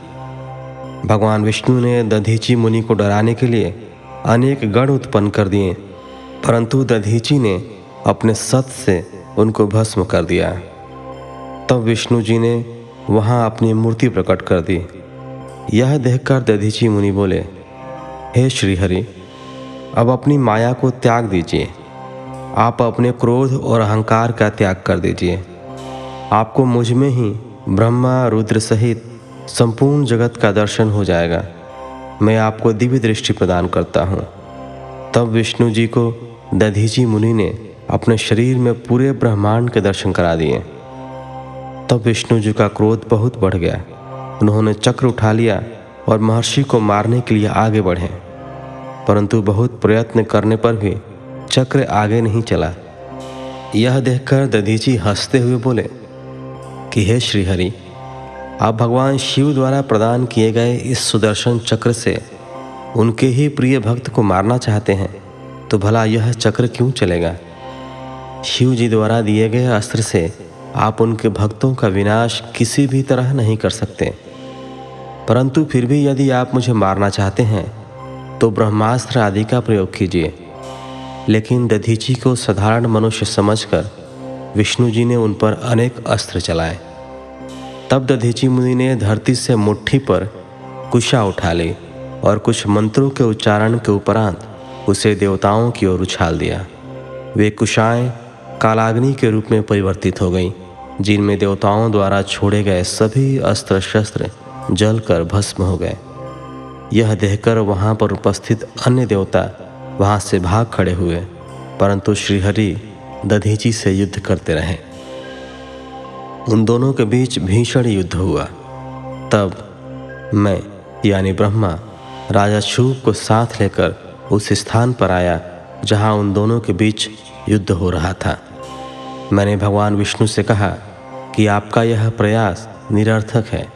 भगवान विष्णु ने दधीची मुनि को डराने के लिए अनेक गण उत्पन्न कर दिए, परंतु दधीची ने अपने सत से उनको भस्म कर दिया। तब विष्णु जी ने वहाँ अपनी मूर्ति प्रकट कर दी। यह देखकर दधीची मुनि बोले, हे श्रीहरि, अब अपनी माया को त्याग दीजिए। आप अपने क्रोध और अहंकार का त्याग कर दीजिए। आपको मुझमें ही ब्रह्मा, रुद्र सहित संपूर्ण जगत का दर्शन हो जाएगा। मैं आपको दिव्य दृष्टि प्रदान करता हूँ। तब विष्णु जी को दधीजी मुनि ने अपने शरीर में पूरे ब्रह्मांड के दर्शन करा दिए। तब विष्णु जी का क्रोध बहुत बढ़ गया। उन्होंने चक्र उठा लिया और महर्षि को मारने के लिए आगे बढ़े। परंतु बहुत प्रयत्न करने पर भी चक्र आगे नहीं चला। यह देखकर दधीची हँसते हुए बोले, कि हे श्रीहरि, आप भगवान शिव द्वारा प्रदान किए गए इस सुदर्शन चक्र से उनके ही प्रिय भक्त को मारना चाहते हैं तो भला यह चक्र क्यों चलेगा? शिव जी द्वारा दिए गए अस्त्र से आप उनके भक्तों का विनाश किसी भी तरह नहीं कर सकते। परंतु फिर भी यदि आप मुझे मारना चाहते हैं तो ब्रह्मास्त्र आदि का प्रयोग कीजिए। लेकिन दधीची को साधारण मनुष्य समझकर विष्णु जी ने उन पर अनेक अस्त्र चलाए। तब दधीची मुनि ने धरती से मुट्ठी पर कुशा उठा ली और कुछ मंत्रों के उच्चारण के उपरांत उसे देवताओं की ओर उछाल दिया। वे कुशाएँ कालाग्नि के रूप में परिवर्तित हो गईं, जिनमें देवताओं द्वारा छोड़े गए सभी अस्त्र शस्त्र जलकर भस्म हो गए। यह देखकर वहाँ पर उपस्थित अन्य देवता वहाँ से भाग खड़े हुए, परंतु श्रीहरि दधीची से युद्ध करते रहे। उन दोनों के बीच भीषण युद्ध हुआ। तब मैं, यानी ब्रह्मा, राजा शूप को साथ लेकर उस स्थान पर आया, जहाँ उन दोनों के बीच युद्ध हो रहा था। मैंने भगवान विष्णु से कहा कि आपका यह प्रयास निरर्थक है,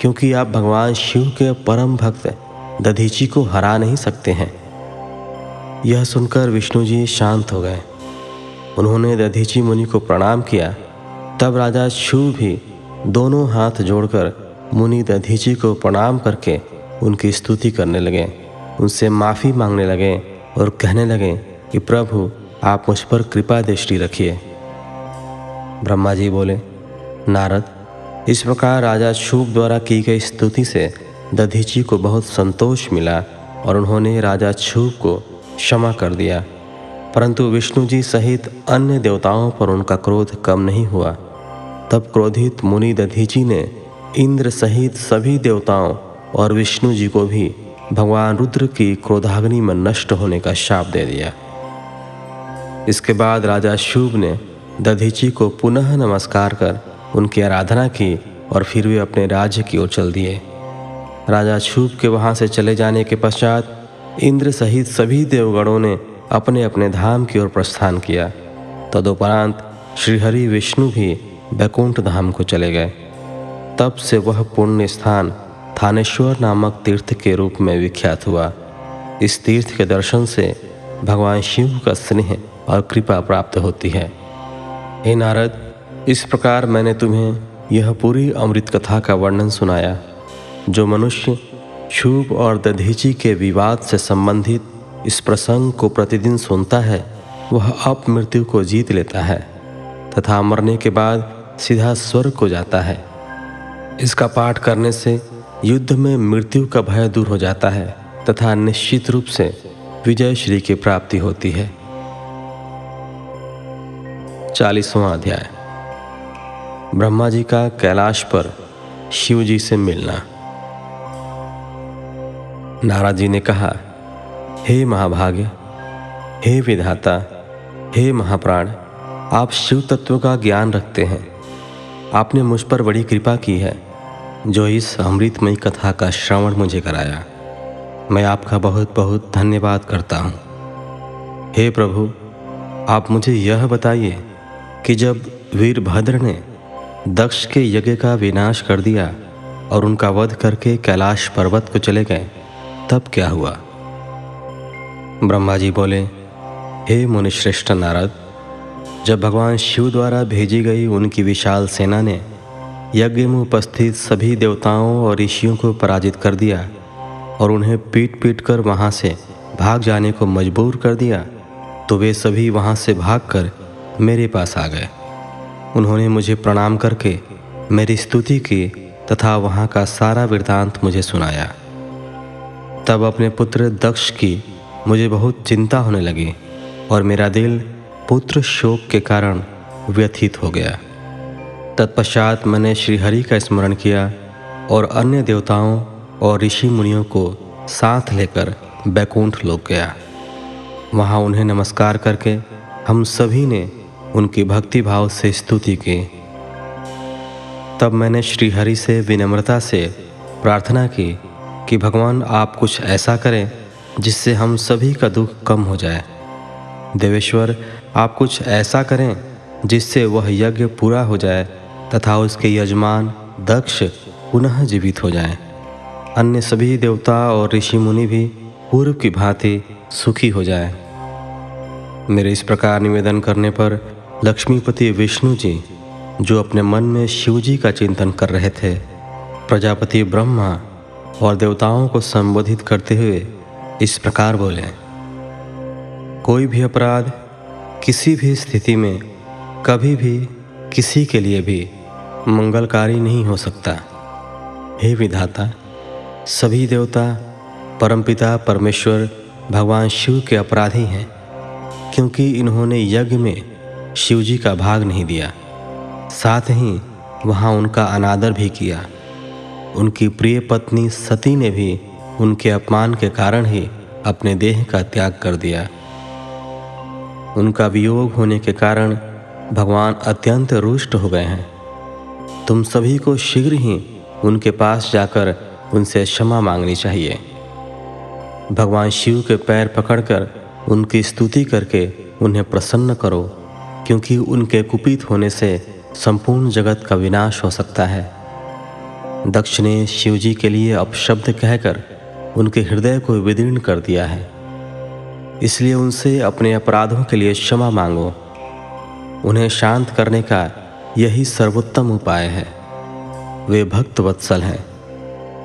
क्योंकि आप भगवान शिव के परम भक्त दधीची को हरा नहीं सकते हैं। यह सुनकर विष्णु जी शांत हो गए। उन्होंने दधीची मुनि को प्रणाम किया। तब राजा शिव भी दोनों हाथ जोड़कर मुनि दधीची को प्रणाम करके उनकी स्तुति करने लगे। उनसे माफ़ी मांगने लगे और कहने लगे कि, प्रभु, आप मुझ पर कृपा दृष्टि रखिए। ब्रह्मा जी बोले, नारद, इस प्रकार राजा शुभ द्वारा की गई स्तुति से दधीची को बहुत संतोष मिला और उन्होंने राजा छूप को क्षमा कर दिया। परंतु विष्णु जी सहित अन्य देवताओं पर उनका क्रोध कम नहीं हुआ। तब क्रोधित मुनि दधीची ने इंद्र सहित सभी देवताओं और विष्णु जी को भी भगवान रुद्र की क्रोधाग्नि में नष्ट होने का शाप दे दिया। इसके बाद राजा शुभ ने दधीची को पुनः नमस्कार कर उनकी आराधना की और फिर वे अपने राज्य की ओर चल दिए। राजा शुभ के वहाँ से चले जाने के पश्चात इंद्र सहित सभी देवगणों ने अपने अपने धाम की ओर प्रस्थान किया। तदुपरांत श्रीहरि विष्णु भी बैकुंठ धाम को चले गए। तब से वह पुण्य स्थान थानेश्वर नामक तीर्थ के रूप में विख्यात हुआ। इस तीर्थ के दर्शन से भगवान शिव का स्नेह और कृपा प्राप्त होती है। हे नारद, इस प्रकार मैंने तुम्हें यह पूरी अमृत कथा का वर्णन सुनाया, जो मनुष्य शुभ और दधीची के विवाद से संबंधित इस प्रसंग को प्रतिदिन सुनता है, वह अप मृत्यु को जीत लेता है, तथा मरने के बाद सीधा स्वर्ग को जाता है। इसका पाठ करने से युद्ध में मृत्यु का भय दूर हो जाता है, तथा निश्चित रूप से विजय श्री की प्राप्ति होती है। चालीसवां अध्याय। ब्रह्मा जी का कैलाश पर शिव जी से मिलना। नारद जी ने कहा, हे महाभाग्य, हे विधाता, हे महाप्राण, आप शिव तत्व का ज्ञान रखते हैं। आपने मुझ पर बड़ी कृपा की है, जो इस अमृतमयी कथा का श्रवण मुझे कराया। मैं आपका बहुत बहुत धन्यवाद करता हूँ। हे प्रभु, आप मुझे यह बताइए कि जब वीरभद्र ने दक्ष के यज्ञ का विनाश कर दिया और उनका वध करके कैलाश पर्वत को चले गए तब क्या हुआ? ब्रह्मा जी बोले, हे मुनिश्रेष्ठ नारद, जब भगवान शिव द्वारा भेजी गई उनकी विशाल सेना ने यज्ञ में उपस्थित सभी देवताओं और ऋषियों को पराजित कर दिया और उन्हें पीट पीट कर वहाँ से भाग जाने को मजबूर कर दिया तो वे सभी वहाँ से भागकर मेरे पास आ गए। उन्होंने मुझे प्रणाम करके मेरी स्तुति की तथा वहाँ का सारा वृतांत मुझे सुनाया। तब अपने पुत्र दक्ष की मुझे बहुत चिंता होने लगी और मेरा दिल पुत्र शोक के कारण व्यथित हो गया। तत्पश्चात मैंने श्रीहरि का स्मरण किया और अन्य देवताओं और ऋषि मुनियों को साथ लेकर बैकुंठ लोक गया। वहाँ उन्हें नमस्कार करके हम सभी ने उनकी भक्ति भाव से स्तुति की। तब मैंने श्रीहरि से विनम्रता से प्रार्थना की कि भगवान आप कुछ ऐसा करें जिससे हम सभी का दुख कम हो जाए देवेश्वर, आप कुछ ऐसा करें जिससे वह यज्ञ पूरा हो जाए तथा उसके यजमान, दक्ष पुनः जीवित हो जाएँ। अन्य सभी देवता और ऋषि मुनि भी पूर्व की भांति सुखी हो जाए मेरे इस प्रकार निवेदन करने पर लक्ष्मीपति विष्णु जी, जो अपने मन में शिव जी का चिंतन कर रहे थे, प्रजापति ब्रह्मा और देवताओं को संबोधित करते हुए इस प्रकार बोले, कोई भी अपराध किसी भी स्थिति में कभी भी किसी के लिए भी मंगलकारी नहीं हो सकता। हे विधाता, सभी देवता, परमपिता, परमेश्वर, भगवान शिव के अपराधी हैं, क्योंकि इन्होंने यज्ञ में शिवजी का भाग नहीं दिया। साथ ही वहाँ उनका अनादर भी किया। उनकी प्रिय पत्नी सती ने भी उनके अपमान के कारण ही अपने देह का त्याग कर दिया। उनका वियोग होने के कारण भगवान अत्यंत रुष्ट हो गए हैं। तुम सभी को शीघ्र ही उनके पास जाकर उनसे क्षमा मांगनी चाहिए। भगवान शिव के पैर पकड़कर उनकी स्तुति करके उन्हें प्रसन्न करो, क्योंकि उनके कुपित होने से संपूर्ण जगत का विनाश हो सकता है। दक्ष ने शिव जी के लिए अपशब्द कहकर उनके हृदय को विदीर्ण कर दिया है। इसलिए उनसे अपने अपराधों के लिए क्षमा मांगो। उन्हें शांत करने का यही सर्वोत्तम उपाय है। वे भक्त वत्सल हैं।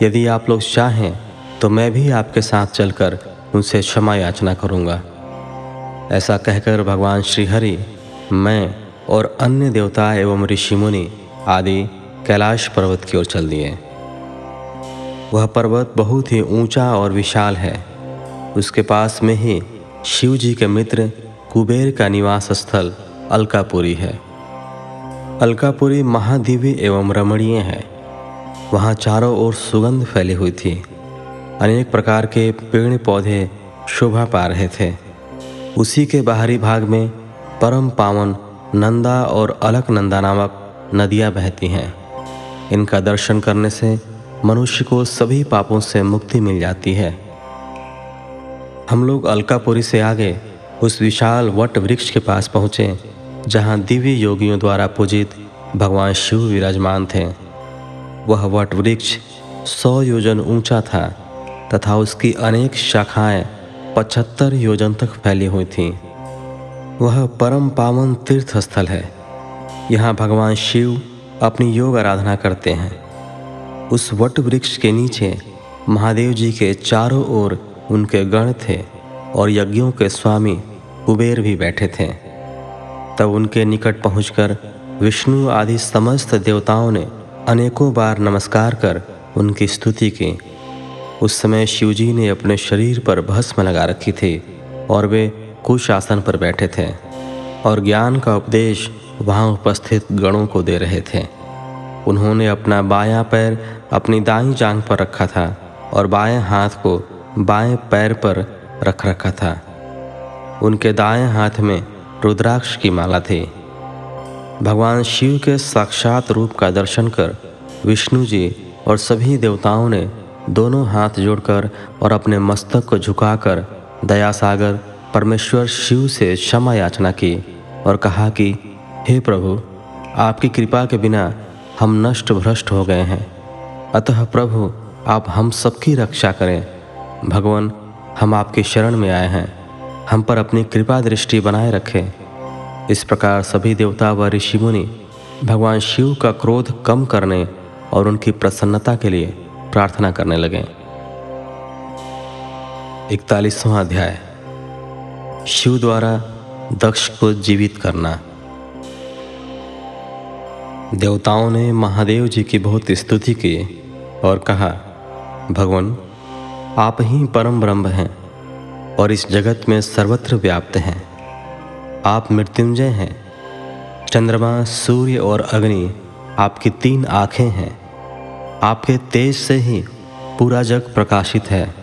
यदि आप लोग चाहें तो मैं भी आपके साथ चलकर उनसे क्षमा याचना करूँगा। ऐसा कहकर भगवान श्रीहरि, मैं और अन्य देवता एवं ऋषि मुनि आदि कैलाश पर्वत की ओर चल दिए। वह पर्वत बहुत ही ऊँचा और विशाल है। उसके पास में ही शिव जी के मित्र कुबेर का निवास स्थल अलकापुरी है। अलकापुरी महादिव्य एवं रमणीय है। वहाँ चारों ओर सुगंध फैली हुई थी। अनेक प्रकार के पेड़ पौधे शोभा पा रहे थे। उसी के बाहरी भाग में परम पावन नंदा और अलकनंदा नामक नदियाँ बहती हैं। इनका दर्शन करने से मनुष्य को सभी पापों से मुक्ति मिल जाती है। हम लोग अलकापुरी से आगे उस विशाल वट वृक्ष के पास पहुँचे, जहाँ दिव्य योगियों द्वारा पूजित भगवान शिव विराजमान थे। वह वट वृक्ष सौ योजन ऊँचा था, तथा उसकी अनेक शाखाएँ पचहत्तर योजन तक फैली हुई थीं। वह परम पावन तीर्थ स्थल है। यहाँ भगवान शिव अपनी योग आराधना करते हैं। उस वट वृक्ष के नीचे महादेव जी के चारों ओर उनके गण थे और यज्ञों के स्वामी कुबेर भी बैठे थे। तब उनके निकट पहुंचकर विष्णु आदि समस्त देवताओं ने अनेकों बार नमस्कार कर उनकी स्तुति की। उस समय शिवजी ने अपने शरीर पर भस्म लगा रखी थी और वे कुश आसन पर बैठे थे और ज्ञान का उपदेश वहाँ उपस्थित गणों को दे रहे थे। उन्होंने अपना बायां पैर अपनी दाई जांग पर रखा था और बाएँ हाथ को बाएँ पैर पर रख रखा था। उनके दाएँ हाथ में रुद्राक्ष की माला थी। भगवान शिव के साक्षात रूप का दर्शन कर विष्णु जी और सभी देवताओं ने दोनों हाथ जोड़कर और अपने मस्तक को झुकाकर दयासागर परमेश्वर शिव से क्षमा याचना की और कहा कि हे प्रभु, आपकी कृपा के बिना हम नष्ट भ्रष्ट हो गए हैं। अतः प्रभु, आप हम सबकी रक्षा करें। भगवान, हम आपके शरण में आए हैं। हम पर अपनी कृपा दृष्टि बनाए रखें। इस प्रकार सभी देवता व ऋषि मुनि भगवान शिव का क्रोध कम करने और उनकी प्रसन्नता के लिए प्रार्थना करने लगे। इकतालीसवां अध्याय। शिव द्वारा दक्ष को जीवित करना। देवताओं ने महादेव जी की बहुत स्तुति की और कहा, भगवान, आप ही परम ब्रह्म हैं और इस जगत में सर्वत्र व्याप्त हैं। आप मृत्युंजय हैं। चंद्रमा, सूर्य और अग्नि आपकी तीन आँखें हैं। आपके तेज से ही पूरा जग प्रकाशित है।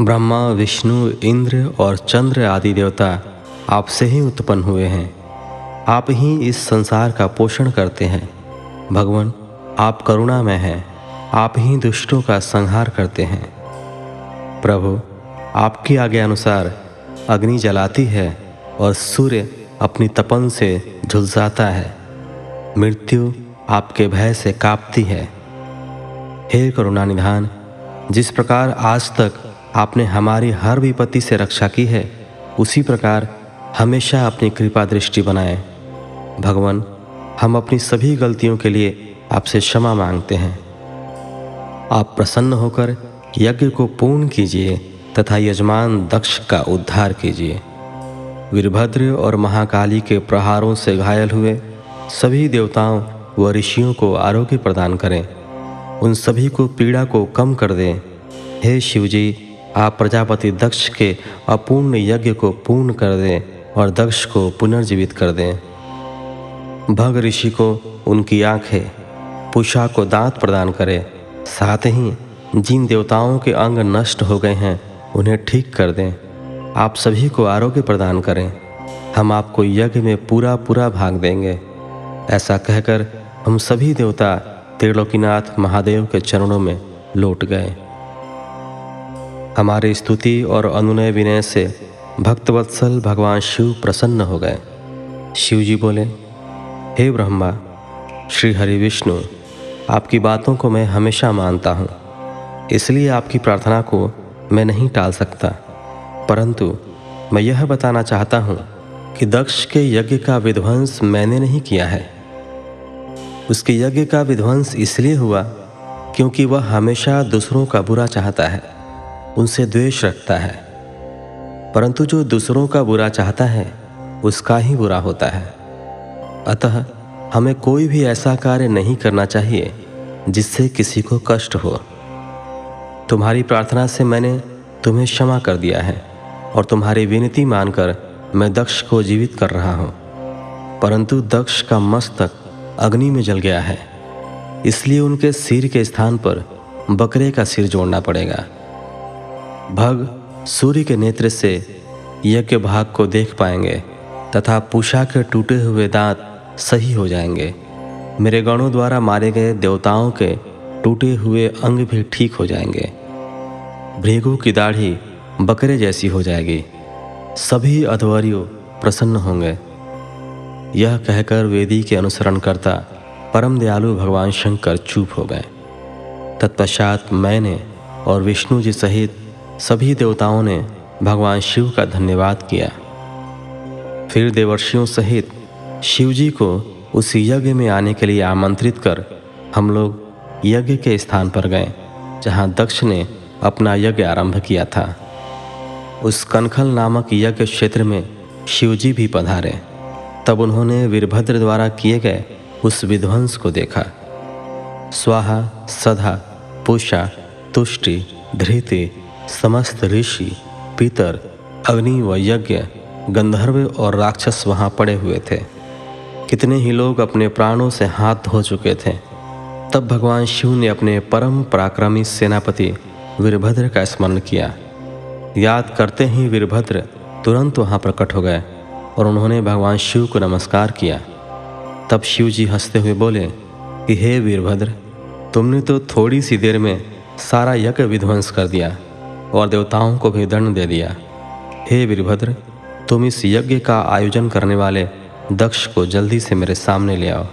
ब्रह्मा, विष्णु, इंद्र और चंद्र आदि देवता आपसे ही उत्पन्न हुए हैं। आप ही इस संसार का पोषण करते हैं। भगवान, आप करुणा में हैं। आप ही दुष्टों का संहार करते हैं। प्रभु, आपकी आज्ञा अनुसार अग्नि जलाती है और सूर्य अपनी तपन से झुलसाता है। मृत्यु आपके भय से कांपती है। हे करुणा निधान जिस प्रकार आज तक आपने हमारी हर विपत्ति से रक्षा की है, उसी प्रकार हमेशा अपनी कृपा दृष्टि बनाए। भगवान, हम अपनी सभी गलतियों के लिए आपसे क्षमा मांगते हैं। आप प्रसन्न होकर यज्ञ को पूर्ण कीजिए तथा यजमान दक्ष का उद्धार कीजिए। वीरभद्र और महाकाली के प्रहारों से घायल हुए सभी देवताओं व ऋषियों को आरोग्य प्रदान करें। उन सभी को पीड़ा को कम कर दें। हे शिवजी, आप प्रजापति दक्ष के अपूर्ण यज्ञ को पूर्ण कर दें और दक्ष को पुनर्जीवित कर दें। भग ऋषि को उनकी आँखें पुषा को दांत प्रदान करें। साथ ही जिन देवताओं के अंग नष्ट हो गए हैं, उन्हें ठीक कर दें। आप सभी को आरोग्य प्रदान करें। हम आपको यज्ञ में पूरा पूरा भाग देंगे। ऐसा कहकर हम सभी देवता त्रिलोकीनाथ महादेव के चरणों में लौट गए। हमारी स्तुति और अनुनय विनय से भक्तवत्सल भगवान शिव प्रसन्न हो गए। शिव जी बोले हे ब्रह्मा, श्री हरि विष्णु, आपकी बातों को मैं हमेशा मानता हूँ। इसलिए आपकी प्रार्थना को मैं नहीं टाल सकता। परंतु मैं यह बताना चाहता हूँ कि दक्ष के यज्ञ का विध्वंस मैंने नहीं किया है। उसके यज्ञ का विध्वंस इसलिए हुआ क्योंकि वह हमेशा दूसरों का बुरा चाहता है, उनसे द्वेष रखता है। परंतु जो दूसरों का बुरा चाहता है, उसका ही बुरा होता है। अतः हमें कोई भी ऐसा कार्य नहीं करना चाहिए जिससे किसी को कष्ट हो। तुम्हारी प्रार्थना से मैंने तुम्हें क्षमा कर दिया है और तुम्हारी विनती मानकर मैं दक्ष को जीवित कर रहा हूँ। परंतु दक्ष का मस्तक अग्नि में जल गया है, इसलिए उनके सिर के स्थान पर बकरे का सिर जोड़ना पड़ेगा। भग सूर्य के नेत्र से यज्ञ भाग को देख पाएँगे तथा पूषा के टूटे हुए दांत सही हो जाएँगे। मेरे गणों द्वारा मारे गए देवताओं के टूटे हुए अंग भी ठीक हो जाएँगे। भृगु की दाढ़ी बकरे जैसी हो जाएगी। सभी अध्वर्यु प्रसन्न होंगे। यह कहकर वेदी के अनुसरण करता परम दयालु भगवान शंकर चुप हो गए। तत्पश्चात मैंने और विष्णु जी सहित सभी देवताओं ने भगवान शिव का धन्यवाद किया। फिर देवर्षियों सहित शिवजी को उस यज्ञ में आने के लिए आमंत्रित कर हम लोग यज्ञ के स्थान पर गए, जहाँ दक्ष ने अपना यज्ञ आरंभ किया था। उस कनखल नामक यज्ञ क्षेत्र में शिवजी भी पधारे। तब उन्होंने वीरभद्र द्वारा किए गए उस विध्वंस को देखा। स्वाहा, सधा, पूषा, तुष्टि, धृति, समस्त ऋषि, पितर, अग्नि व यज्ञ, गंधर्व और राक्षस वहाँ पड़े हुए थे। कितने ही लोग अपने प्राणों से हाथ धो चुके थे। तब भगवान शिव ने अपने परम पराक्रमी सेनापति वीरभद्र का स्मरण किया। याद करते ही वीरभद्र तुरंत वहाँ प्रकट हो गए और उन्होंने भगवान शिव को नमस्कार किया। तब शिव जी हँसते हुए बोले, कि हे वीरभद्र, तुमने तो थोड़ी सी देर में सारा यज्ञ विध्वंस कर दिया और देवताओं को भी दंड दे दिया। हे वीरभद्र, तुम इस यज्ञ का आयोजन करने वाले दक्ष को जल्दी से मेरे सामने ले आओ।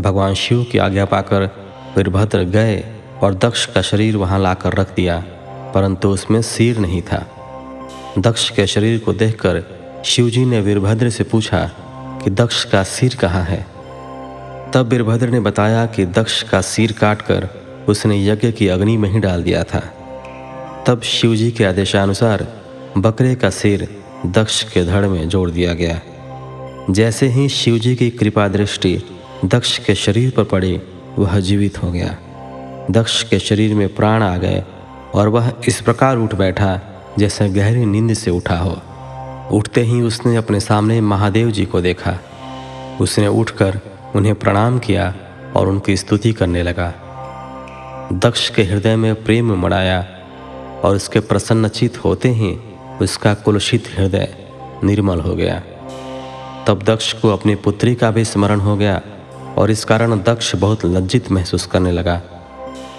भगवान शिव की आज्ञा पाकर वीरभद्र गए और दक्ष का शरीर वहाँ लाकर रख दिया, परंतु उसमें सिर नहीं था। दक्ष के शरीर को देखकर शिवजी ने वीरभद्र से पूछा कि दक्ष का सिर कहाँ है। तब वीरभद्र ने बताया कि दक्ष का सिर काटकर उसने यज्ञ की अग्नि में ही डाल दिया था। तब शिवजी के आदेशानुसार बकरे का सिर दक्ष के धड़ में जोड़ दिया गया। जैसे ही शिवजी की कृपा दृष्टि दक्ष के शरीर पर पड़ी, वह जीवित हो गया। दक्ष के शरीर में प्राण आ गए और वह इस प्रकार उठ बैठा जैसे गहरी नींद से उठा हो। उठते ही उसने अपने सामने महादेव जी को देखा। उसने उठकर उन्हें प्रणाम किया और उनकी स्तुति करने लगा। दक्ष के हृदय में प्रेम मड़ाया और उसके प्रसन्नचित होते ही उसका कुलशित हृदय निर्मल हो गया। तब दक्ष को अपनी पुत्री का भी स्मरण हो गया और इस कारण दक्ष बहुत लज्जित महसूस करने लगा।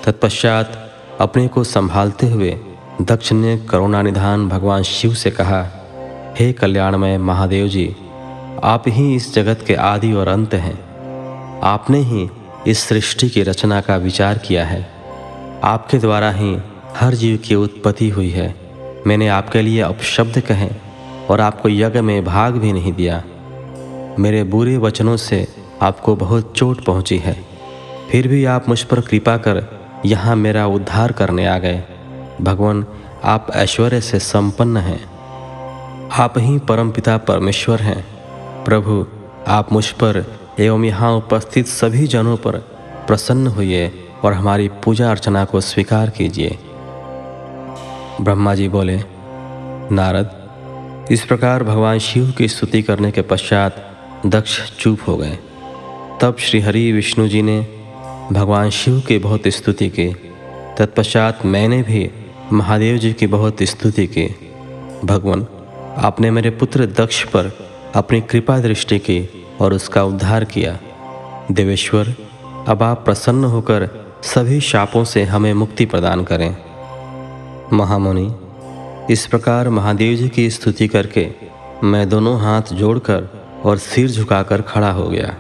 तत्पश्चात अपने को संभालते हुए दक्ष ने करुणानिधान भगवान शिव से कहा, हे कल्याणमय महादेव जी, आप ही इस जगत के आदि और अंत हैं। आपने ही इस सृष्टि की रचना का विचार किया है। आपके द्वारा ही हर जीव की उत्पत्ति हुई है। मैंने आपके लिए अपशब्द कहे और आपको यज्ञ में भाग भी नहीं दिया। मेरे बुरे वचनों से आपको बहुत चोट पहुँची है। फिर भी आप मुझ पर कृपा कर यहाँ मेरा उद्धार करने आ गए। भगवान, आप ऐश्वर्य से संपन्न हैं। आप ही परमपिता परमेश्वर हैं। प्रभु, आप मुझ पर एवं यहाँ उपस्थित सभी जनों पर प्रसन्न हुए और हमारी पूजा अर्चना को स्वीकार कीजिए। ब्रह्मा जी बोले, नारद, इस प्रकार भगवान शिव की स्तुति करने के पश्चात दक्ष चुप हो गए। तब श्रीहरि विष्णु जी ने भगवान शिव की बहुत स्तुति की। तत्पश्चात मैंने भी महादेव जी की बहुत स्तुति की। भगवान, आपने मेरे पुत्र दक्ष पर अपनी कृपा दृष्टि की और उसका उद्धार किया। देवेश्वर, अब आप प्रसन्न होकर सभी शापों से हमें मुक्ति प्रदान करें। महामुनि, इस प्रकार महादेव जी की स्तुति करके मैं दोनों हाथ जोड़कर और सिर झुकाकर खड़ा हो गया।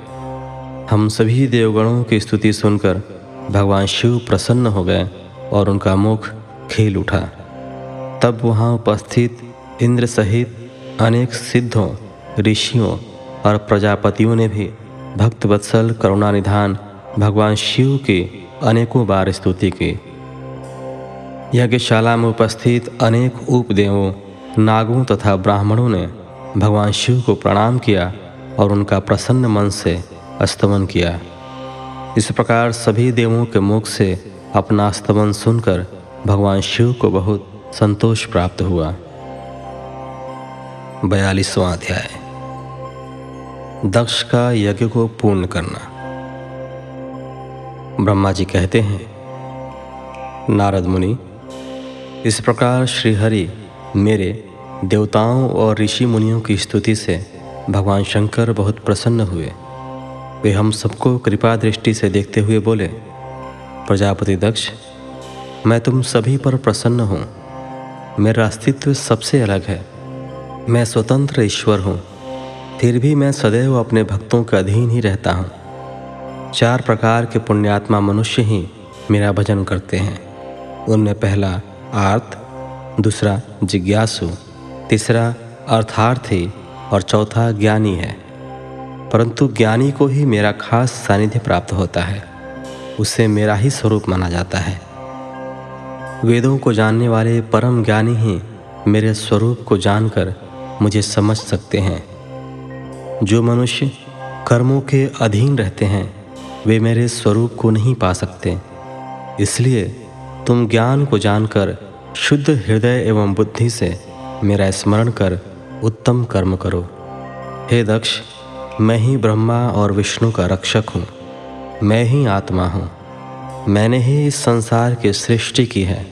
हम सभी देवगणों की स्तुति सुनकर भगवान शिव प्रसन्न हो गए और उनका मुख खेल उठा। तब वहाँ उपस्थित इंद्र सहित अनेक सिद्धों, ऋषियों और प्रजापतियों ने भी भक्त वत्सल करुणानिधान भगवान शिव की अनेकों बार स्तुति की। यज्ञशाला में उपस्थित अनेक उपदेवों, नागों तथा ब्राह्मणों ने भगवान शिव को प्रणाम किया और उनका प्रसन्न मन से स्तमन किया। इस प्रकार सभी देवों के मुख से अपना स्तमन सुनकर भगवान शिव को बहुत संतोष प्राप्त हुआ। बयालीसवां अध्याय। दक्ष का यज्ञ को पूर्ण करना। ब्रह्मा जी कहते हैं, नारद मुनि, इस प्रकार श्रीहरि मेरे देवताओं और ऋषि मुनियों की स्तुति से भगवान शंकर बहुत प्रसन्न हुए। वे हम सबको कृपा दृष्टि से देखते हुए बोले, प्रजापति दक्ष, मैं तुम सभी पर प्रसन्न हूँ। मेरा अस्तित्व सबसे अलग है। मैं स्वतंत्र ईश्वर हूँ। फिर भी मैं सदैव अपने भक्तों के अधीन ही रहता हूँ। चार प्रकार के पुण्यात्मा मनुष्य ही मेरा भजन करते हैं। उनमें पहला आर्त, दूसरा जिज्ञासु तीसरा अर्थार्थी और चौथा ज्ञानी है। परंतु ज्ञानी को ही मेरा खास सानिध्य प्राप्त होता है। उसे मेरा ही स्वरूप माना जाता है। वेदों को जानने वाले परम ज्ञानी ही मेरे स्वरूप को जानकर मुझे समझ सकते हैं। जो मनुष्य कर्मों के अधीन रहते हैं, वे मेरे स्वरूप को नहीं पा सकते। इसलिए तुम ज्ञान को जानकर शुद्ध हृदय एवं बुद्धि से मेरा स्मरण कर उत्तम कर्म करो। हे दक्ष, मैं ही ब्रह्मा और विष्णु का रक्षक हूँ। मैं ही आत्मा हूँ। मैंने ही इस संसार की सृष्टि की है।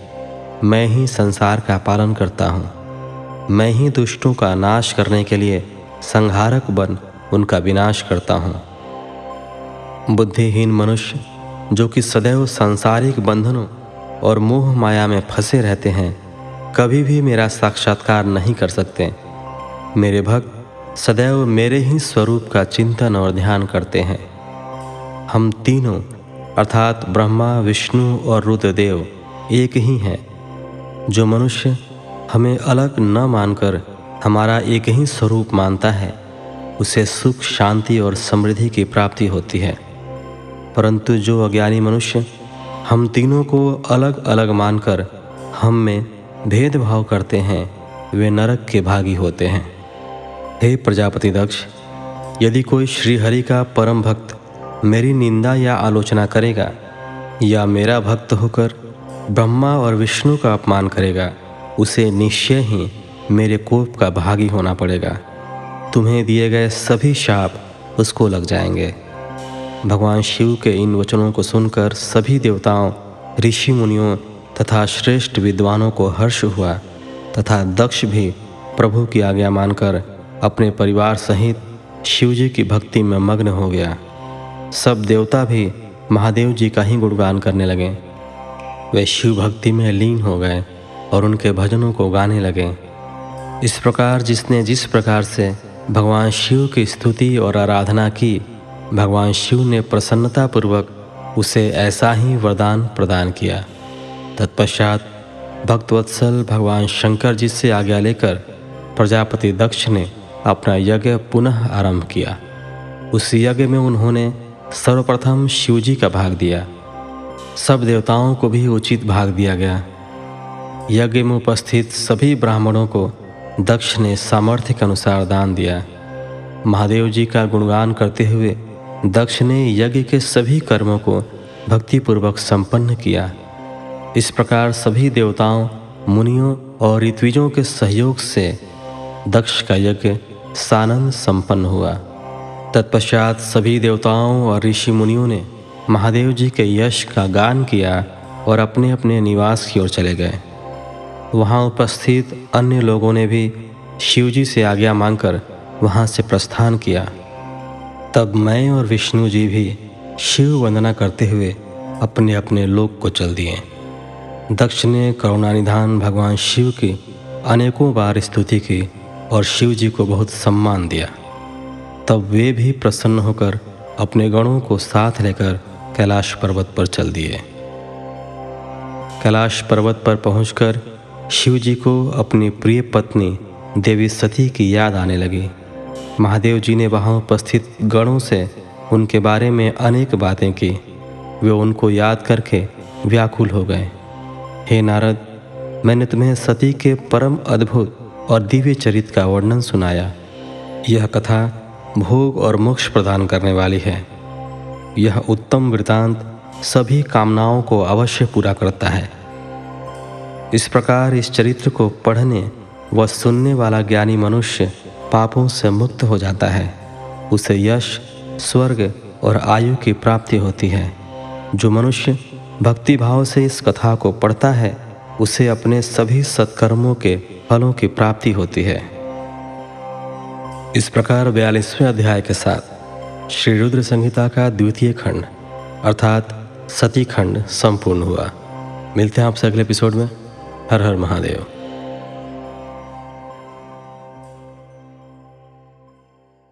मैं ही संसार का पालन करता हूँ। मैं ही दुष्टों का नाश करने के लिए संहारक बन उनका विनाश करता हूँ। बुद्धिहीन मनुष्य, जो कि सदैव सांसारिक बंधनों और मोह माया में फंसे रहते हैं कभी भी मेरा साक्षात्कार नहीं कर सकते। मेरे भक्त सदैव मेरे ही स्वरूप का चिंतन और ध्यान करते हैं। हम तीनों, अर्थात ब्रह्मा, विष्णु और रुद्रदेव, एक ही हैं, जो मनुष्य हमें अलग न मानकर हमारा एक ही स्वरूप मानता है। उसे सुख, शांति और समृद्धि की प्राप्ति होती है। परंतु जो अज्ञानी मनुष्य हम तीनों को अलग अलग मानकर हम में भेदभाव करते हैं, वे नरक के भागी होते हैं। हे प्रजापति दक्ष, यदि कोई श्रीहरि का परम भक्त मेरी निंदा या आलोचना करेगा, या मेरा भक्त होकर ब्रह्मा और विष्णु का अपमान करेगा, उसे निश्चय ही मेरे कोप का भागी होना पड़ेगा। तुम्हें दिए गए सभी शाप उसको लग जाएँगे। भगवान शिव के इन वचनों को सुनकर सभी देवताओं, ऋषि मुनियों तथा श्रेष्ठ विद्वानों को हर्ष हुआ तथा दक्ष भी प्रभु की आज्ञा मानकर अपने परिवार सहित शिव जी की भक्ति में मग्न हो गया। सब देवता भी महादेव जी का ही गुणगान करने लगे। वे शिव भक्ति में लीन हो गए और उनके भजनों को गाने लगे। इस प्रकार जिसने जिस प्रकार से भगवान शिव की स्तुति और आराधना की, भगवान शिव ने प्रसन्नतापूर्वक उसे ऐसा ही वरदान प्रदान किया। तत्पश्चात भक्तवत्सल भगवान शंकर जी से आज्ञा लेकर प्रजापति दक्ष ने अपना यज्ञ पुनः आरंभ किया। उस यज्ञ में उन्होंने सर्वप्रथम शिव जी का भाग दिया। सब देवताओं को भी उचित भाग दिया गया। यज्ञ में उपस्थित सभी ब्राह्मणों को दक्ष ने सामर्थ्य के अनुसार दान दिया। महादेव जी का गुणगान करते हुए दक्ष ने यज्ञ के सभी कर्मों को भक्तिपूर्वक संपन्न किया। इस प्रकार सभी देवताओं, मुनियों और ऋत्विजों के सहयोग से दक्ष का यज्ञ सानंद संपन्न हुआ। तत्पश्चात सभी देवताओं और ऋषि मुनियों ने महादेव जी के यश का गान किया और अपने अपने निवास की ओर चले गए। वहाँ उपस्थित अन्य लोगों ने भी शिवजी से आज्ञा मांगकर वहाँ से प्रस्थान किया। तब मैं और विष्णु जी भी शिव वंदना करते हुए अपने अपने लोक को चल दिए। दक्ष ने करुणानिधान भगवान शिव की अनेकों बार स्तुति की और शिव जी को बहुत सम्मान दिया। तब वे भी प्रसन्न होकर अपने गणों को साथ लेकर कैलाश पर्वत पर चल दिए। कैलाश पर्वत पर पहुंचकर शिव जी को अपनी प्रिय पत्नी, देवी सती की याद आने लगी। महादेव जी ने वहाँ उपस्थित गणों से उनके बारे में अनेक बातें की। वे उनको याद करके व्याकुल हो गए। हे नारद, मैंने तुम्हें सती के परम अद्भुत और दिव्य चरित्र का वर्णन सुनाया। यह कथा भोग और मोक्ष प्रदान करने वाली है। यह उत्तम वृतांत सभी कामनाओं को अवश्य पूरा करता है। इस प्रकार इस चरित्र को पढ़ने व सुनने वाला ज्ञानी मनुष्य पापों से मुक्त हो जाता है। उसे यश, स्वर्ग और आयु की प्राप्ति होती है। जो मनुष्य भक्ति भाव से इस कथा को पढ़ता है, उसे अपने सभी सत्कर्मों के फलों की प्राप्ति होती है। इस प्रकार बयालीसवें अध्याय के साथ श्री रुद्र संहिता का द्वितीय खंड, अर्थात सती खंड, संपूर्ण हुआ। मिलते हैं आपसे अगले एपिसोड में। हर हर महादेव।